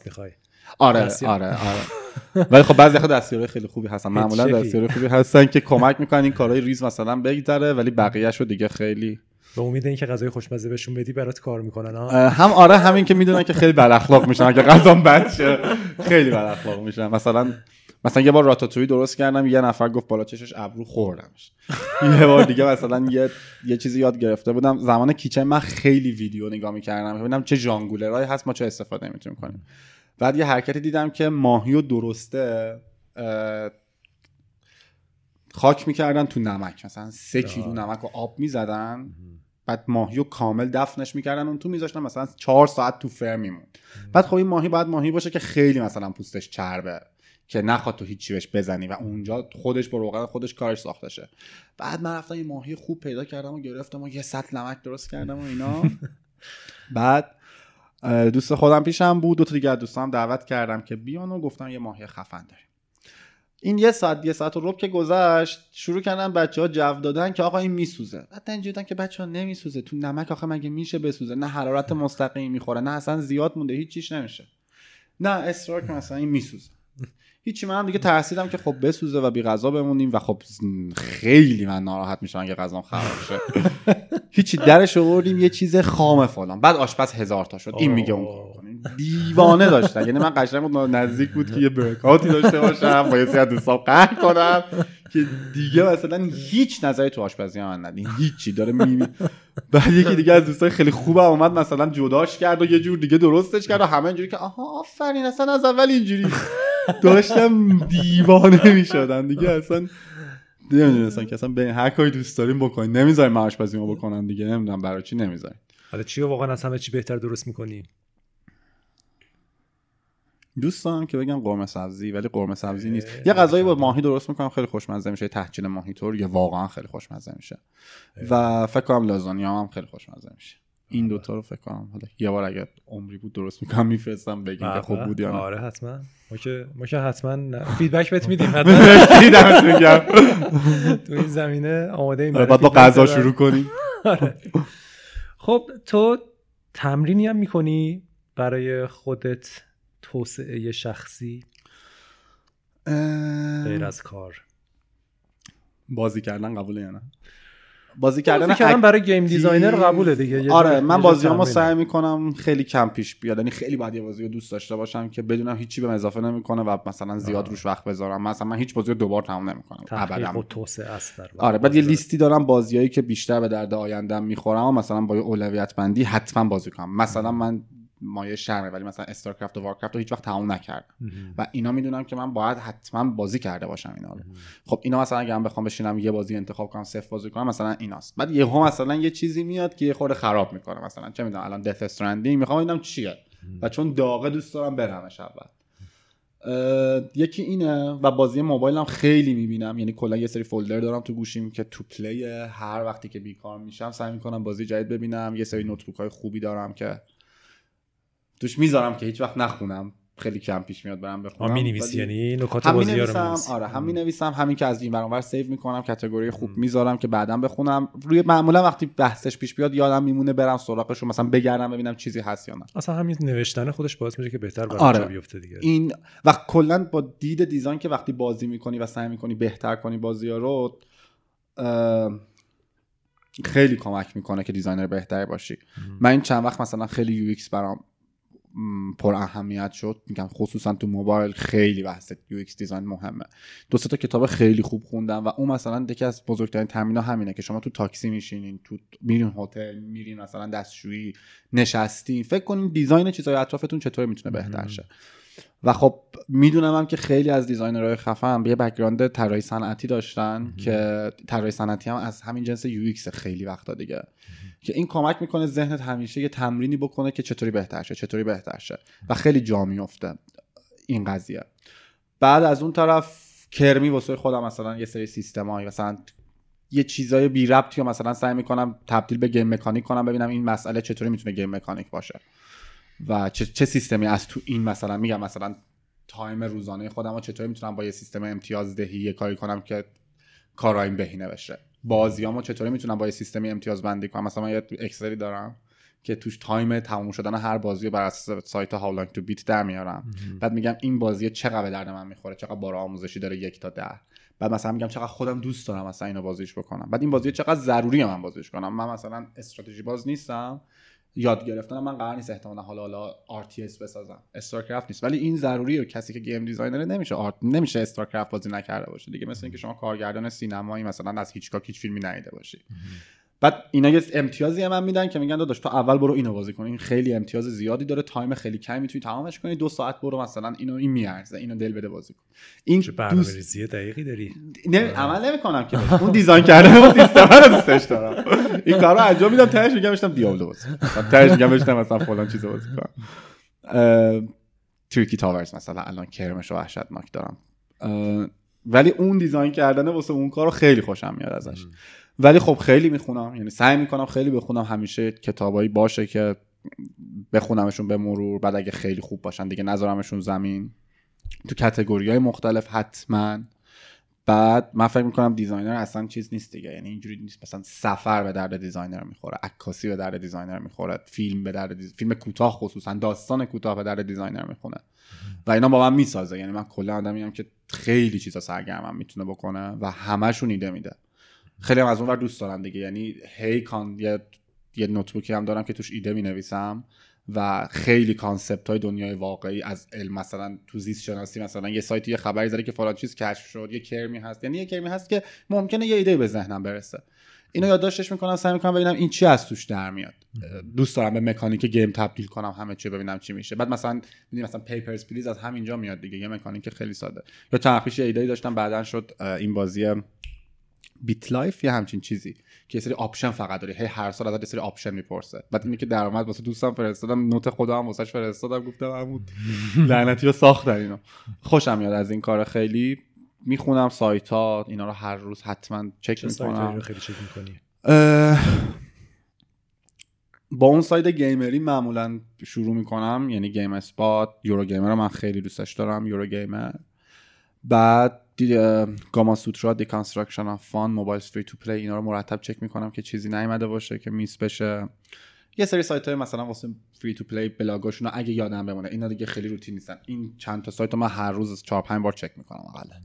آره آره آره. ولی خب بعضی دستیاره خیلی خوبی هستن. معمولا دستیاره خوبی هستن که کمک می‌کنن این کارهای ریز مثلا بگذره ولی بقیه‌شو دیگه خیلی به امید اینکه غذای خوشمزه بهشون بدی برات کار می‌کنن هم آره همین که می‌دونن که خیلی بد اخلاق میشن اگه غذام بد خیلی بد اخلاق میشن. مثلا مثلا یه بار راتاتوی درست کردم یه نفر گفت بالا چشش ابرو خوردمش. یه بار دیگه مثلا یه یه چیزی یاد گرفته بودم. زمان کیچن من خیلی ویدیو نگاه می‌کردم ببینم چه ژانگولرایی هست ما چه استفاده می‌تونیم کنیم. بعد یه حرکتی دیدم که ماهی و درسته خاک می‌کردن تو نمک. مثلا سه کیلو نمک و آب می‌زدن. بعد ماهی رو کامل دفنش می‌کردن. اون تو میذاشتن مثلا چهار ساعت تو فر میمون بعد خب این ماهی باید ماهی باشه که خیلی مثلا پوستش چربه. که نخواد تو هیچی بهش بزنی و اونجا خودش با روغن خودش کارش ساخته شه. بعد من رفتم این ماهی خوب پیدا کردم و گرفتم و یه سطل نمک درست کردم و اینا. بعد دوست خودم پیشم بود. دو تا دیگه دوستام دعوت کردم که بیان و گفتم یه ماهی خفن داریم. این یه ساعت یه ساعت و رب که گذشت شروع کردن بچه ها جو دادن که آقا این میسوزه. بعد اینجوری که بچه ها نمیسوزه. تو نمک آخه مگه میشه بسوزه؟ نه حرارت مستقیم می‌خوره نه اصلا زیاد مونده هیچ چیش نمیشه. نه اصرار که مثلا این میسوزه. هیچی من دیگه ترسیدم که خب بسوزه و بی غذا بمونیم و خب خیلی من ناراحت میشم اگه غذام خراب شه هیچی درش آوردیم یه چیز خام فلان. بعد آشپز هزار تا شد. این میگه اون دیوانه داشتن. یعنی من قشنگ بود نزدیک بود که یه برکاتی داشته باشم با یه سری دوستان قهر کنم که دیگه مثلا هیچ نظری تو آشپزی من ندین هیچی. داره میمی بعد یکی دیگه از دوستای خیلی خوبم اومد مثلا جداش کرد و یه جور دیگه درستش کرد و همه اینجوری که آها آفرین اصلا از اول اینجوری داشتم دیوانه می‌شدن دیگه اصلا نمی‌دونستم که اصلا به هر کاری دوست داریم بکنین. نمی‌ذاریم آشپزی ما بکنن دیگه. نمی‌دونم برای چی نمی‌ذاریم حالا چی واقعا از همه چی بهتر درست می‌کنی؟ دوست دارم که بگم قرمه سبزی ولی قرمه سبزی نیست. یه غذایی با ماهی درست می‌کنم خیلی خوشمزه میشه. تحچین ماهی طور یه واقعا خیلی خوشمزه میشه. و فکر کنم لازانیا هم خیلی خوشمزه میشه. این دوتا رو فکر کنم حالا یه بار اگه عمری بود درست می‌کنم میفرستم بگیم که خوب بود یا نه. آره حتما. ما که ما که حتما feedback بهت میدیم حتما. تو این زمینه آماده ایم باید با غذا شروع کنیم. خب تو تمرینی هم می‌کنی برای خودت؟ توسعه شخصی غیر از کار. بازی کردن قبوله یا نه؟ بازی کردن بازی کردن برای game designer قبوله دیگه آره من بازی ما سعی می‌کنم خیلی کم پیش بیاد یعنی خیلی باید یه بازی رو دوست داشته باشم که بدونم هیچی بهم اضافه نمی‌کنه و مثلا زیاد روش وقت بذارم. مثلا من هیچ بازی رو دوبار تمام نمی‌کنم ابدا. توسعه است آره بعد یه لیستی دارم بازیایی که بیشتر به درد آیندم می‌خورن و مثلا با اولویت بندی حتما بازی کنم. مثلا من مایه شرمه ولی مثلا StarCraft و Warcraft رو هیچ وقت تمام نکردم. و اینا می‌دونم که من باید حتما بازی کرده باشم اینا رو. خب اینا مثلا اگه من بخوام بشینم یه بازی انتخاب کنم صفر بازی کنم مثلا ایناست. بعد یهو مثلا یه چیزی میاد که یه خورده خراب می‌کنه. مثلا چه می‌دونم الان Death Stranding می‌خوام ببینم چیه. و چون داغه دوست دارم برمش اول. یکی اینه و بازی موبایل هم خیلی می‌بینم. یعنی کلا یه سری folder دارم تو گوشیم که تو Play هر وقتی که بیکار میشم سعی می‌کنم بازی جدید ببینم. یه سری notebook های خوبی دارم که توش می‌ذارم که هیچ وقت نخونم. خیلی کم پیش میاد برم بخونم. می نویسی یعنی نکات بازی رو آره هم می نویسم همین که از این browser save می‌کنم category خوب می‌ذارم که بعدا بخونم. روی معمولا وقتی بحثش پیش بیاد یادم میمونه برم سراغش رو مثلا بگردم ببینم چیزی هست یا نه. اصلا همین نوشتن خودش باعث میشه که بهتر برات آره. بیفته دیگه. این و کلا با دید design که وقتی بازی می‌کنی و سعی می‌کنی بهتر کنی بازی رو خیلی کمک می‌کنه که designer بهتری باشی. من این چند وقت مثلا خیلی UX برام پر اهمیت شد. میگم خصوصا تو موبایل خیلی بحث UX design مهمه. دو تا کتاب خیلی خوب خوندم و اون مثلا یکی از بزرگترین تمرینا همینه که شما تو تاکسی میشینین تو میرین هتل میرین مثلا دستشویی نشستین. فکر کنین design چیزای اطرافتون چطور می‌تونه بهتر شه. و خب می‌دونم هم که خیلی از designer های خفن به یه بکگراند طراحی صنعتی داشتن که طراحی صنعتی هم از همین جنس UX خیلی وقتا دیگه. که این کمک می‌کنه ذهنت همیشه یه تمرینی بکنه که چطوری بهتر شه چطوری بهتر شه. و خیلی جا میفته این قضیه. بعد از اون طرف کرمی واسه خودم مثلا یه سری سیستمایی مثلا یه چیزای بی ربط یا مثلا سعی می‌کنم تبدیل به game mechanic کنم ببینم این مسئله چطوری می‌تونه game mechanic باشه و چه, چه سیستمی از تو این مثلا میگم مثلا time روزانه خودم رو چطوری می‌تونم با یه سیستم امتیاز دهی یه کاری کنم که کارام بهینه بشه. بازیامو چطوری می‌تونم با یه سیستمی امتیاز بندی کنم؟ مثلا من یه Excel ی دارم که توش time تموم شدن هر بازی بر اساس سایت HowLongToBeat در میارم. بعد میگم این بازی چقدر به درد من می‌خوره؟ چقدر بار آموزشی داره یک تا ده؟ بعد مثلا میگم چقدر خودم دوست دارم مثلا اینو بازیش بکنم. بعد این بازی چقدر ضروریه من بازیش کنم؟ من مثلا استراتژی باز نیستم. یاد گرفتن. من قرار نیست احتمالا حالا حالا RTS بسازم. StarCraft نیست. ولی این ضروریه. کسی که game designer نمیشه art نمیشه StarCraft بازی نکرده باشه. دیگه مثل اینکه شما کارگردان سینمایی مثلا از هیچ هیچ فیلمی ندیده باشی. بعد اینا یه امتیازی هم میدن که میگن داداش تو اول برو اینو بازی کن. این خیلی امتیاز زیادی داره time خیلی کمی می‌تونی تمامش کنی. دو ساعت برو مثلا اینو این میارزه اینو دل بده بازی کن. این برنامه‌ریزی دقیقی داری؟ نه عمل نمی‌کنم که. اون design اون سیستم رو دوستش دارم. این کارو انجام میدم تهش میگم بشینم Diablo بازی تهش میگم بشینم مثلا فلان چیزو بازی کنم. Tricky Towers مثلا الان کرمش رو وحشتناک دارم. ولی اون design کردن واسه اون کارو خیلی خوشم میاد ازش. ولی خب خیلی می‌خونم. یعنی سعی می‌کنم خیلی بخونم. همیشه کتابایی باشه که بخونمشون به مرور. بعد اگه خیلی خوب باشن دیگه نذارمشون زمین. تو category های مختلف حتما. بعد من فکر می‌کنم designer اصلا چیز نیست دیگه. یعنی اینجوری نیست. مثلا سفر به درد designer می‌خوره. عکاسی به درد designer می‌خوره. فیلم به درد des... فیلم کوتاه خصوصا. داستان کوتاه به درد دیزاینر می‌خونه. و اینا با من می‌سازه. یعنی من کلا آدمی که خیلی چیزا سرگرمم می‌تونه بکنه و همشون ایده میده. خیلی هم از اون ور دوست دارم دیگه. یعنی هی کان یه یه notebook ی هم دارم که توش ایده می نویسم و خیلی concept های دنیای واقعی از علم مثلا تو زیست شناسی مثلا یه سایتی یه خبری زده که فلان چیز کشف شد یه کرمی هست. یعنی یه کرمی هست که ممکنه یه ایده به ذهنم برسه. اینو یادداشتش می‌کنم سعی می‌کنم ببینم این چی از توش در میاد. دوست دارم به مکانیک game تبدیل کنم همه چی ببینم چی میشه. بعد مثلا می‌دونی مثلا Papers, Please از همینجا میاد دیگه یه مکانیک خیلی ساده. یا چند ایده داشتم بعدا شد این بازی BitLife یا همچین چیزی که یه سری option فقط داری هی هر سال ازت یه سری option می‌پرسه. بعد اینی که درآمد واسه دوستم فرستادم note خودم هم واسش فرستادم گفتم همون لعنتی رو ساختن اینو خوشم میاد از این کار خیلی. می‌خونم سایت ها اینا رو هر روز حتما چک می‌کنم. خیلی چک می‌کنی؟ با اون سایت gamer ی معمولا شروع می‌کنم. یعنی GameSpot، Eurogamer رو من خیلی دوستش دارم Eurogamer بعد Gamasutra، Deconstruction of Fun، Mobile Free to Play اینا رو مرتب چک می‌کنم که چیزی نیومده باشه که miss بشه. یه سری سایت های مثلا واسه free to play blog اشون اگه یادم بمونه اینا دیگه خیلی روتین نیستن. این چند تا سایت رو من هر روز 4 5 بار چک می‌کنم اقلا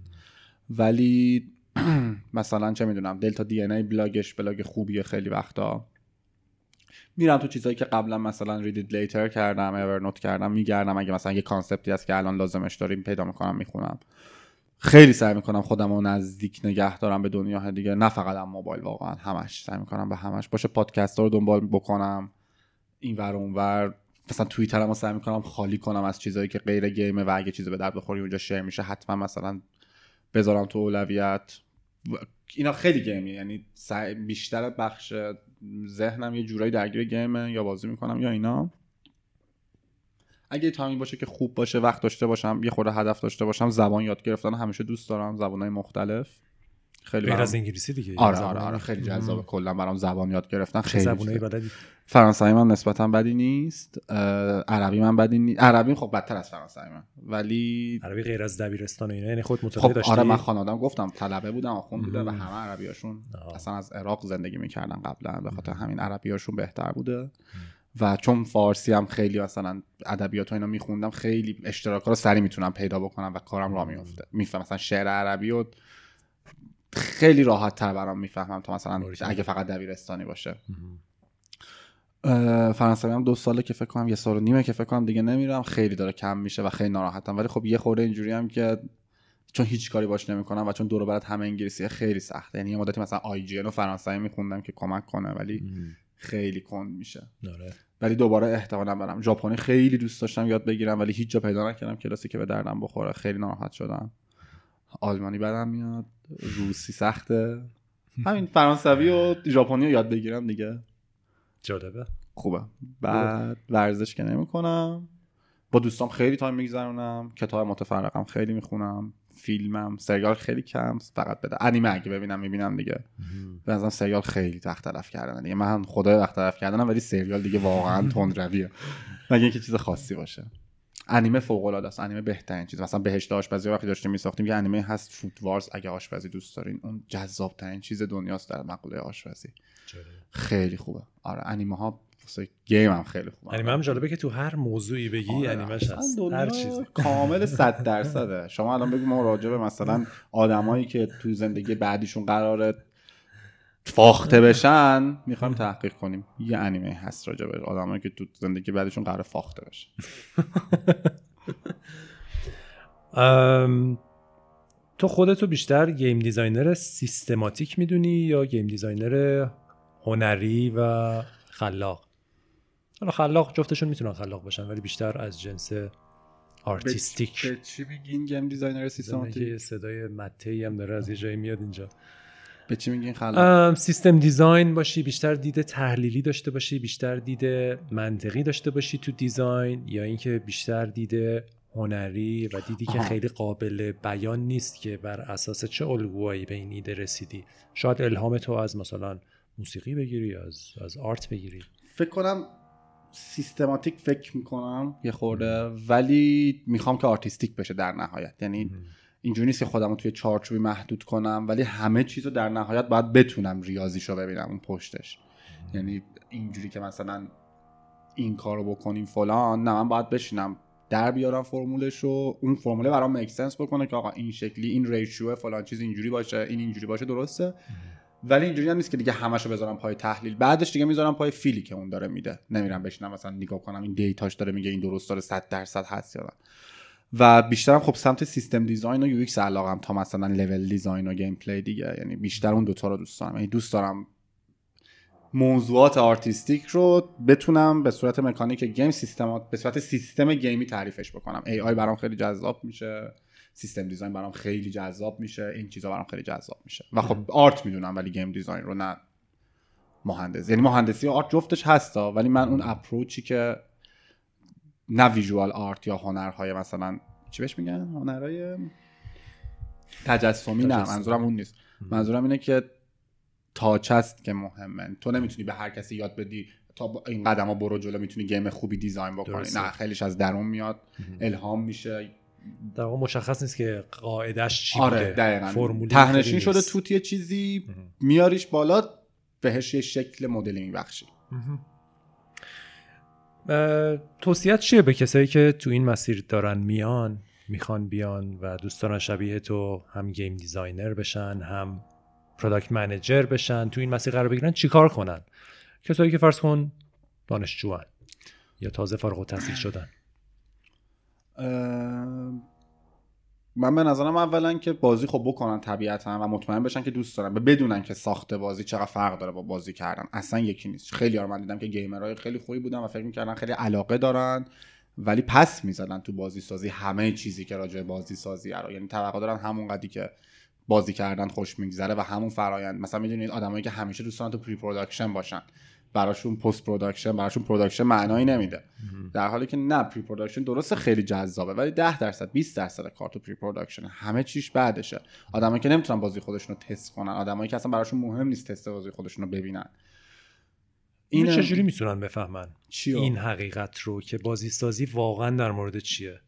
ولی مثلا چه می‌دونم deltaDNA blog ش blog خوبیه خیلی وقتا. میرم تو چیزایی که قبلا مثلا read it later کردم Evernote کردم میگردم. اگه مثلا یه concept ی هست که الان لازمش داریم پیدا می‌کنم می‌خونم. خیلی سعی می‌کنم خودم رو نزدیک نگه دارم به دنیا دیگه. نه فقط هم موبایل واقعا همش سعی می‌کنم به همش. باشه پادکست ها رو دنبال بکنم این ور اون ور مثلا توییتر رو سعی می‌کنم خالی کنم از چیزایی که غیر game ه و اگه چیزی به درد بخوری اونجا share میشه حتما مثلا بذارم تو اولویت. اینا خیلی گیمی یعنی بیشتر بخش ذهنم یه جورایی درگیر گیمه یا بازی می‌کنم یا اینا. اگه تایمی باشه که خوب باشه وقت داشته باشم یه خورده هدف داشته باشم زبان یاد گرفتن همیشه دوست دارم زبانهای مختلف. خیلی برام... از انگلیسی دیگه. آره آره آره خیلی جذابه. کلا برام زبان یاد گرفتن خیلی زبونای بلدی فرانسوی من نسبتا بدی نیست عربی من بدی نیست عربی خب بدتر از فرانسوی من ولی عربی غیر از دبیرستان و اینا یعنی خود مطالعه خب داشتی؟ آره من خانواده‌ام گفتم طلبه بودم آخوند بوده و همه عربیاشون اصلا از عراق زندگی می‌کردن قبلا به خاطر همین عربیاشون بهتر بوده. و چون فارسی هم خیلی مثلا ادبیات اینا میخوندم خیلی اشتراک رو سری می‌تونم پیدا بکنم و کارم را میفته میفهم مثلا شعر عربی و خیلی راحت تر برام می‌فهمم تا مثلا اگه فقط دبیرستانی باشه. فرانسوی هم دو ساله که فکر کنم یه سال و نیمه که فکر کنم دیگه نمیرم. خیلی داره کم میشه و خیلی ناراحتم. ولی خب یه خورده اینجوری هم که چون هیچ کاری باش نمی‌کنم و چون دور برات همه انگلیسی خیلی سخته. یعنی یه مدتی مثلا آی جی و فرانسوی میخوندم که کمک کنه ولی خیلی کند میشه. داره. ولی دوباره احتمالا برم. ژاپنی خیلی دوست داشتم یاد بگیرم ولی هیچ جا پیدا نکردم کلاسی که به دردم بخوره. خیلی ناراحت شدم. آلمانی بدم میاد. روسی سخته. همین فرانسوی و ژاپنی رو یاد بگیرم دیگه. جالبه. خوبه. بعد ورزش که نمی‌کنم. با دوستام خیلی تایم میگذرونم. کتاب متفرقم. خیلی می‌خونم. فیلمم سریال خیلی کم فقط بده. انیمه اگه ببینم می‌بینم دیگه. به نظرم سریال خیلی تخت تلف کردن دیگه من خدای وقت تلف کردنم ولی سریال دیگه واقعا تند رویه مگه اینکه چیز خاصی باشه. انیمه فوق العاده است. انیمه بهترین چیز. مثلا بهشت آشپزی وقتی داشتیم میساختیم یه انیمه هست فود وارز اگه آشپزی دوست دارین اون جذاب ترین چیز دنیاست در مقوله آشپزی. خیلی خوبه. آره انیمه ها game هم خیلی خوبه انیمه هم جالبه که تو هر موضوعی بگی آره. انیمش هست هر چیزی. کامل 100 درصده. شما الان بگو ما راجع به مثلا آدمایی که تو زندگی بعدیشون قراره فاخته بشن می‌خوایم تحقیق کنیم. یه انیمه هست راجع به آدمایی که تو زندگی بعدشون قرار فاخته بشن. تو خودتو بیشتر game designer سیستماتیک می‌دونی یا game designer هنری و خلاق؟ حالا خلاق جفتشون می‌تونن خلاق باشن ولی بیشتر از جنس artistic. به چی میگین؟ game designer سیستماتیک. صدای مته هم داره از یه جایی میاد اینجا. به چی میگین خلاق؟ system design باشی بیشتر دید تحلیلی داشته باشی بیشتر دید منطقی داشته باشی تو design یا اینکه بیشتر دید هنری و دیدی که خیلی قابل بیان نیست که بر اساس چه الگوهایی به این ایده رسیدی. شاید الهام تو از مثلا موسیقی بگیری از از art بگیری. فکر کنم سیستماتیک فکر می‌کنم. یه خورده. ولی می‌خوام که artistic بشه در نهایت. یعنی اینجوری نیست که خودم رو توی چارچوبی محدود کنم ولی همه چیز رو در نهایت باید بتونم ریاضیشو ببینم اون پشتش. یعنی اینجوری که مثلا این کارو بکنیم فلان نه من باید بشینم در بیارم فرمولش رو اون فرموله برام make sense بکنه که آقا این شکلی این ratio فلان چیز اینجوری باشه این اینجوری باشه درسته؟ ولی اینجوری هم نیست که دیگه همشو بذارم پای تحلیل. بعدش دیگه می‌ذارم پای feel ی که اون داره میده. نمیرم بشینم مثلا نگاه کنم این data ش داره میگه این درست داره 100 درصد هست یا نه. و بیشترم خب سمت system design و UX علاقم تا مثلا level design و gameplay دیگه. یعنی بیشتر اون دوتا رو دوست دارم. یعنی دوست دارم موضوعات artistic رو بتونم به صورت مکانیک game سیستمات به صورت سیستم game ی تعریفش بکنم. AI برام خیلی جذاب میشه. system design برام خیلی جذاب میشه. این چیزا برام خیلی جذاب میشه. و خب art می‌دونم ولی game design رو نه. مهندس. یعنی مهندسی و art جفتش هستا ولی من اون approach ی که نه visual art یا هنرهای مثلا چی بهش میگن؟ هنرهای تجسمی نه منظورم اون نیست. منظورم اینه که touch است که مهمه. تو نمی‌تونی به هر کسی یاد بدی تا این قدم ها برو جلو می‌تونی game خوبی design بکنی. نه خیلیش از درون میاد. الهام میشه. در واقع مشخص نیست که قاعدش چی آره بوده. تهنشین شده توت یه چیزی میاریش بالا بهش یه شکل مدلی میبخشی. توصیت چیه به کسایی که تو این مسیر دارن میان می‌خوان بیان و دوست دارن شبیه تو هم game designer بشن هم product manager بشن تو این مسیر قرار بگیرن چیکار کنن؟ کسایی که فرض کن دانشجوان یا تازه فارغ التحصیل شدن. من به نظرم اولا که بازی خب بکنن طبیعتا و مطمئن بشن که دوست دارن و بدونن که ساخت بازی چقدر فرق داره با بازی کردن. اصلا یکی نیست. خیلی ها من دیدم که gamer های خیلی خوبی بودن و فکر می‌کردن خیلی علاقه دارن ولی پس می‌زدن تو بازی سازی همه چیزی که راجع بازی سازی رو یعنی توقع دارن همون قدی که بازی کردن خوش میگذره و همون فرایند. مثلا می‌دونید آدمایی که همیشه دوست تو pre-production باشن. براشون post-production براشون production معنایی نمیده. در حالی که نه pre-production درسته خیلی جذابه ولی 10 درصد 20 درصد کار تو pre-production همه چیش بعدشه. آدمایی که نمی‌تونن بازی خودشون رو تست کنن آدمایی که اصلا براشون مهم نیست تست بازی خودشون رو ببینن این چجوری می‌تونن بفهمن؟ این حقیقت رو که بازی سازی واقعا در مورد چیه؟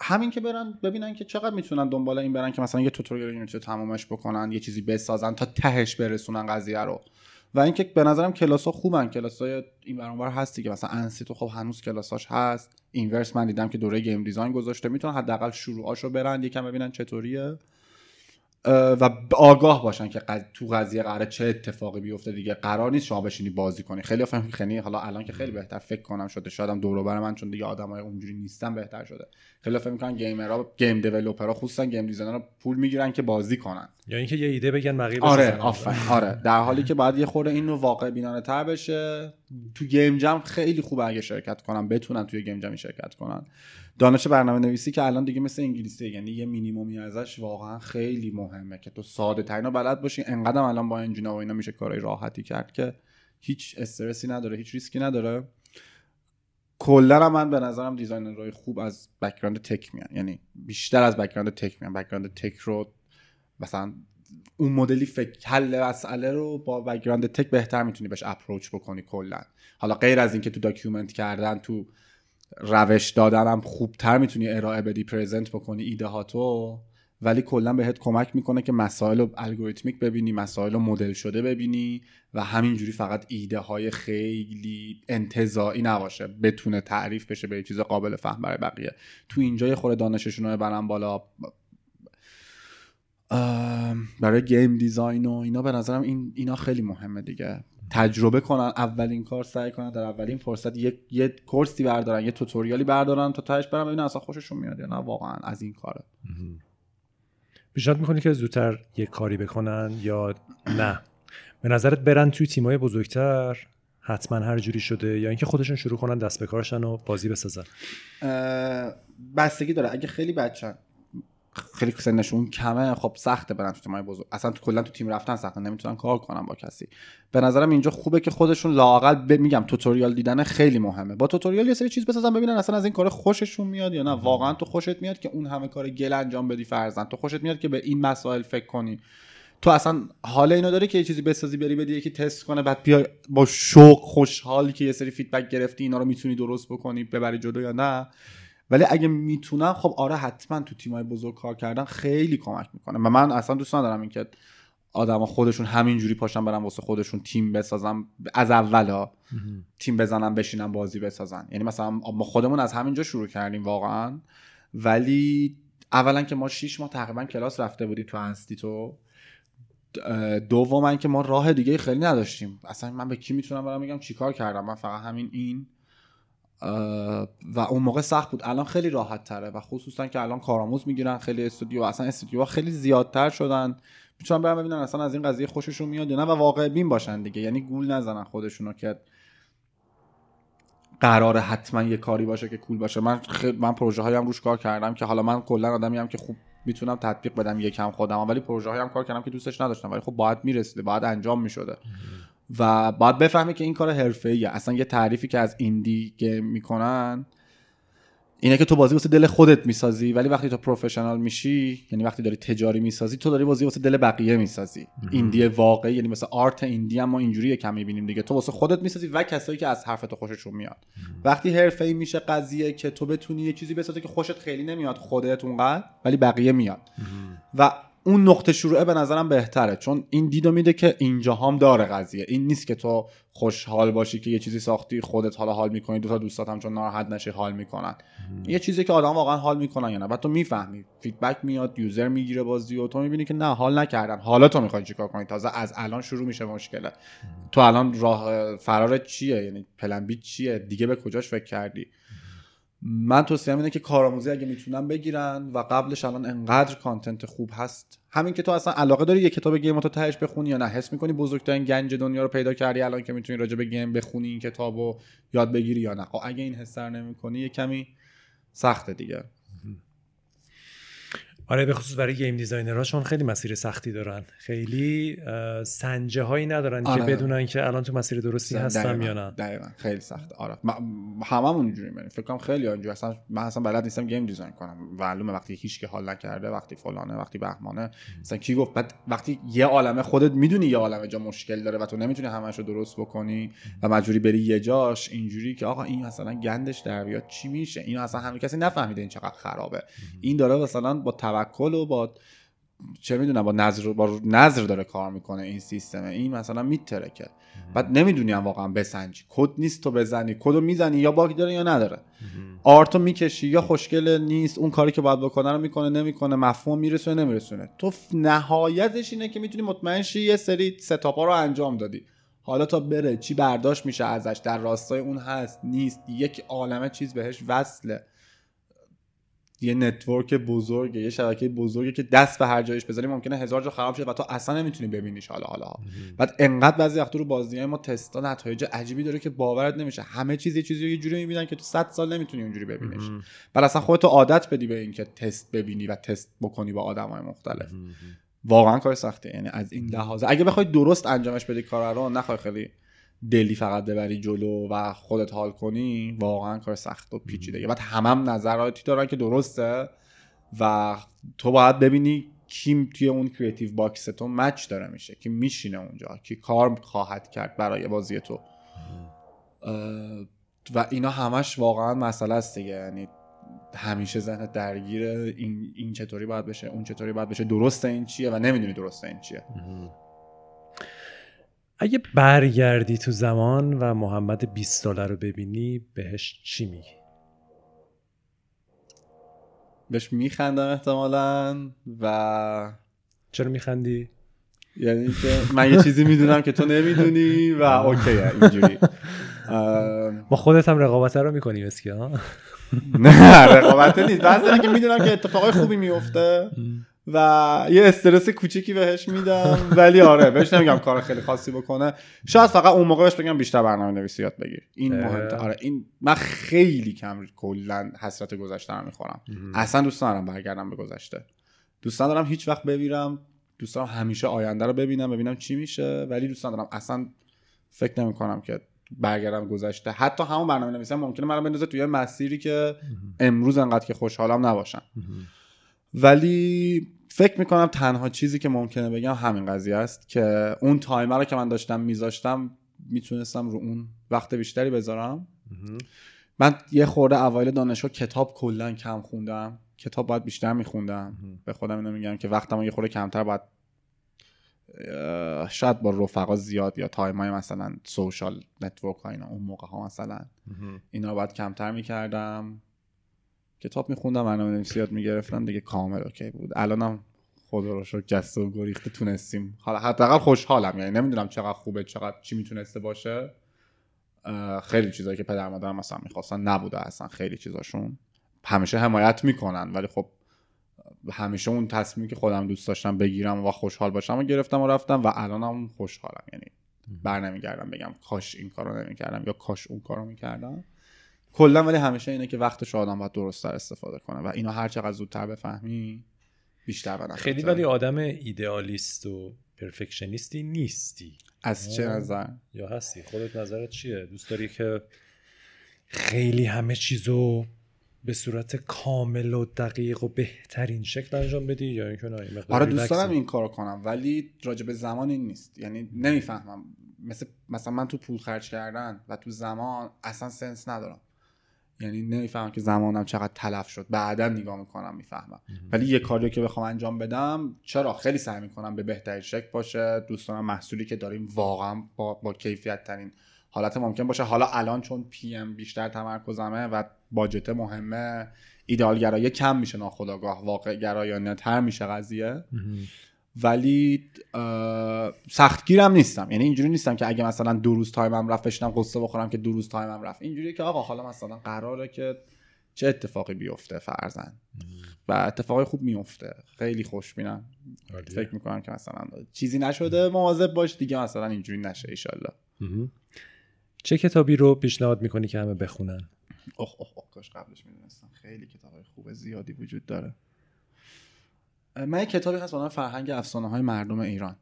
همین که برن ببینن که چقدر می‌تونن دنبال این برن که مثلا یه tutorial Unity رو تمومش بکنن یه چیزی بسازن تا تهش برسونن قضیه رو. و اینکه به نظرم کلاس ها خوبن کلاس های این برانور هستی که مثلا انستیتو خب هنوز کلاساش هست. اینورس من دیدم که دوره game design گذاشته. می‌تونن حداقل شروعاشو برن. یکم ببینن چطوریه. و آگاه باشن که تو قضیه قراره چه اتفاقی بیفته دیگه. قرار نیست شما بشینی بازی کنی. خیلی فهم خیلی حالا الان که خیلی بهتر فکر کنم شده. شادم دور بر من چون دیگه آدمای اونجوری نیستن بهتر شده. خیلی فکر می‌کنن گیمرها game developer ها خصوصا game designer ها پول می‌گیرن که بازی کنن. یا اینکه یه ایده بگن بقیه آره آفرین. آره. در حالی که بعد یه خورده اینو واقع بینانه تر بشه تو game jam خیلی خوبه اگه شرکت کنن بتونن توی game jam شرکت کنن. دانش برنامه نویسی که الان دیگه مثل انگلیسی یعنی یه مینیمومی ازش واقعا خیلی مهمه که تو ساده ترین بلد باشی. انقدر الان با engine ا و اینا میشه کارهای راحتی کرد که هیچ استرسی نداره هیچ ریسکی نداره. کلا من به نظرم designer های خوب از background tech میان. یعنی بیشتر از background tech میان. background tech رو مثلا اون مدلی فکر حل مسئله رو با background tech بهتر می‌تونی بهش approach بکنی کلا. حالا غیر از اینکه تو document کردن تو روش دادنم خوبتر می‌تونی ارائه بدی present بکنی ایده هاتو ولی کلا بهت کمک می‌کنه که مسائل رو algorithmic ببینی مسائل رو مدل شده ببینی و همینجوری فقط ایده های خیلی انتزاعی نباشه بتونه تعریف بشه به چیز قابل فهم برای بقیه. تو اینجا یه خورده دانششون رو برن بالا. برای گیم دیزاین و اینا به نظرم این اینا خیلی مهمه دیگه. تجربه کنن اولین کار سعی کنن در اولین فرصت یه, یه کورسی بردارن یه توتوریالی بردارن تا تهش برن ببینن اصلا خوششون میاد یا نه. واقعا از این کاره. پیشنهاد می‌کنی که زودتر یه کاری بکنن یا نه؟ به نظرت برن توی تیمای بزرگتر؟ حتما هر جوری شده؟ یا اینکه خودشون شروع کنن دست به کارشن و بازی بسازن؟ بستگی داره. اگه خیلی بچن خیلی سنشون کمه. خب سخته برن تو تیمای بزرگ. اصلا تو کلا تو تیم رفتن سخته. نمی‌تونن کار کنن با کسی. به نظرم اینجا خوبه که خودشون لاقل ب... میگم توتوریال دیدن خیلی مهمه. با توتوریال یه سری چیز بسازن ببینن اصلا از این کار خوششون میاد یا نه. واقعا تو خوشت میاد که اون همه کار گل انجام بدی فرزن. تو خوشت میاد که به این مسائل فکر کنی. تو اصلا حال اینو داره که یه چیزی بسازی بری بدی یکی تست کنه بعد بیا با شوق خوشحال که یه سری فیدبک گرفتی اینا رو می‌تونی درست بکنی ببری جلو یا نه. ولی اگه می‌تونم خب آره حتما تو تیمای بزرگ کار کردن خیلی کمک می‌کنه. و من اصلا دوست ندارم اینکه آدما خودشون همینجوری پاشن برن واسه خودشون تیم بسازن از اول تیم بزنن بشینن بازی بسازن. یعنی مثلا ما خودمون از همینجا شروع کردیم واقعا. ولی اولا که ما شیش ماه تقریبا کلاس رفته بودیم تو انستی تو دوما که ما راه دیگه خیلی نداشتیم. اصلا من به کی می‌تونم برم بگم چیکار کردم؟ من فقط همین این و اون موقع سخت بود. الان خیلی راحت تره و خصوصا که الان کارآموز می‌گیرن خیلی استودیو اصلا استودیوها خیلی زیادتر شدن. می‌تونن برم ببینن اصلا از این قضیه خوششون میاد یا نه و واقع بین باشن دیگه. یعنی گول نزنن خودشونو که قرار حتما یه کاری باشه که کول باشه. من خیلی من پروژه هایم روش کار کردم که حالا من کلا آدمی هم که خوب می‌تونم تطبیق بدم یکم خودم. ولی پروژه هایم کار کردم که دوستش نداشتم. ولی خب باید می‌رسیده باید انجام می‌شده. و باید بفهمه که این کار حرفه‌ایه. اصلا یه تعریفی که از ایندی می‌کنن اینه که تو بازی واسه دل خودت می‌سازی ولی وقتی تو پروفشنال میشی یعنی وقتی داری تجاری می‌سازی تو داری بازی واسه دل بقیه می‌سازی. ایندی واقعی یعنی مثل آرت ایندی هم ما اینجوری کم می‌بینیم دیگه. تو واسه خودت می‌سازی و کسایی که از حرف تو خوششون میاد. وقتی حرفه ای میشه قضیه که تو بتونی یه چیزی بسازی که خوشت خیلی نمیاد خودت اونقدر ولی بقیه میاد. و اون نقطه شروعه به نظرم بهتره چون این دیدو میده که اینجا هم داره قضیه. این نیست که تو خوشحال باشی که یه چیزی ساختی خودت حالا حال می‌کنی دو تا دوستات هم چون ناراحت نشی حال می‌کنن. یه چیزی که آدم واقعا حال می‌کنن یا نه. بعد تو می‌فهمی feedback میاد user می‌گیره بازی و تو می‌بینی که نه حال نکردن. حالا تو می‌خوای چیکار کنی؟ تازه از الان شروع میشه مشکله. تو الان راه فرار چیه؟ یعنی plan B چیه؟ دیگه به کجاش فکر کردی؟ من توصیه اینه که کارآموزی اگه می‌تونن بگیرن و قبلش الان انقدر content خوب هست همین که تو اصلا علاقه داری یه کتاب game تو تهش بخونی یا نه؟ حس می‌کنی بزرگترین گنج دنیا رو پیدا کردی الان که می‌تونی راجع به game بخونی این کتابو یاد بگیری یا نه؟ خب اگه این حس رو نمی‌کنی یه کمی سخته دیگه. آره به خصوص برای game designer ها چون خیلی مسیر سختی دارن. خیلی سنجه هایی ندارن آره. که بدونن که الان تو مسیر درستی هستم یا نه. دقیقا. خیلی سخت آره. هممون اینجوری میریم فکر کنم خیلی اینجوری. اصلا من اصلا بلد نیستم game design کنم. معلومه وقتی هیچ که حال نکرده وقتی فلانه وقتی بهمانه. مثلا کی گفت؟ بعد وقتی یه عالمه خودت می‌دونی یه عالمه جا مشکل داره و تو نمی‌تونی همش رو درست بکنی و مجبوری بری یه جاش اینجوری که آقا این مثلا گندش در بیاد چی میشه؟ این اصلا همه کسی نفهمیده این چقدر خرابه. این داره مثلا با توکل و با چه می‌دونم با نظر با نظر داره کار می‌کنه این سیستم. این مثلا میترکه بعد نمی‌دونی هم واقعا بسنجی. کد نیست تو بزنی. کدو می‌زنی؟ یا باگ داره یا نداره. آرتو می‌کشی یا خوشگل نیست. اون کاری که باید بکنه رو می‌کنه نمی‌کنه. مفهوم میرسونه نمیرسونه. تو نهایتش اینه که می‌تونی مطمئن شی یه سری ستاپا رو انجام دادی. حالا تا بره چی برداشت میشه ازش؟ در راستای اون هست نیست. یک عالمه چیز بهش وصله. یه network بزرگه یه شبکه بزرگه که دست به هر جایش بذاری ممکنه هزار جا خراب شه و تو اصلا نمی‌تونی ببینیش. حالا حالا بعد انقدر بعضی وقت رو بازی ما تستا نتایج عجیبی داره که باورت نمیشه. همه چیز یه چیزی رو یه جوری می‌بینن که تو 100 سال نمی‌تونی اونجوری ببینیش. بعد اصلا خودت عادت بدی به اینکه تست ببینی و تست بکنی با آدمای مختلف. واقعا کار سخته. یعنی از این لحاظ. اگه بخوای درست انجامش بدی کار رو نخوای خیلی دلی فقط ببری جلو و خودت حال کنی واقعا کار سخت و پیچیده. بعد همم هم نظراتی دارن که درسته و تو باید ببینی کیم توی اون creative box تو match داره میشه کی میشینه اونجا کی کار خواهد کرد برای بازی تو. و اینا همش واقعا مسئله است دیگه. یعنی همیشه ذهنت درگیر این, این چطوری باید بشه اون چطوری باید بشه. درسته این چیه و نمی‌دونی درسته این چیه. اگه برگردی تو زمان و محمد 20 ساله رو ببینی بهش چی میگی؟ بهش میخندم احتمالا و چرا میخندی؟ یعنی که من یه چیزی می‌دونم که تو نمی‌دونی و اوکیه اینجوری. ما خودت هم رقابت رو می‌کنیم اسکی ها؟ نه رقابت نیست. بعضی که می‌دونم که اتفاقای خوبی میفته و یه استرس کوچیکی بهش میدم. ولی آره بهش نمیگم کار خیلی خاصی بکنه. شاید فقط اون موقع بهش بگم بیشتر برنامه نویسی یاد بگیر. این مهمه آره این من خیلی کم کلا حسرت گذشته رو می‌خورم. اصلا دوست ندارم برگردم به گذشته. دوست ندارم هیچ وقت ببینم دوست دارم همیشه آینده رو ببینم ببینم چی میشه. ولی دوست ندارم. اصلا فکر نمی کنم که برگردم گذشته. حتی همون برنامه نویسی ممکنه منو بندازه توی مسیری که امروز انقدر که خوشحالم نباشم. ولی فکر می‌کنم تنها چیزی که ممکنه بگم همین قضیه است که اون تایمر رو که من داشتم میذاشتم می‌تونستم رو اون وقت بیشتری بذارم. من یه خورده اوایل دانشگاه کتاب کلا کم خوندم. کتاب باید بیشتر میخوندم. به خودم اینو میگم که وقتم یه خورده کمتر باید شاید با رفقا زیاد یا time های مثلا social network ها اینا اون موقع ها مثلا. اینا رو باید کمتر می‌کردم. کتاب میخوندم برنامه زیاد می‌گرفتم دیگه کامل اوکی بود. الانم خدا رو شکر جسته و گریخته تونستیم. حالا حداقل خوشحالم. یعنی نمی‌دونم چقدر خوبه چقدر چی می‌تونسته باشه. خیلی چیزایی که پدر مادرم مثلا می‌خواستن نبوده اصلا خیلی چیزاشون. همیشه حمایت می‌کنن ولی خب همیشه اون تصمیمی که خودم دوست داشتم بگیرم و خوشحال باشم و گرفتم و رفتم و الانم خوشحالم. یعنی بر نمیگردم بگم کاش این کارو نمی‌کردم یا کاش اون کارو می‌کردم. کلا ولی همیشه اینه که وقتش آدم باید درستتر استفاده کنه و اینو هر چقدر زودتر بفهمی بیشتر خیلی ولی آدم ایدئالیست و پرفکشنیستی نیستی. از چه نظر؟ یا هستی. خودت نظرت چیه؟ دوست داری که خیلی همه چیزو به صورت کامل و دقیق و بهترین شکل انجام بدی یا اینکه نه آره دوست دارم این کارو کنم ولی راجع به زمان این نیست. یعنی نمی‌فهمم. مثل مثلا من تو پول خرج کردن و تو زمان اصلا سنس ندارم. یعنی نمی‌فهمم که زمانم چقدر تلف شد. بعدا نگاه می‌کنم می‌فهمم. ولی یه کاریو که بخوام انجام بدم چرا؟ خیلی سعی می‌کنم به بهترین شکل باشه. دوست دارم محصولی که داریم واقعا با, با کیفیت ترین حالت ممکن باشه. حالا الان چون PM بیشتر تمرکزمه و budget مهمه ایدئال گرایی کم میشه ناخودآگاه واقع گرایانه تر میشه قضیه. ولی سختگیرم نیستم. یعنی اینجوری نیستم که اگه مثلا دو روز time م رفت بشینم غصه بخورم که دو روز time م رفت. اینجوری که آقا حالا مثلا قراره که چه اتفاقی بیفته فرضا و اتفاقی خوب میفته. خیلی خوشبینم. فکر می‌کنم که مثلا چیزی نشده مواظب باش دیگه مثلا اینجوری نشه ایشالله. چه کتابی رو پیشنهاد می‌کنی که همه بخونن؟ اوه اوه اوه کاش قبلش می‌دونستم. خیلی کتاب خوب زیادی وجود داره. من یه کتابی هست به فرهنگ افسانه های مردم ایران.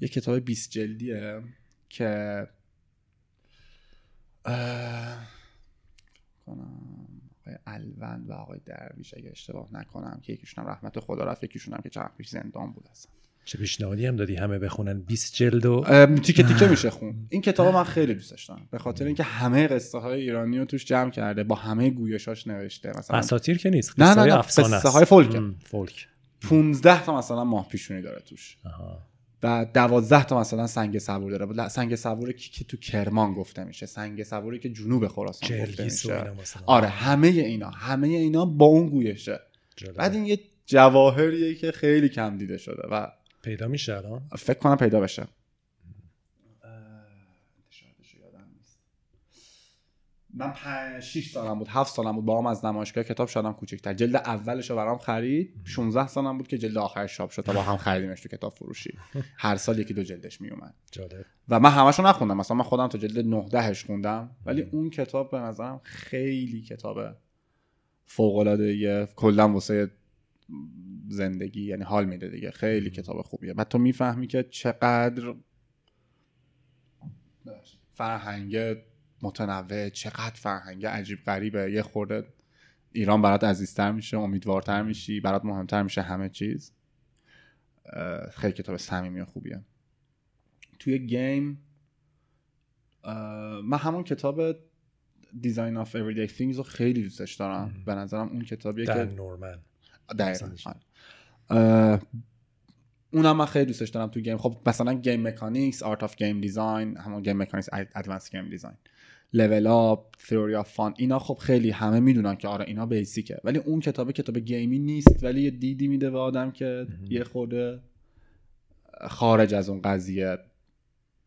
یه کتاب 20 جلدیه که کنم آقای الوند و آقای درویش اگه اشتباه نکنم که یکیشون رحمت خدا رفت یکیشون هم که چند پیش زندان بود اصلا. چه پیشنهادی هم دادی همه بخونن؟ 20 جلد و تیکه تیکه میشه خون. این کتاب من خیلی دوست داشتم. به خاطر اینکه همه قصه های ایرانی رو توش جمع کرده با همه گویشاش نوشته مثلا اساطیر که نیست نه نه, نه قصه های فولک. فولک. 15 تا مثلا ماه پیشونی داره توش. و دوازده تا مثلا سنگ صبور داره. سنگ صبور کی که تو کرمان گفته میشه. سنگ صبوری که جنوب خراسان گفته میشه. آره همه اینا همه اینا با اون گویشه. بعد این یه جواهریه که خیلی کم دیده شده و پیدا میشه الان؟ فکر کنم پیدا بشه. من 5 6 سالم بود 7 سالم بود با هم از نمایشگاه کتاب شدم کوچکتر. جلد اولش رو برام خرید 16 سالم بود که جلد آخرش چاپ شد تا با هم خریدیمش تو کتاب فروشی. هر سال یکی دو جلدش می اومد و من همشو نخوندم. مثلا من خودم تا جلد 19 هش خوندم ولی اون کتاب به نظرم خیلی کتاب فوق العاده کلا واسه زندگی یعنی حال میده دیگه. خیلی کتاب خوبیه. بعد تو می‌فهمی که چقدر فرهنگ متنوع چقدر فرهنگ عجیب غریبه. یه خورده ایران برات عزیزتر میشه امیدوارتر میشی برات مهمتر میشه همه چیز. خیلی کتاب صمیمی خوبیه. توی گیم من همون کتاب Design of Everyday Things رو خیلی دوستش دارم. به نظرم اون کتابیه که نورمن. اونم من خیلی دوستش دارم تو game. خب مثلا Game Mechanics Art of Game Design همون Game Mechanics Advanced Game Design Level Up Theory of Fun اینا خب خیلی همه می‌دونن که آره اینا basic ه ولی اون کتاب کتاب game ی نیست ولی یه دیدی میده به آدم که یه خورده خارج از اون قضیه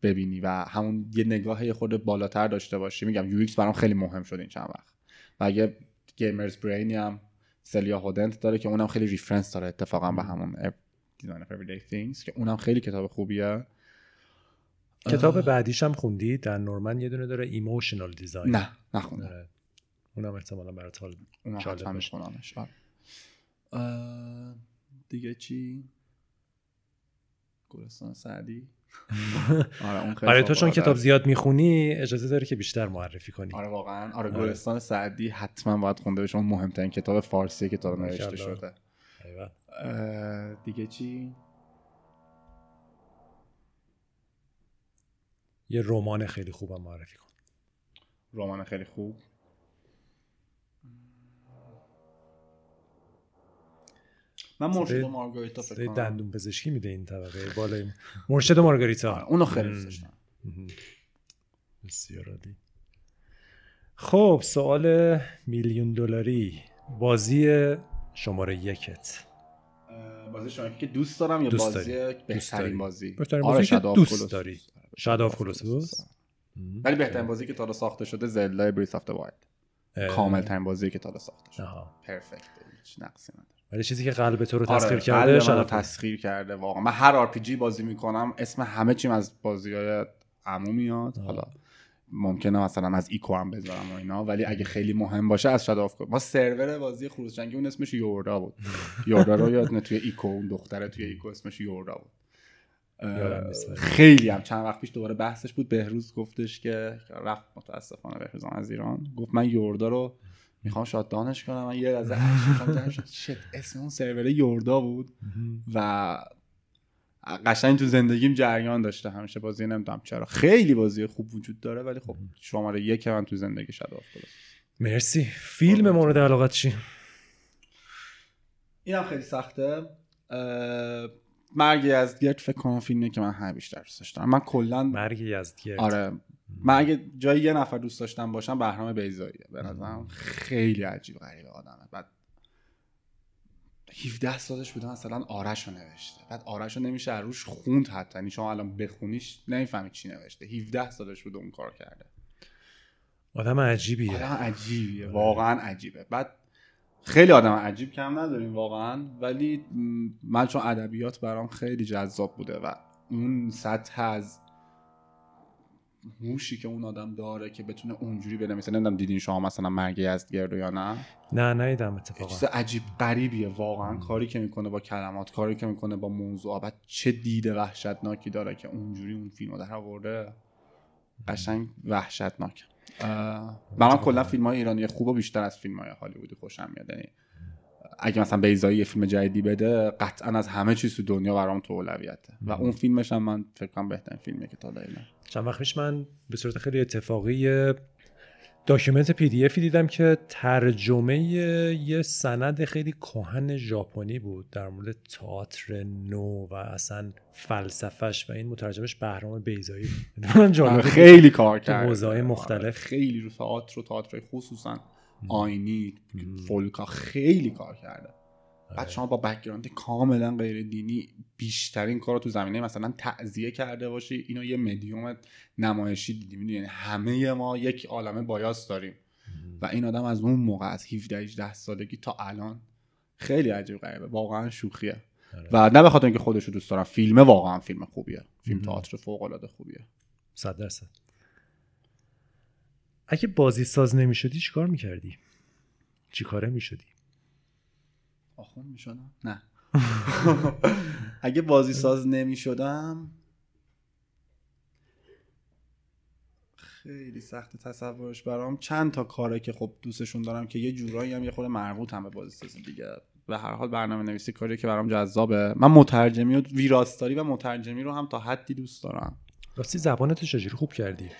ببینی و همون یه نگاه یه خورده بالاتر داشته باشی. میگم UX برام خیلی مهم شد این چند وقت. و یه Gamer's Brain ی هم سلیا هودنت داره که اونم خیلی reference داره اتفاقا به همون Design of Things که اونم خیلی کتاب خوبیه. کتاب بعدیش هم خوندی دان نورمن یه دونه داره. Emotional Design نه نخوندم. آره. اونم احتمالا برات حال آره. دیگه چی؟ گلستان سعدی؟ آره اون آره تو چون کتاب زیاد می‌خونی اجازه داری که بیشتر معرفی کنی. آره واقعا. آره, آره. گلستان سعدی حتما باید خونده بشه. مهمترین کتاب فارسی که تا نوشته شده. دیگه چی؟ یه رمان خیلی خوبم معرفی کن. رمان خیلی خوب. من مرشد مارگاریتا فکر کنم. دندون پزشکی میده این طبقه بالا مرشد مارگاریتا. آره، اونو خیلی دوست داشتم. بسیار عالی. خب سوال میلیون دلاری. بازی شماره یکت. بازی شماره که دوست دارم یا دوست بازی بهترین بازی؟ بهترین آره، بازی آره که دوست داری. Shadow of the Colossus ولی بهترین بازی که تا حالا ساخته شده Zelda Breath of the Wild کامل ترین بازی که تا حالا ساخته شده. پرفکت هیچ نقصی نداره. ولی چیزی که قلب تو رو آره، تسخیر کرده منو شاد تسخیر کرده واقعا. من هر آر پی جی بازی می‌کنم اسم همه چیم از بازی های عمو میاد. حالا ممکنه مثلا از ایکو هم بذارم و اینا ولی اگه خیلی مهم باشه از شاد آف ما سرور بازی خروج جنگی اون اسمش یوردا بود. یوردا رو یادونه توی ایکو اون دختره توی ایکو اسمش یوردا بود. خیلی هم. چند وقت پیش دوباره بحثش بود. بهروز گفتش که رفت متاسفانه بهروز هم از ایران. گفت من یوردا رو می‌خوام شاتدانش کنم. من یه لحظه شد. اسم اون سرور یوردا بود. و قشنگ تو زندگیم جریان داشته. همیشه بازی نمی‌دونم چرا. خیلی بازی خوب وجود داره. ولی خب شماره یک من تو زندگی شده افتاده. مرسی. فیلم مورد علاقت چی؟ اینم خیلی سخته. مرگ از گرد فکر کنم فیلمیه که من همه بیشتر دوستش دارم من کلا مرگ یزدگرد. آره. من اگه جای یه نفر دوست داشتم باشم بهرام بیزاییه به نظرم خیلی عجیب غریب آدمه. بعد 17 سالش بوده مثلا آرش رو نوشته. بعد آرش رو نمیشه روش خوند حتی. یعنی شما الان بخونیش نمی‌فهمی چی نوشته. 17 سالش بوده اون کار کرده. آدم عجیبیه. آدم عجیبیه. واقعا عجیبه. بعد خیلی آدم عجیب کم نداریم واقعا ولی من چون ادبیات برام خیلی جذاب بوده و اون سطح از موشی که اون آدم داره که بتونه اونجوری بنویسه نمی‌دونم دیدین شما مثلا مرگ یزدگرد یا نه؟ نه نیدم یه اتفاقا چیز عجیب غریبیه واقعا کاری که می‌کنه با کلمات کاری که می‌کنه با موضوع بعد چه دید وحشتناکی داره که اونجوری اون فیلم رو در آورده. قشنگ وحشتناک اه، و من کلا فیلم های ایرانی خوب و بیشتر از فیلم های هالیوودی خوشم میاد. یعنی اگه مثلا بیزایی یه فیلم جدیدی بده قطعا از همه چیز تو دنیا برام تو اولویته. و اون فیلمش هم من فکر کنم بهترین فیلمیه که تا حالا. چند وقت پیش من به صورت خیلی اتفاقی document PDF ی دیدم که ترجمه یه سند خیلی کهن ژاپنی بود در مورد تئاتر نو و اصلا فلسفهش و این مترجمش بهرام بیضایی بود بود. خیلی کار کرده حوزه‌های مختلف. خیلی رو تئاتر و تئاتر خصوصا آینی فولکا خیلی کار کرده بعد شما با background کاملا غیر دینی بیشترین کار رو تو زمینه مثلا تعذیه کرده باشی اینو یه مدیوم نمایشی دیدی. یعنی همه ما یک عالمه بایاس داریم. و این آدم از اون موقع از 17 18 سالگی تا الان خیلی عجیب غریبه. واقعا شوخیه. و نه به خاطر اینکه خودش رو دوست دارم فیلم واقعا فیلم خوبیه. فیلم تئاتر فوق العاده خوبیه. صد درصد. اگه بازی ساز نمی شدی چیکار می‌کردی؟ چی می؟ آخون می‌شدم. نه. اگه بازی ساز نمی شدم خیلی سخت تصورش برام. چند تا کاره که خب دوستشون دارم که یه جورایی هم یه خود مربوط هم به بازی سازی دیگه. به هر حال برنامه نویسی کاری که برام جذابه. من مترجمی و ویراستاری و مترجمی رو هم تا حدی دوست دارم. راستی زبانتو چجوری خوب کردی؟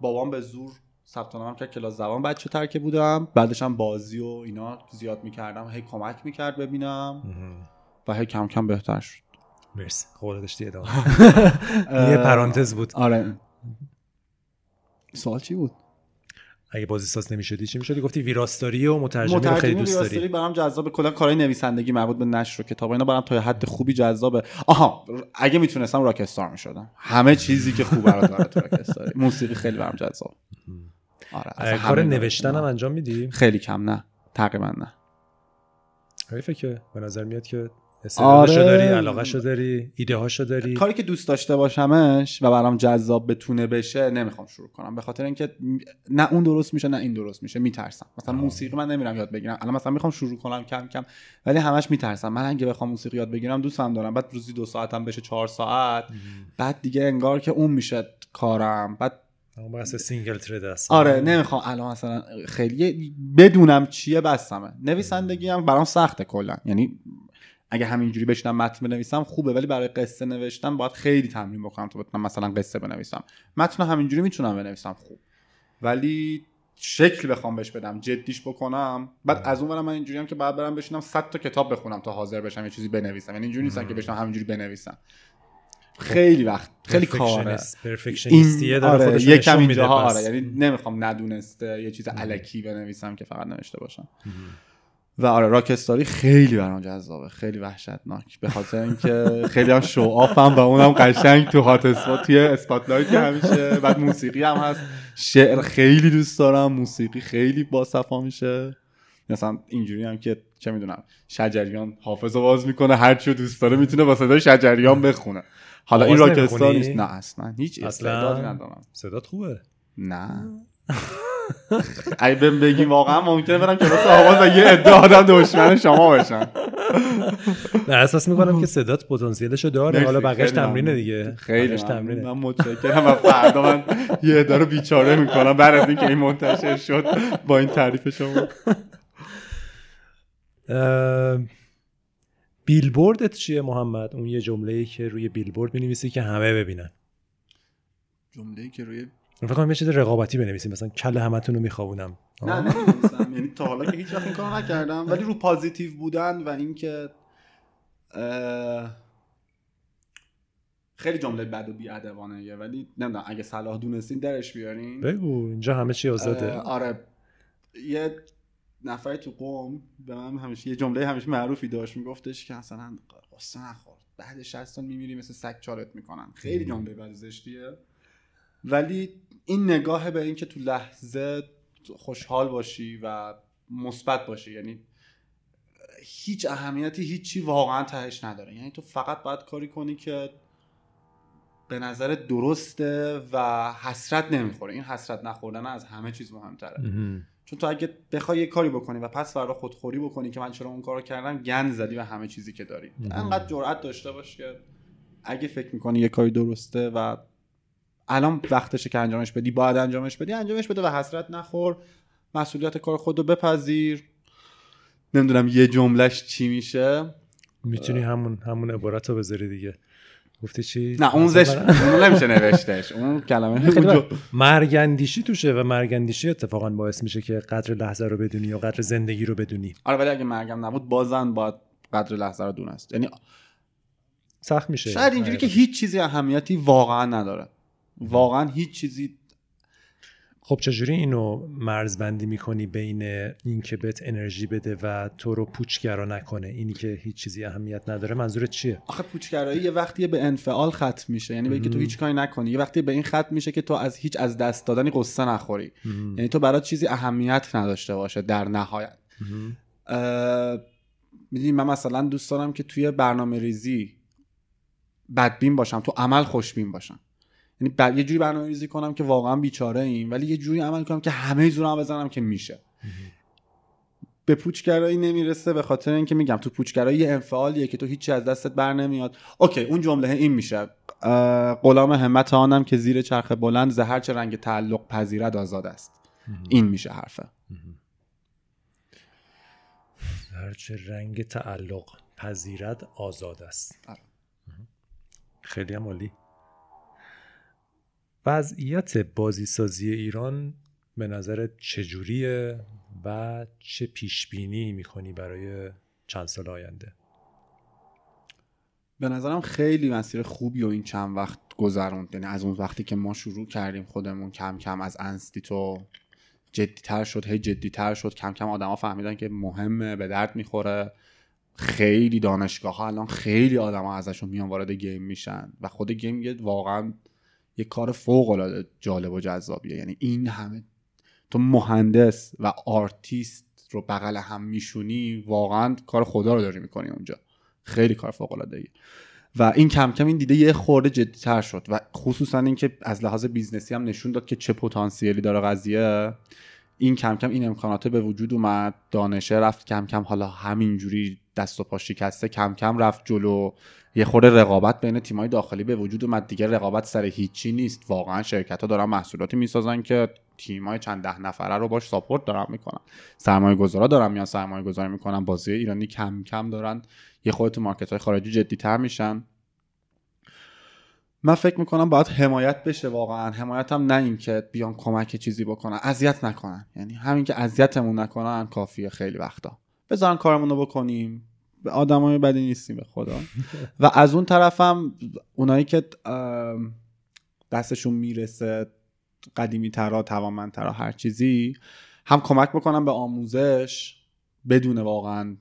بابام به زور ثبت نام کرد کلاس زبان بچه تر که بودم. بعدش هم بازی و اینا زیاد می‌کردم. هی کمک می‌کرد ببینم. و هی کم کم بهتر شد. مرسی. قول داشتی ادامه. یه پرانتز بود. آره. سوال چی بود؟ اگه بازی ساز نمی شدی چی می شدی؟ گفتی ویراستاری و مترجمی رو خیلی دوست ویراستاری داری. برام جذابه. کلا کارهای نویسندگی مربوط به نشر و کتاب اینا برام تا حد خوبی جذابه. آها اگه می‌تونستم راکستار می‌شدم. همه چیزی که خوب برات داره تو راکستاری. موسیقی خیلی برام جذاب. آره کار. نوشتن هم انجام میدی؟ خیلی کم نه. تقریبا نه. حیفه که به نظر میاد که آره. داری علاقهشو داری ایده هاشو داری. کاری که دوست داشته باشمش و برام جذاب بتونه بشه نمی‌خوام شروع کنم. به خاطر اینکه نه اون درست میشه نه این درست میشه. میترسم. مثلا موسیقی من نمیرم یاد بگیرم. الان مثلا می‌خوام شروع کنم کم کم ولی همش میترسم. من اگه بخوام موسیقی یاد بگیرم دوستم دارم. بعد روزی دو ساعتم بشه چهار ساعت. بعد دیگه انگار که اون میشه کارم. بعد اون بحث single thread است آره نمی‌خوام. الان مثلا خیلی بدونم چیه بسمه نویسندگی هم برام سخته کلا. یعنی اگه همینجوری بشینم متن بنویسم خوبه ولی برای قصه نوشتن باید خیلی تمرین بکنم تا بتونم مثلا قصه بنویسم. متن همینجوری می‌تونم بنویسم خوب. ولی شکل بخوام بهش بدم جدیش بکنم. بعد از اون من اینجوری هم که بعد برم بشینم 100 تا کتاب بخونم تا حاضر بشم یه چیزی بنویسم. یعنی اینجوری نیستم که بشینم همینجوری بنویسم. خیلی وقت خیلی کاره. این آره یکم اینجاها آره. یعنی نمی‌خوام ندونسته یه چیز علکی بنویسم که فقط نوشته باشم. و آره راکستاری خیلی برام جذابه خیلی وحشتناک. به خاطر اینکه خیلی هم شو آفم و اونم قشنگ تو هات اسپات توی اسپاتلایت همیشه بعد موسیقی هم هست. شعر خیلی دوست دارم موسیقی خیلی با صفا میشه. مثلا اینجوری هم که چه می‌دونم شجریان حافظ باز می‌کنه هر چی دوست داره می‌تونه با صدای شجریان بخونه. حالا این راکستار نیست؟ نه اصلا هیچ استعدادی ندارم. صدات خوبه؟ نه. اگه بهم بگی واقعا ممکنه برم کلاس آواز و یه عده آدم دشمن شما بشن. نه احساس می‌کنم که صدات پتانسیلشو داره. حالا بقیش تمرینه دیگه. خیلی تمرینه. من متشکرم و فردا من یه عده رو بیچاره می‌کنم بعد از اینکه این منتشر شد با این تعریف شما. بیلبوردت چیه محمد؟ اون یه جمله ای که روی بیلبورد می‌نویسی که همه ببینن. جمله ای که روی فکر کنم یه چیز رقابتی بنویسیم مثلا کل همتون رو میخوابونم. نه نمی‌نویسم. یعنی تا حالا که هیچ وقت این کارو نکردم. ولی رو پازیتیو بودن و اینکه خیلی جمله بد و بیادبانه ولی نمی‌دونم اگه صلاح دونستین درش بیارین. بگو اینجا همه چی آزاده. آره. یه نفر تو قوم به من همیشه یه جمله همیشه معروفی داشت میگفتش که اصلا قصه نخور. بعد 60 سال میمیری مثل سگ چارت می‌کنن. خیلی جمله زشتیه ولی این نگاه به اینکه تو لحظه خوشحال باشی و مثبت باشی یعنی هیچ اهمیتی هیچی واقعا تهش نداره. یعنی تو فقط باید کاری کنی که به نظر درسته و حسرت نمی‌خوره. این حسرت نخوردن از همه چیز مهمتره. چون تو اگه بخوای یه کاری بکنی و پس فردا خودخوری بکنی که من چرا اون کارو کردم گند زدی و همه چیزی که داری. انقدر جرئت داشته باش که اگه فکر می‌کنی یه کاری درسته و الان وقتشه که انجامش بدی باید انجامش بدی انجامش بده و حسرت نخور مسئولیت کار خودو بپذیر. نمی‌دونم یه جملهش چی میشه. می‌تونی همون همون عبارت رو بذاری دیگه. گفتی چی؟ نه اون زش اون نمیشه نوشتش. اون کلمه مرگندیشی توشه و مرگندیشی اتفاقا باعث میشه که قدر لحظه رو بدونی یا قدر زندگی رو بدونی. آره ولی اگه مرگم نبود بازن باید قدر لحظه رو دونست. یعنی سخت میشه. شاید اینجوری که هیچ چیزی اهمیتی واقعا نداره. واقعا هیچ چیزی خب چجوری اینو مرزبندی می‌کنی بین اینکه بهت انرژی بده و تو رو پوچگرا نکنه؟ اینی که هیچ چیزی اهمیت نداره. منظورت چیه؟ آخه پوچگرایی یه وقتی به انفعال ختم میشه. یعنی به که تو هیچ کاری نکنی. یه وقتی به این ختم میشه که تو از هیچ از دست دادنی قصه نخوری. یعنی تو برات چیزی اهمیت نداشته باشه در نهایت. می‌دونی من مثلا دوست دارم که توی برنامه ریزی بدبین باشم تو عمل خوشبین باشم. یعنی یه جوری برنامه ریزی کنم که واقعا بیچاره ایم ولی یه جوری عمل کنم که همه زورم بزنم که میشه. به پوچگرایی نمی‌رسه به خاطر اینکه میگم تو پوچگرایی یه انفعالیه که تو هیچی از دستت بر نمیاد. اوکی اون جمله این میشه. غلام همت آنم که زیر چرخ بلند زهر چه رنگ تعلق پذیرد آزاد است. این میشه حرفه. زهر چه رنگ تعلق پذیرد آزاد است. آره. خیلی هم عالی. وضعیت بازیسازی ایران به نظر چجوریه و چه پیش بینی می‌کنی برای چند سال آینده؟ به نظرم خیلی مسیر خوبی و این چند وقت گذروند. یعنی از اون وقتی که ما شروع کردیم خودمون کم کم از انستیتو جدیتر شد هی جدیتر شد. کم کم آدما فهمیدن که مهمه به درد می‌خوره. خیلی دانشگاه ها الان خیلی آدما ازشون میان وارد game میشن و خود game واقعا یه کار فوق العاده جالب و جذابیه. یعنی این همه تو مهندس و آرتیست رو بغل هم میشونی واقعا کار خدا رو داری می‌کنی اونجا. خیلی کار فوق العاده و این کم کم این دیده یه خورده جدیتر شد و خصوصا اینکه از لحاظ business ی هم نشون داد که چه پتانسیلی داره قضیه. این کم کم این امکانات به وجود اومد. دانشه رفت کم کم حالا همینجوری دست و پا شکسته کم کم رفت جلو. یه خورده رقابت بین تیمای داخلی به وجود اومد. دیگه رقابت سر هیچی نیست. واقعا شرکت ها دارن محصولاتی می‌سازن که تیمای چند ده نفره رو باش ساپورت دارن می‌کنن. سرمایه گذارا دارن میان سرمایه گذاری می‌کنن بازی ایرانی کم کم دارن. یه خورده تو مارکت های خارجی جدی تر میشن. من فکر می‌کنم باید حمایت بشه واقعا. حمایت هم نه این که بیان کمک چیزی بکنن. اذیت نکنن. یعنی همین که اذیتمون نکنن کافیه خیلی وقتا. بذارن کارمون رو بکنیم. به آدمای بدی نیستیم به خدا. و از اون طرفم اونایی که دستشون می‌رسه قدیمی ترا توانمندترا هر چیزی هم کمک بکنم به آموزش بدون واقعا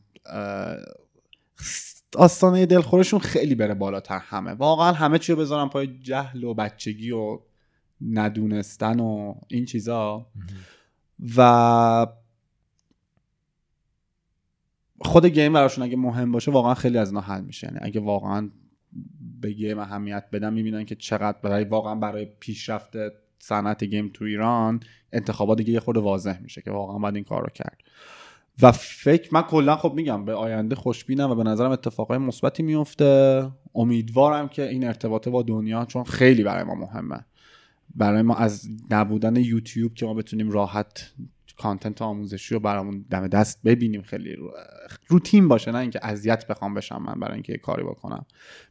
آستانه دلخورشون خیلی بره بالاتر همه. واقعا همه چی رو بذارم پای جهل و بچگی و ندونستن و این چیزا. و خود گیم براشون اگه مهم باشه واقعا خیلی از اینا حل میشه. یعنی اگه واقعا به گیم اهمیت بدن می‌بینن که چقدر برای واقعا برای پیشرفت صنعت گیم تو ایران انتخابات دیگه یه خود واضح میشه که واقعا باید این کار رو کرد. و فکر من کلا خب میگم به آینده خوشبینم و به نظرم اتفاقای مثبتی میفته. امیدوارم که این ارتباطه با دنیا چون خیلی برای ما مهمه. برای ما از نبودن یوتیوب که ما بتونیم راحت content آموزشی رو برامون دم دست ببینیم. خیلی روتین باشه نه اینکه اذیت بخوام بشم من برای اینکه کاری بکنم.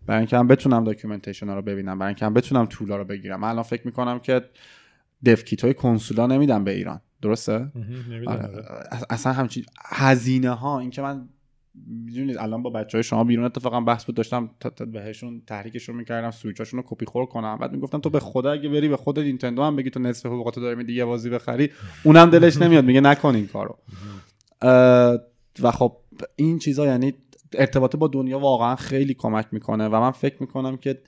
برای اینکه هم بتونم documentation رو ببینم برای اینکه هم بتونم tool ها رو بگیرم. من الان فکر می‌کنم که dev های کنسولا نمیدن به ایران. درسته؟ آره. اصلا همچین هزینه ها اینکه من می‌دونید الان با بچه های شما بیرون اتفاقا بحث بود داشتم تا بهشون تحریکشون می‌کردم سویچاشون رو کپی خور کنم. بعد می‌گفتم تو به خدا اگه بری به خود نینتندو هم بگی تو نصف حقوقاتو داری میدی یه بازی بخری. اونم دلش نمیاد میگه نکن این کارو. و خب این چیزا یعنی ارتباط با دنیا واقعا خیلی کمک می‌کنه و من فکر می‌کنم که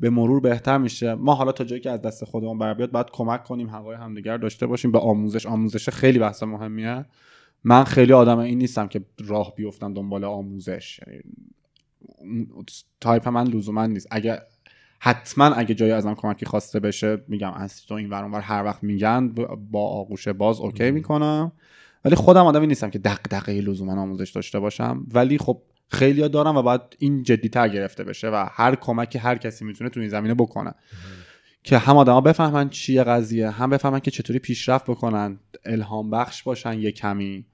به مرور بهتر میشه. ما حالا تا جایی که از دست خودمون بر بیاد باید کمک کنیم هوای همدیگر داشته باشیم. به آموزش آموزش خیلی بحث مهمیه. من خیلی آدم این نیستم که راه بیفتم دنبال آموزش. یعنی تایپ من لزوما نیست. اگه حتما اگه جایی ازم کمکی خواسته بشه میگم از تو این ور هر وقت میگن با آغوش باز OK می‌کنم. ولی خودم آدمی نیستم که دغدغه لزوما آموزش داشته باشم. ولی خب خیلی دارم و باید این جدیتر گرفته بشه و هر کمکی هر کسی می‌تونه تو این زمینه بکنه. که هم آدما بفهمن چیه قضیه هم بفهمن که چطوری پیشرفت بکنن الهام بخش باشن یه کمی.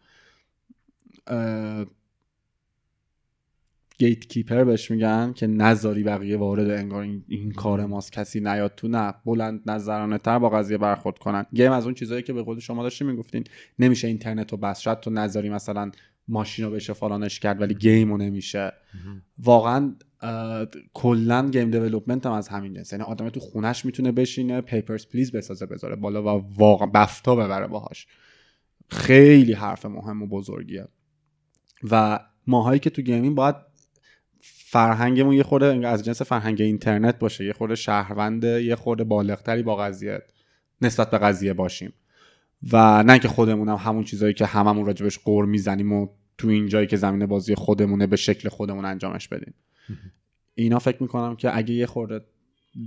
gatekeeper بهش میگن که نذاری بقیه وارد انگار این, این کار ماست کسی نیاد تو نه. بلند نظرانه تر با قضیه برخورد کنن. game از اون چیزایی که به قول شما داشتیم می‌گفتین نمیشه اینترنت رو بس شد تو نظری مثلا ماشین رو بشه فلانش کرد ولی game رو نمیشه واقعا کلا game development هم از همین جنس. یعنی آدم تو خونش می‌تونه بشینه Papers, Please بسازه بذاره بالا و واقعا BAFTA ببره باهاش. خیلی حرف مهم و بزرگیه. و ماهایی که تو game ین باید فرهنگمون یه خورده از جنس فرهنگ اینترنت باشه. یه خورده شهرونده یه خورده بالغتری با قضیه نسبت به قضیه باشیم. و نه که خودمون هم همون چیزایی که هممون راجبش قور می‌زنیم و تو این جایی که زمین بازی خودمونه به شکل خودمون انجامش بدیم. اینا فکر می‌کنم که اگه یه خورده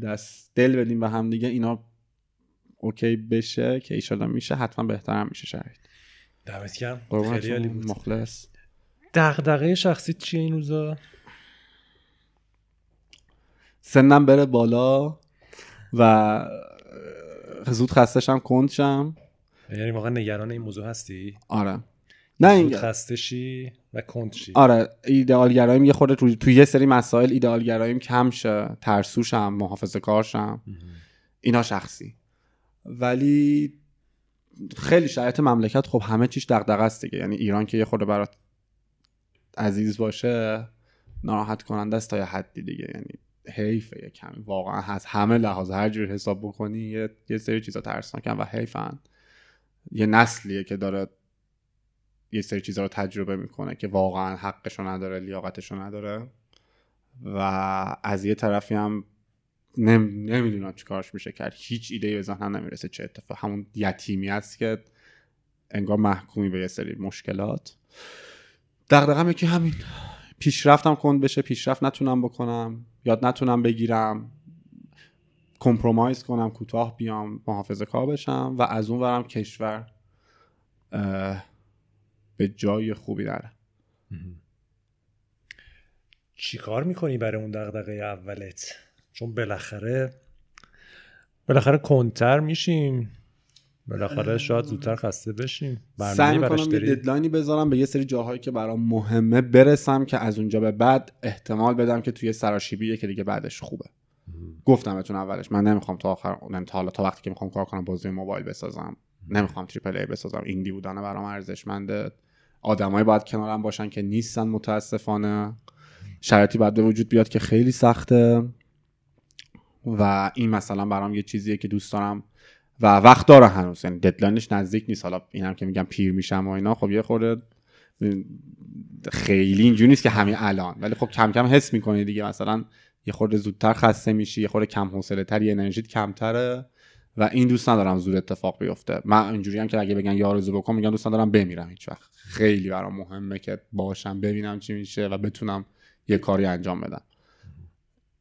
دست دل بدیم به هم دیگه اینا اوکی بشه که ایشالا میشه حتما بهتر هم میشه شرایط دمت خیلی عالی بود. مخلص. دغدغه شخصی چیه این روزا؟ سنم بره بالا و زود خستشم کندشم. یعنی واقعا نگران این موضوع هستی؟ آره. نه این خستشی و کندشی آره ایدئالگراییم یه خورده تو... تو یه سری مسائل ایدئالگراییم کم شه. ترسوشم محافظه کارشم اینا شخصی. ولی خیلی شرایط مملکت خب همه چیش دغدغه است دیگه. یعنی ایران که یه خورده برات عزیز باشه ناراحت کننده است تا یه حدی دیگه. یعنی حیفه یه کمی. واقعا هست. همه لحاظ هر جور حساب بکنی یه, یه سری چیزا ترسناکن و حیفن. یه نسلیه که داره یه سری چیزا رو تجربه می‌کنه که واقعا حقشو نداره لیاقتشو نداره. و از یه طرفی هم نم... نمی‌دونم چیکارش میشه کرد. هیچ ایده به ذهنم نمی‌رسه چه اتفاق همون یتیمی است که انگار محکومی به یه سری مشکلات. دغدغه‌م که همین. پیشرفتم کند بشه پیشرفت نتونم بکنم یاد نتونم بگیرم. کمپرومایز کنم کوتاه بیام محافظه کار بشم و از اون ورم کشور به جای خوبی نره چی کار می‌کنی برای اون دغدغه اولت؟ چون بالاخره بالاخره کنتر میشیم. بالاخره شاید زودتر خسته بشیم. سعی می‌کنم یه ددلاینی بذارم به یه سری جاهایی که برام مهمه برسم که از اونجا به بعد احتمال بدم که توی سراشیبیه که دیگه بعدش خوبه. گفتم بهتون اولش من نمی‌خوام تا آخر تا حالا تا وقتی که می‌خوام کار کنم بازی موبایل بسازم. نمی‌خوام تریپل ای بسازم. ایندی بودن برام ارزشمنده. آدمایی باید کنارم باشن که نیستن متاسفانه. شرایطی باید به وجود بیاد که خیلی سخته. و این مثلا برام یه چیزیه که دوست دارم. و وقت داره هنوز. یعنی ددلاینش نزدیک نیست. حالا اینم که میگم پیر میشم و اینا. خب یه خورده خیلی اینجوری نیست که همین الان. ولی خب کم کم حس می‌کنی دیگه. مثلا یه خورده زودتر خسته میشی یه خورده کم حوصله تر یه انرژیت کمتره و این دوست ندارم زود اتفاق بیفته. من اینجوری هم که اگه بگن یارزو بکن میگم دوست ندارم بمیرم هیچ وقت. خیلی برام مهمه که باشم ببینم چی میشه و بتونم یه کاری انجام بدم.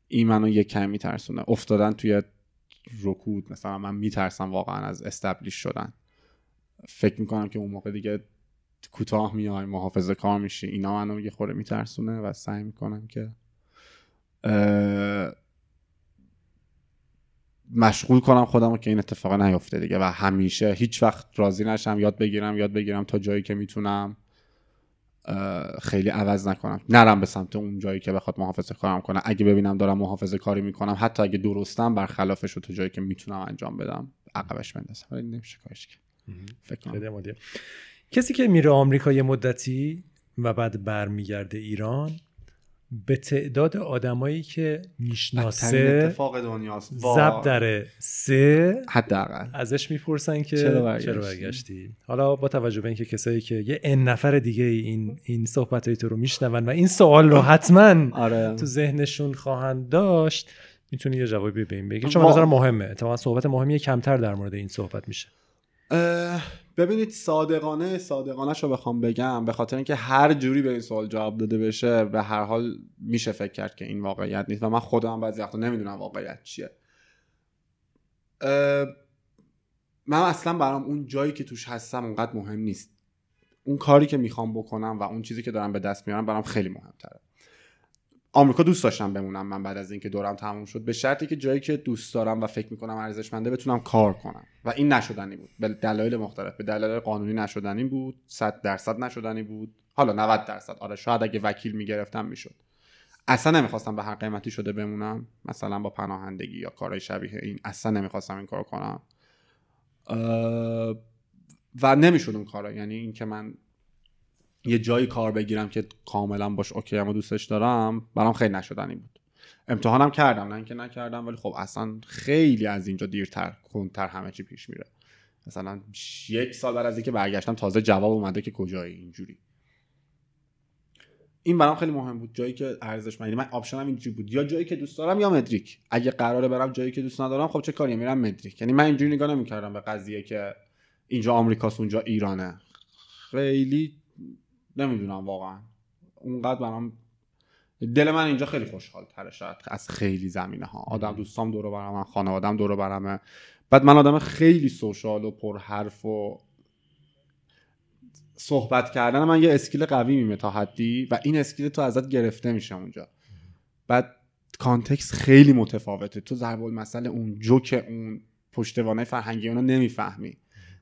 این منو یه کمی میترسونه. افتادن توی رکود مثلا من میترسم واقعا از استبلیش شدن. فکر می‌کنم که اون موقع دیگه کوتاه میای محافظه کار میشی. اینا منو یه خوره میترسونه و سعی می‌کنم که مشغول کنم خودم که این اتفاق نیفته دیگه. و همیشه هیچ وقت راضی نشم یاد بگیرم یاد بگیرم تا جایی که می‌تونم. خیلی عوض نکنم. نرم به سمت اون جایی که بخواد محافظه کارم کنم اگه ببینم دارم محافظه کاری می‌کنم حتی اگه درستم برخلافش رو تا جایی که می‌تونم انجام بدم عقبش بندازم. ولی نمیشه کارش فکر کسی که میره آمریکا یه مدتی و بعد برمیگرده ایران به تعداد آدمایی که می‌شناسه اتفاق دنیاست. زب داره سه حداقل. ازش می‌پرسن که چرا برگشتی؟, چرا برگشتی؟ حالا با توجه به اینکه کسایی که یه ان نفر دیگه این این صحبت تو رو میشنون و این سوال رو حتما آره. تو ذهنشون خواهند داشت می‌تونی یه جوابی به این بگی؟ چون نظر مهمه. اتفاقا صحبت مهمی کمتر در مورد این صحبت میشه. ببینید صادقانه صادقانه رو بخوام بگم به خاطر اینکه هر جوری به این سوال جواب داده بشه به هر حال میشه فکر کرد که این واقعیت نیست و من خودم بعضی وقتا نمی‌دونم واقعیت چیه. من اصلا برام اون جایی که توش هستم اونقدر مهم نیست. اون کاری که می‌خوام بکنم و اون چیزی که دارم به دست میارم برام خیلی مهمتره. آمریکا دوست داشتم بمونم من بعد از اینکه دورم تموم شد. به شرطی که جایی که دوست دارم و فکر می‌کنم ارزشمنده بتونم کار کنم. و این نشدنی بود. به دلایل مختلف. به دلایل قانونی نشدنی بود. 100 درصد نشدنی بود. حالا 90 درصد. آره شاید اگه وکیل می‌گرفتم می‌شد. اصلا نمی‌خواستم به هر قیمتی شده بمونم. مثلا با پناهندگی یا کارهای شبیه این. اصلا نمی‌خواستم این کار کنم. و نمی‌شد اون کارا. یعنی اینکه من یه جایی کار بگیرم که کاملا باش اوکی اما دوستش دارم برام خیلی نشدنی بود. امتحانم کردم نه اینکه نکردم ولی خب اصلا خیلی از اینجا دیرتر کنتر همه چی پیش میره. مثلا یک سال بعد از اینکه برگشتم تازه جواب اومده که کجایی اینجوری. این برام خیلی مهم بود جایی که ارزش من من آپشنم اینجوری بود یا جایی که دوست دارم یا مدریک. اگه قراره برم جایی که دوست ندارم خب چه کاری میرم مدریک. یعنی من اینجوری نگاه نمی‌کردم به قضیه که اینجا آمریکاست اونجا ایرانه. خیلی نمی‌دونم واقعا. اونقدر برام دل من اینجا خیلی خوشحال تره شاید از خیلی زمینه ها آدم دوستام دور برم خانوادم دور برمه. بعد من آدم خیلی social و پرحرف و صحبت کردن من یه skill قوی منه تا حدی و این skill تو ازت گرفته میشه اونجا. بعد context خیلی متفاوته. تو ضرب المثل اون جوک اون پشتوانه فرهنگی اونو نمی‌فهمی.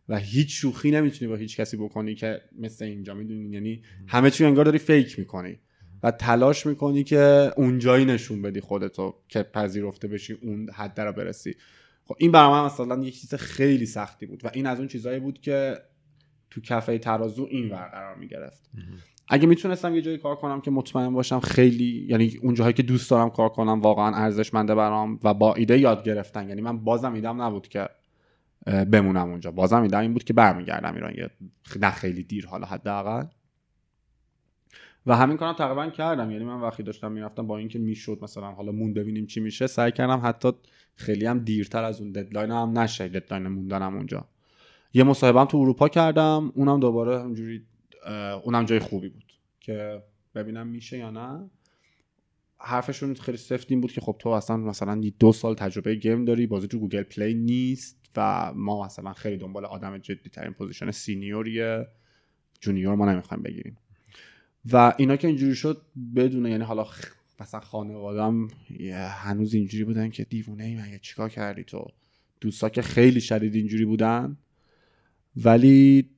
و هیچ شوخی نمی‌تونی با هیچ کسی بکنی که مثل اینجا می‌دونی؟ یعنی همه چی انگار داری فیک می‌کنی و تلاش می‌کنی که اونجایی نشون بدی خودتو که پذیرفته بشی اون حد رو برسی. خب این برای من مثلا یک چیز خیلی سختی بود و این از اون چیزهایی بود که تو کفه ترازو این ور قرار می‌گرفت. اگه می‌تونستم یه جایی کار کنم که مطمئن باشم خیلی یعنی اون جاهایی که دوست دارم کار کنم واقعا ارزشمنده برام و با ایده یاد گرفتن یعنی من بازم ایدم نبود که بمونم اونجا. بازم ایده این بود که برمیگردم ایران. یه نه خیلی دیر حالا حداقل. و همین کارم تقریبا کردم. یعنی من وقتی داشتم می‌رفتم با اینکه می‌شد مثلا حالا مون ببینیم چی میشه سعی کردم حتی خیلی هم دیرتر از اون deadline هم نشه deadline موندنم اونجا. یه مصاحبه تو اروپا کردم. اونم دوباره همینجوری اونم جای خوبی بود که ببینم میشه یا نه. حرفشون خیلی سفت این بود که خب تو اصلا مثلا دو سال تجربه game داری بازی تو Google Play نیست. و ما مثلا خیلی دنبال آدم جدی ترین position senior یه. جونیور ما نمی‌خوایم بگیریم. و اینا که اینجوری شد بدونه یعنی حالا خ... مثلا خانوادم هنوز اینجوری بودن که دیوونه ای مگه چیکار کردی تو؟ دوستا که خیلی شدید اینجوری بودن. ولی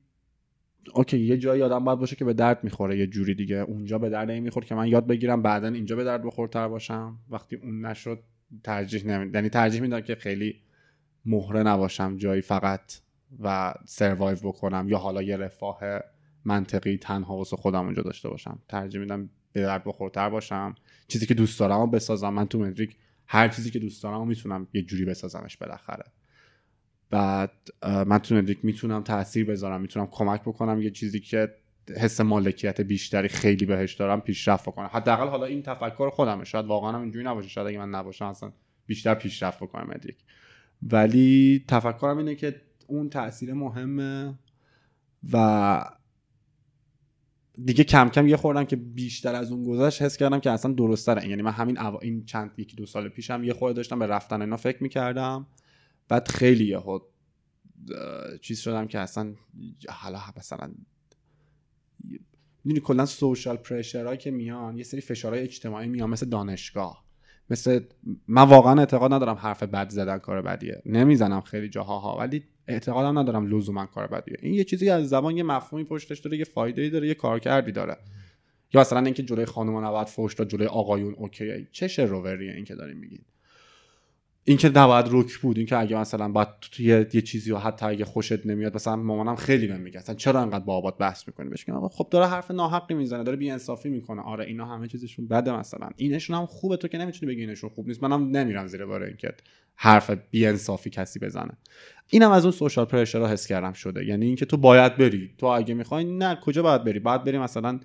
اوکی یه جایی آدم باید باشه که به درد می‌خوره یه جوری دیگه. اونجا به درد نمی‌خورد که من یاد بگیرم بعدا اینجا به درد بخورتر باشم. وقتی اون نشد ترجیح نمی یعنی ترجیح میدم که خیلی مهره نباشم جایی فقط و سروایو بکنم یا حالا یه رفاه منطقی تنها واسه خودم اونجا داشته باشم. ترجیح میدم به درد بخورتر باشم. چیزی که دوست دارم بسازم. من تو مدریک هر چیزی که دوست دارم می‌تونم یه جوری بسازمش بالاخره. بعد من تو مدریک می‌تونم تاثیر بذارم می‌تونم کمک بکنم یه چیزی که حس مالکیت بیشتری خیلی بهش دارم پیشرفت بکنم. حداقل حالا این تفکر خودمه. شاید واقعا هم اینجوری نباشه. شاید اگه من نباشم اصلا بیشتر پیشرفت بکنم مدریک. ولی تفکرم اینه که اون تاثیر مهمه و دیگه کم کم یه خوردم که بیشتر از اون گذشت حس کردم که اصلا درست تره یعنی من همین این چند یکی دو سال پیشم یه خورده داشتم به رفتن اینا فکر می‌کردم. بعد خیلی یه خود چیز شدم که اصلا حالا مثلا می‌دونی کلا سوشال پرشرهایی که میان یه سری فشارهای اجتماعی میان مثل دانشگاه. مثل من واقعا اعتقاد ندارم حرف بد زدن کار بدیه. نمی‌زنم خیلی جاها ها ولی اعتقادم ندارم لزوما کار بدیه. این یه چیزی از زبان یه مفهومی پشتش داره یه فایده داره یه کارکردی داره. یا مثلا اینکه جلوی خانم نباید فوش داد جلوی آقایون اوکی. چه شروریه این که داریم میگین؟ این که نباید روک بود این که اگه مثلا باید توی یه چیزی و حتی اگه خوشت نمیاد مثلا مامانم خیلی بهم میگه چرا انقدر با آباد بحث می‌کنی؟ بهش خب داره حرف ناحقی می‌زنه داره بی انصافی می‌کنه. آره اینا همه چیزشون بده مثلا. اینشون هم خوبه تو که نمی‌تونی بگی اینشون خوب نیست. منم نمیرم زیر بار اینکه حرف بی انصافی کسی بزنه. اینم از اون سوشال پرشر رو حس کردم شده. یعنی اینکه تو باید بری. تو اگه می‌خوای نه کجا باید بری؟ باید بری مثلا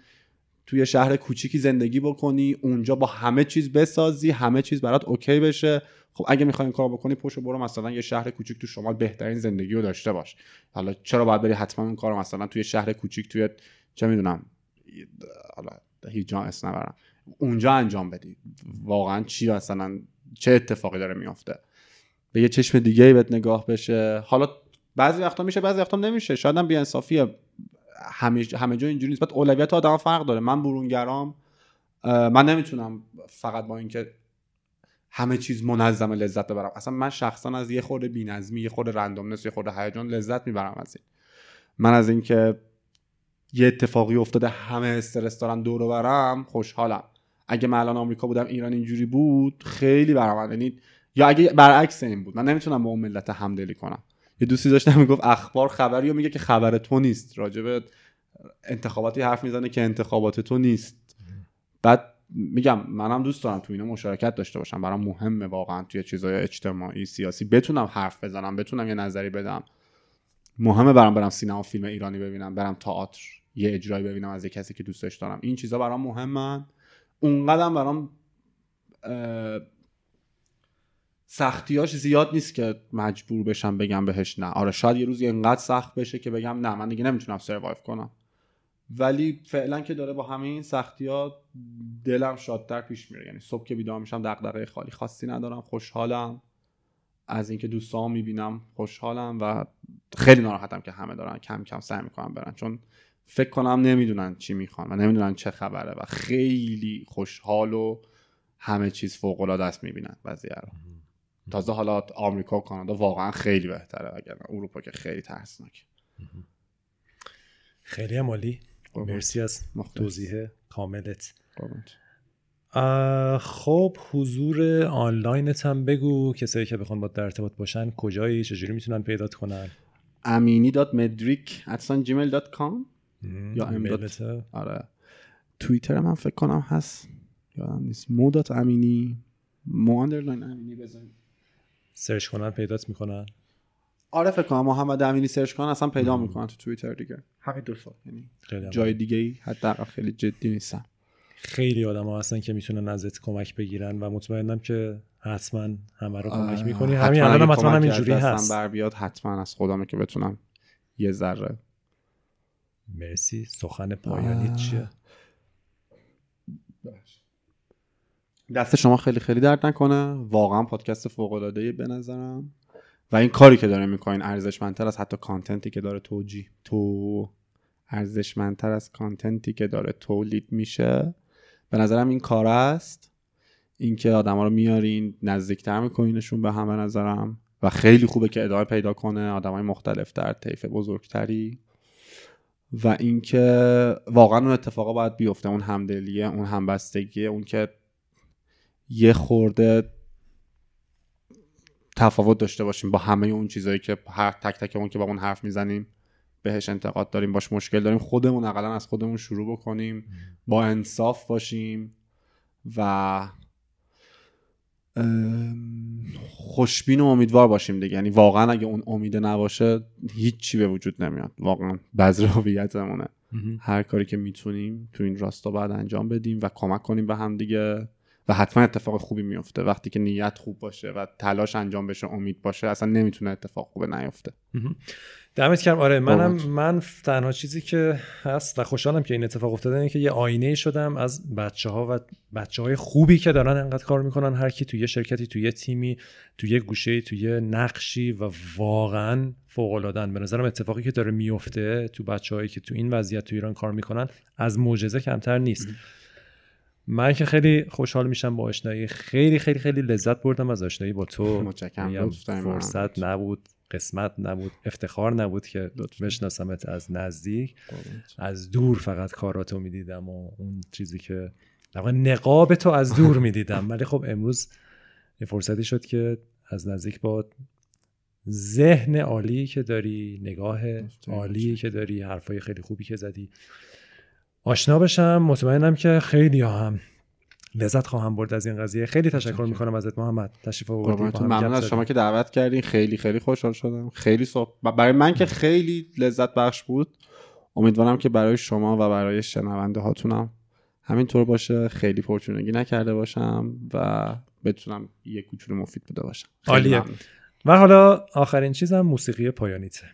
توی شهر کوچیکی زندگی بکنی اونجا با همه چیز بسازی همه چیز برات اوکی بشه. خب اگه می‌خوای این کار بکنی پشت برو مثلا یه شهر کوچیک تو شمال بهترین زندگی رو داشته باش. حالا چرا باید بری حتما اون کار مثلا توی شهر کوچیک توی چه می‌دونم حالا هیچ جا نبرم. اونجا انجام بدی. واقعا چی مثلا چه اتفاقی داره میافته؟ به یه چشم دیگه ای بهت نگاه بشه. حالا بعضی وقتا میشه بعضی وقتا نمیشه. شاید هم بی‌انصافیه. همه همه جا اینجوری نیست. بعد اولویت آدم فرق داره. من برونگرام من نمی‌تونم فقط با اینکه همه چیز منظم لذت ببرم. اصلا من شخصا از یه خورده بی‌نظمی یه خورده رندومنس یه خورده هیجان لذت می‌برم از این. من از اینکه یه اتفاقی افتاده همه استرس دارن دور برم خوشحالم. اگه من الان آمریکا بودم ایران اینجوری بود خیلی برام یعنی یا اگه برعکس این بود. من نمی‌تونم با اون ملت همدلی کنم. یه دوستی داشتم می‌گفت اخبار خبری و میگه که خبر تو نیست. راجب انتخاباتی حرف می‌زنه که انتخابات تو نیست. بعد میگم منم دوست دارم تو اینا مشارکت داشته باشم. برام مهمه واقعا توی چیزای اجتماعی سیاسی. بتونم حرف بزنم بتونم یه نظری بدم. مهمه برام برم سینما فیلم ایرانی ببینم برم تئاتر یه اجرایی ببینم از یه کسی که دوستش دارم. این چیزا برام مهمن. اونقدرم برام سختیاش زیاد نیست که مجبور بشم بگم بهش نه. آره شاید یه روزی انقدر سخت بشه که بگم نه من دیگه نمی‌تونم سروایو کنم. ولی فعلا که داره با همه این سختی ها دلم شادتر پیش میره. یعنی صبح که بیدار میشم دغدغه خالی خاصی ندارم خوشحالم. از اینکه دوستام می‌بینم خوشحالم و خیلی ناراحتم که همه دارن کم کم سعی می‌کنم برن. چون فکر کنم نمی‌دونن چی می‌خوان و نمی‌دونن چه خبره و خیلی خوشحال و همه چیز فوق العاده است می‌بینن وضعیه رو. تازه حالا آمریکا و کانادا واقعا خیلی بهتره اگر اروپا که خیلی ترسناک خیلی عمالی مرسی از توضیح کاملت. خب حضور آنلاینت هم بگو. کسایی که بخوان با در ارتباط باشن کجایی؟ چجوری می‌تونن پیدا کنن؟ امینی dot مدریک Gmail dot com؟ یا ام آره. توییتر من فکر کنم هست. یادم نیست. مو dot امینی. مو underline امینی بزن سرچ کنن پیدات می‌کنن. آره فکر کنم محمد امینی سرچ کنن اصلا پیدا می‌کنن تو توییتر دیگه. حق دو سال. یعنی جای دیگه ای حتی خیلی جدی نیستن. خیلی آدم ها هستن که می‌تونن ازت کمک بگیرن و مطمئنم که حتما همه رو کمک می‌کنی. همین الان حتما همینجوری هست. بر بیاد حتما از خودمه که بتونم یه ذره. مرسی. سخن پایانی چیه؟ دست شما خیلی خیلی درد نکنه. واقعا پادکست فوق العاده به نظرم. و این کاری که داره می‌کنین ارزشمندتر از حتی کانتنتی که داره توجی تو ارزشمندتر از کانتنتی که داره تولید میشه. به نظرم این کار است. اینکه آدما رو میارین نزدیکتر میکنینشون به همه نظرم. و خیلی خوبه که ادامه پیدا کنه آدمای مختلف در طیف بزرگتری. و اینکه واقعا اون اتفاقا باید بیفته اون همدلیه اون همبستگیه اون که یه خورده تفاوت داشته باشیم با همه اون چیزهایی که هر تک تکمون که با اون حرف می‌زنیم بهش انتقاد داریم باش مشکل داریم خودمون اقلا از خودمون شروع بکنیم با انصاف باشیم و خوشبین و امیدوار باشیم دیگه. یعنی واقعا اگه اون امیده نباشه هیچی به وجود نمیاد. واقعا بذر هر کاری که می‌تونیم تو این راستا باید انجام بدیم و کمک کنیم به هم دیگه. و حتما اتفاق خوبی میفته وقتی که نیت خوب باشه و تلاش انجام بشه امید باشه اصلا نمی‌تونه اتفاق خوبه نیفته. دمت کردم آره منم من تنها چیزی که هست و خوشحالم که این اتفاق افتاده اینه که یه آینه شدم از بچه ها و بچه های خوبی که دارن انقدر کار می‌کنن. هر کی توی یه شرکتی توی یه تیمی توی یه گوشه توی یه نقشی و واقعا فوق العاده به نظرم اتفاقی که داره میفته تو بچههایی که تو این وضعیت تو ایران کار می‌کنن از معجزه کمتر نیست. من که خیلی خوشحال میشم با آشنایی. خیلی خیلی خیلی لذت بردم از آشنایی با تو. متشکرم. فرصت نبود قسمت نبود افتخار نبود که بشناسمت از نزدیک. از دور فقط کاراتو می‌دیدم و اون چیزی که نقاب تو از دور می‌دیدم. ولی خب امروز یه فرصتی شد که از نزدیک با ذهن عالی که داری نگاه عالی که داری حرفای خیلی خوبی که زدی آشنا بشم مطمئنم که خیلی هم لذت خواهم برد از این قضیه. خیلی تشکر می‌کنم ازت محمد. تشریف آوردی ممنون از شما که دعوت کردین. خیلی خیلی خوشحال شدم. خیلی صبح برای من که خیلی لذت بخش بود. امیدوارم که برای شما و برای شنونده هاتونم همینطور باشه. خیلی پرچونگی نکرده باشم و بتونم یک کوچولو مفید بوده باشم. عالیه. و حالا آخرین چیزم موسیقی پایانیته.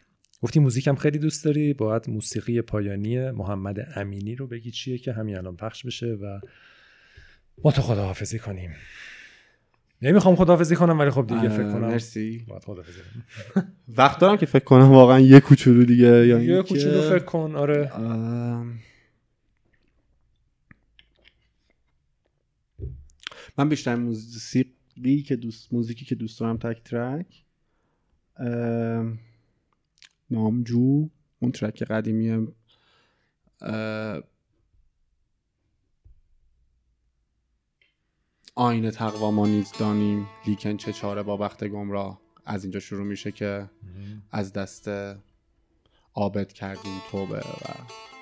گفتی موزیک هم خیلی دوست داری باید موسیقی پایانی محمد امینی رو بگی چیه که همین الان پخش بشه و با تو خداحافظی کنیم. نمی‌خوام خداحافظی کنم ولی خب دیگه فکر کنم مرسی. باید خداحافظی کنم. وقت دارم که فکر کنم واقعا یه کوچولو دیگه یا یه کوچولو فکر کن آره. من بیشتر موسیقی که دوست موزیکی که دوست دارم تک ترک نامجو اون ترک قدیمی آین تقوا ما نیز دانیم. لیکن چه چاره با بخت گمراه. از اینجا شروع میشه که از دست آبد کردیم توبه و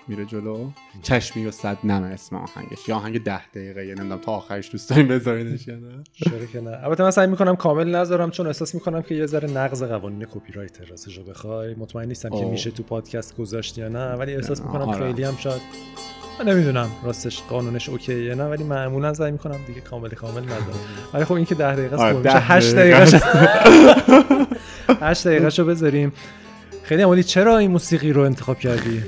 میره جلو. چشمی و صد نم اسم آهنگش. یا آهنگ ده دقیقه یه نمی‌دونم تا آخرش دوست داریم بذارینش یا نه. که نه. البته من سعی می‌کنم کامل نذارم چون احساس می‌کنم که یه ذره نقض قوانین کپی رایت راستش رو بخوای. مطمئن نیستم که میشه تو پادکست گذاشت یا نه ولی احساس می‌کنم آره. خیلی هم شاید من نمی‌دونم راستش قانونش اوکیه نه ولی معمولا سعی می‌کنم دیگه کامل کامل نذارم. ولی خب این که 10 دقیقه است 8 دقیقه 8 دقیقه شو بذاریم. خیلی عمالی چرا این موسیقی رو انتخاب کردی؟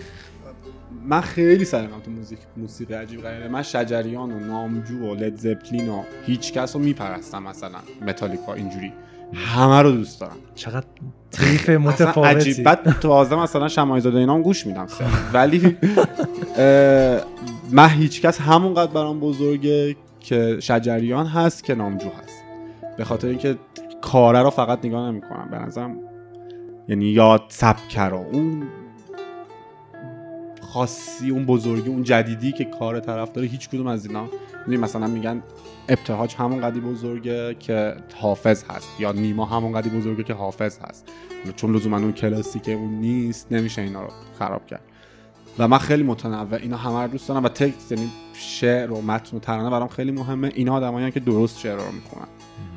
من خیلی سرم تو موزیک موسیقی عجیب غریبه. من شجریان و نامجو و لد زپلین و هیچ کس رو میپرستم مثلا متالیکا اینجوری. همه رو دوست دارم. چقدر طیف متفاوتی. عجیب. بعد تازه مثلا شمایزاده اینام گوش میدم ولی من هیچ کس همونقدر برام بزرگه که شجریان هست که نامجو هست. به خاطر اینکه کاره رو فقط نگاه نمی‌کنم. به نظرم یعنی یاد سبکه رو. اون خاصی اون بزرگی اون جدیدی که کار طرف داره هیچ کدوم از اینا مثلا میگن ابتهاج همون قدی بزرگه که حافظ هست یا نیما همون قدی بزرگه که حافظ هست. چون لزوما اون کلاسیک اون نیست نمیشه اینا رو خراب کرد. و من خیلی متنوع اینا همه رو دوست دارم و تکست یعنی شعر و متن و ترانه برام خیلی مهمه. اینا آدمایی که درست شعر رو می‌خونن.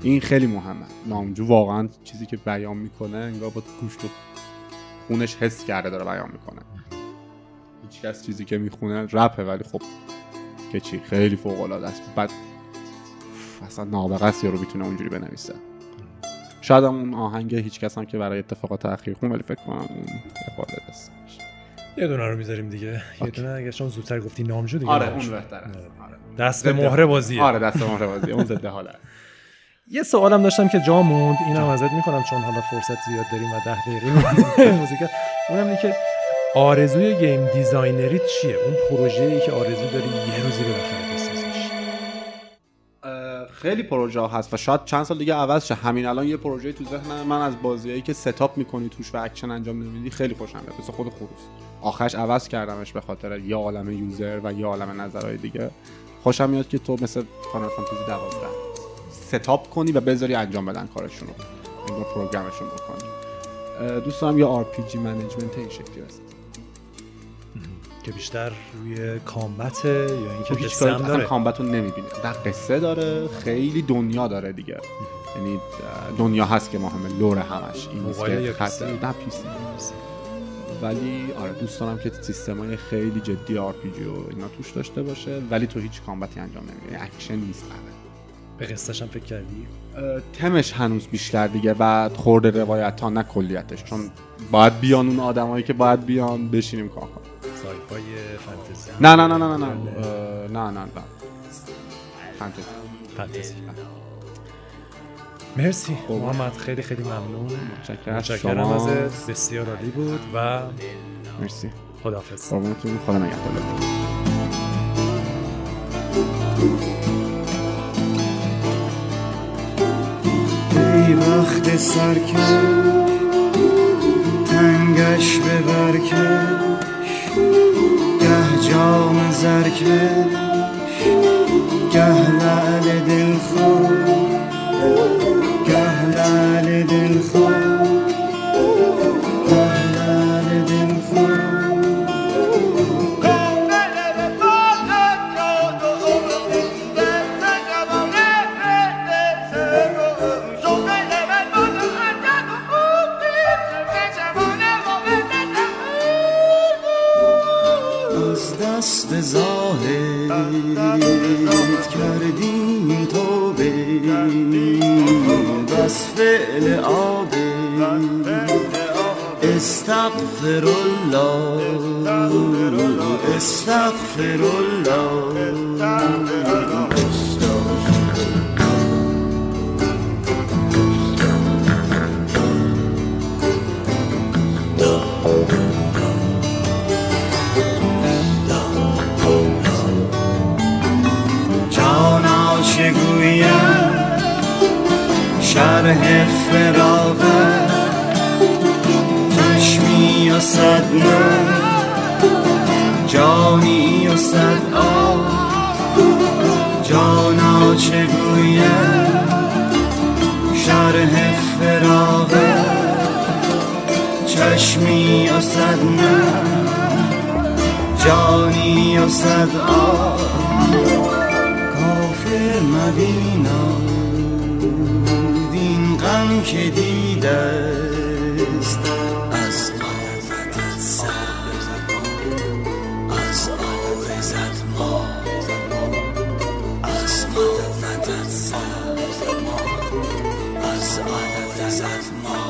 این خیلی مهمه. نامجو واقعا چیزی که بیان می‌کنه انگار با گوشت و خونش حس کرده داره بیان می‌کنه. کس چیزی که می‌خونه رپه ولی خب که چی خیلی فوق العاده است. بعد اصلا نابغه است رو می‌تونه اونجوری بنویسه. شاید اون آهنگ هیچ کس هم که برای اتفاقات اخیر خون ولی فکر کنم اون خورده است یه دونه رو می‌ذاریم دیگه. یه دونه اگه شما زودتر گفتی نامجو دیگه. آره اون بهتره. آره. دست به مهره بازیه. آره دست به مهره بازیه. اون ضد حاله. یه سوالم داشتم که جا موند. اینم ازت می‌کنم چون حالا فرصت زیاد داریم و ده دقیقه موزیک. اونم اینه که آرزوی game designer ی چیه؟ اون پروژه ای که آرزو داری یه روزی بالاخره بسازیش. خیلی پروژه هست و شاید چند سال دیگه عوض شه. همین الان یه پروژه تو ذهن من از بازیایی که setup می‌کنی توش و اکشن انجام نمیدی خیلی خوشم میاد. مثل خود خروس. آخرش عوض کردمش به خاطر یه عالم user و یه عالم نظرهای دیگه. خوشم میاد که تو مثل Final Fantasy 12 setup کنی و بذاری انجام بدن کارشون رو program شون بکنی دوست دارم یه RPG management این شکلی هست که بیشتر روی combat یا اینکه هیچ کاری داره. combat رو نمی‌بینه. در قصه داره خیلی دنیا داره دیگه. یعنی دنیا هست که ما همه lore همش. این نیست که خط NPC ولی آره دوست دارم که سیستم های خیلی جدی RPG و اینا توش داشته باشه ولی تو هیچ combat ی انجام نمیدی. اکشن نیست به قصهش هم فکر کردی؟ تمش هنوز بیشتر دیگه بعد خورده روایت ها نه کلیتش چون باید بیان اون آدمایی که باید بیان بشینیم کار کنیم. sci-fi فانتزی. نه نه نه نه نه نه. نه نه فانتزی. فانتزی. مرسی. خب. محمد خیلی خیلی ممنون. متشکرم. ازت. بسیار عالی بود و مرسی. خداحافظ. قربونتون خدا نگهدار. ای وقت سرکش تنگش به برکش گه جام زرکش گه لعل دلخواه گه لعل دلخواه فعل آبی استغفر الله. استغفر الله. شرح فراغه چشمی و صد جانی و صد آب جانا چگویه شرح فراغه چشمی و صد جانی و صد آب کافر غم که دیده است از آرزت ما از آرزت ما از آرزت ما از آرزت ما